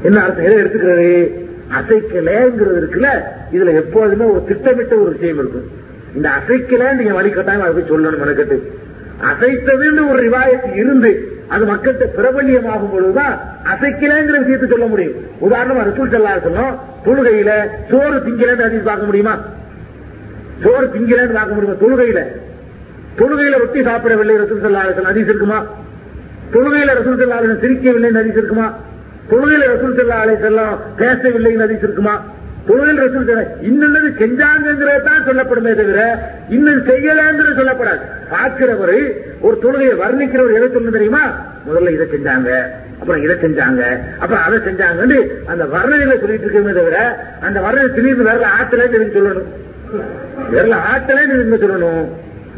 என்ன அர்த்தம்? எதை எடுத்துக்கிறாரு அசைக்கலேங்கிறது இருக்குல்ல இதுல எப்போதுமே ஒரு திட்டமிட்ட ஒரு விஷயம் இருக்கும் இந்த அசைக்கல நீங்க வழிகட்டாயம் அதை போய் சொல்லணும் மெனக்கட்டு. அசைத்ததுன்னு ஒரு ரிவாயத்து இருந்து அது மக்கள்கிட்ட பிரபல்யமாகும் பொழுதுதான் அசைக்கலங்கிற விஷயத்தை சொல்ல முடியும். உதாரணமா ரசூல் செல்லா சொன்னோம் தொழுகையில சோறு திங்கலன்னு அதிகம் பார்க்க முடியுமா? சோறு திங்கலன்னு பார்க்க முடியுமா? தொழுகையில. தொழுகையில ரொட்டி சாப்பிடவில்லை ரசூல் செல்லா அதிகம் இருக்குமா? தொழுகையில ரசூல் செல்லா சிரிக்கவில்லைன்னு அதிகம் இருக்குமா? தொழுகையில ரசூல் செல்லா அலை செல்லம் பேசவில்லைன்னு அதிகம் இருக்குமா? தொழில் ரசூல் இன்னது செஞ்சாங்கிறது தான் சொல்லப்படுமே தவிர இன்னும் செய்யலாங்கிறது சொல்லப்படாது. பார்க்கிறவர் ஒரு தொழுகையை வர்ணிக்கிறவர் எதை சொல்லணும் தெரியுமா? முதல்ல இதை செஞ்சாங்க அப்புறம் இதை செஞ்சாங்க அப்புறம் அதை செஞ்சாங்கன்னு அந்த வர்ணனைகளை சொல்லிட்டு இருக்கவே தவிர அந்த வர்ணனை திடீர்னு வேற ஆத்துல நீங்க சொல்லணும். வேற ஆத்துல நீங்க சொல்லணும்.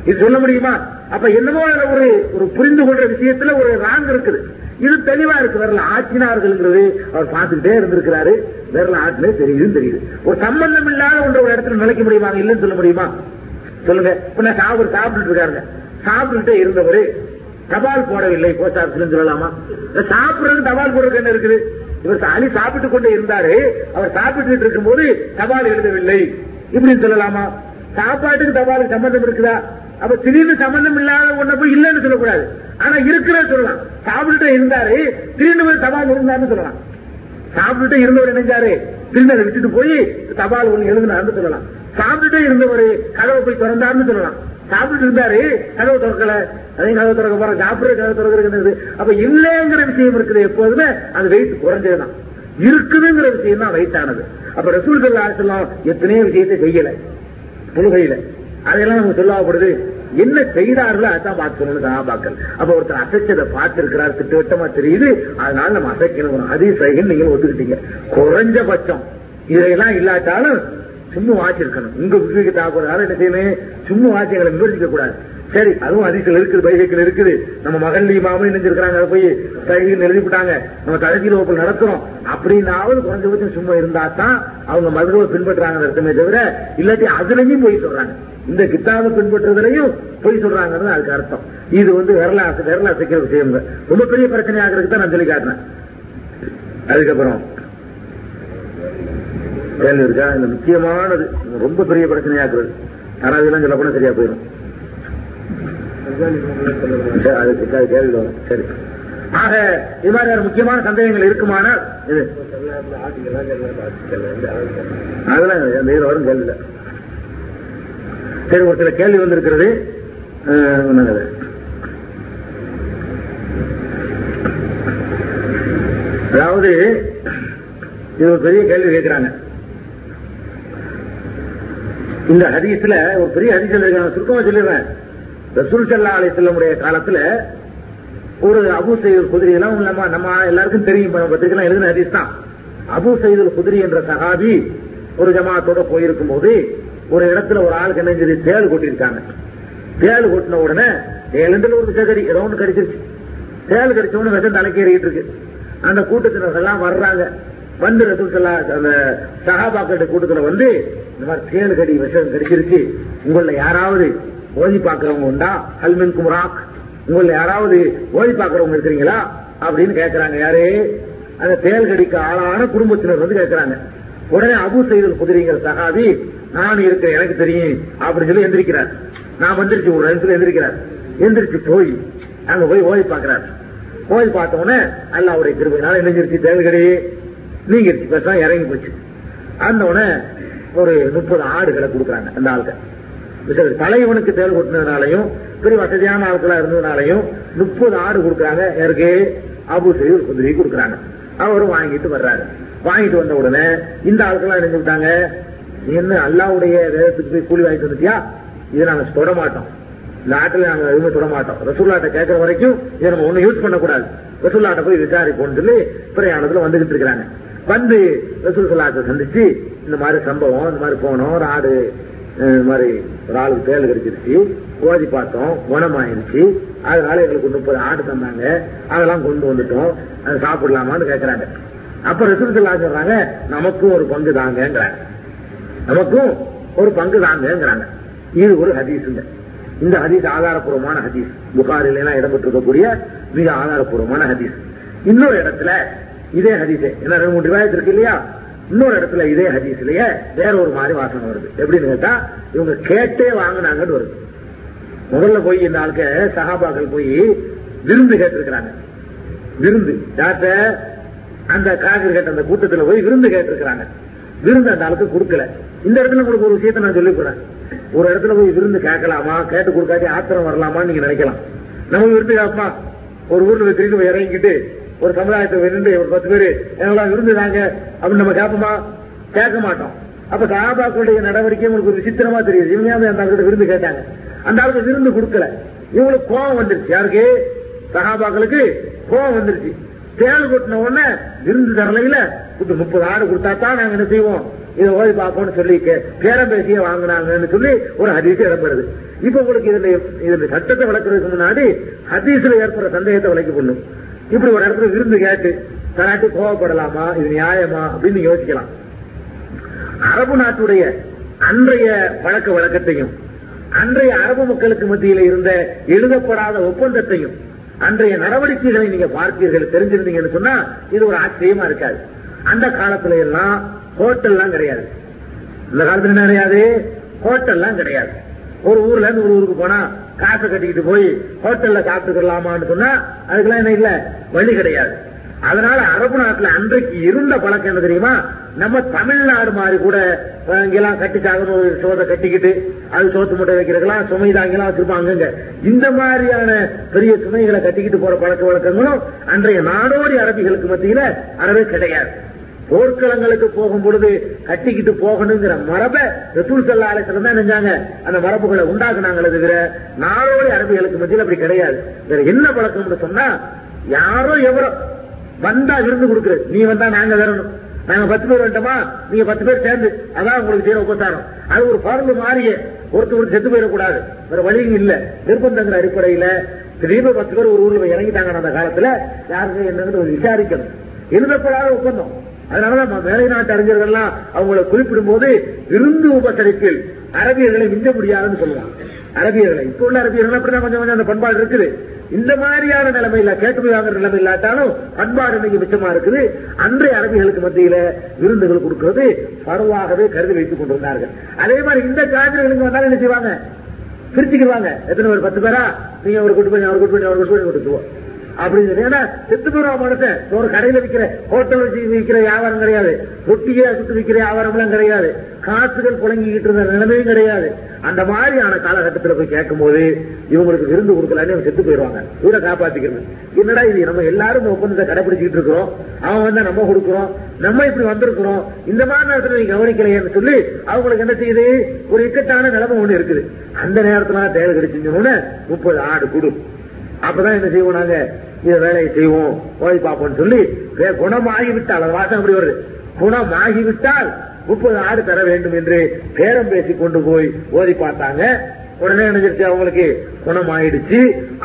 இது சொல்ல முடியுமா? அப்ப என்னமோ ஒரு ஒரு புரிந்து கொள்ற விஷயத்துல ஒரு ராங் இருக்குது. இது தெளிவா இருக்கு. வரல ஆற்றினார்கள்ங்கிறது அவர் பார்த்துக்கிட்டே இருந்திருக்கிறாரு. விரல ஆட்டிலே தெரியுதுன்னு தெரியுது. ஒரு சம்பந்தம் இல்லாத ஒன்ற ஒரு இடத்துல நிலைக்க முடியுமா? இல்லைன்னு சொல்ல முடியுமா? சொல்லுங்க. இப்ப நான் சாப்பிட்டு சாப்பிட்டுட்டு இருக்காருங்க. சாப்பிட்டுட்டே இருந்தவரு தபால் போடவில்லை. போஸ்ட் ஆபீஸ்ல சொல்லலாமா? சாப்பிடுறது தபால் போடுறது என்ன இருக்குது? இவர் அலி சாப்பிட்டு கொண்டே இருந்தாரு. அவர் சாப்பிட்டு இருக்கும் போது தபால் எழுதவில்லை. இப்படின்னு சொல்லலாமா? சாப்பாட்டுக்கு தபாலுக்கு சம்பந்தம் இருக்குதா? அப்ப திடீர்னு சம்பந்தம் இல்லாத ஒண்ண போய் இல்லைன்னு சொல்லக்கூடாது. ஆனா இருக்கிற சொல்லலாம். சாப்பிட்டு இருந்தாரு திடீர்னு போய் தபால் இருந்தாருன்னு சொல்லலாம். சாப்பிட்டு இருந்தவர் நினைஞ்சாரு திருநதை விட்டுட்டு போய் தபால் ஒண்ணு எழுதினார்னு சொல்லலாம். சாப்பிட்டுட்டே இருந்தவர் கதவை போய் திறந்தார்னு சொல்லலாம். சாப்பிட்டு இருந்தாரு கதவை திறக்கல. அதையும் கதவை திறக்க போற சாப்பிடுற கதவை திறக்கிறது அப்ப இல்லைங்கிற விஷயம் இருக்குது எப்போதுமே அது வெயிட் குறைஞ்சதுதான். இருக்குதுங்கிற விஷயம் தான் வெயிட் ஆனது. அப்ப ரசூல் சொல்லலாம் எத்தனையோ விஷயத்தை செய்யல. தொழுகையில அதெல்லாம் நமக்கு சொல்லாப்படுது என்ன செய்தார்களோ அதான் பார்க்கணும்னு சகாபாக்கள். அப்ப ஒருத்தர் அசைச்சதை பார்த்திருக்கிறார் திட்டவட்டமா தெரியுது. அதனால நம்ம அசைக்கணும். அதே சைகன் நீங்க ஒத்துக்கிட்டீங்க. குறைஞ்சபட்சம். இதையெல்லாம் இல்லாட்டாலும் சும்மா வாச்சிருக்கணும் உங்க விவேகத்தை ஆகக்கூடாது என்ன செய்யணும்? சும்மா வாட்சி எங்களை விமர்சிக்க கூடாது சரி அதுவும் அதிசல் இருக்குது பைகைகள் இருக்குது. நம்ம மகள் மாமன் நினைஞ்சிருக்கிறாங்க அதை போய் பைகைகள் எழுதிவிட்டாங்க நம்ம தலைகீழ் வகுப்பு நடத்துறோம் அப்படின்னாவது குறைஞ்சபட்சம் சும்மா இருந்தா தான் அவங்க மதுரவை பின்பற்றாங்க அர்த்தமே தவிர இல்லாட்டி அதுலயும் போய் சொல்றாங்க. இந்த கித்தாவை பின்பற்றுறதுலையும் பொய் சொல்றாங்கிறது அதுக்கு அர்த்தம். இது வந்து விரல விரல அசைக்கிற விஷயம். ரொம்ப பெரிய பிரச்சனை ஆகிறதுக்கு தான் நான் சொல்லி காட்டினேன் அதுக்கப்புறம் இருக்கா? இந்த முக்கியமானது. ரொம்ப பெரிய பிரச்சனையாக்குறது யாராவது சொல்ல போனா சரியா போயிடும். சரி, அதுக்கு கேள்வி வரும் சரி ஆக இது மாதிரி முக்கியமான சந்தேகங்கள் இருக்குமானால் இது. அதெல்லாம் அந்த வரும் கேள்வி சரி ஒரு சில கேள்வி வந்திருக்கிறது. அதாவது இது ஒரு பெரிய கேள்வி கேட்கிறாங்க. இந்த ஹதீஸ்ல ஒரு பெரிய ஹதீஸ் இருக்காங்க சுருக்கமா சொல்லிடுறேன். ரசூல் சல்லா அலிசல்லமுடைய காலத்துல ஒரு அபு சைதுல் குதிரி எல்லாம் நம்ம நம்ம எல்லாருக்கும் தெரியும் பத்திரிக்கலாம் எழுதின ஹதீஸ் தான். அபு சைதுல் குதிரி என்ற சகாபி ஒரு ஜமாத்தோட போயிருக்கும் போது ஒரு இடத்துல ஒரு ஆளுக்கு என்ன செஞ்சது? தேள் கொட்டிருக்காங்க தேள் கொட்டின உடனே தேளுன்ற ஒரு விஷகரி ஏதோ ஒன்று கடிச்சிருச்சு. தேள் கடிச்ச உடனே விஷம் தலைக்கேறிட்டு இருக்கு. அந்த கூட்டத்தினர் எல்லாம் வர்றாங்க. வந்து ரசூல் அந்த சகாபாக்கிட்ட கூட்டத்துல வந்து இந்த மாதிரி தேள் கடி விஷம் கடிச்சிருச்சு உங்கள யாராவது ஓதி பாக்குறவங்க உண்டா? ஹல்மின் குமராக். உங்கள யாராவது ஓதி பாக்குறவங்க இருக்கிறீங்களா? அப்படின்னு கேட்கறாங்க யாரு? அந்த தேல் கடிக்க ஆளான குடும்பத்தினர் வந்து கேட்கறாங்க உடனே அபு செய்தல் குதிரைங்கிற சகாவி நான் இருக்கிறேன் எனக்கு தெரியும். அப்படின்னு சொல்லி எந்திரிக்கிறார். நான் வந்துருச்சு ஒரு இடத்துல எந்திரிக்கிறார். எந்திரிச்சு போய் அங்க போய் ஓய் பார்க்கிறார். ஓய் பார்த்த உடனே அல்லாவுடைய கிருபையினால எழுந்திருச்சு தேவைகடி நீங்க பேசலாம் இறங்கி போச்சு. அந்த உடனே ஒரு முப்பது ஆடுகளை கொடுக்குறாங்க அந்த ஆளுக்கு தலைவனுக்கு தேல் கொட்டினதுனாலையும் பெரிய வசதியான ஆட்களா இருந்ததுனாலையும் முப்பது ஆடு கொடுக்குறாங்க. யாருக்கு அபு செய்து குதிரை கொடுக்குறாங்க. அவரும் வாங்கிட்டு வர்றாரு. வாங்கிட்டு வந்த உடனே இந்த ஆட்கள்லாம் என்ன சொல்லிட்டாங்க? நீ என்ன அல்லாவுடைய வேதத்துக்கு போய் கூலி வாங்கிட்டு வந்துட்டியா? இதை நாங்க தொட மாட்டோம். இந்த ஆட்டில் நாங்க எதுவுமே தொட மாட்டோம். ரசூல்லாட்ட கேட்கற வரைக்கும் இதை நம்ம ஒண்ணும் யூஸ் பண்ணக்கூடாது. ரசூல்லாட்ட போய் விசாரிப்போம்னு சொல்லி பிரயாணத்துல வந்துகிட்டு இருக்கிறாங்க. வந்து ரசூல் சல்லாத்தை சந்திச்சு இந்த மாதிரி சம்பவம் இந்த மாதிரி போனோம் ஒரு ஆடு இந்த மாதிரி ஒரு ஆளுக்கு தேல் கிடைச்சிருச்சு. ஓதி பார்த்தோம் குணமாயிருச்சு. அதனால எங்களுக்கு முப்பது ஆடு தந்தாங்க. அதெல்லாம் கொண்டு வந்துட்டோம். அதை சாப்பிடலாமான்னு கேட்கறாங்க அப்ப ரசூல் சொல்றாங்க நமக்கும் ஒரு பங்கு தாங்கிறாங்க நமக்கும் ஒரு பங்கு தாங்கிறாங்க இது ஒரு ஹதீஸுங்க இந்த. ஹதீஸ் ஆதாரப்பூர்வமான ஹதீஸ். புகாரில எல்லாம் இடம்பெற்றிருக்கக்கூடிய மிக ஆதாரப்பூர்வமான ஹதீஸ். இன்னொரு இடத்துல இதே ஹதீஸ். என்ன ரெண்டு மூணு ரிவாயத்து இருக்கு இல்லையா? இன்னொரு இடத்துல இதே ஹதீஸ்லயே வேற ஒரு மாதிரி வாசனை வருது. எப்படின்னு கேட்டா இவங்க கேட்டே வாங்கினாங்கன்னு வருது. முதல்ல போய் இந்த ஆளுக்கு சகாபாக்கள் போய் விருந்து கேட்டிருக்கிறாங்க. விருந்து. யார்கிட்ட அந்த காதல் கேட்ட அந்த கூட்டத்துல போய் விருந்து கேட்டிருக்கிறாங்க. விருந்து அந்த ஆளுக்கு கொடுக்கல. இந்த இடத்துல உங்களுக்கு ஒரு விஷயத்தை நான் சொல்லிக் ஒரு இடத்துல போய் விருந்து கேட்கலாமா? கேட்டு கொடுக்காட்டி ஆத்திரம் வரலாமான்னு நீங்க நினைக்கலாம். நம்ம விருந்து கேட்பா ஒரு ஊர்ல திரும்பி இறங்கிட்டு இறங்கிக்கிட்டு ஒரு சமுதாயத்தை விருந்து ஒரு பத்து பேரு எங்கெல்லாம் விருந்து தாங்க அப்படின்னு நம்ம கேட்போமா? கேட்க மாட்டோம். அப்ப சகாபாக்களுடைய நடவடிக்கை உங்களுக்கு ஒரு விசித்திரமா தெரியுது. இவங்க அந்த ஆளுகிட்ட விருந்து கேட்டாங்க? அந்த ஆளுக்கு விருந்து கொடுக்கல. இவங்களுக்கு கோபம் வந்துருச்சு. யாருக்கு? சகாபாக்களுக்கு கோபம் வந்துருச்சு. தேல் கொட்டின உடனே விருந்து தரலையில கொஞ்சம் முப்பது ஆடு கொடுத்தா தான் நாங்க என்ன செய்வோம்? இதை ஓய் பார்ப்போம்னு சொல்லி கே- பேரம் பேசிய வாங்கினாங்கன்னு சொல்லி ஒரு ஹதீஸ் இடம்பெறுது. இப்ப உங்களுக்கு இதுல இதுல சட்டத்தை விளக்குறதுக்கு முன்னாடி ஹதீஸ்ல ஏற்படுற சந்தேகத்தை விளக்கி பண்ணும் இப்படி ஒரு இடத்துல விருந்து கேட்டு தராட்டி கோவப்படலாமா? இது நியாயமா? அப்படின்னு யோசிக்கலாம். அரபு நாட்டுடைய அன்றைய பழக்க வழக்கத்தையும் அன்றைய அரபு மக்களுக்கு மத்தியில் இருந்த எழுதப்படாத ஒப்பந்தத்தையும் அன்றைய நடவடிக்கைகளை நீங்க பார்த்தீர்கள் தெரிஞ்சிருந்தீங்கன்னு சொன்னா இது ஒரு ஆச்சரியமா இருக்காது. அந்த காலத்துல எல்லாம் ஹோட்டல்லாம் கிடையாது. இந்த காலத்துல என்ன கிடையாது? ஹோட்டல்லாம் கிடையாது. ஒரு ஊர்ல இருந்து ஒரு ஊருக்கு போனா காசு கட்டிக்கிட்டு போய் ஹோட்டல்ல சாப்பிட்டுக்கலாமான்னு சொன்னா அதுக்கெல்லாம் என்ன இல்ல வழி கிடையாது. அதனால அரபு நாட்டுல அன்றைக்கு இருந்த பழக்கம் என்ன தெரியுமா? நம்ம தமிழ்நாடு மாதிரி கூட இங்கெல்லாம் கட்டி சாகணும் ஒரு சோதை கட்டிக்கிட்டு அது சோத்து முட்டை வைக்கிறதுக்கெல்லாம் சுமை தாங்கெல்லாம் வச்சிருப்பாங்க இந்த மாதிரியான பெரிய சுமைகளை கட்டிக்கிட்டு போற பழக்க வழக்கங்களும் அன்றைய நாடோடி அரபிகளுக்கு மத்தியில அறவே கிடையாது. போர்க்களங்களுக்கு போகும் பொழுது கட்டிக்கிட்டு போகணுங்கிற மரபை ரசூல் சல்லா அலிஸ்லம் தான் நினைஞ்சாங்க. அந்த மரபுகளை உண்டாக்குனாங்களே தவிர நாளோட அரபிகளுக்கு மத்தியில் அப்படி கிடையாது. வேற என்ன பழக்கம்னு சொன்னா யாரோ எவரோ வந்தா விருந்து கொடுக்குறது நீ வந்தா நாங்க வரணும் நாங்க பத்து பேர் வந்துட்டோமா? நீங்க பத்து பேர் சேர்ந்து. அதான் உங்களுக்கு செய்யற உபசாரம். அது ஒரு பரவு மாறிய. ஒருத்தர் ஒரு செத்து போயிடக்கூடாது. வேற வழியும் இல்ல. நிர்பந்தங்கிற அடிப்படையில திடீர்னு பத்து பேர் ஒரு ஊர்ல இறங்கிட்டாங்க அந்த காலத்துல யாருக்கு என்னன்னு விசாரிக்கணும். எழுதப்படாத ஒப்பந்தம். அதனாலதான் நம்ம மேலை நாட்டு அறிஞர்கள்லாம் அவங்களை குறிப்பிடும் போது விருந்து உபசரிப்பில் அரபியர்களை மிஞ்ச முடியாதுன்னு சொல்லுவாங்க அரபியர்களை. இப்ப உள்ள அரபியர்கள் அப்படிதான் கொஞ்சம் கொஞ்சம் அந்த பண்பாடு இருக்குது. இந்த மாதிரியான நிலைமை இல்ல கேட்டு வாங்குற நிலைமை இல்லாட்டாலும் பண்பாடு இன்னைக்கு மிச்சமா இருக்குது. அன்றைய அரபிகளுக்கு மத்தியில விருந்துகள் கொடுக்கிறது பரவாகவே கருதி வைத்துக் கொண்டிருந்தார்கள். அதே மாதிரி இந்த காதல்களுக்கு வந்தாலும் என்ன செய்வாங்க? பிரிச்சுக்குவாங்க எத்தனை பேர்? பத்து பேரா? நீங்க ஒரு கூட்டு பண்ணி அவர் கூட்டு பண்ணி அவர் கூட்டு பண்ணி கொடுத்துருவோம் அப்படின்னு ஏன்னா செத்து போயிடும் மனுஷன் ஒரு கடையில விற்கிற ஹோட்டல் வச்சு விற்கிற வியாபாரம் கிடையாது. ரொட்டியை சுட்டு விற்கிற வியாபாரம்லாம் கிடையாது. காசுகள் புழங்கிக்கிட்டு இருந்த நிலைமையும் கிடையாது. அந்த மாதிரியான காலகட்டத்தில் போய் கேட்கும் போது இவங்களுக்கு விருந்து கொடுக்கலான்னு செத்து போயிடுவாங்க. ஊரை காப்பாத்திக்கிறது என்னடா இது நம்ம எல்லாரும் ஒப்பந்தத்தை கடைபிடிச்சிட்டு இருக்கிறோம். அவன் வந்து நம்ம கொடுக்கிறோம். நம்ம இப்படி வந்திருக்கிறோம். இந்த மாதிரி நேரத்தில் நீ கவனிக்கலையேன்னு சொல்லி அவங்களுக்கு என்ன செய்யுது? ஒரு இக்கட்டான நிலைமை ஒண்ணு இருக்குது. அந்த நேரத்துல தேவை கிடைச்சுன்னு முப்பது ஆடு கொடு. அப்பதான் என்ன செய்வோம் நாங்க? இந்த வேலையை செய்வோம் போய் பார்ப்போம்னு சொல்லி குணமாகிவிட்டால் குணமாகி விட்டால் அது வாசம் அப்படி வருது? குணமாகிவிட்டால் முப்பது ஆடு தர வேண்டும் என்று பேரம் பேசி கொண்டு போய் ஓதி பார்த்தாங்க. உடனே நினைச்சிருச்சு அவங்களுக்கு குணமாயிடுச்சு.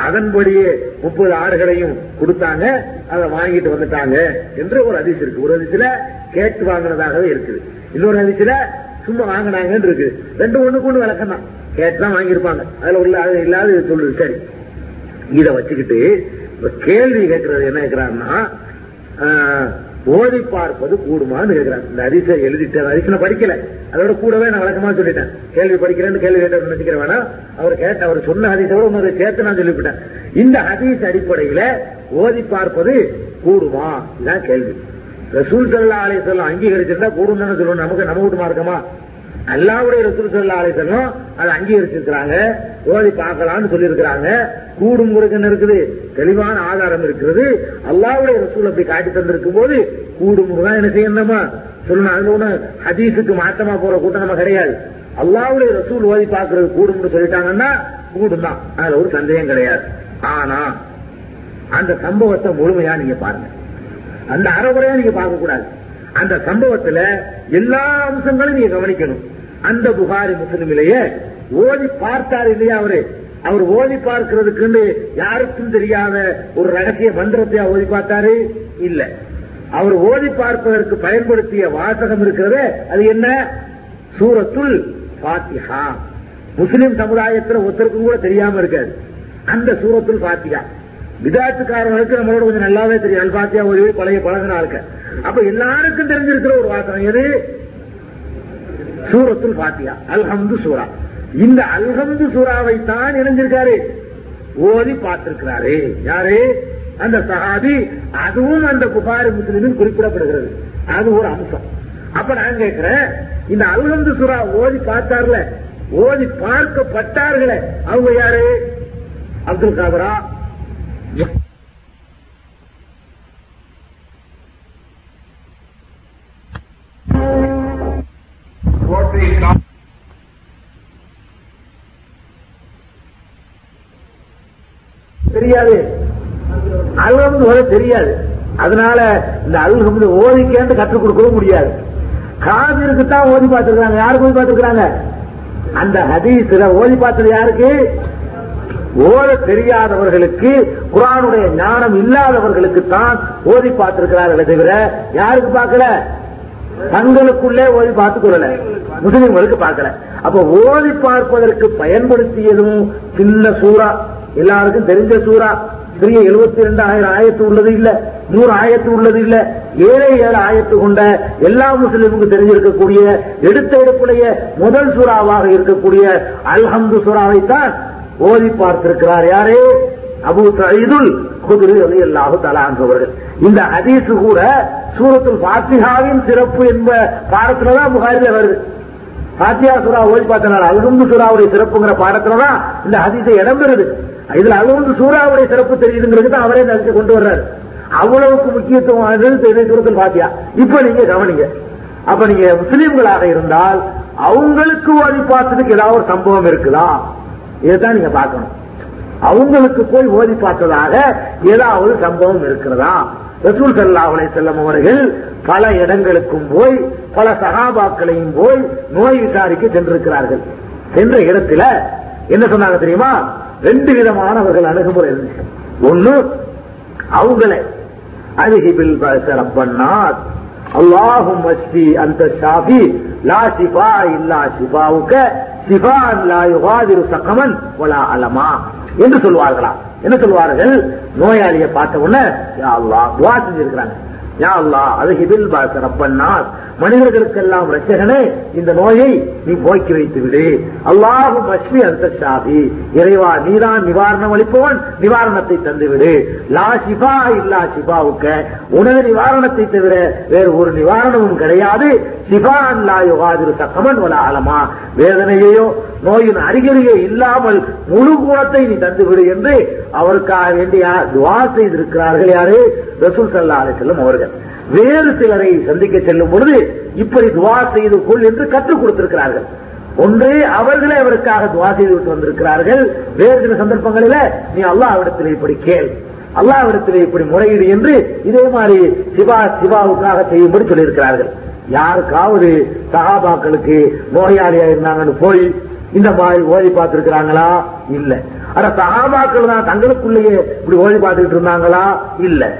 அதன்படியே முப்பது ஆடுகளையும் கொடுத்தாங்க. அதை வாங்கிட்டு வந்துட்டாங்க என்று ஒரு அதிசயம் இருக்கு. ஒரு அதிசில கேட்டு வாங்கினதாகவே இருக்குது. இன்னொரு அதிசில சும்மா வாங்கினாங்கன்னு இருக்கு. ரெண்டு ஒண்ணுக்கு ஒண்ணு விளக்கம் தான் கேட்டு தான் வாங்கியிருப்பாங்க. அதுல உள்ள அது இல்லாத சொல்லு சொல்லுது சரி. இதை வச்சுக்கிட்டு கேள்வி கேட்கறது என்ன கேட்கிறான்னா ஓதி பார்ப்பது கூடுமான்னு கேட்கிறான் இந்த ஹதீஸை எழுதிட்டு ஹதீஸ் படிக்கல. அதோட கூடவே நான் வழக்கமா சொல்லிட்டேன். கேள்வி படிக்கிறேன்னு கேள்வி கேட்ட நினைக்கிற வேணாம் அவர் கேட்ட அவர் சொன்ன ஹதீஸோட இன்னொரு சேர்த்து நான் சொல்லிவிட்டேன். இந்த ஹதீஸ் அடிப்படையில ஓதி பார்ப்பது கூடுமா? இதான் கேள்வி. ரசூல் சல்லா அலை அங்கீகரிச்சிருந்தா கூடும் தானே சொல்லணும் நமக்கு நம்ம வீட்டு மார்க்கமா? அல்லாவுடைய ரசூல் சல்லா அதை அங்கீகரிச்சிருக்கிறாங்க. ஓதி பார்க்கலாம்னு சொல்லியிருக்கிறாங்க. கூடும் முருகன் இருக்குது? தெளிவான ஆதாரம் இருக்கிறது. அல்லாவுடைய ரசூல் அப்படி காட்டி தந்திருக்கும் போது கூடும் முருகன் என்ன செய்யணுமா? சொல்லணும் அதுல ஒண்ணு ஹதீஸுக்கு மாத்தமா போற கூட்டம் நம்ம கிடையாது. அல்லாவுடைய ரசூல் ஓதி பார்க்கறது கூடும்னு சொல்லிட்டாங்கன்னா கூடும் தான். அதுல ஒரு சந்தேகம் கிடையாது. ஆனா அந்த சம்பவத்தை முழுமையா நீங்க பாருங்க. அந்த அறகுறையா நீங்க பார்க்க கூடாது. அந்த சம்பவத்துல எல்லா அம்சங்களும் நீங்க கவனிக்கணும். அந்த புகாரி முஸ்லிமிலேயே ஓதி பார்த்தார் இல்லையா அவரு? அவர் ஓதி பார்க்கிறதுக்குன்னு யாருக்கும் தெரியாத ஒரு ரகசிய மந்திரத்தை ஓதி பார்த்தாரு? இல்ல. அவர் ஓதி பார்ப்பதற்கு பயன்படுத்திய வாசகம் இருக்கிறதே அது என்ன? சூரத்துல் பாத்திஹா முஸ்லிம் சமுதாயத்தில் ஒருத்தருக்கும் கூட தெரியாம இருக்காது. அந்த சூரத்துல் பாத்தியா விதாத்துக்காரர்களுக்கு நம்மளோட கொஞ்சம் நல்லாவே தெரியும். அல்பாத்தியா ஒரு பழைய பழகின இருக்க அப்ப எல்லாருக்கும் தெரிஞ்சிருக்கிற ஒரு வாசனம் எது? சூரத்துல் பாத்தியா அல்ஹம்து சூரா. இந்த அல்ஹம்து சூறாவை தான் இணைஞ்சிருக்காரு. ஓதி பார்த்திருக்கிறாரு. யாரு? அந்த சஹாபி. அதுவும் அந்த புகாரி முஸ்லிமில் குறிப்பிடப்படுகிறது. அது ஒரு அம்சம். அப்ப நான் கேட்கிறேன் இந்த அல்ஹம்து சூரா ஓதி பார்த்தார்ல? ஓதி பார்க்கப்பட்டார்களே. அவங்க யாரு? அப்துல் காதரா? தெரியாது. அல்ஹம்து ஓத தெரியாது. அதனால இந்த அல்ஹம்து ஓதிக்கேண்டு கற்றுக் கொடுக்கவும் முடியாது. காதிருக்கு தான் ஓதி பார்த்திருக்காங்க யாருக்கு ஓதி பார்த்திருக்காங்க அந்த ஹதீஸ்ல ஓதி பார்த்தது யாருக்கு? ஓத தெரியாதவர்களுக்கு குரானுடைய ஞானம் இல்லாதவர்களுக்கு தான் ஓதி பார்த்திருக்கிறார்களே. தவிர யாருக்கு பார்க்கல? தங்களுக்குள்ளே ஓதி பார்த்துக் கொள்ளல. முஸ்லிம்களுக்கு பார்க்கல. அப்ப ஓதி பார்ப்பதற்கு பயன்படுத்தியதும் சின்ன சூறா. எல்லாருக்கும் தெரிஞ்ச சூறா. பெரிய எழுபத்தி ரெண்டு ஆயிரம் ஆயத்து உள்ளது இல்ல. நூறு ஆயத்து உள்ளது இல்ல. ஏழை ஏழு ஆயத்து கொண்ட எல்லா முஸ்லிமுக்கும் தெரிஞ்சிருக்கக்கூடிய எடுத்த எடுப்புடைய முதல் சூறாவாக இருக்கக்கூடிய அல்ஹம்து சூறாவைத்தான் ஓதி பார்த்திருக்கிறார் யாரே? அபு சயீதுல் குதிரை அல்லாஹு தலாங்கவர்கள் இந்த ஹதீஸ் கூட சூரத்துல் பாத்திஹாவின் சிறப்பு என்ப பாடத்துலதான் புகாரில வருது. பாத்தியா சுறா ஓய் பார்த்தனால அல்ஹம்து சுறாவுடைய சிறப்புங்கிற பாடத்துலதான் இந்த ஹதீஸை இடம்பெறுது. இதுல வந்து சூறாவுடைய சிறப்பு தெரியுதுங்கிறது தான் அவரே நினைச்சு கொண்டு வர்றாரு. அவ்வளவுக்கு முக்கியத்துவம் ஆனது சூரத்தில் பாத்தியா இப்ப நீங்க கவனிங்க. அப்ப நீங்க முஸ்லீம்களாக இருந்தால் அவங்களுக்கு ஓதி பார்த்ததுக்கு ஏதாவது ஒரு சம்பவம் இருக்குதா? இதுதான் நீங்க பார்க்கணும். அவங்களுக்கு போய் ஓதி பார்த்ததாக ஏதாவது சம்பவம் இருக்கிறதா? ரசூல் சல்லா அலை செல்லம் அவர்கள் பல இடங்களுக்கும் போய் பல சகாபாக்களையும் போய் நோய் விசாரிக்க சென்றிருக்கிறார்கள். சென்ற இடத்துல என்ன சொன்னாங்க தெரியுமா? ரெண்டு விதமானவர்கள் அணுகுமுறை இருந்துச்சு. ஒன்னு அவங்களே. அருகிபில் ரப்பன்னாத் அல்லாஹும் மஸ்தி அந்த ஷாஃபி லா சிபா இல்லா சிபாவுக்க சிபா லா யுகாதிரு சக்கமன் ஒலா அலமா. என்று சொல்வார்களா? என்ன சொல்வார்கள்? நோயாளியை பார்த்த உடனே யா அல்லா துவா செஞ்சிருக்கிறாங்க. யா அல்லா அருகிபில் ரப்பன்னாத் மனிதர்களுக்கெல்லாம் ரச்சகனே இந்த நோயை நீ போக்கி வைத்து விடு. அல்லாஹும் அஸ்மி அந்த சாதி இறைவா நீதான் நிவாரணம் அளிப்பவன் நிவாரணத்தை தந்துவிடு. லா சிபா இல்லா சிபாவுக்க உனது நிவாரணத்தை தவிர வேறு ஒரு நிவாரணமும் கிடையாது. ஷிபான் லா யுகாதிரு சக்கமன் வல ஆலமா வேதனையையோ நோயின் அறிகுறியோ இல்லாமல் முழு குணத்தை நீ தந்துவிடு என்று அவருக்காக வேண்டிய துவா செய்திருக்கிறார்கள் யாரு? ரசூல் சல்லா அலிசல்லம் அவர்கள். வேறு சிலரை சந்திக்க செல்லும் பொழுது இப்படி துவா செய்து கொள் என்று கற்றுக் கொடுத்திருக்கிறார்கள். ஒன்று அவர்களே அவருக்காக துவா செய்து விட்டு வந்திருக்கிறார்கள். வேறு சில சந்தர்ப்பங்களில நீ அல்லாவிடத்தில் இப்படி கேள். அல்லாவிடத்தில் இப்படி முறையீடு என்று இதே மாதிரி சிவா சிவாவுக்காக செய்யும்படி சொல்லியிருக்கிறார்கள். யாருக்காவது சகாபாக்களுக்கு நோயாளியா இருந்தாங்கன்னு போய் இந்த மாதிரி ஓதி பார்த்திருக்கிறாங்களா? இல்ல. ஆனா சகாபாக்கள் தான் தங்களுக்குள்ளேயே இப்படி ஓதி பார்த்துக்கிட்டு இருந்தாங்களா? இல்ல.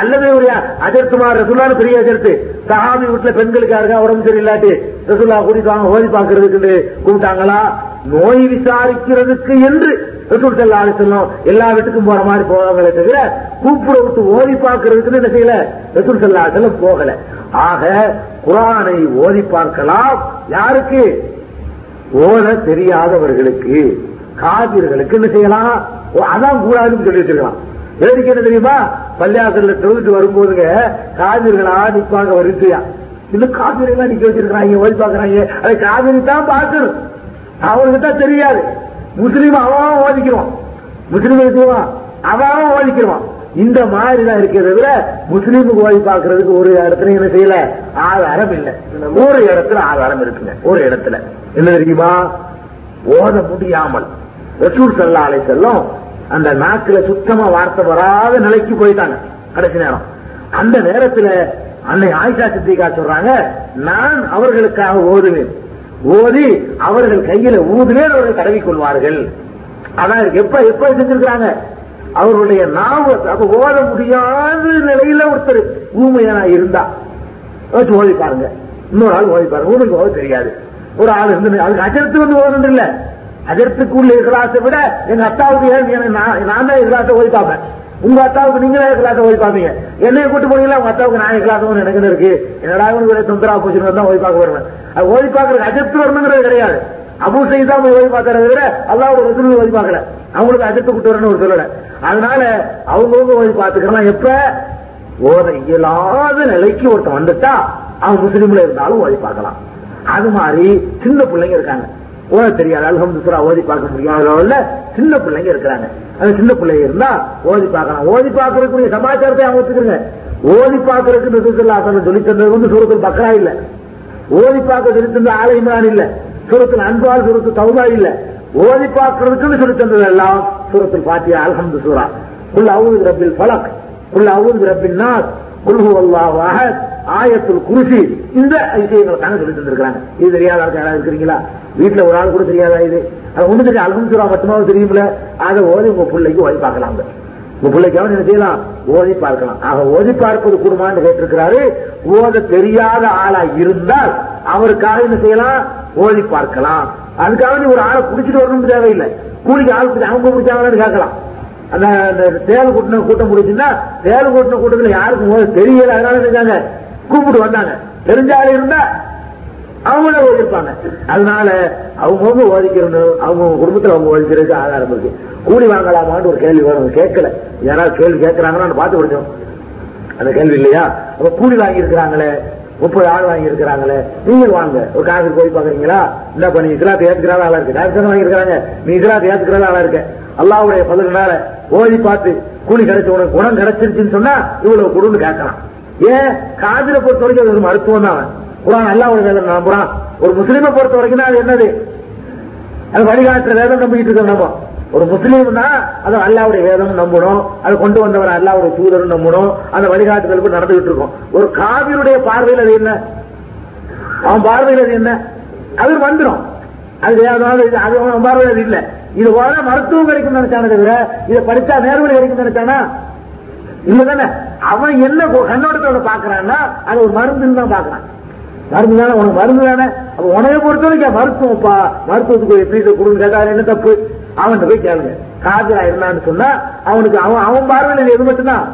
அல்லது ஒரு அஜர்த்துமார் ரசுல்லான்னு பெரிய அஜர்த்து சஹாபி வீட்டுல பெண்களுக்கு யாருக்கா உடம்பு சரியில்லாட்டி ரசுல்லா கூட்டிட்டு ஓதி பாக்குறதுக்கு கூப்பிட்டாங்களா? நோய் விசாரிக்கிறதுக்கு என்று ரசூல் சல்லா செல்லும் எல்லா வீட்டுக்கும் போற மாதிரி போவாங்களே தவிர கூப்பிட விட்டு ஓதி பார்க்கறதுக்கு என்ன செய்யல? ரசூல் சல்லா செல்லம் போகல. ஆக குரானை ஓதி பார்க்கலாம். யாருக்கு? ஓத தெரியாதவர்களுக்கு. காவிர்களுக்கு என்ன செய்யலாம்? ஓ, அதான் கூடாதுன்னு சொல்லி வச்சிருக்கலாம். வேடிக்கை என்ன தெரியுமா? பள்ளியாசல்ல தொழுது வரும்போதுங்க காவிர்களா நிற்பாங்க வரிசையா இன்னும் காவிரிகளா நிக்க வச்சிருக்கிறாங்க ஓய் பாக்குறாங்க அது காவிரி தான் பார்க்கணும். அவனுக்கு தான் தெரியாது. முஸ்லீம் அவன் ஓதிக்கிறான் முஸ்லீம் இருக்குவான் அவன் ஓதிக்கிறான் இந்த மாதிரி தான் இருக்கிறத விட முஸ்லீமுக்கு ஓய் பார்க்கறதுக்கு ஒரு இடத்துல என்ன செய்யல? ஆதாரம் இல்லை. ஒரு இடத்துல ஆதாரம் இருக்குங்க. ஒரு இடத்துல. என்ன தெரியுமா? ஓத முடியாமல். ரசூல் சல்லா அலை செல்லும் அந்த நாக்குல சுத்தமா வார்த்தை வராத நிலைக்கு போயிட்டாங்க கடைசி நேரம். அந்த நேரத்துல அன்னை ஆயிஷா சித்திகா சொல்றாங்க நான் அவர்களுக்காக ஓதுவேன். ஓதி அவர்கள் கையில ஊதுவேன் அவர்கள் தடவிக் கொள்வார்கள். அதான் எப்ப எப்ப செஞ்சிருக்கிறாங்க? அவர்களுடைய நாவு அப்ப ஓத முடியாத நிலையில ஒருத்தர் ஊமையா இருந்தா. வச்சு ஓதி பாருங்க. இன்னொரு ஆள் ஓதி பாருங்க. ஊருக்கு ஓத தெரியாது. ஒரு ஆள் இருந்து அதுக்கு அச்சரத்து வந்து ஓதுன்னு இல்ல அதற்குள்ள இகலாசை விட எங்க அத்தாவுக்கு ஏன் நான் தான் இகலாசை ஓய் பார்ப்பேன் உங்க அத்தாவுக்கு நீங்களே இகலாசை ஓய் பார்ப்பீங்க என்னைய கூட்டு போனீங்களா? உங்க அத்தாவுக்கு நான் இகலாசம் எனக்கு இருக்கு. என்னடா இவனுக்கு தொந்தரா போச்சுன்னு தான் ஓய் பார்க்க வருவேன். அது ஓய் பார்க்கறதுக்கு அஜத்து வரணுங்கிறது கிடையாது. அபு செய்தா தான் போய் ஓதி பார்க்கறத விட அல்லாவோட ரசூல் ஓதி பார்க்கல அவங்களுக்கு அஜத்து கூட்டு வரணும்னு ஒரு சொல்லல. அதனால அவங்கவுங்க ஓதி பார்த்துக்கலாம். எப்ப? ஓத இயலாத நிலைக்கு ஒருத்தன் வந்துட்டா அவன் முஸ்லீம்ல இருந்தாலும் ஓதி பார்க்கலாம் அது மாதிரி சின்ன பிள்ளைங்க இருக்காங்க. ஓத தெரியாது. அல்ஹம்துல்லா ஓதி பார்க்க முடியாத சின்ன பிள்ளைங்க இருக்கிறாங்க. அந்த சின்ன பிள்ளைங்க இருந்தா ஓதி பார்க்கலாம். ஓதி பார்க்கறதுக்குரிய சமாச்சாரத்தை அவங்க வச்சுக்கிறங்க ஓதி பார்க்கறதுக்கு நிசுல்லாசனம் சொல்லி தந்தது வந்து சூரத்தில் பக்கரா இல்ல. ஓதி பார்க்க சொல்லி தந்த ஆலை இல்ல. சூரத்தில் அன்பால் சூரத்து தௌதா இல்ல. ஓதி பார்க்கறதுக்குன்னு சொல்லி தந்தது எல்லாம் சூரத்தில் பாத்தியா அல்ஹம்து சூரா. குல் அவுது ரப்பில் பலக் குல் அவுது ரப்பின் நாத் குல்ஹு அல்லாஹ் ஆயத்துல் குருசி இந்த விஷயங்களை தானே சொல்லி தந்திருக்கிறாங்க. இது தெரியாத யாராவது இருக்கிறீங்களா? வீட்டுல ஒரு ஆள் கூட தெரியாதா இது? அது ஒண்ணு தெரியும் அல்ஹம்துல்லா மட்டுமாவது தெரியும்ல. அதை ஓதி உங்க பிள்ளைக்கு ஓதி பார்க்கலாம் உங்க பிள்ளைக்காவது என்ன செய்யலாம்? ஓதி பார்க்கலாம். ஆக ஓதி பார்ப்பது கூடுமான்னு கேட்டிருக்கிறாரு. ஓத தெரியாத ஆளா இருந்தால் அவருக்காக என்ன செய்யலாம்? ஓதி பார்க்கலாம். அதுக்காக நீ ஒரு ஆளை குடிச்சிட்டு வரணும்னு தேவையில்லை. கூலிக்கு ஆள் பிடிச்சி அவங்க பிடிச்சாங்கன்னு கேட்கலாம். அந்த அந்த தேல் கூட்டின கூட்டம் முடிச்சுன்னா தேல் கூட்டின கூட்டத்தில் யாருக்கும் ஓத தெரியல. அதனால செஞ்சாங்க? கூப்பிட்டு வந்தாங்க. தெரிஞ்ச ஆள் இருந்தா அவங்கள ஓதிருப்பாங்க அதனால அவங்கவுங்க ஓதிக்கிறணும் அவங்க குடும்பத்தில் அவங்க ஓதிக்கிறதுக்கு ஆதாரம் இருக்கு. கூலி வாங்கலாமான்னு ஒரு கேள்வி வரும். கேட்கல. யாராவது கேள்வி கேட்கறாங்கன்னு பார்த்து படிச்சோம் அந்த கேள்வி இல்லையா? அப்ப கூலி வாங்கியிருக்கிறாங்களே? முப்பது ஆள் வாங்கியிருக்கிறாங்களே? நீங்க வாங்க. ஒரு காசு போய் பாக்குறீங்களா இந்தப்பா நீ இஸ்லாத்தை ஏத்துக்கிறதா ஆளா இருக்கு. காசு வாங்கியிருக்கிறாங்க நீ இஸ்லாத்தை ஏத்துக்கிறதா ஆளா இருக்க. அல்லாவுடைய பதினால ஓதி பார்த்து கூலி கிடைச்ச உனக்கு குணம் கிடைச்சிருச்சுன்னு சொன்னா இவ்வளவு கொடுன்னு கேட்கலாம். ஏன்? காதில பொறுத்த வரைக்கும் அது ஒரு மருத்துவம் தான் அவன். குரான் ஒரு வேதம் நம்புறான் ஒரு முஸ்லீமை பொறுத்த வரைக்கும் அது என்னது? அது வழிகாட்டுற வேதம் நம்பிக்கிட்டு இருக்கோம் நம்ம. ஒரு முஸ்லீம்னா அது அல்லாவுடைய வேதம் நம்பணும். அதை கொண்டு வந்தவர் அல்லாவுடைய தூதரும் நம்பணும். அந்த வழிகாட்டுதலுக்கு நடந்துகிட்டு இருக்கோம். ஒரு காவிரியுடைய பார்வையில் அது என்ன? அவன் பார்வையில் அது என்ன? அது வந்துடும் அது அது அவன் பார்வையில் அது இல்லை. இது போல மருத்துவம் கிடைக்கும் நினைச்சானே தவிர இதை படிச்சா நேர்வழி கிடைக்கும் நினைச்சானா? இல்லதானே? அவன் என்ன கண்ணோட்டத்தோட பாக்குறான்னா அது ஒரு மருந்துன்னு தான் பாக்குறான் மருந்து தானே உனக்கு மருந்து தானே அப்ப உனைய பொறுத்த வரைக்கும் மருத்துவம்ப்பா மருத்துவத்துக்கு எப்படி கொடுங்க கேட்டா என்ன தப்பு? அவன்கிட்ட போய் கேளுங்க. காதலா இருந்தான்னு சொன்னா அவனுக்கு அவன் அவன் பார்வையில் எது மட்டும்தான்?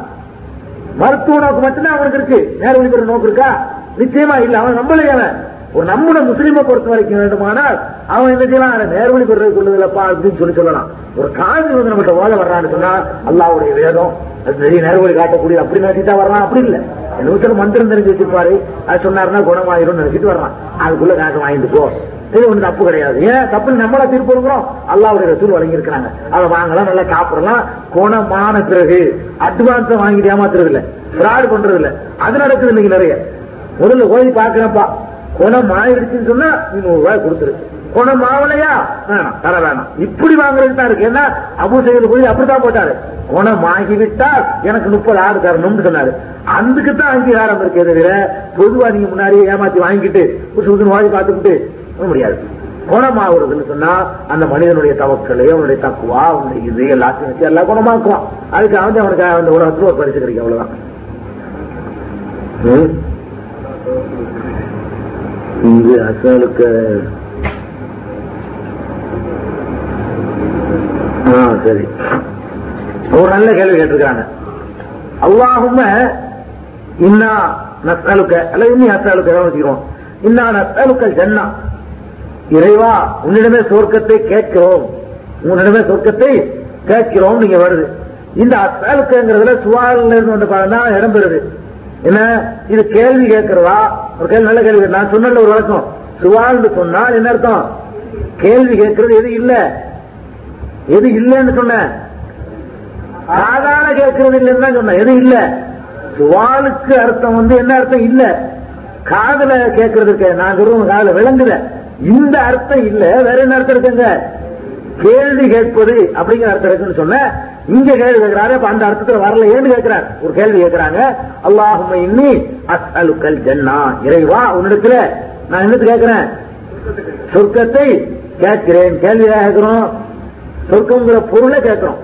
மருத்துவ நோக்கு மட்டும்தான் அவனுக்கு இருக்கு. நேர்வழி பெற நோக்கு இருக்கா? நிச்சயமா இல்ல அவன் நம்பலையே அவன். ஒரு நம்முடைய முஸ்லீமை பொறுத்த வரைக்கும் வேண்டுமானால் அவன் என்ன செய்யலாம் அதை நேர்வழி பெறது கொள்ளுதலப்பா அப்படின்னு சொல்லி சொல்லலாம். ஒரு காதல் வந்து நம்மகிட்ட ஓத வர்றான்னு சொன்னா அல்லாவுடைய வேதம் அது நிறைய நேர்வழி காட்டக்கூடிய அப்படி நினைச்சிட்டா வரலாம். அப்படி இல்ல. நூத்துல மந்திரம் தெரிஞ்சு வச்சிருப்பாரு அது சொன்னாருன்னா குணமாயிரும் நினைச்சிட்டு வர்றான் அதுக்குள்ள காசு வாங்கிட்டு போ. இது ஒண்ணு தப்பு கிடையாது. ஏன்? தப்பு நம்மள தீர்ப்பு கொடுக்குறோம். அல்லாவுடைய ரசூல் வழங்கியிருக்கிறாங்க. அதை வாங்கலாம் நல்லா சாப்பிடலாம். குணமான பிறகு அட்வான்ஸ் வாங்கிட்டு ஏமாத்துறது இல்ல ஃப்ராடு பண்றது இல்ல அது நடக்குது இன்னைக்கு நிறைய. முதல்ல ஓதி பாக்குறப்பா குணம் ஆயிடுச்சுன்னு சொன்னா நீ நூறு ரூபாய் கொடுத்துரு. குணம் ஆகலையா வேணாம் தர வேணாம். இப்படி வாங்குறதுக்கு தான் இருக்கு. ஏன்னா அபு செய்து போய் அப்படித்தான் போட்டாரு. குணம் ஆகிவிட்டால் எனக்கு முப்பது ஆடு தரணும்னு சொன்னாரு. அதுக்கு தான் அங்கீகாரம் இருக்கே தவிர பொதுவா நீங்க முன்னாடியே ஏமாத்தி வாங்கிட்டு புதுசு புதுசு வாங்கி பார்த்துக்கிட்டு முடியாது. குணமாகுறதுன்னு சொன்னா அந்த மனிதனுடைய தவக்கலை அவனுடைய தக்குவா அவனுடைய இது எல்லாத்தையும் வச்சு எல்லாம் குணமாக்குவான். அதுக்கு அவன் அவனுக்கு அந்த உலகத்துல ஒரு பரிசு கிடைக்கும் அவ்வளவுதான். இது இங்கு அசலுக்கு சரி. ஒரு நல்ல கேள்வி கேட்டிருக்காங்க அல்லாஹும இன்னா நஸ்அலுக்க அல்ல இன்னி அஸ்அலுக்க வச்சுக்கிறோம். இன்னா நஸ்அலுக்க ஜன்னா. இறைவா உன்னிடமே சொர்க்கத்தை கேட்கிறோம். உன்னிடமே சொர்க்கத்தை கேட்கிறோம் நீங்க வருது. இந்த அஸ்அலுக்கங்கிறதுல சுவாரில் இருந்து வந்து பார்த்தா இடம்பெறுது என்ன? இது கேள்வி கேட்கிறதா? ஒரு கேள்வி நல்ல கேள்வி. நான் சொன்ன ஒரு வழக்கம். சுவால்னு சொன்னால் என்ன அர்த்தம்? கேள்வி கேட்கறது எது இல்ல. எது இல்லைன்னு சொன்னேன் சாதாரண கேட்கறது இல்லைன்னு தான் சொன்னேன் எது இல்ல? சுவாலுக்கு அர்த்தம் வந்து என்ன அர்த்தம்? இல்ல. காதல கேட்கறதுக்கு நான் சொல்றேன் காதல விளங்குல. இந்த அர்த்தம் இல்ல. வேற என்ன அர்த்தம் இருக்குங்க? கேள்வி கேட்பது அப்படிங்கிற அர்த்தம் இருக்குன்னு சொன்ன. இங்க கேள்வி கேட்கிறாரு. அப்ப அந்த அர்த்தத்துல வரல. ஏன்னு கேட்கிறார்? ஒரு கேள்வி கேட்கிறாங்க. அல்லாஹும் இன்னி அஸ்அலுக்கல் ஜன்னா. இறைவா உன்னிடத்துல நான் என்னத்து கேட்கிறேன்? சொர்க்கத்தை கேட்கிறேன். கேள்வியாக கேட்கிறோம். சொர்க்கங்கிற பொருளை கேட்கிறோம்.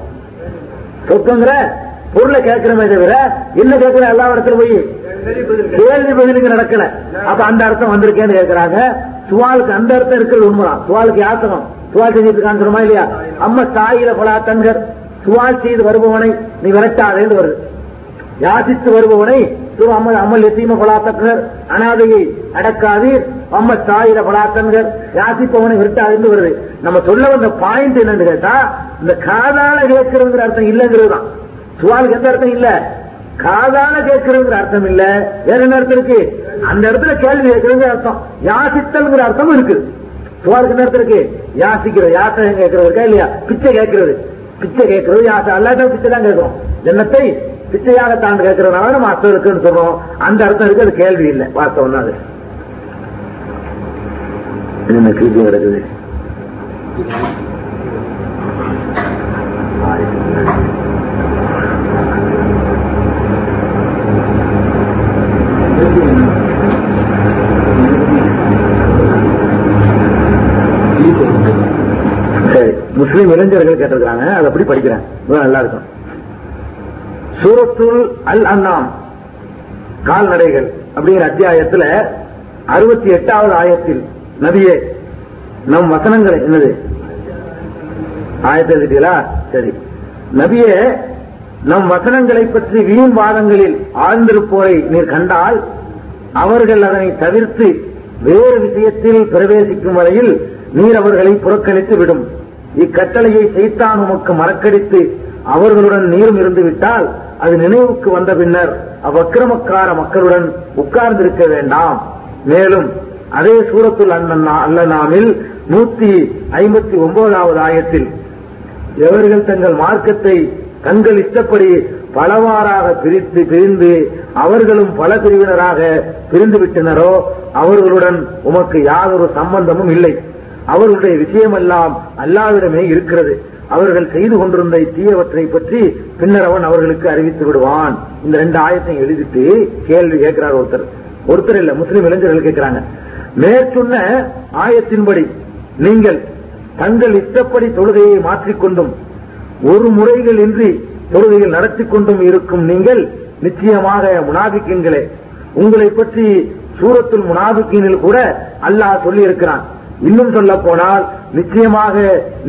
சொர்க்கங்கிற பொருளை கேட்கிறோமே தவிர என்ன கேட்கிற எல்லா இடத்துல போய் கேள்வி பதிலுக்கு நடக்கல. அப்ப அந்த அர்த்தம் வந்திருக்கேன்னு கேட்கிறாங்க. சுவாலுக்கு அந்த அர்த்தம் இருக்கிறது உண்மைதான். சுவாலுக்கு யாசனம் சுவால் செஞ்சுட்டு காண்கிறோமா இல்லையா? அம்மா தாயில பலா தங்கர். சுவால் செய்து வருபவனை நீ விரட்டாதேன்னு வருது. யாசித்து வருபவனை அம்மல் அமல் எத்தீம தங்கர். அனாதையை அடக்காதீர். அம்ம தாயிர பலாத்தன்கர் யாசிப்பவனை இருந்து வருது. நம்ம சொல்ல வந்த பாயிண்ட் என்னன்னு கேட்டா இந்த காதால கேட்கறதுங்கிற அர்த்தம் இல்லைங்கிறது தான். சுவாலுக்கு எந்த அர்த்தம் இல்ல? காதால கேட்கறதுங்கிற அர்த்தம் இல்ல. வேற என்ன அர்த்தம் இருக்கு? அந்த இடத்துல கேள்வி கேட்கறதுங்கிற அர்த்தம். யாசித்தல்ங்கிற அர்த்தம் இருக்கு. சுவாலுக்கு என்ன அர்த்தம் இருக்கு? யாசிக்கிறது யாசகம் கேட்கறது இருக்கா இல்லையா? பிச்சை கேட்கறது. பிச்சை கேட்கறது யாச அல்லாட்ட பிச்சை தான் கேட்கிறோம். ஜன்னத்தை பிச்சையாக தான் கேட்கறதுனால நம்ம அர்த்தம் இருக்குன்னு சொல்றோம். அந்த அர்த்தம் இருக்கு அது கேள்வி இல்லை. வார்த்தை அது என்ன கிருப்பி கிடக்குது சரி முஸ்லீம் இளைஞர்கள் கேட்டிருக்காங்க அதை அப்படி படிக்கிறேன். நல்லா இருக்கும். சூரத்துல் அல் அண்ணாம் கால்நடைகள் அப்படிங்கிற அத்தியாயத்துல அறுபத்தி எட்டாவது ஆயத்தில் நபியே நம் வசனங்களை என்னது? ஆயத்தை எழுதிட்டீங்களா? சரி. நபியே நம் வசனங்களை பற்றி வீண் வாதங்களில் ஆழ்ந்திருப்போரை நீர் கண்டால் அவர்கள் அதனை தவிர்த்து வேறு விஷயத்தில் பிரவேசிக்கும் வரையில் நீர் அவர்களை புறக்கணித்து விடும். இக்கட்டளையை செய்தான் உமக்கு மறக்கடித்து அவர்களுடன் நீரும் இருந்து விட்டால் அது நினைவுக்கு வந்த பின்னர் அவ்வக்கிரமக்கார மக்களுடன் உட்கார்ந்திருக்க வேண்டாம். மேலும் அதே சூரத்துல் அல்லநாமில் நூத்தி ஐம்பத்தி ஒன்பதாவது ஆயத்தில் எவர்கள் தங்கள் மார்க்கத்தை தங்கள் இஷ்டப்படி பலவாறாக பிரித்து பிரிந்து அவர்களும் பல பிரிவினராக பிரிந்து விட்டனரோ அவர்களுடன் உமக்கு யாதொரு சம்பந்தமும் இல்லை. அவர்களுடைய விஷயமெல்லாம் அல்லாவிடமே இருக்கிறது. அவர்கள் செய்து கொண்டிருந்த தீயவற்றை பற்றி பின்னர் அவன் அவர்களுக்கு அறிவித்து விடுவான். இந்த ரெண்டு ஆயத்தையும் எழுதிட்டு கேள்வி கேட்கிறார் ஒருத்தர். ஒருத்தர் இல்ல முஸ்லீம் இளைஞர்கள் கேட்கிறாங்க. மேற்சொன்ன ஆயத்தின்படி நீங்கள் தங்கள் இஷ்டப்படி தொழுகையை மாற்றிக்கொண்டும் ஒரு முறைகள் இன்றி தொழுகையில் நடத்தி கொண்டும் இருக்கும் நீங்கள் நிச்சயமாக முனாபிக்கீன்களே. உங்களை பற்றி சூரத்துல் முனாபிக்கீனில் கூட அல்லாஹ் சொல்லி இருக்கிறான் இன்னும் சொல்ல போனால் நிச்சயமாக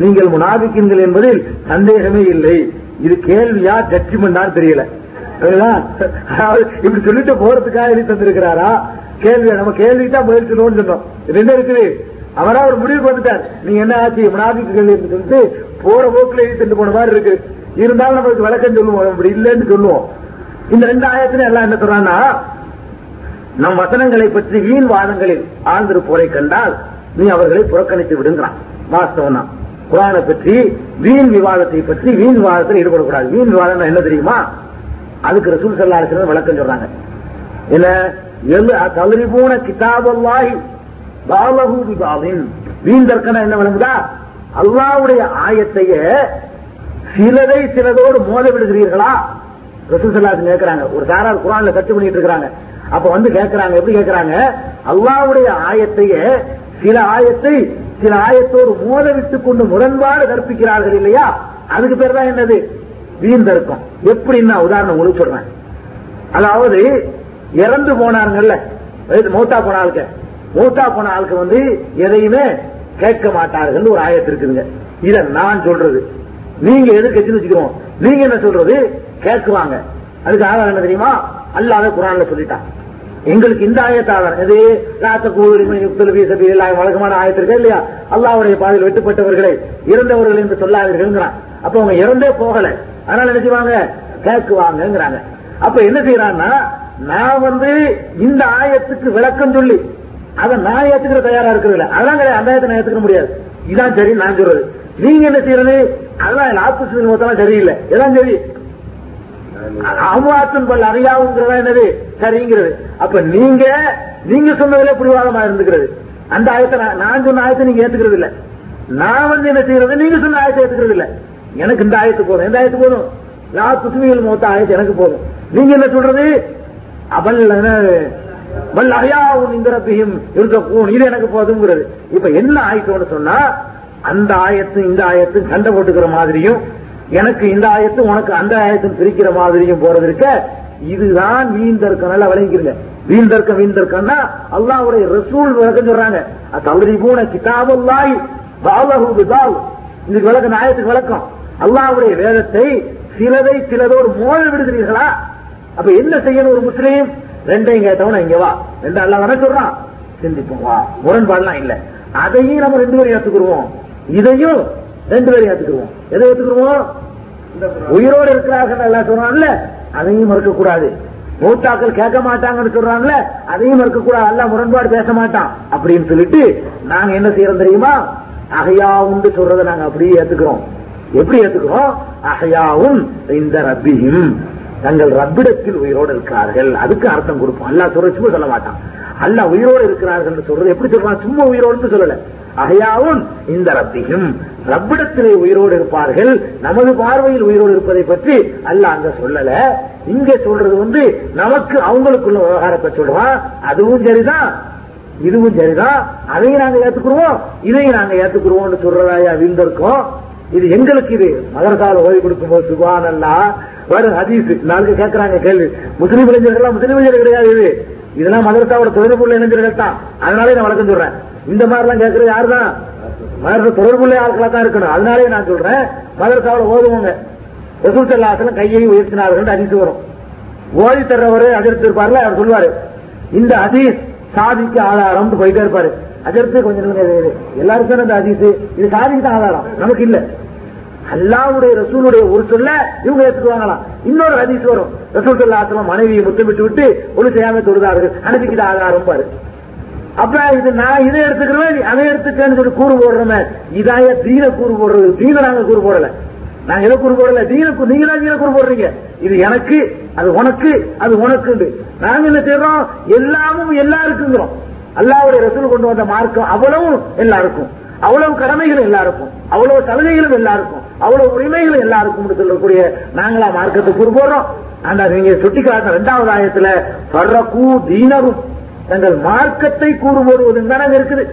நீங்கள் முனாபிக்கீன்கள் என்பதில் சந்தேகமே இல்லை. இது கேள்வியா ஜட்ஜ்மெண்டான்னு தெரியல. இப்படி சொல்லிட்டு போறதுக்காக எழுதி தந்திருக்கிறாரா? கேள்வி நம்ம கேள்வி தான் பதில் சொல்லணும்னு சொன்னோம். ரெண்டு இருக்குது. அவரா ஒரு முடிவுக்கு வந்துட்டார். நீங்க என்ன ஆச்சு? முனாபிக்குகள் என்று சொல்லிட்டு போற போக்குல எழுதிட்டு போன மாதிரி இருக்கு. இருந்தாலும் நம்மளுக்கு விளக்கம் சொல்லுவோம். அப்படி இல்லைன்னு சொல்லுவோம். இந்த ரெண்டு ஆயத்துல எல்லாம் என்ன சொல்றான்னா நம் வசனங்களை பற்றி வீண் வாதங்களில் ஆழ்ந்திருப்போரை கண்டால் நீ அவர்களை புறக்கணித்து விடுங்கிறான். வாஸ்தவம் தான் குரானை பற்றி வீண் விவாதத்தை பற்றி வீண் விவாதத்தில் ஈடுபடக்கூடாது. வீண் விவாதம் என்ன தெரியுமா? அதுக்கு ரசூல் சல்லா விளக்கம் சொல்றாங்க. என்ன? எல்லு தவறிபூன கிதாபல்லாய் பாலகு விபாவின் வீண் என்ன விளங்குதா? அல்லாவுடைய ஆயத்தைய சிலரை சிலதோடு மோத விடுகிறீர்களா ரசூல் கேட்கிறாங்க. ஒரு சாரார் குரான்ல கட்டு பண்ணிட்டு இருக்கிறாங்க அப்ப வந்து கேட்கிறாங்க. எப்படி கேட்கிறாங்க? அல்லாவுடைய ஆயத்தைய சில ஆயத்தை சில ஆயத்தோடு மோத விட்டுக் கொண்டு முரண்பாடு கற்பிக்கிறார்கள் இல்லையா? அதுக்கு பேர் தான் என்னது? வீந்தர்க்கம் எப்படின்னா உதாரணம் உங்களுக்கு சொல்றேன். அதாவது இறந்து போனாருங்கல்ல மூத்தா போன ஆளுக்கு. மூத்தா போன ஆளுக்கு வந்து எதையுமே கேட்க மாட்டார்கள் ஒரு ஆயத்து இருக்குதுங்க. இத நான் சொல்றது. நீங்க எதிர்கட்சின்னு வச்சுக்கிறோம்? நீங்க என்ன சொல்றது? கேட்குவாங்க. அதுக்கு ஆதாரம் என்ன தெரியுமா? அல்லாத குரான்ல சொல்லிட்டான். எங்களுக்கு இந்த ஆயத்த ஆதாரம். எது லாத்த கூறுமை வழக்கமான ஆயத்து இருக்கா இல்லையா? அல்லாவுடைய பாதையில் வெட்டுப்பட்டவர்களை இறந்தவர்கள் என்று சொல்லாதீர்கள் அப்ப அவங்க இறந்தே போகல. அதனால என்ன செய்வாங்க? கேட்குவாங்கங்கிறாங்க. அப்ப என்ன செய்யறான்னா நான் வந்து இந்த ஆயத்துக்கு விளக்கம் சொல்லி அதை நான் ஏத்துக்கிற தயாரா இருக்கிறது இல்ல அதான் கிடையாது. அந்த ஆயத்தை நான் ஏத்துக்க முடியாது. இதான் சரி நான் சொல்றது. நீங்க என்ன செய்யறது அதான் ஆத்து மொத்தம் சரியில்லை. இதான் சரி. அமுவாத்தின் பல் அறியாவுங்கிறதா என்னது? சரிங்கிறது. அப்ப நீங்க நீங்க சொன்னதுல பிடிவாதமா இருந்துக்கிறது. அந்த ஆயத்தை நான் சொன்ன ஆயத்தை நீங்க ஏத்துக்கிறது இல்ல நான் வந்து என்ன செய்யறது? நீங்க சொன்ன ஆயத்தை ஏத்துக்கிறது இல்ல எனக்கு இந்த ஆயத்து போதும். எந்த ஆயத்து போதும்? லா துசுமிகள் மூத்த ஆயத்து எனக்கு போதும். நீங்க என்ன சொல்றது? அவள் என்ன வல் அஹ்யாவும் இந்த இருக்கக்கூடும் இது எனக்கு போதுங்கிறது இப்ப என்ன ஆயிட்டோம்னு சொன்னா அந்த ஆயத்தும் இந்த ஆயத்தும் சண்டை போட்டுக்கிற மாதிரியும் எனக்கு இந்த ஆயத்தும் உனக்கு அந்த ஆயத்தும் பிரிக்கிற மாதிரியும் போறது இருக்க இதுதான் வீண்தர்க்கம் நல்லா விளங்கிக்கிறங்க வீண்தர்க்கம் வீண்தர்க்கம்னா அல்லாவுடைய ரசூல் விளக்கம் சொல்றாங்க. தவறி பூன கிதாபுல்லாய் பாலகு பிதால். இதுக்கு விளக்கம் ஆயத்துக்கு விளக்கம். அல்லாவுடைய வேதத்தை சிலதை சிலதோடு மோத விடுகிறீர்களா? அப்ப என்ன செய்யணும் ஒரு முஸ்லீம்? ரெண்டையும் கேட்டவன இங்க வா. ரெண்டு அல்ல வர சொல்றான். சிந்திப்போம். வா. முரண்பாடுலாம் இல்ல. அதையும் நம்ம ரெண்டு பேரும் ஏத்துக்குருவோம் இதையும் ரெண்டு பேரும் ஏத்துக்குருவோம் எதை ஏத்துக்குருவோம் உயிரோடு இருக்கிறார்கள் எல்லாம் சொல்றாங்கல்ல அதையும் மறுக்க கூடாது மூத்தாக்கள் கேட்க மாட்டாங்கன்னு சொல்றாங்கல்ல அதையும் மறுக்க கூடாது அல்ல முரண்பாடு பேச மாட்டான். அப்படின்னு சொல்லிட்டு நாங்க என்ன செய்யறோம் தெரியுமா? அகையா உண்டு சொல்றதை நாங்க அப்படியே ஏத்துக்கிறோம். எப்படி ஏத்துக்கிறோம்? அகையாவும் இந்த ரப்பியும். தங்கள் ரப்பிடத்தில் உயிரோடு இருக்கிறார்கள். அதுக்கு அர்த்தம் கொடுப்போம். அல்லா சொல்ற சும்மா சொல்ல மாட்டான். அல்ல உயிரோடு இருக்கிறார்கள் சொல்றது எப்படி சொல்றான்? சும்மா உயிரோடு சொல்லல. அகையாவும் இந்த ரப்பியும். ரப்பிடத்திலே உயிரோடு இருப்பார்கள். நமது பார்வையில் உயிரோடு இருப்பதை பற்றி அல்ல அங்க சொல்லல. இங்க சொல்றது வந்து நமக்கு அவங்களுக்குள்ள விவகாரத்தை சொல்றான் அதுவும் சரிதான். இதுவும் சரிதான். அதையும் நாங்க ஏத்துக்குருவோம். இதையும் நாங்க ஏத்துக்குருவோம்னு சொல்றதாயா வீழ்ந்திருக்கோம். இது எங்களுக்கு இது மதர்கால ஓய்வு கொடுக்கும் போது சுபான் அல்லா வேற ஹதீஸ். நாளைக்கு கேட்கறாங்க கேள்வி முஸ்லீம் இளைஞர்கள் முஸ்லீம் இளைஞர் கிடையாது இது. இதெல்லாம் மதரசாவோட தொடர்புள்ள இளைஞர்கள் தான். அதனாலே நான் வழக்கம் சொல்றேன். இந்த மாதிரிலாம் கேட்கறது யாருதான்? மதரச தொடர்புள்ள ஆட்களா தான் இருக்கணும். அதனாலே நான் சொல்றேன் மதரசாவோட ஓதுவோங்க ரசூசல்லாசலம் கையை உயர்த்தினார்கள் ஹதீஸ் வரும். ஓதி தர்றவர் அதிர்த்து இருப்பார்ல அவர் சொல்வாரு. இந்த ஹதீஸ் சாதிக்கு ஆதாரம் போயிட்டே இருப்பாரு. அதிர்த்து கொஞ்சம் எல்லாருக்கும் அந்த ஹதீஸ். இது சாதிக்கு தான் ஆதாரம். நமக்கு இல்லை. அல்லாவுடைய ரசூலுடைய ஒரு சொல்ல இவங்க ஏற்றுக்குவாங்களாம் இன்னொரு ஹதீஸ் வரும். ரசூல் சொல்லாசலம் மனைவியை முத்தமிட்டு விட்டு ஒளி செய்யாம தொழுதார்கள். அனுப்பிக்கிட்டு ஆதாரம் பாரு. அப்ப இது நான் இதை எடுத்துக்கிறேன்? அதை எடுத்துக்கேன்னு சொல்லி கூறு போடுறோமே. இதாய தீன கூறு போடுறது. தீன நாங்க கூறு போடல. நாங்க எதை கூறு போடல? தீன நீங்க தான் தீன கூறு போடுறீங்க. இது எனக்கு அது உனக்கு அது உனக்கு நாங்க என்ன செய்யறோம் எல்லாமும் எல்லாருக்குங்கிறோம். அல்லாவுடைய ரசூல் கொண்டு வந்த மார்க்கம் அவ்வளவும் எல்லாருக்கும். அவ்வளவு கடமைகளும் எல்லாருக்கும். அவ்வளவு சலுகைகளும் எல்லாருக்கும். அவ்வளவு உரிமைகள் எல்லாருக்கும் சொல்லக்கூடிய நாங்களா மார்க்கத்தை கூறு போடுறோம். அந்த நீங்க சுட்டிக்காட்ட இரண்டாவது ஆயத்துல பர்றக்கூ தீனரும் தங்கள் மார்க்கத்தை கூறுபடுவது தானே இருக்குது.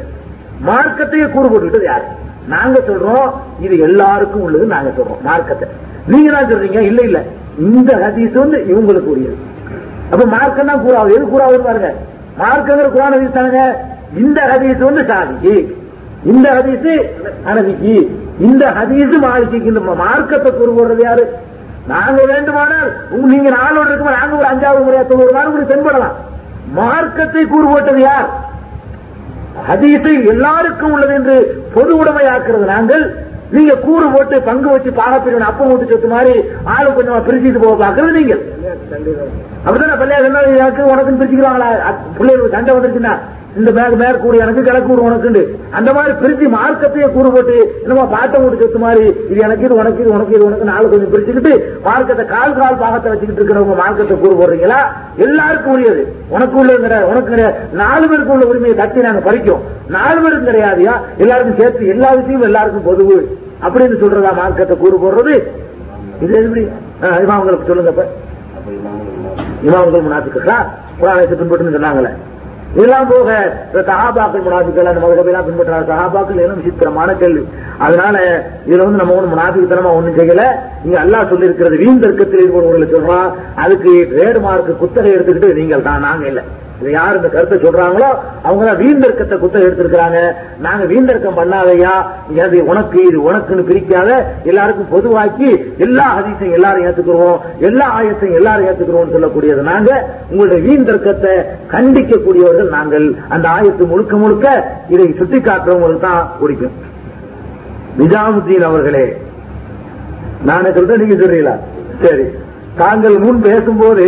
மார்க்கத்தையே கூறு போட்டுக்கிட்டது யாரு? நாங்க சொல்றோம் இது எல்லாருக்கும் உள்ளது நாங்க சொல்றோம் மார்க்கத்தை. நீங்க தான் சொல்றீங்க இல்ல இல்ல. இந்த ஹதீஸ் வந்து இவங்களுக்கு உரியது. அப்ப மார்க்கம் தான் கூறாவது எது கூறாவது பாருங்க. மார்க்கங்கிற குரான் ஹதீஸ் தானுங்க? இந்த ஹதீஸ் வந்து சாதிக்கு. இந்த ஹதீஸ் அனதிக்கு இந்த ஹதீஸ் மாலிக்கு இந்த மார்க்கத்தை கூறு போடுறது யாரு? நாங்க வேண்டுமானால் நீங்க நாலோடு இருக்கும் நாங்க ஒரு அஞ்சாவது முறையா தொண்ணூறு மார்க்கு தென்படலாம். மார்க்கத்தை கூறு போட்டது யார்? ஹதீஸை எல்லாருக்கும் உள்ளது என்று பொது உடைமையாக்குறது நாங்கள். நீங்க கூறு போட்டு பங்கு வச்சு பாகப்பிரிவின் அப்பம் விட்டு சொத்து மாதிரி ஆளு கொஞ்சமா பிரிச்சுட்டு போக பாக்குறது நீங்கள். அப்படித்தானே பள்ளியா எனக்கு உனக்கு பிரிச்சுக்கிறாங்களா பிள்ளைகளுக்கு சண்டை வந்துருச்சுன்னா? இந்த மேற்கு மேற்கூறு எனக்கு கிழக்கூறு உனக்குண்டு. அந்த மாதிரி பிரிச்சு மார்க்கத்தையே கூறு போட்டு என்னமோ பாட்டை விட்டு செத்து மாதிரி இது எனக்கு இது உனக்கு இது உனக்கு இது உனக்கு நாலு கொஞ்சம் பிரிச்சுக்கிட்டு மார்க்கத்தை கால் கால் பாகத்தை வச்சுக்கிட்டு இருக்கிறவங்க மார்க்கத்தை கூறு போடுறீங்களா? எல்லாருக்கும் உரியது. உனக்கு உள்ள கிடையாது உனக்கு கிடையாது. நாலு பேருக்கு உள்ள உரிமையை தட்டி நாங்க பறிக்கும் நாலு பேருக்கு கிடையாதுயா? எல்லாருக்கும் சேர்த்து எல்லா விஷயமும் எல்லாருக்கும் பொதுவு. அப்படின்னு சொல்றதா மார்க்கத்தை கூறு போடுறது? இது எப்படி? இமாமங்களுக்கு சொல்லுங்க இப்ப இமாமங்கள் முனாஃபிக்கா குரானத்தை பின்பற்றுன்னு சொன்னாங்களே. இதெல்லாம் போக சஹாபாக்கள் முனாபிக்கள் அந்த மதுகபையெல்லாம் பின்பற்றாங்க சஹாபாக்கள் எனும் விசித்திரமான கேள்வி. அதனால இதுல வந்து நம்ம ஒண்ணு முனாஃபித்தனமா ஒண்ணும் செய்யல. இங்க அல்லாஹ் சொல்லி இருக்கிறது வீண் தர்க்கத்தில் ஈடுபடுவர்களை அதுக்கு ட்ரேட் மார்க் குத்தகை எடுத்துக்கிட்டு நீங்கள் தான் நாங்க இல்ல. இது யார் இந்த கருத்தை சொல்றாங்களோ அவங்க தான் வீந்தர்க்கத்தை குத்த எடுத்திருக்கிறாங்க. நாங்க வீந்தர்க்கம் பண்ணாதையா அது உனக்கு இது உனக்குன்னு பிரிக்காத எல்லாருக்கும் பொதுவாக்கி எல்லா ஹதீசையும் எல்லாரும் ஏத்துக்கிறோம் எல்லா ஆயத்தையும் எல்லாரும் ஏத்துக்கிறோம் சொல்லக்கூடியது நாங்க உங்களுடைய வீந்தர்க்கத்தை கண்டிக்கக்கூடியவர்கள் நாங்கள். அந்த ஆயத்து முழுக்க முழுக்க இதை சுட்டி காட்டுறவங்களுக்கு தான் பிடிக்கும். நிஜாமுத்தீன் அவர்களே நானே சொல்றேன்? நீங்க சொல்றீங்களா? சரி. தாங்கள் முன் பேசும்போது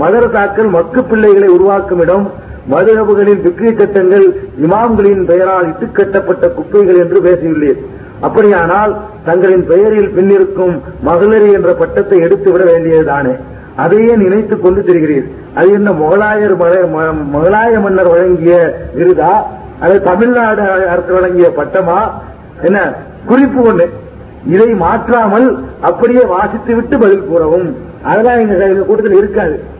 மதரசாக்கள் மக்கு பிள்ளைகளை உருவாக்கும் இடம் மதுரபுகளின் விக்ரி சட்டங்கள் இமாம்களின் பெயரால் இட்டுக்கட்டப்பட்ட குப்பைகள் என்று பேசியுள்ளீர். அப்படியானால் தங்களின் பெயரில் பின்னிருக்கும் மகளிர் என்ற பட்டத்தை எடுத்துவிட வேண்டியதுதானே? அதையே நினைத்துக் கொண்டு திரிகிறீர். அது என்ன முகலாயர் ம- முகலாய மன்னர் வழங்கிய விருதா? அது தமிழ்நாடு அரசு வழங்கிய பட்டமா? என்ன குறிப்பு ஒண்ணு. இதை மாற்றாமல் அப்படியே வாசித்து விட்டு பதில் கூறவும். அதெல்லாம் எங்க கூட்டத்தில் இருக்காது.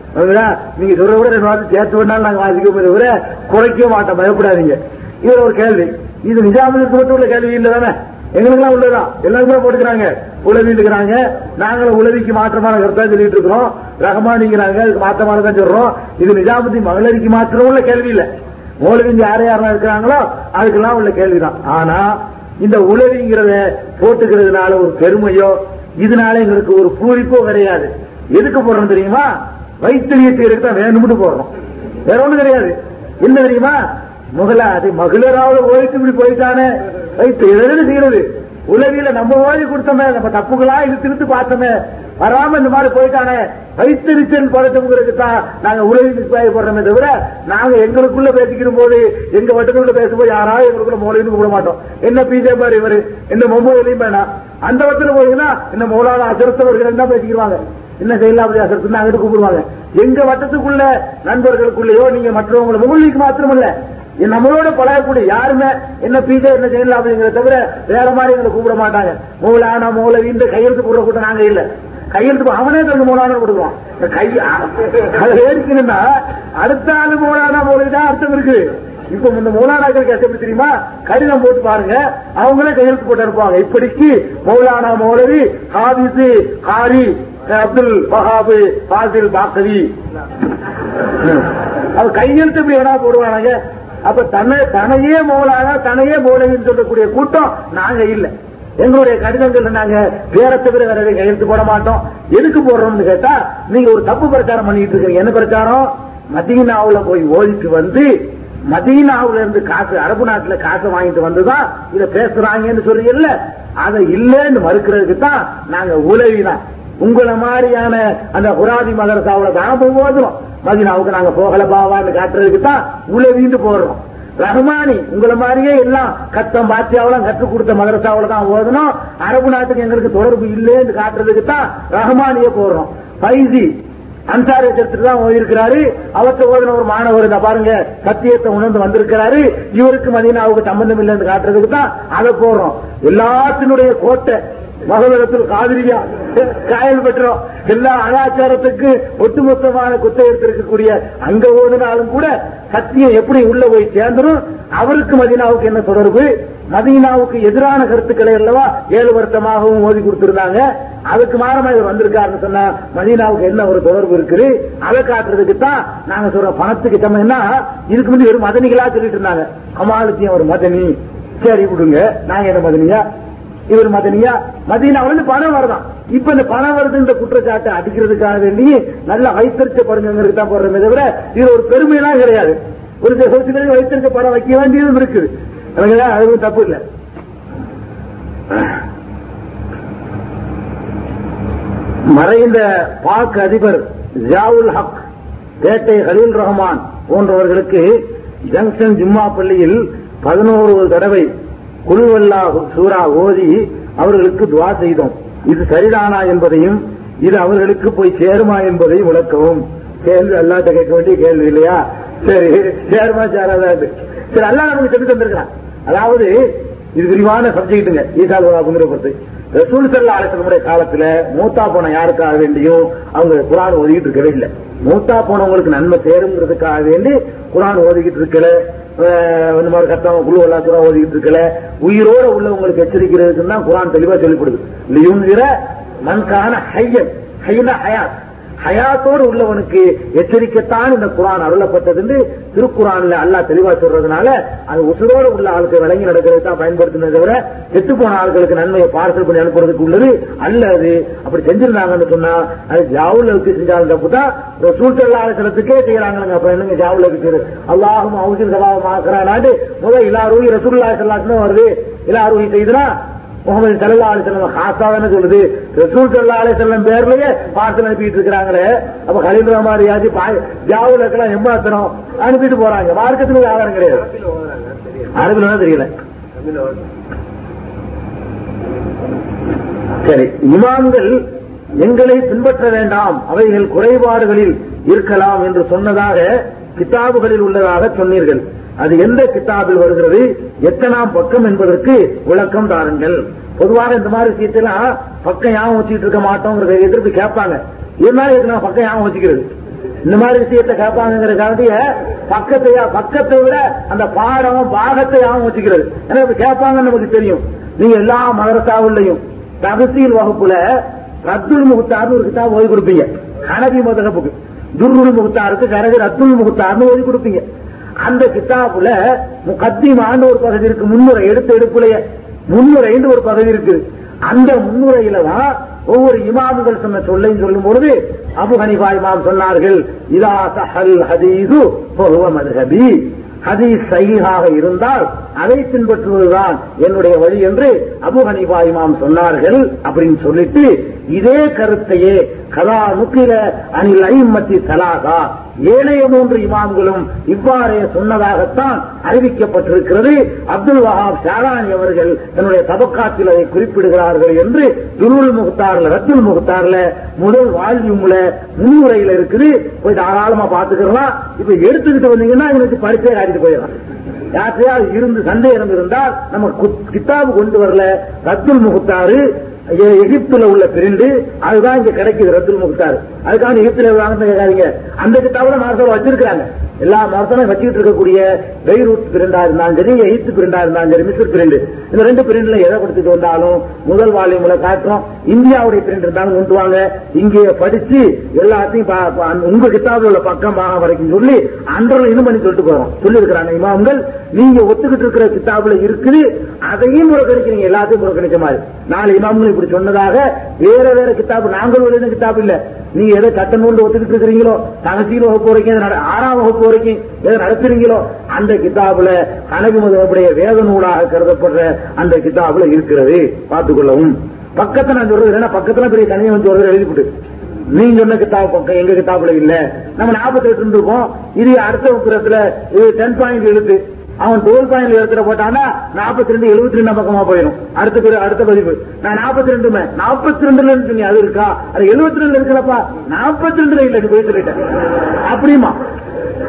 நீங்க சொல்ற விட ரெண்டு வாரத்தை சேர்த்து வேணாலும் நாங்க வாசிக்க விட குறைக்க மாட்டோம். பயப்படாதீங்க. இது ஒரு கேள்வி. இது நிஜாமுக்கு மட்டும் உள்ள கேள்வி இல்ல தானே? எங்களுக்கெல்லாம் உள்ளதான் எல்லாருமே போட்டுக்கிறாங்க. உழவிட்டுக்கிறாங்க நாங்களும் உளவிக்கு மாற்றமான கருத்தா சொல்லிட்டு இருக்கிறோம். ரகமானிங்கிறாங்க அதுக்கு மாற்றமான தான் சொல்றோம். இது நிஜாமதி மகளிருக்கு மாற்றம் உள்ள கேள்வி இல்ல. மௌலவிங்க யார் யாரெல்லாம் இருக்கிறாங்களோ அதுக்கெல்லாம் உள்ள கேள்விதான். ஆனா இந்த உழவிங்கிறத போட்டுக்கிறதுனால ஒரு பெருமையோ இதனால எங்களுக்கு ஒரு பூரிப்போ கிடையாது. எதுக்கு போடுறோம் தெரியுமா? வைத்திரியத்தை தான் வேணும்னு போடுறோம் வேற ஒண்ணும் கிடையாது. என்ன தெரியுமா? முகலா அது மகளிராவது ஓய்த்து இப்படி போயிட்டானே. வைத்து எதுன்னு செய்யறது. உலகில நம்ம ஓய்வு கொடுத்தோமே நம்ம தப்புகளா இழுத்து இழுத்து பார்த்தோமே. வராம இந்த மாதிரி போயிட்டானே. வைத்தறிச்சல் பழத்தவங்களுக்கு தான் நாங்க உலகிக்கு போடுறோமே தவிர நாங்க எங்களுக்குள்ள பேசிக்கிற போது எங்க வட்டத்துக்குள்ள பேசும்போது யாராவது எங்களுக்குள்ள மௌலின்னு கூப்பிட மாட்டோம். என்ன பிஜே பாரு இவரு என்ன மொம்பையிலையும் வேணாம். அந்த வட்டத்தில் போயிங்கன்னா என்ன மௌலான அசரத்தவர்கள் தான் பேசிக்கிறாங்க என்ன செய்யலாம் அப்படியா அங்கிட்டு கூப்பிடுவாங்க. எங்க வட்டத்துக்குள்ள நண்பர்களுக்குள்ளேயோ நீங்க மற்றவங்களை மௌலிக்கு மாத்திரமல்ல. நம்மளோட பழகக்கூடிய யாருமே என்ன பீஜ என்ன செய்யலாம் அப்படிங்கிறத தவிர வேற மாதிரி எங்களை கூப்பிட மாட்டாங்க. மௌலானா மௌலவி இந்த கையெழுத்து போடுற கூட்டம் நாங்க இல்ல. கையெழுத்து அவனே தந்து மௌலானா கொடுக்குவான் இந்த கை அதை ஏறிக்கணும்னா அடுத்த ஆளு மூலானா மூலைதான் தான் அர்த்தம் இருக்கு. இப்ப இந்த மௌலானாக்களுக்கு எப்படி தெரியுமா? கடிதம் போட்டு பாருங்க. அவங்களே கையெழுத்து போட்டு இருப்பாங்க இப்படிக்கு மௌலானா மௌலவி ஹாபிசு ஹாரி அப்துல் வஹாபு ஃபாசில் பாக்கவி [LAUGHS] அது கையெழுத்து வேணா போடுவானாங்க? அப்ப தன்னை தனையே மௌலானா தனையே மௌலவின்னு சொல்லக்கூடிய கூட்டம் நாங்க இல்ல. எங்களுடைய கடிதங்கள் நாங்க வேற தவிர வேற கையெழுத்து போட மாட்டோம். எதுக்கு போடுறோம்னு கேட்டா நீங்க ஒரு தப்பு பிரச்சாரம் பண்ணிட்டு இருக்கீங்க. என்ன பிரச்சாரம்? மதீனாவுல போய் ஓடிட்டு வந்து மதீனாவுல இருந்து காசு அரபு நாட்டுல காசு வாங்கிட்டு வந்துதான் இத பேசுறாங்கன்னு சொல்றீங்கல்ல? அதை இல்லைன்னு மறுக்கிறதுக்கு தான் நாங்க உதவிதான். உங்களை மாதிரியான அந்த குராதி மதரசாவில் தான் போய் ஓதுறோம். மதினாவுக்கு நாங்க போகல பாவான்னு காட்டுறதுக்கு தான் உளவின்னு போடுறோம் ரஹ்மானி உங்களை மாதிரியே எல்லாம் கத்தம் பாத்தியாவெல்லாம் கற்றுக் கொடுத்த மதரசாவுல தான் ஓதணும் அரபு நாட்டுக்கு எங்களுக்கு தொடர்பு இல்லைன்னு காட்டுறதுக்கு தான் ரஹ்மானியே போடுறோம் பைசி அன்சாரி எடுத்துட்டு தான் ஓதிருக்கிறாரு அவற்றை ஓதின ஒரு மாணவர் இந்த பாருங்க சத்தியத்தை உணர்ந்து வந்திருக்கிறாரு. இவருக்கு மதினாவுக்கு சம்பந்தம் இல்லைன்னு காட்டுறதுக்கு தான் அதை போடுறோம் எல்லாத்தினுடைய கோட்டை மகதத்தில் காதிரியா காயல் பெற்றோம் எல்லா அனாச்சாரத்துக்கு ஒட்டுமொத்தமான குத்தை எடுத்திருக்கக்கூடிய அங்க ஓடினாலும் கூட சத்தியம் எப்படி உள்ள போய் சேர்ந்துரும்? அவருக்கு மதீனாவுக்கு என்ன தொடர்பு? மதீனாவுக்கு எதிரான கருத்துக்களை அல்லவா ஏழு வருஷமாகவும் ஓதி கொடுத்திருந்தாங்க. அதுக்கு மாறமா இவர் வந்திருக்காருன்னு சொன்னா மதீனாவுக்கு என்ன ஒரு தொடர்பு இருக்குது? அதை காட்டுறதுக்கு தான் நாங்க சொல்ற பணத்துக்கு சமயம்னா இதுக்கு முன்னாடி ஒரு மதனிகளா சொல்லிட்டு இருந்தாங்க. கமாலத்தியம் ஒரு மதனி? சரி விடுங்க. நாங்க என்ன மதனியா? இவர் மதனியா மதீனாவுல பணம் வருதான். இப்ப இந்த பணம் வருதுன்ற குற்றச்சாட்டை அடிக்கிறதுக்காக வேண்டி நல்ல வைத்தறிச்ச படங்களுக்கு தான் போடுறமே தவிர இது ஒரு பெருமையெல்லாம் கிடையாது. ஒரு சில வைத்தறிச்ச படம் வைக்க வேண்டியதும் இருக்குது. அதுவும் தப்பு இல்லை. மறைந்த பாக் அதிபர் ஜாவுல் ஹக் பேட்டை ஹலீல் ரஹ்மான் போன்றவர்களுக்கு ஜங்ஷன் ஜும்மா பள்ளியில் பதினோரு தடவை குழுவல்லா சூரா ஓதி அவர்களுக்கு துவா செய்தோம். இது சரிதானா என்பதையும் இது அவர்களுக்கு போய் சேருமா என்பதையும் விளக்கவும். கேள்வி அல்லாட்ட கேட்க வேண்டிய கேள்வி இல்லையா? சரி சேருமா சேராதாது சரி அல்லா நமக்கு சொல்லி தந்திருக்கிறான். அதாவது இது விரிவான சப்ஜெக்ட்டுங்க ஈசா குங்குற பொறுத்து ரசூல் சல்லா அலிசல்லமுடைய காலத்துல மூத்தா போன யாருக்காக வேண்டியும் அவங்க குரான் ஓதிக்கிட்டு இருக்கவே இல்லை. மூத்தா போனவங்களுக்கு நன்மை சேருங்கிறதுக்காக வேண்டி குரான் ஓதிக்கிட்டு இருக்கல. இந்த மாதிரி கத்தவங்க குழு குரான் ஓதிக்கிட்டு இருக்கல. உயிரோட உள்ளவங்களுக்கு எச்சரிக்கிறதுக்கு தான் குரான் தெளிவா சொல்லிப்படுது லியுந்திர மண்கான ஹையன். ஹையன ஹயாத். ஹயாத்தோடு உள்ளவனுக்கு எச்சரிக்கத்தான் இந்த குரான் அருளப்பட்டது திருக்குறான்ல அல்லாஹ் தெளிவா சொல்றதுனால அது உசுரோடு உள்ள ஆளுக்கு விளங்கி நடக்கிறது தான் பயன்படுத்தினதை தவிர கெட்டு போன ஆளுகளுக்கு நன்மையை பார்சல் பண்ணி அனுப்புறதுக்கு உள்ளது அல்ல அது. அப்படி செஞ்சிருந்தாங்கன்னு சொன்னா அது ஜாவுல வச்சு செஞ்சாலும் தப்பு தான். சல்லா செய்யறாங்க அப்ப என்னங்க ஜாவுல வச்சு அல்லாஹும் அவசியம் சலாவும் ஆக்குறானாண்டு முதல் இலாரூஹி ரசூல்லா சல்லாத்துன்னு வருது. இலாரூஹி செய்துனா முகமது சல்லா அலிசல்லம் ஹாசாதான சொல்லுது. ரசூல் சல்லா அலிசல்லம் பேர்லயே பார்சல் அனுப்பிட்டு இருக்கிறாங்களே. அப்ப கலீல் ரஹ்மான் யாஜி ஜாவுல இருக்கலாம் எம்பாத்தனம் அனுப்பிட்டு போறாங்க. மார்க்கத்துக்கு ஆதாரம் கிடையாது. அரபில் தெரியல. சரி இமாம்கள் எங்களை பின்பற்ற வேண்டாம். அவைகள் குறைபாடுகளில் இருக்கலாம் என்று சொன்னதாக கிதாபுகளில் உள்ளதாக சொன்னீர்கள். அது எந்த கிட்டாபில் வருகிறது? எத்தனாம் பக்கம் என்பதற்கு விளக்கம் தாருங்கள். பொதுவாக இந்த மாதிரி விஷயத்தெல்லாம் பக்கம் யாவும் வச்சுட்டு இருக்க மாட்டோங்கிற எதிர்ப்பு கேட்பாங்க. இருந்தாலும் எதுக்கு நான் பக்கம் ஞாபகம் வச்சுக்கிறது? இந்த மாதிரி விஷயத்தை கேட்பாங்கிறதுக்காண்டிய பக்கத்தை பக்கத்தை விட அந்த பாடம் பாகத்தை யாவும் வச்சுக்கிறது. ஏன்னா இப்ப கேட்பாங்கன்னு நமக்கு தெரியும். நீங்க எல்லா மதரசாவுலையும் தகசீல் வகுப்புல ரத்துல் முகத்தார்னு ஒரு கிட்டா ஓய்வு கொடுப்பீங்க. ஹனபி மதகப்புக்கு. துர்ருல் முகுத்தாருக்கு கரகு ரத்துல் முகத்தார்னு ஓய்வு கொடுப்பீங்க. அந்த கிதாபுல முகத்திமான்னு ஒரு பகுதி இருக்கு முன்னுரை எடுத்து எடுப்புலைய. முன்னுரைன்னு ஒரு பகுதி இருக்கு. அந்த முன்னுரையில தான் ஒவ்வொரு இமாமுகள் சொன்ன சொல்லையும் சொல்லும் பொழுது அபு ஹனிஃபா இமாம் சொன்னார்கள் இதா சஹல் ஹதீது பகுவ மதுஹபி. ஹதீஸ் சகிஹாக இருந்தால் அதை பின்பற்றுவதுதான் என்னுடைய வழி என்று அபு ஹனிஃபா இமாம் சொன்னார்கள் அப்படின்னு சொல்லிட்டு இதே கருத்தையே கதா நுக்கில அனில் ஐம்பத்தி தலாகா ஏனைய மூன்று இமாம்களும் இவ்வாறே சொன்னதாகத்தான் அறிவிக்கப்பட்டிருக்கிறது. அப்துல் வஹாப் ஷாரானி அவர்கள் தன்னுடைய தபக்காத்தில் அதை குறிப்பிடுகிறார்கள் என்று துருள் முகத்தார்ல ரத்துல் முகத்தார்ல முதல் வால்யூம்ல முன்னுரையில் இருக்குது. போய் தாராளமா பாத்துக்கலாம் இப்ப எடுத்துக்கிட்டு வந்தீங்கன்னா எனக்கு பரிச்சை காட்டிட்டு போயிடலாம். யார்த்தையாவது இருந்து சந்தேகம் இருந்தால் நம்ம கித்தாபு கொண்டு வரல. ரத்துல் முகத்தாறு எகிப்துல உள்ள பிரிண்டு அதுதான் இங்க கிடைக்குது ரத்துல் முக்தார். அதுக்காக எகிப்துல கேட்காதீங்க. அந்த கித்தாபுல மார்சல் வச்சிருக்காங்க எல்லா மாசமும் வச்சுக்கிட்டு இருக்கக்கூடிய பெய்ரூட் பிரிண்டா இருந்தாலும் சரி எகிப்து பிரிண்டா இருந்தாலும் சரி மிஸ்ர் பிரிண்டு. இந்த ரெண்டு பிரிண்ட்ல எதை கொடுத்துட்டு வந்தாலும் முதல் வால்யூம்ல காட்டுறோம் இந்தியாவுடைய பிரிண்ட் இருந்தாலும் கொண்டு வாங்க. இங்கே படிச்சு எல்லாத்தையும் உங்க கித்தாபுல உள்ள பக்கம் பாகம் வரைக்கும் சொல்லி அன்றல பண்ணி சொல்லிட்டு போறோம். சொல்லி இருக்கிறாங்க இமாம்கள் நீங்க ஒத்துக்கிட்டு இருக்கிற கித்தாபுல இருக்குது அதையும் புறக்கணிக்கிறீங்க எல்லாத்தையும் புறக்கணிச்ச மாதிரி. நாலு இமாம்கள் இப்படி சொன்னதாக வேற வேற கித்தாபு நாங்கள் எழுதின கித்தாபு இல்ல. நீங்க எதை சட்ட நூல் ஒத்துக்கிட்டு இருக்கிறீங்களோ தகசீல் வகுப்பு வரைக்கும் ஆறாம் வகுப்பு வரைக்கும் எதை நடத்துறீங்களோ அந்த கித்தாபுல கனகு முதலுடைய வேத நூலாக கருதப்படுற அந்த கித்தாபுல இருக்கிறது. பார்த்துக்கொள்ளவும். பக்கத்துல நான் சொல்றது என்ன பக்கத்துல பெரிய தனியை வந்து சொல்றது எழுதிவிட்டு. நீங்க சொன்ன கித்தாப் பக்கம் எங்க கித்தாப்புல இல்ல. நம்ம நாற்பத்தி எட்டு இருக்கோம். இது அடுத்த உத்திரத்துல இது டென் பாயிண்ட் எழுத்து. அவன் டோல் பாயிண்ட்ல எடுத்துட போட்டானா நாற்பத்தி ரெண்டு எழுபத்தி ரெண்டு பக்கமா போயிடும். அடுத்த அடுத்த பதிவு. நான் நாற்பத்தி ரெண்டுமே நாற்பத்தி ரெண்டுல சொன்னி அது இருக்கா? அது எழுபத்தி ரெண்டு இருக்கலப்பா. நாற்பத்தி ரெண்டுல இல்ல நீ போய் சொல்லிட்டேன் அப்படியுமா?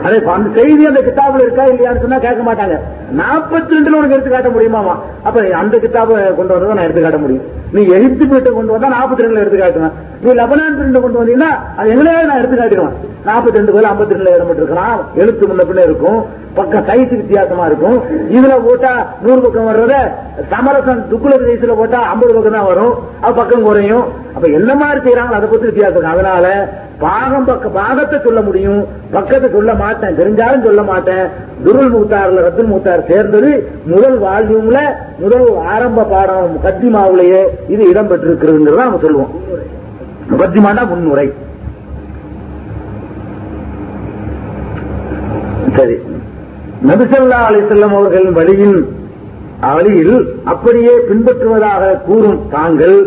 அதே அந்த செய்தி அந்த கிட்டாபுல இருக்கா இல்லையான்னு சொன்னா கேட்க மாட்டாங்க. நாற்பத்தி ரெண்டுல உனக்கு எடுத்து காட்ட முடியுமாமா அப்ப அந்த கிட்டாப கொண்டு வந்ததை நான் எடுத்து காட்ட முடியும். நீ எழுத்து போயிட்டு கொண்டு வந்தா நாற்பத்தி ரெண்டுல எடுத்து காட்டுவேன். நீ லெபனான் பிரிண்ட் கொண்டு வந்தீங்கன்னா அது எங்களையாவது நான் எடுத்து காட்டிடுவேன். நாற்பத்தி ரெண்டு பேர் ஐம்பத்தி ரெண்டுல இடம் இருக்கலாம் எழுத்து முன்ன பின்ன இருக்கும். பக்கம் சைஸ் வித்தியாசமா இருக்கும். இதுல போட்டா நூறு பக்கம் வர்றத சமரசம் துக்குலர் சைஸ்ல போட்டா ஐம்பது பக்கம் தான் வரும். அது பக்கம் குறையும். அப்ப என்ன மாதிரி செய்யறாங்க அதை பத்தி வித்தியாசம் அதனால பாகம் பக்க பாகத்தை சொல்ல முடியும். பக்கத்தை சொல்ல மாட்டேன். தெரிஞ்சாலும் சொல்ல மாட்டேன். துருள் முத்தார்ல ரத்துல் மூத்தார் சேர்ந்தது முதல் வால்யூம்ல முதல் ஆரம்ப பாடம் கத்திமாவுலயே இது இடம்பெற்றிருக்கிறதுங்கிறத நம்ம சொல்லுவோம். முகத்திமாண்டா முன்னுரை. சரி. நபிசல்லா அலிசல்லம் அவர்களின் வழியின் வழியில் அப்படியே பின்பற்றுவதாக கூறும் தாங்கள்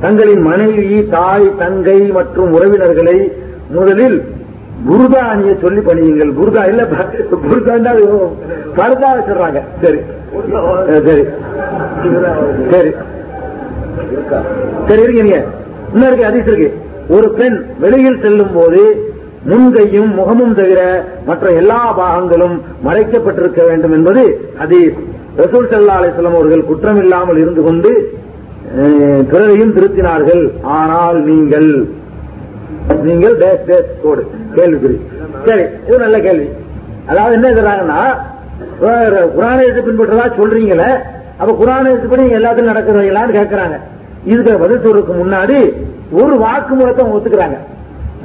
தங்களின் மனைவி தாய் தங்கை மற்றும் உறவினர்களை முதலில் புருதா அணிய சொல்லி பண்ணியுங்கள் புருதா இல்ல புருதாண்டா பருதா வச்சிடுறாங்க. சரி. சரி. சரி. சரி இருக்கீங்க இன்னும் இருக்கு அதிசயம் இருக்கு. ஒரு பெண் வெளியில் செல்லும் போது முன்கையும் முகமும் தவிர மற்ற எல்லா பாகங்களும் மறைக்கப்பட்டிருக்க வேண்டும் என்பது ஹதீஸ். ரசூல் சல்லா அலிஸ்லாம் அவர்கள் குற்றமில்லாமல் இருந்து கொண்டு பிறரையும் திருத்தினார்கள். ஆனால் நீங்கள் நீங்கள் டேஷ் டேஷ் கோடு. கேள்விக்குறி. சரி இது நல்ல கேள்வி. அதாவது என்ன சொல்றாங்கன்னா வேற குரானை எடுத்து பின்பற்றதா சொல்றீங்களே அப்ப குரானை எடுத்துப்படி படி எல்லாத்தையும் நடக்கிறீங்களான்னு கேட்கறாங்க இதுக்கு பதில் சொல்றதுக்கு முன்னாடி ஒரு வாக்கு மூலத்தை ஒத்துக்கிறாங்க.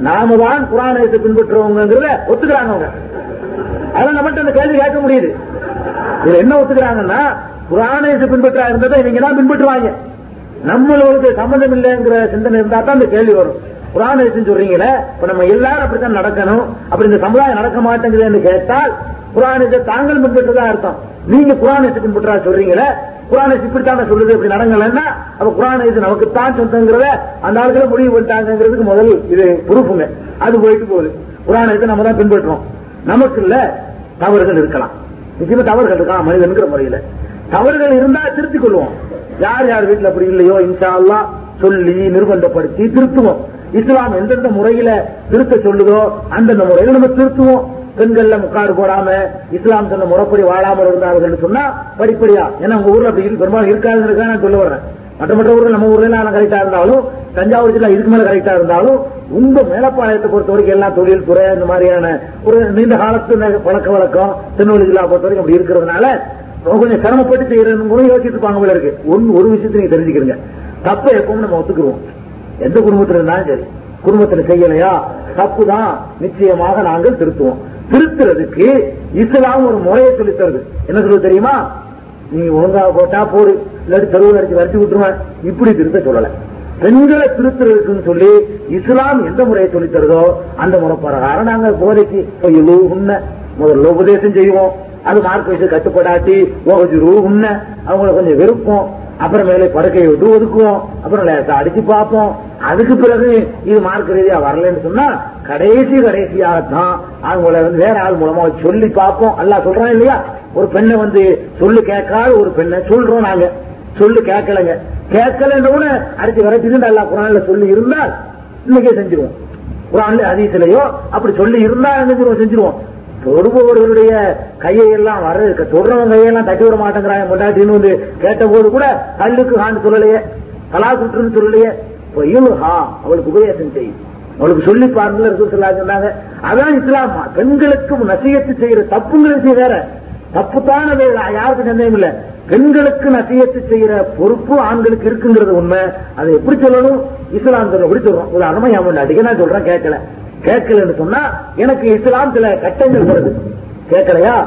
நாம தான் குரானத்தை பின்பற்றுறவங்கிறத ஒத்துக்கிறாங்க அவங்க. அதான் நம்மகிட்ட அந்த கேள்வி கேட்க முடியுது. இதுல என்ன ஒத்துக்கிறாங்கன்னா குரானத்தை பின்பற்றா இருந்ததை இவங்க தான் பின்பற்றுவாங்க. நம்மளுக்கு சம்பந்தம் இல்லைங்கிற சிந்தனை இருந்தா தான் அந்த கேள்வி வரும். குரானேசன் சொல்றீங்களே? இப்ப நம்ம எல்லாரும் அப்படித்தான் நடக்கணும். அப்படி இந்த சமுதாயம் நடக்க மாட்டேங்குதுன்னு கேட்டால் புராணத்தை தாங்கள் பின்பற்றதா அர்த்தம். நீங்க குரானேச பின்பற்றா சொல்றீங்களே? குரானேஸ் இப்படித்தான் சொல்லுது இப்படி நடங்கலன்னா அப்ப குரானேஸ் நமக்கு தான் சொந்தங்கிறத அந்த ஆளுகளை முடிவு பண்ணிட்டாங்கிறதுக்கு முதல் இது பொறுப்புங்க. அது போயிட்டு போகுது. குரானேசை நம்ம தான் பின்பற்றுவோம் நமக்கு இல்ல தவறுகள் இருக்கலாம். நிச்சயமா தவறுகள் இருக்கலாம் மனிதனுங்கிற முறையில. தவறுகள் இருந்தா திருத்திக் கொள்வோம். யார் யார் வீட்டுல அப்படி இல்லையோ இன்ஷா அல்லாஹ் சொல்லி நிர்பந்தப்படுத்தி திருத்துவோம். இஸ்லாம் எந்தெந்த முறையில திருத்த சொல்லுதோ அந்தந்த முறையில நம்ம திருத்துவோம். பெண்கள்ல முக்காடு போடாம இஸ்லாம் சொன்ன முறைப்படி வாழாமல் இருந்தார்கள் சொன்னா படிப்படியா. ஏன்னா உங்க ஊர்ல அப்படி பெரும்பாலும் இருக்காதுன்னு நான் சொல்ல வர்றேன். மற்ற மற்ற ஊர்ல நம்ம ஊர்ல எல்லாம் கரெக்டா இருந்தாலும் தஞ்சாவூர் ஜில்லா இதுக்கு மேல கரெக்டா இருந்தாலும் உங்க மேலப்பாளையத்தை பொறுத்த வரைக்கும் எல்லா தொழில் துறை இந்த மாதிரியான ஒரு நீண்ட காலத்து பழக்க வழக்கம் திருநெல்வேலி ஜில்லா பொறுத்த வரைக்கும் அப்படி இருக்கிறதுனால கொஞ்சம் சிரமப்பட்டு செய்யறதுன்னு கூட யோசிச்சுட்டு போல இருக்கு. ஒன்னு ஒரு விஷயத்தை நீங்க தெரிஞ்சுக்கிறீங்க. தப்ப எப்பவும் நம்ம ஒத்துக்குருவோம் எந்த குடும்பத்தில் இருந்தாலும் சரி. குடும்பத்தில் செய்யலையா? தப்பு தான் நிச்சயமாக நாங்கள் திருத்துவோம். திருத்துறதுக்கு இஸ்லாம் ஒரு முறையை சொல்லித் தருது. என்ன சொல்லுவது தெரியுமா? நீ ஒழுங்கா போட்டா போடு. இல்லாட்டி தெருவில் அடிச்சு வரைச்சு விட்டுருவேன். இப்படி திருத்த சொல்லல. பெண்களை திருத்துறதுக்குன்னு சொல்லி இஸ்லாம் எந்த முறையை சொல்லி தருதோ அந்த முறை பிரகாரம் நாங்க போதைக்கு உன்ன உண்ண. முதல்ல உபதேசம் செய்வோம். அது மார்க் வச்சு கட்டுப்படாட்டி ரூ உண்ண. அவங்களை கொஞ்சம் வெறுப்போம். அப்புறம் மேலே படுக்கையை விட்டு ஒதுக்குவோம். அப்புறம் லேசா அடிச்சு பார்ப்போம். அதுக்கு பிறகு இது மார்க் ரீதியா வரலன்னு சொன்னா கடைசி கடைசியாகத்தான் அவங்கள வந்து வேற ஆள் மூலமா சொல்லி பார்ப்போம். அல்ல சொல்றான் இல்லையா? ஒரு பெண்ணை வந்து சொல்லு கேட்காத ஒரு பெண்ணை சொல்றோம் நாங்க. சொல்லு கேட்கலங்க. கேட்கலன்ற அடிச்சு விரட்டிட்டு அல்லா குரான்ல சொல்லி இருந்தால் இன்னைக்கே செஞ்சிருவோம். குரான்ல ஹதீஸ்லயோ அப்படி சொல்லி இருந்தா என்ன செஞ்சிருவோம் செஞ்சிருவோம்? தொடுபவர்களுடைய கையை எல்லாம் வர தொடுறவங்க கையெல்லாம் தட்டி விட மாட்டேங்கிறாங்க. முன்னாடின்னு வந்து கேட்ட போது கூட கல்லுக்கு ஹான்னு சொல்லலையே. கலா குற்றுன்னு சொல்லலையே. இப்போ ஹா அவளுக்கு உபதேசம் செய்யும். அவளுக்கு சொல்லி பாருங்கள் ரசூல் சொன்னாங்க. அதான் இஸ்லாம்? பெண்களுக்கு நசியத்து செய்யற செய்ய வேற. தப்புத்தான தான் யாருக்கும் சந்தேகம் இல்ல. பெண்களுக்கு நசியத்து செய்யற பொறுப்பு ஆண்களுக்கு இருக்குங்கிறது உண்மை. அதை எப்படி சொல்லணும்? இஸ்லாம் சொல்ல எப்படி சொல்றோம்? உதாரணமா என் அடிக்க நான் சொல்றேன் கேட்கல. கேட்கலன்னு சொன்னா எனக்கு இஸ்லாம் சில கட்டங்கள் வருது. கேட்கலையா?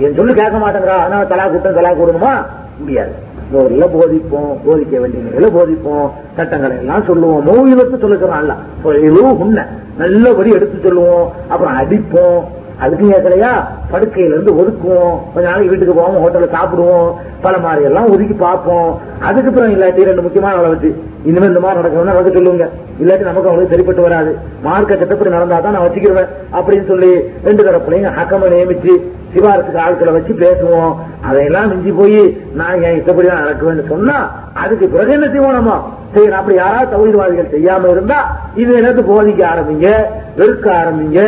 என் சொல்லு கேட்க மாட்டேங்கிறா. அதனால தலா கூட்டம் தலா கூடணுமா? முடியாது. நூறுல போதிப்போம் போதிக்க வேண்டிய நிலையில போதிப்போம். சட்டங்களை எல்லாம் சொல்லுவோம். மௌவிதத்தை சொல்லுக்கிறோம் அல்ல. இதுவும் உண்மை நல்லபடி எடுத்து சொல்லுவோம். அப்புறம் அடிப்போம். அதுக்கு கேட்கலையா படுக்கையில இருந்து ஒதுக்குவோம். கொஞ்ச நாளைக்கு வீட்டுக்கு போவோம் ஹோட்டல்ல சாப்பிடுவோம் பல மாதிரி எல்லாம் ஒதுக்கி பார்ப்போம். அதுக்கு அப்புறம் இல்லாட்டி ரெண்டு முக்கியமான அளவு வச்சு இந்த மாதிரி நடக்கணும்னா நடக்க சொல்லுங்க. இல்லாட்டி நமக்கு அவங்களுக்கு சரிப்பட்டு வராது. மார்க்க சட்டப்படி நடந்தா தான் நான் வச்சுக்கிருவேன் அப்படின்னு சொல்லி ரெண்டு தரப்புலையும் ஹக்கமை நியமிச்சு சிவாரத்துக்கு ஆட்களை வச்சு பேசுவோம். அதையெல்லாம் மிஞ்சி போய் நான் என் இஷ்டப்படி தான் நடக்குவேன்னு சொன்னா அதுக்கு பிறகு என்ன செய்வோம் நம்ம? சரி அப்படி யாராவது தகுதிவாதிகள் செய்யாம இருந்தா இது எனக்கு போதிக்க ஆரம்பிங்க? வெறுக்க ஆரம்பிங்க?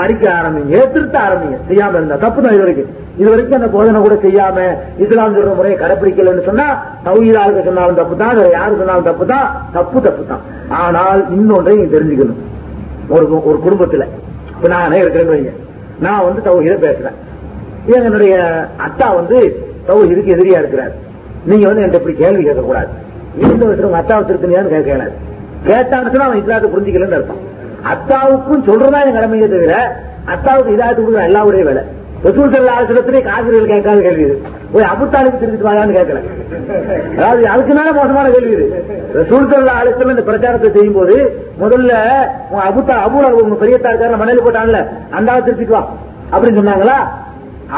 அடிக்க ஆரம்பிங்க? திருத்த ஆரம்பிங்க? செய்யாம இருந்தா தப்பு தான் இது வரைக்கும். இது வரைக்கும் அந்த போதனை கூட செய்யாம இஸ்லாம் சொல்ற முறையை கடைபிடிக்கலன்னு சொன்னா தௌஹீதாக சொன்னாலும் தப்பு தான் வேற யாரு சொன்னாலும் தப்பு தான் தப்பு தப்பு தான் ஆனால் இன்னொன்றை தெரிஞ்சுக்கணும். ஒரு ஒரு குடும்பத்துல. இப்ப நானே இருக்கிறேன்னு வைங்க. நான் வந்து தௌஹீத பேசுறேன். என்னுடைய அத்தா வந்து தௌஹீதுக்கு எதிரியா இருக்கிறார். நீங்க வந்து என்கிட்ட இப்படி கேள்வி கேட்கக்கூடாது. இருந்த வச்சு அத்தாவை திருத்தனியான்னு கேட்க கேட்டான்னு சொன்னா அவன் இஸ்லாத்தை புரிஞ்சுக்கலன்னு அர்த்தம். அத்தாவுக்கும் சொல்றதா என் கடமையே தவிர அத்தாவுக்கு இதாக கொடுக்குற எல்லாவுடைய வேலை. ரசூல் சல்லா ஆசிரத்திலே காவிரிகள் கேட்காத கேள்வி இது. போய் அபுத்தாலுக்கு திருத்திட்டு வாங்கன்னு கேட்கல. அதாவது அதுக்கு மேல மோசமான கேள்வி இது. ரசூல் சல்லா ஆலயத்துல இந்த பிரச்சாரத்தை செய்யும் போது முதல்ல உங்க அபுத்தா அபுல உங்க பெரியத்தா இருக்காரு மணல் போட்டான்ல அந்த ஆள் திருத்திட்டு வா. அப்படின்னு சொன்னாங்களா?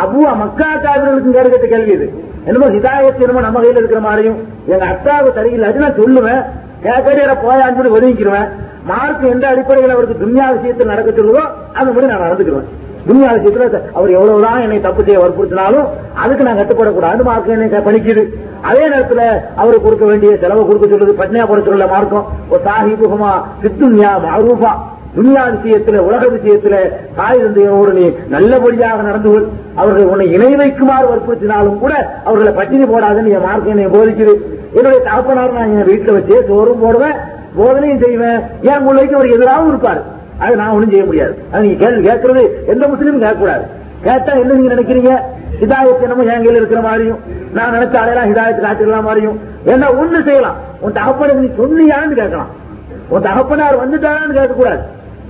அபு மக்கா காவிர்களுக்கு கேட்கிற கேள்வி இது. என்னமோ ஹிதாயத்து என்னமோ நம்ம கையில இருக்கிற மாதிரியும். எங்க அத்தாவுக்கு அது நான் சொல்லுவேன். கேட்கறேன் போயான்னு சொல்லி ஒதுங்கிக்கிருவேன். மார்க் எந்த அடிப்படையில் அவருக்கு துன்யா விஷயத்தில் நடக்க சொல்லுதோ அந்த மாதிரி நான் நடந்துக்குவேன் துன்யா விஷயத்துல அவர் எவ்வளவுதான் என்னை தப்பு செய்ய வற்புறுத்தினாலும் அதுக்கு நான் கட்டுப்படக்கூடாது. மார்க்கம் என்னை பணிக்குது அதே நேரத்துல அவரு கொடுக்க வேண்டிய செலவு கொடுக்க சொல்லுது பட்னியா போட சொல்லல மார்க்கம். ஒரு சாஹிபுகமா சித்துன்யா மாரூபா. துன்யா விஷயத்துல உலக விஷயத்துல தாய் தந்தையோடு நீ நல்லபடியாக நடந்து கொள். அவர்கள் உன்னை இணை வைக்குமாறு வற்புறுத்தினாலும் கூட அவர்களை பட்டினி போடாதுன்னு என் மார்க்கம் என்னை போதிக்குது. என்னுடைய தகப்பனார் நான் என் வீட்டுல வச்சு சோறும் போடுவேன் போதனையும் செய்வேன். என் முள்ளைக்கு அவர் எதிராகவும் இருப்பாரு. அது நான் ஒண்ணும் செய்ய முடியாது. அது நீங்க கேள்வி கேட்கறது எந்த முஸ்லீமும் கேட்கக்கூடாது. கேட்டா என்ன நீங்க நினைக்கிறீங்க? ஹிதாயத்தை என்னமோ என் கையில இருக்கிற மாதிரியும் நான் நினைச்ச ஆளையெல்லாம் ஹிதாயத்து காட்டிடலாம் மாதிரியும். ஏன்னா ஒண்ணு செய்யலாம்? உன் தகப்பனுக்கு நீ சொன்னியான்னு கேட்கலாம். உன் தகப்பனார் வந்துட்டாரான்னு கேட்கக்கூடாது.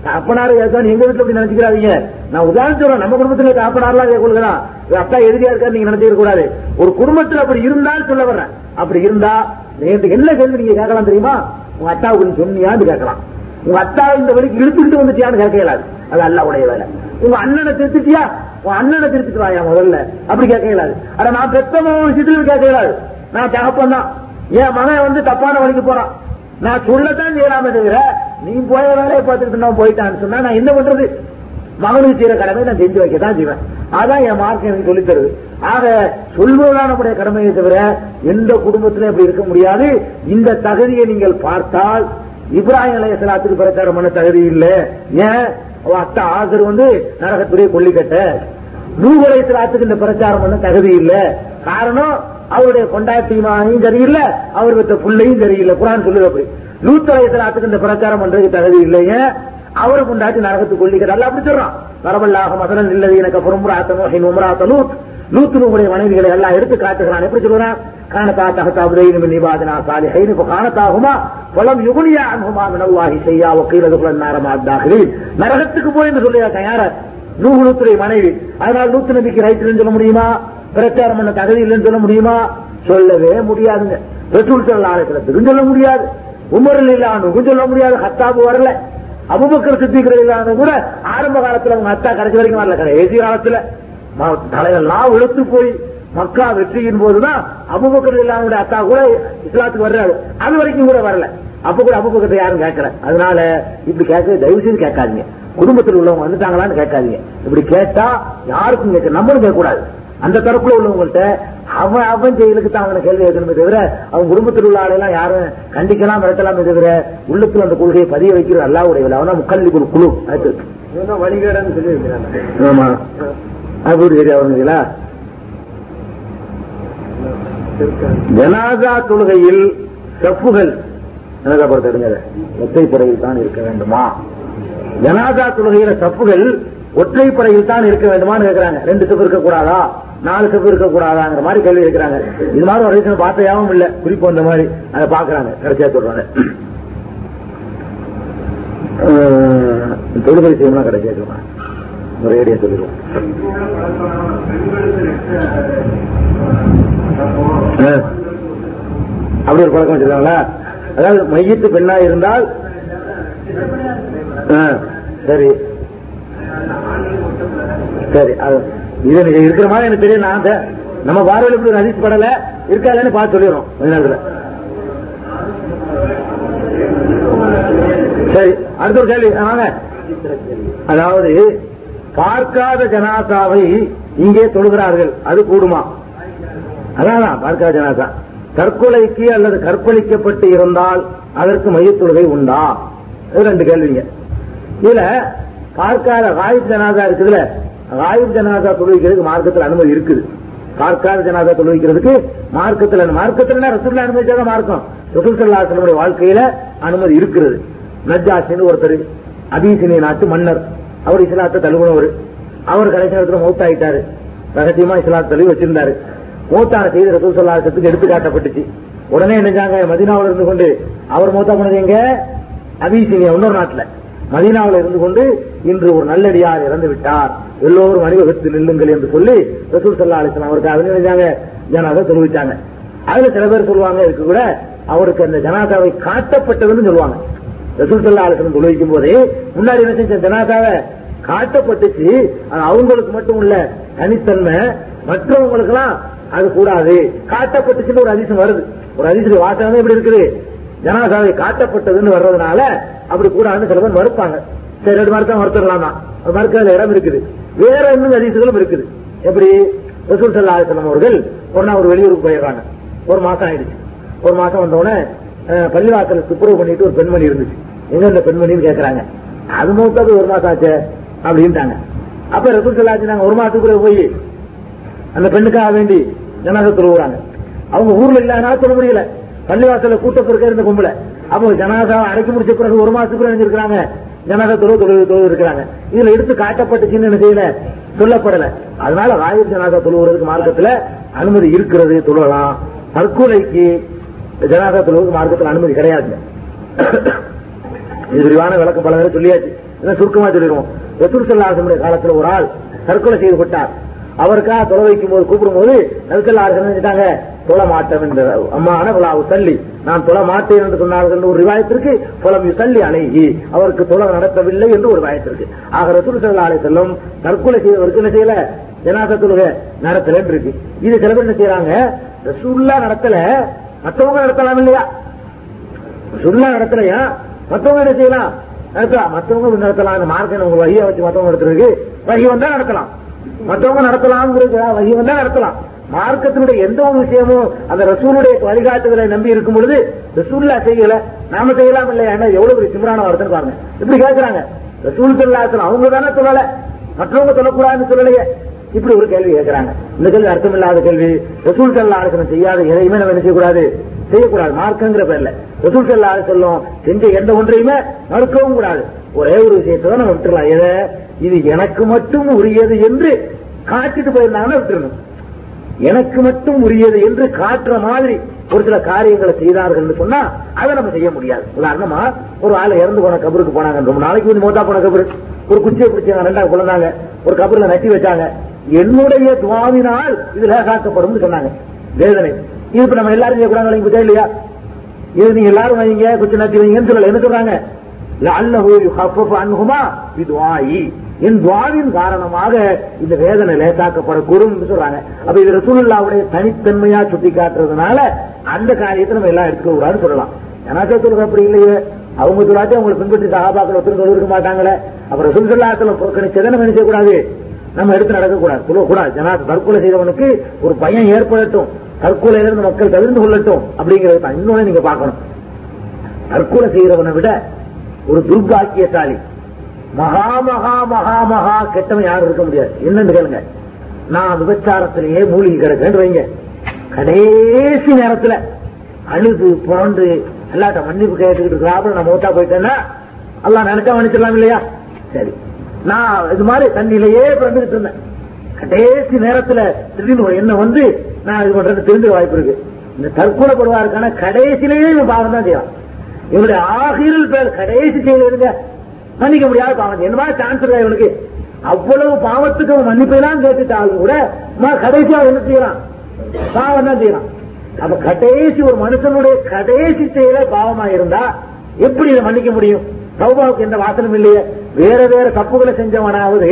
தகப்பனார் ஏதாவது எங்க வீட்டுல அப்படி நினைச்சுக்கிறாதீங்க. நான் உதாரணம் சொல்றேன் நம்ம குடும்பத்துல தகப்பனாரெல்லாம் கேட்கலாம் அத்தா எதிரியா இருக்காரு நீங்க நினைச்சுக்க கூடாது. ஒரு குடும்பத்துல அப்படி இருந்தால் சொல்ல வர்றேன். அப்படி இருந்தா என்ன கேள்வி நீங்க கேட்கலாம் தெரியுமா? உங்க அட்டாவுக்கு சொன்னியான்னு கேட்கலாம். உங்க அத்தா இந்த வரைக்கும் இழுத்துக்கிட்டு வந்துட்டியான்னு கேட்க இயலாது. அது அல்ல உடைய வேலை. உங்க அண்ணனை திருத்திட்டியா? உன் அண்ணனை திருத்திட்டு வாயா முதல்ல? அப்படி கேட்க இயலாது. ஆனா நான் பெத்தவன் விஷயத்துல கேட்க இயலாது. நான் தகப்பன் தான். என் மகன் வந்து தப்பான வழிக்கு போறான். நான் சொல்லத்தான் செய்யலாம தவிர நீ போய வேலையை பார்த்துட்டு நான் போயிட்டான்னு சொன்னா நான் என்ன பண்றது? மகனுக்கு செய்யற கடமை நான் செஞ்சு வைக்க தான் செய்வேன். அதான் என் மார்க்கம் எனக்கு சொல்லித் தருது. ஆக சொல்வதுதான் நம்முடைய கடமையை தவிர எந்த குடும்பத்திலும் அப்படி இருக்க முடியாது. இந்த தகுதியை நீங்கள் பார்த்தால் இப்ராஹிம் அலையலாத்துக்கு பிரச்சாரம் பண்ண தகுதி இல்லை. ஏன்? அத்த அத்தா ஆசர் வந்து நரகத்துடைய கொல்லிக்கட்ட நூறு அலையலாத்துக்கு இந்த பிரச்சாரம் பண்ண தகுதி இல்லை. காரணம் அவருடைய கொண்டாட்டியும் சரியில்லை அவர் வித்த பிள்ளையும் சரியில்லை. குரான் சொல்லுது அப்படி. லூத் அலையலாத்துக்கு இந்த பிரச்சாரம் பண்றதுக்கு தகுதி இல்லைங்க அவரை கொண்டாட்டி நரகத்துக்கு கொல்லிக்கிற அல்ல அப்படி சொல்றான். வரவல்லாக மசனன் இல்லது எனக்கு புறம்புறாத்தனோ உமராத்த லூத்துனுடைய மனைவிகளை எல்லாம் எடுத்து காட்டுகிறான். எப்படி சொல்றான் காணத்தா தகத்தாபுதையும் நிபாதனா சாலிஹைன் இப்ப காணத்தாகுமா? புலம் யுகுனியா அனுகுமா மினல்லாஹி செய்யா வக்கீலது புலன் நாரமாத்தாகிறேன் நரகத்துக்கு போய் என்று சொல்லியா யார? நூறு மனைவி. அதனால் நூத்து நபிக்கு ரைட்டுன்னு சொல்ல முடியுமா? பிரச்சாரம் பண்ண தகுதி இல்லைன்னு சொல்ல முடியுமா? சொல்லவே முடியாதுங்க. பெட்ரோல் சொல்ல ஆலோசனத்துக்கும் சொல்ல முடியாது. உமரில் இல்லானுக்கும் சொல்ல முடியாது. ஹத்தாபு வரல. அபுபக்கர் சித்திக்கிறது கூட ஆரம்ப காலத்தில் அவங்க அத்தா கடைசி வரைக்கும் வரல. கடைசி காலத்துல ம- தலையெல்லாம் இழுத்து போய் மக்கா வெற்றியின் போதுதான் அபுபக்கர் இல்லாம அத்தா கூட இஸ்லாத்துக்கு வர்றாரு. அது வரைக்கும் கூட வரல. அப்ப கூட அபுபக்கத்தை யாரும் கேட்கல. அதனால இப்படி கேட்க தயவு செய்து கேட்காதீங்க. குடும்பத்தில் உள்ளவங்க வந்துட்டாங்களான்னு கேட்காதீங்க. இப்படி கேட்டா யாருக்கும் கேட்க நம்மளும் கேட்க கூடாது அந்த தரப்புல உள்ளவங்கள்ட்ட அவன் அவன் ஜெயிலுக்கு தான் அவனை கேள்வி கேட்கணுமே தவிர அவன் குடும்பத்தில் உள்ள ஆளெல்லாம் யாரும் கண்டிக்கலாம் மிரட்டலாமே தவிர உள்ளத்துல அந்த கொள்கையை பதிய வைக்கிறது அல்லாவுடைய அவனா முக்கல்லி ஒரு குழு அது வழிகேடன்னு சொல்லி ஆமா. அப்படி சரியா வருங்களா ஜனாதா தொழுகையில் கப்புகள் ஜனாதா எடுங்க ஒற்றைப்படையில் தான் இருக்க வேண்டுமா? ஜனாதா தொழுகையில சப்புகள் ஒற்றைப்படையில் தான் இருக்க வேண்டுமான்னு கேட்கிறாங்க ரெண்டு செப்பு இருக்கக்கூடாதா நாலு செப்பு இருக்கக்கூடாதாங்கிற மாதிரி கேள்வி இருக்கிறாங்க இது மாதிரி ஒரு ரீசன் பார்த்தையாவும் இல்ல. குறிப்பு அந்த மாதிரி அதை பாக்குறாங்க கடைசியா சொல்றாங்க தொழுகை செய்யணும்னா கடைசியா சொல்றாங்க ஒரேடியா சொல்லிடுவோம். அஹ். அப்படி ஒரு பழக்கம் வச்சிருக்காங்களா? அதாவது மையத்து பெண்ணா இருந்தால் சரி. சரி இது இருக்கிற மாதிரி எனக்கு தெரியும் நான் நம்ம பார்வையில் இப்படி ஒரு அதிர்ச்சி படல இருக்காதுன்னு பார்த்து சொல்லிடுறோம் கொஞ்ச நேரத்துல. சரி அடுத்த ஒரு கேள்வி வாங்க. அதாவது பார்க்காத ஜனாசாவை இங்கே தொழுகிறார்கள். அது கூடுமா? அதான் பார்க்காத ஜனாசா. தற்கொலைக்கு அல்லது கற்பழிக்கப்பட்டு இருந்தால் அதற்கு மையத்தொழுகை உண்டா? இது ரெண்டு கேள்விங்க. இதுல பார்க்காத காயிப் ஜனாதா இருக்குதுல ராயிப் ஜனாதா தொழுவிக்கிறதுக்கு மார்க்கத்தில் அனுமதி இருக்குது. பார்க்காத ஜனாதா தொழுவிக்கிறதுக்கு மார்க்கத்தில் மார்க்கத்தில் ரசூல்லா அனுமதிச்சாதான் மார்க்கம்? ரசூல் சல்லாசனுடைய வாழ்க்கையில அனுமதி இருக்கிறது. நஜாசின்னு ஒருத்தர் அபிசினிய நாட்டு மன்னர். அவர் இஸ்லாத்தை தழுவுனவர். அவர் கடைசி நேரத்தில் மௌத்தாயிட்டாரு ரகசியமா இஸ்லாத்தை தழுவி வச்சிருந்தாரு. மூத்தான செய்தி ரசூல் சொல்லாசத்துக்கு எடுத்து காட்டப்பட்டுச்சு. உடனே நினைஞ்சாங்க மதினாவில் இருந்து கொண்டு அவர் மூத்தா போனது எங்க? அபிசீனியா இன்னொரு நாட்டில். மதீனாவில் இருந்து கொண்டு இன்று ஒரு நல்லடியார் இறந்து விட்டார். எல்லோரும் அணிவகுத்து நில்லுங்கள் என்று சொல்லி ரசூல் சல்லா அலிஸ்லாம் அவருக்கு அது நினைச்சாங்க. ஜனாதா தெரிவித்தாங்க அதுல சில பேர் சொல்லுவாங்க இதுக்கு கூட அவருக்கு அந்த ஜனாதாவை காட்டப்பட்டதுன்னு சொல்லுவாங்க. ரசூல் சல்லா தொழுவிக்கும் போதே முன்னாடி என்ன செஞ்ச ஜனாதாவை காட்டப்பட்டுச்சு. அது அவங்களுக்கு மட்டும் உள்ள தனித்தன்மை மற்றவங்களுக்கெல்லாம் அது கூடாது. காட்டப்பட்டுச்சுன்னு ஒரு அதிசயம் வருது. ஒரு அதிசய வாசகம் எப்படி இருக்குது. ஜனாதாவை காட்டப்பட்டதுன்னு வர்றதுனால அப்படி கூடாதுன்னு சில பேர் மறுப்பாங்க. சரி ரெண்டு மாதிரி தான் மறுத்துடலாம் தான். அது மறுக்காத இடம் இருக்குது. வேற இன்னும் அதிசயங்களும் இருக்குது. எப்படி? ரசூல் சல்லா அவர்கள் ஒரு நாள் ஒரு வெளியூருக்கு போயிடுறாங்க. ஒரு மாசம் ஆயிடுச்சு. ஒரு மாசம் வந்தோடனே பள்ளிவாசல் துப்புரவு பண்ணிட்டு ஒரு பெண்மணி இருந்துச்சு. எங்க இந்த பெண்மணின்னு கேட்கறாங்க அது மூத்தது ஒரு மாசம் ஆச்சு அப்படின்ட்டாங்க. அப்ப ரசூல் சல்லா நாங்க ஒரு மாசத்துக்குள்ள போய் அந்த பெண்ணுக்காக வேண்டி ஜனாதா தொழுவுறாங்க. அவங்க ஊர்ல இல்லாதனால சொல்ல முடியல. பள்ளிவாசல இருக்க இருந்த கும்பல. அப்போ ஜனாதா அடைக்க முடிச்ச பிறகு ஒரு மாசத்துக்குள்ள நினைச்சிருக்காங்க ஜனாதா தொழுவு தொழுவு தொழுவு இருக்கிறாங்க. இதுல எடுத்து காட்டப்பட்டுச்சுன்னு என்ன செய்யல? சொல்லப்படல. அதனால ராயர் ஜனாதா தொழுவுறதுக்கு மார்க்கத்துல அனுமதி இருக்கிறது. தொழலாம் தற்கொலைக்கு ஜனாதா தொழுவுக்கு மார்க்கத்தில் அனுமதி கிடையாது. இது விரிவான விளக்கம் பல பேர் சொல்லியாச்சு. என்ன சுருக்கமா சொல்லிடுவோம். ரசூல் சல்லாசனுடைய காலத்துல ஒரு ஆள் தற்கொலை செய்து விட்டார். அவருக்காக தொலை வைக்கும் போது கூப்பிடும் போது நபிசல்லா செஞ்சுட்டாங்க. தொலை மாட்டம் என்ற அம்மா விழாவு தள்ளி நான் தொலை மாட்டேன் என்று சொன்னார்கள் என்று ஒரு ரிவாயத்திற்கு புலம் தள்ளி அணைகி அவருக்கு தொலை நடத்தவில்லை என்று ஒரு ரிவாயத்திற்கு. ஆக ரசூல் சல்லா அலை செல்லும் தற்கொலை செய்தவருக்கு என்ன செய்யல? ஜனாத நடத்தலன்னு இருக்கு இது சில பேர் என்ன செய்யறாங்க ரசூல்லா நடத்தல. மற்றவங்க நடத்தலாம் இல்லையா? சுல்லா நடத்தலையா மற்றவங்க என்ன செய்யலாம்? நடத்தலாம். மற்றவங்க நடத்தலாம். இந்த மார்க்கை உங்க வகையை வச்சு மற்றவங்க நடத்துறதுக்கு வகி வந்தா நடத்தலாம். மற்றவங்க நடத்தலாம்ங்கிறது வகி வந்தா நடத்தலாம். மார்க்கத்தினுடைய எந்த ஒரு விஷயமும் அந்த ரசூலுடைய வழிகாட்டுதலை நம்பி இருக்கும் பொழுது ரசூல்லா செய்யல. நாம செய்யலாம் இல்லையா? என்ன எவ்வளவு பெரிய சிம்ரான வார்த்தை பாருங்க. இப்படி கேட்கிறாங்க ரசூல் சொல்லாத்துல அவங்க தானே சொல்லல. மற்றவங்க சொல்லக்கூடாதுன்னு சொல்லலையே. இப்படி ஒரு கேள்வி கேட்கிறாங்க. இந்த கேள்வி அர்த்தம் இல்லாத கேள்வி. ரசூல் சல்லா ஆலோசனை செய்யாத எதையுமே நம்ம என்ன செய்யக்கூடாது? செய்யக்கூடாது. மார்க்கங்கிற பேர்ல. ரசூல் சல்லா சொல்லும் செஞ்ச எந்த ஒன்றையுமே மறுக்கவும் கூடாது. ஒரே ஒரு விஷயத்தை தான் நம்ம விட்டுலாம் எதை? இது எனக்கு மட்டும் உரியது என்று காட்டிட்டு போயிருந்தாங்கன்னா விட்டுருணும் எனக்கு மட்டும் உரியது என்று காட்டுற மாதிரி ஒரு சில காரியங்களை செய்தார்கள் சொன்னா அதை நம்ம செய்ய முடியாது. உதாரணமா ஒரு ஆள் இறந்து போன கபருக்கு போனாங்க. ரொம்ப நாளைக்கு வந்து மோத்தா போன கபரு. ஒரு குச்சியை பிடிச்சாங்க. ரெண்டாவது குழந்தாங்க. ஒரு கபர்ல நட்டி வச்சாங்க. என்னுடைய துவாவினால் இது லேசாக்கப்படும் சொன்னாங்க. வேதனை. இது இப்ப நம்ம எல்லாரும் செய்யக்கூடாது உங்களுக்கு இல்லையா? இது நீங்க எல்லாரும் வைங்க குச்சி நட்டி வைங்கன்னு சொல்லல. என்ன சொல்றாங்க? என் துவாவின் காரணமாக இந்த வேதனை லேசாக்கப்படக்கூடும் சொல்றாங்க. அப்ப இது ரசூலுல்லாவுடைய தனித்தன்மையா சுட்டி காட்டுறதுனால அந்த காரியத்தை நம்ம எல்லாம் எடுத்துக்க கூடாதுன்னு சொல்லலாம். எனக்கு சொல்றது அப்படி இல்லையே. அவங்க சொல்லாச்சும் அவங்களை பின்பற்றி சகாபாக்கள் ஒருத்தர் சொல்லிருக்க மாட்டாங்களே. அப்ப ரசூல் சொல்லாத்துல புறக்கணிச்சதை நம்ம என்ன செய்யக்கூடாது? நம்ம எடுத்து நடக்கக்கூடாது. சொல்லக்கூடாது ஜனா தற்கொலை செய்தவனுக்கு ஒரு பயம் ஏற்படட்டும். தற்கொலையிலிருந்து மக்கள் தவிர்த்து கொள்ளட்டும் அப்படிங்கறது இன்னொன்னு நீங்க பார்க்கணும். தற்கொலை செய்யறவனை விட ஒரு துர்பாக்கியசாலி மகா மகா மகா மகா கெட்டவன் யாரும் இருக்க முடியாது. என்னன்னு கேளுங்க. நான் விபச்சாரத்திலேயே மூலிகை கிடக்கேன்னு வைங்க. கடைசி நேரத்துல அழுது புரண்டு எல்லாட்ட மன்னிப்பு கேட்டுக்கிட்டு இருக்கிறாப்புல நான் மூத்தா போயிட்டேன்னா எல்லாம் நினைச்சா மன்னிச்சிடலாம் இல்லையா? சரி. நான் இது மாதிரி தண்ணியிலேயே பிறந்துகிட்டு இருந்தேன். கடைசி நேரத்துல திடீர்னு ஒரு எண்ணம் வந்து நான் இது பண்றது தெரிஞ்ச வாய்ப்பு இருக்கு. இந்த தற்கொலை படுவாருக்கான கடைசியிலேயே இவன் பாவம் தான் செய்யலாம் இவனுடைய ஆகிரில் பேர் கடைசி செய்திருங்க மன்னிக்க முடியாத பாவம். என்னமா சான்ஸ் இருக்கா இவனுக்கு? அவ்வளவு பாவத்துக்கு அவன் மன்னிப்பெல்லாம் கேட்டுட்டாலும் கூட நான் கடைசியா என்ன செய்யலாம் பாவம் தான் செய்யலாம் அப்ப கடைசி ஒரு மனுஷனுடைய கடைசி செயல பாவமா இருந்தா எப்படி இதை மன்னிக்க முடியும்? சௌபாவுக்கு எந்த வாசலும் இல்லையே. வேற வேற தப்புகளை செஞ்சவனாவது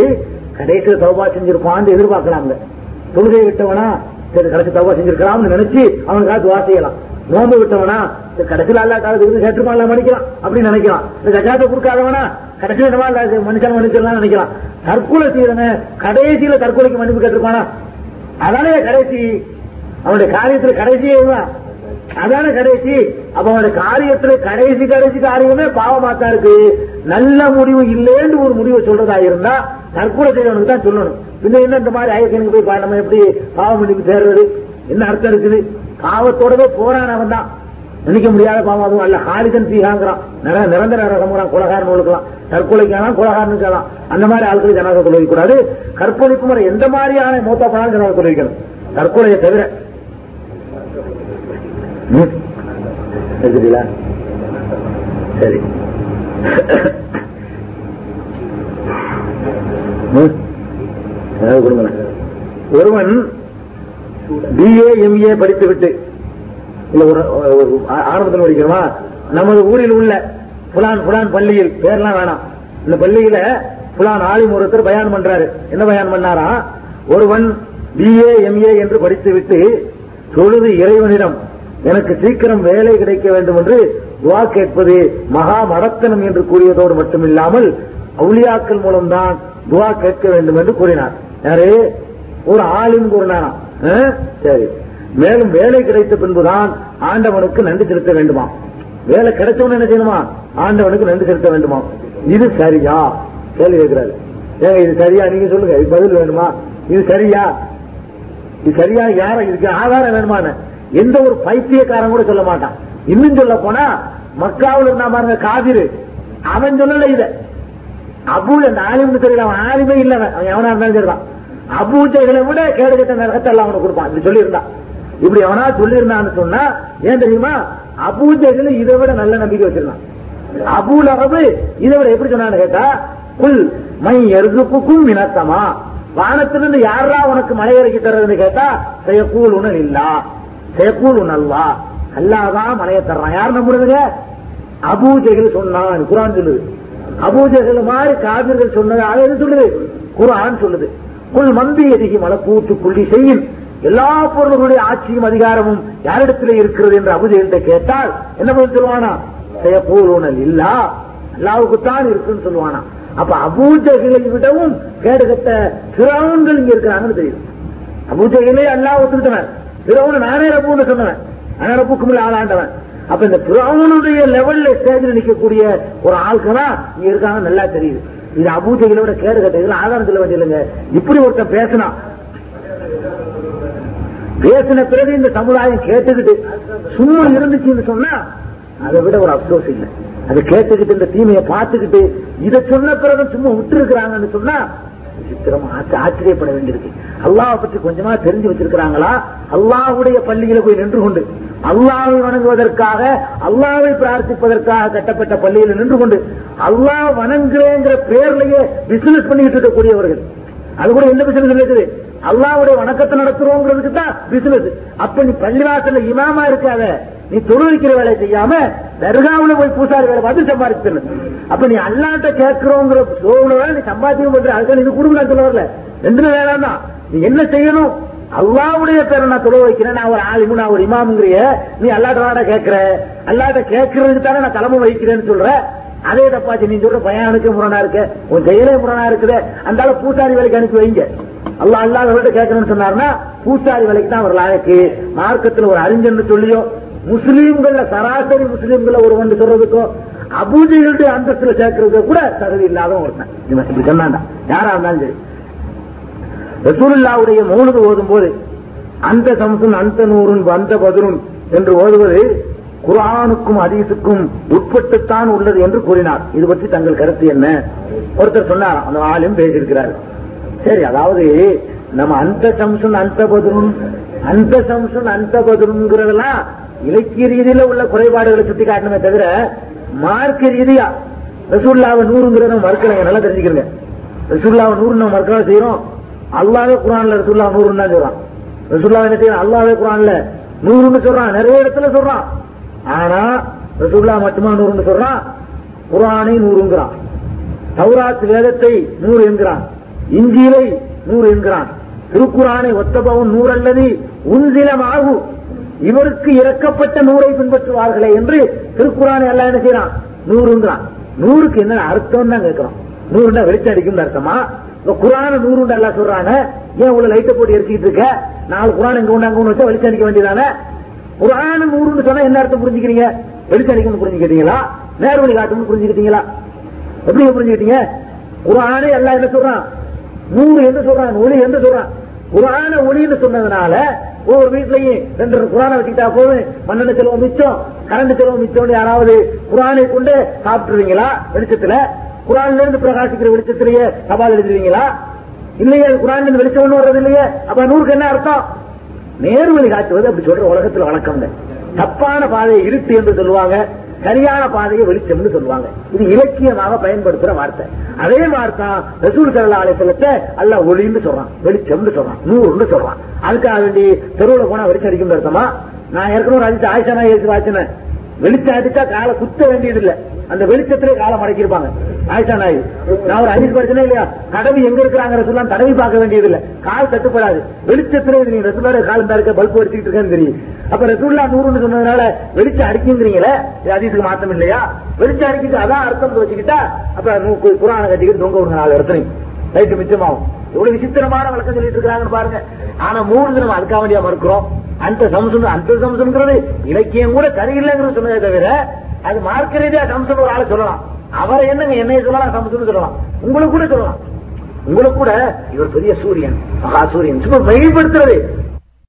கடைசியில் சௌபா செஞ்சிருப்பான்னு எதிர்பார்க்கலாம்ல. தொழுகை விட்டவனா சரி கடைசி தவா செஞ்சிருக்கலாம்னு நினைச்சு அவனுக்காக துவா செய்யலாம். நோம்பு விட்டவனா கடைசியில் அல்லா காலத்துக்கு சேற்றுமா மன்னிக்கலாம் அப்படின்னு நினைக்கலாம். இந்த ஜக்காத்தை கொடுக்காதவனா கடைசியில் மனுஷன் மன்னிச்சிடலாம் நினைக்கலாம். தற்கொலை செய்யறவன் கடைசியில தற்கொலைக்கு மன்னிப்பு கேட்டிருப்பானா? அதானே கடைசி. அவனுடைய காரியத்தில் கடைசியே அதான கடைசி? அவனோட காரியத்துல கடைசி கடைசி காரியமே பாவமாத்தா இருக்கு. நல்ல முடிவு இல்லைன்னு ஒரு முடிவை சொல்றதா இருந்தா தற்கொலை செய்யறவனுக்கு தான் சொல்லணும். பின்ன என்ன இந்த மாதிரி ஐயக்கனுக்கு போய் பா- நம்ம எப்படி பாவம் முடிவு சேர்றது? என்ன அர்த்தம் இருக்குது? பாவத்தோடவே போறான் அவன் தான். நினைக்க முடியாத பாவம் அதுவும் அல்ல. ஹாரிதன் சீகாங்கிறான். நிரந்தர நரகம்ங்கிறான். குலகாரன் ஒழுக்கலாம். தற்கொலைக்கான குலகாரன் சொல்லலாம் அந்த மாதிரி ஆட்களுக்கு ஜனாக தொழில் கூடாது கற்பழிப்பு முறை எந்த மாதிரியான மூத்தா போனாலும் ஜனாக தொழில் தற்கொலையை தவிர ம். சரி. ம். ஒருவன் பிஏ எம்ஏ படித்துவிட்டு இல்ல ஒரு ஒரு ஆரம்பத்தில் படிக்கிறோமா? நமது ஊரில் உள்ள புலான் புலான் பள்ளியில் பேர்லாம் வேணாம். இந்த பள்ளியில புலான் ஆலிம் ஒருத்தர் பயான் பண்றாரு. என்ன பயான் பண்ணாரா? ஒருவன் பிஏ எம்ஏ என்று படித்துவிட்டு தொழுது இறைவனிடம் எனக்கு சீக்கிரம் வேலை கிடைக்க வேண்டும் என்று துவா கேட்பது மகா மடத்தனம் என்று கூறியதோடு மட்டுமில்லாமல் அவுளியாக்கள் மூலம்தான் துவா கேட்க வேண்டும் என்று கூறினார். யாரு? ஒரு ஆலிம் கூறினாராம் ஆ? சரி. மேலும் வேலை கிடைத்த பின்புதான் ஆண்டவனுக்கு நன்றி செலுத்த வேண்டுமா? வேலை கிடைச்சவன என்ன செய்யணுமா? ஆண்டவனுக்கு நன்றி செலுத்த வேண்டுமா? இது சரியா? கேள்வி கேட்கிறாரு. ஏங்க இது சரியா? நீங்க சொல்லுங்க. இது பதில் வேணுமா? இது சரியா? இது சரியா? யார இதுக்கு ஆதாரம் வேணுமான எந்த ஒரு பைத்தியக்காரன் கூட சொல்ல மாட்டான். இன்னும் சொல்ல போனா மக்காவில் இருந்தா பாருங்க காதிரு அவன் சொல்லல இத. அபு அந்த ஆலிம்னு தெரியல அவன் ஆலிமே இல்ல அவன். எவனா இருந்தாலும் சரிதான் அபு ஜெயிலை விட கேடு கட்ட நரகத்தை எல்லாம் அவனுக்கு கொடுப்பான். இப்படி சொல்லியிருந்தான். இப்படி எவனா சொல்லியிருந்தான்னு சொன்னா ஏன் தெரியுமா? அபு ஜெயில இதை விட நல்ல நம்பிக்கை வச்சிருந்தான். அபு லகபு இதை விட எப்படி சொன்னான்னு கேட்டா குல் மை எருதுப்புக்கும் இனத்தமா வானத்திலிருந்து யாரா உனக்கு மழை இறக்கி தர்றதுன்னு கேட்டா செய்யக்கூல் உணல் இல்லா. செய்யக்கூல் நல்லா. அல்லாதான் மலையை தர்றான். யார் நம்புறதுங்க? அபூஜைகள் சொன்னான். குரான் சொல்லுது. அபூஜைகள் மாதிரி காவிர்கள் சொன்னதாக எது சொல்லுது? குரான் சொல்லுது. குல் மந்தி எதிகி பூத்து புள்ளி செய்யும் எல்லா பொருள்களுடைய ஆட்சியும் அதிகாரமும் யாரிடத்தில் இருக்கிறது என்று அபூஜைகள்கிட்ட கேட்டால் என்ன பதில் சொல்லுவானா? செய்யப்பூர்வனல் இல்லா அல்லாவுக்குத்தான் இருக்குன்னு சொல்லுவானா. அப்ப அபூஜைகளை விடவும் கேடுகட்ட சிறவன்கள் இங்க இருக்கிறாங்கன்னு தெரியும் அபூஜைகளே அல்லாஹ் ஒத்துக்கிட்டவன் பிறவனு நானே ரப்புன்னு சொன்னவன். நானே ரப்புக்கும் ஆளாண்டவன். அப்ப இந்த பிறவனுடைய லெவல்ல ஸ்டேஜில் நிக்கக்கூடிய ஒரு ஆள்கனா இங்க இருக்காங்க நல்லா தெரியுது. இது அபூஜைகளோட விட கேடு கட்ட இதுல ஆதாரம் சொல்ல வேண்டியதுங்க இப்படி ஒருத்தன் பேசினா. பேசின பிறகு இந்த சமுதாயம் கேட்டுக்கிட்டு சும்மா இருந்துச்சுன்னு சொன்னா அதை விட ஒரு அப்சோஸ் இல்லை. அது கேட்டுக்கிட்டு இந்த தீமையை பார்த்துக்கிட்டு இதை சொன்ன பிறகு சும்மா விட்டு இருக்கிறாங்கன்னு சொன்னா விசித்திரம் ஆச்சரியப்பட வேண்டியிருக்கு. அல்லாவை பற்றி கொஞ்சமா தெரிஞ்சு வச்சிருக்கிறாங்களா? அல்லாஹ்வுடைய பள்ளியில போய் நின்று கொண்டு அல்லாவை வணங்குவதற்காக அல்லாவை பிரார்த்திப்பதற்காக கட்டப்பட்ட பள்ளியில் நின்று கொண்டு அல்லாஹ் வணங்குறேங்கிற பேர்லயே பிசினஸ் பண்ணிட்டு இருக்கக்கூடியவர்கள். அது கூட என்ன பிசினஸ் இருக்குது? அல்லாவுடைய வணக்கத்தை நடத்துறோங்கிறதுக்கு தான் பிசினஸ் அப்ப நீ பள்ளிவாசல்ல இமாமா இருக்காத. நீ தொழுவிக்கிற வேலை செய்யாம தர்காவுல போய் பூசாரி வேலை பார்த்து சம்பாதிச்சிடணும் அப்ப நீ அல்லாட்ட கேட்கிறோங்கிற சோழ நீ சம்பாத்தியம் பண்ற. அதுக்கு இது குடும்பம் சொல்ல வரல. ரெண்டு வேலை தான். நீ என்ன செய்யணும்? அல்லாவுடைய பேரை நான் தொலை வைக்கிறேன். நான் ஒரு ஆலிமு நான் ஒரு இமாமுங்கிறிய. நீ அல்லாட்ட வாடா கேட்கிற? அல்லாட்ட கேட்கறதுக்கு தானே நான் தலைமை வைக்கிறேன்னு சொல்ற. அதே தப்பாச்சு. நீ சொல்ற பையனுக்கு முரணா இருக்க. உன் செயலே முரணா இருக்குது. அந்த ஆளு பூசாரி வேலைக்கு அனுப்பி வைங்க. அல்லா அல்லாதவர்கிட்ட கேட்கணும்னு சொன்னாருன்னா பூசாரி வேலைக்கு தான் அவர் லாயக்கு. மார்க்கத்தில் ஒரு அறிஞர்னு சொல்லியோ முஸ்லீம்கள்ல சராசரி முஸ்லீம்கள ஒரு ஒன்று சொல்றதுக்கோ அபூஜைகளுடைய அந்தஸ்துல சேர்க்கறதுக்கோ கூட தகுதி இல்லாத ஒருத்தன். இவன் இப்படி சொன்னாண்டா யாரா இருந்தாலும் சரி. ரசூலுல்லாவுடைய மௌனது ஓதும் போது அந்த சம்சன் அந்த நூறுன் அந்த பதிலும் என்று ஓதுவது குரானுக்கும் அதீசுக்கும் உட்பட்டுத்தான் உள்ளது என்று கூறினார். இது பற்றி தங்கள் கருத்து என்ன? ஒருத்தர் சொன்னார் அந்த ஆளும் பேசியிருக்கிறார். சரி அதாவது நம்ம அந்த சம்சன் அந்த பதிலும் அந்த சம்சன் அந்த பதிருங்கிறதெல்லாம் இலக்கிய ரீதியில உள்ள குறைபாடுகளை சுட்டி காட்டணுமே தவிர மார்க்க ரீதியா ரசூல்லாவை நூறுங்கிறத நம்ம மறுக்கலைங்க நல்லா தெரிஞ்சுக்கிறங்க. ரசூல்லாவை நூறு நம்ம மறுக்கலாம் செய்யறோம்? அல்லாவே குரான்ல ரசூல்லா நூறுன்னு தான் சொல்றான். ரசூல்லா என்ன செய்யறான்? அல்லாவே குரான்ல நூறுன்னு சொல்றான். நிறைய இடத்துல சொல்றான். ஆனா ரசூல்லா மட்டுமா நூறுன்னு சொல்றான்? குரானை நூறுங்கிறான். சௌராத் வேதத்தை நூறு என்கிறான். இஞ்சியிலை நூறு என்கிறான். திருக்குறானை ஒத்தபவன் நூறு அல்லது உன்சிலமாகும் இவருக்கு இறக்கப்பட்ட நூறை பின்பற்றுவார்களே என்று திருக்குறானை எல்லாம் என்ன செய்யறான்? நூறுங்கிறான் நூறுக்கு என்ன அர்த்தம் தான் கேட்கிறோம். நூறுண்டா வெளிச்சம் அடிக்கும் அர்த்தமா? இப்ப குரான நூறுண்டா எல்லாம் சொல்றாங்க ஏன் உள்ள லைட்டை போட்டு எரிச்சிட்டு இருக்க? நாலு குரான் இங்க ஒண்ணு அங்க ஒண்ணு வச்சா வெளிச்சம் அடிக்க வேண்டியதானே? குரான நூறுன்னு சொன்னா என்ன அர்த்தம் புரிஞ்சுக்கிறீங்க? வெளிச்சம் அடிக்கணும்னு புரிஞ்சுக்கிட்டீங்களா? நேர்வழி காட்டும்னு புரிஞ்சுக்கிட்டீங்களா? எப்படி புரிஞ்சுக்கிட்டீங்க? குரானே எல்லாம் என்ன சொல்றான்? நூறு என்று சொல்றான் ஒளி என்று சொல்றான். குரான ஒளின்னு சொன்னதுனால ஒவ்வொரு வீட்லையும் ரெண்டு குரானை வச்சுக்கிட்டா போதும். மண்ணெண்ண செலவு மிச்சம். கரண்ட் செலவு மிச்சம் யாராவது குரானை கொண்டு சாப்பிட்டுருவீங்களா? வெளிச்சத்துல? குரான்ல இருந்து பிரகாசிக்கிற வெளிச்சத்திலேயே சவால் எழுதுவீங்களா? இல்லையே குரான் வெளிச்சம் ஒண்ணு வர்றது இல்லையே அப்ப நூறுக்கு என்ன அர்த்தம்? நேர்வழி காட்டுவது அப்படி சொல்ற உலகத்துல வழக்கம் தப்பான பாதையை இருட்டு என்று சொல்லுவாங்க. சரியான பாதையை வெளிச்சம்னு சொல்லுவாங்க. இது இலக்கியமாக பயன்படுத்துற வார்த்தை. அதே வார்த்தை ரசூல் சல்லா அலைத்தலத்தை அல்ல ஒளின்னு சொல்றான். வெளிச்சம்னு சொல்றான். நூறுன்னு சொல்றான். அதுக்காக வேண்டி தெருவில் போனா வெளிச்சம் அடிக்கும் அர்த்தமா? நான் ஏற்கனவே ஒரு அடிச்சு ஆயிஷா நான் ஏசி வாச்சினேன் வெளிச்சம் அடிச்சா காலை குத்த வேண்டியது இல்ல அந்த வெளிச்சத்திலே காலை மடக்கிருப்பாங்க ஆயிஷா நாய் நான் ஒரு அறிவு படிச்சனே இல்லையா? தடவி எங்க இருக்கிறாங்க ரசூல்லாம் தடவி பார்க்க வேண்டியது இல்ல கால் தட்டுப்படாது. வெளிச்சத்திலே நீ ரசூலோட கால் இந்த இருக்க பல்ப் அடிச்சுட்டு இருக்கேன்னு தெரியும். அப்ப ரசூல்லா நூறுன்னு சொன்னதுனால வெளிச்சம் அடிக்குங்கிறீங்களே? இது அதிசுக்கு மாத்தம் இல்லையா? வெளிச்சம் அடிக்கிட்டு அதான் அர்த்தம் வச்சுக்கிட்டா அப்ப குரான கட்டிக்கிட்டு தொங்க விடுங்க நாலு இடத்துலையும். ரைட்டு மிச்சமாகும். எவ்வளவு விசித்திரமான வழக்கம் சொல்லிட்டு இருக்காங்கன்னு பாருங்க. ஆனா மூணு தினம் அதுக்காக வேண்டியா மறுக்கிறோம். அந்த சம்சம் அந்த சம்சம்ங்கிறது இலக்கியம் கூட சரியில்லைங்கிறது சொன்னதே தவிர அது மார்க்க ரீதியா சம்சம் ஒரு ஆளை சொல்லலாம். அவரை என்னங்க என்னைய சொல்லலாம் சம்சம்னு சொல்லலாம். உங்களுக்கு கூட சொல்லலாம். உங்களுக்கு கூட இவர் பெரிய சூரியன் மகா சூரியன். சும்மா வெளிப்படுத்துறது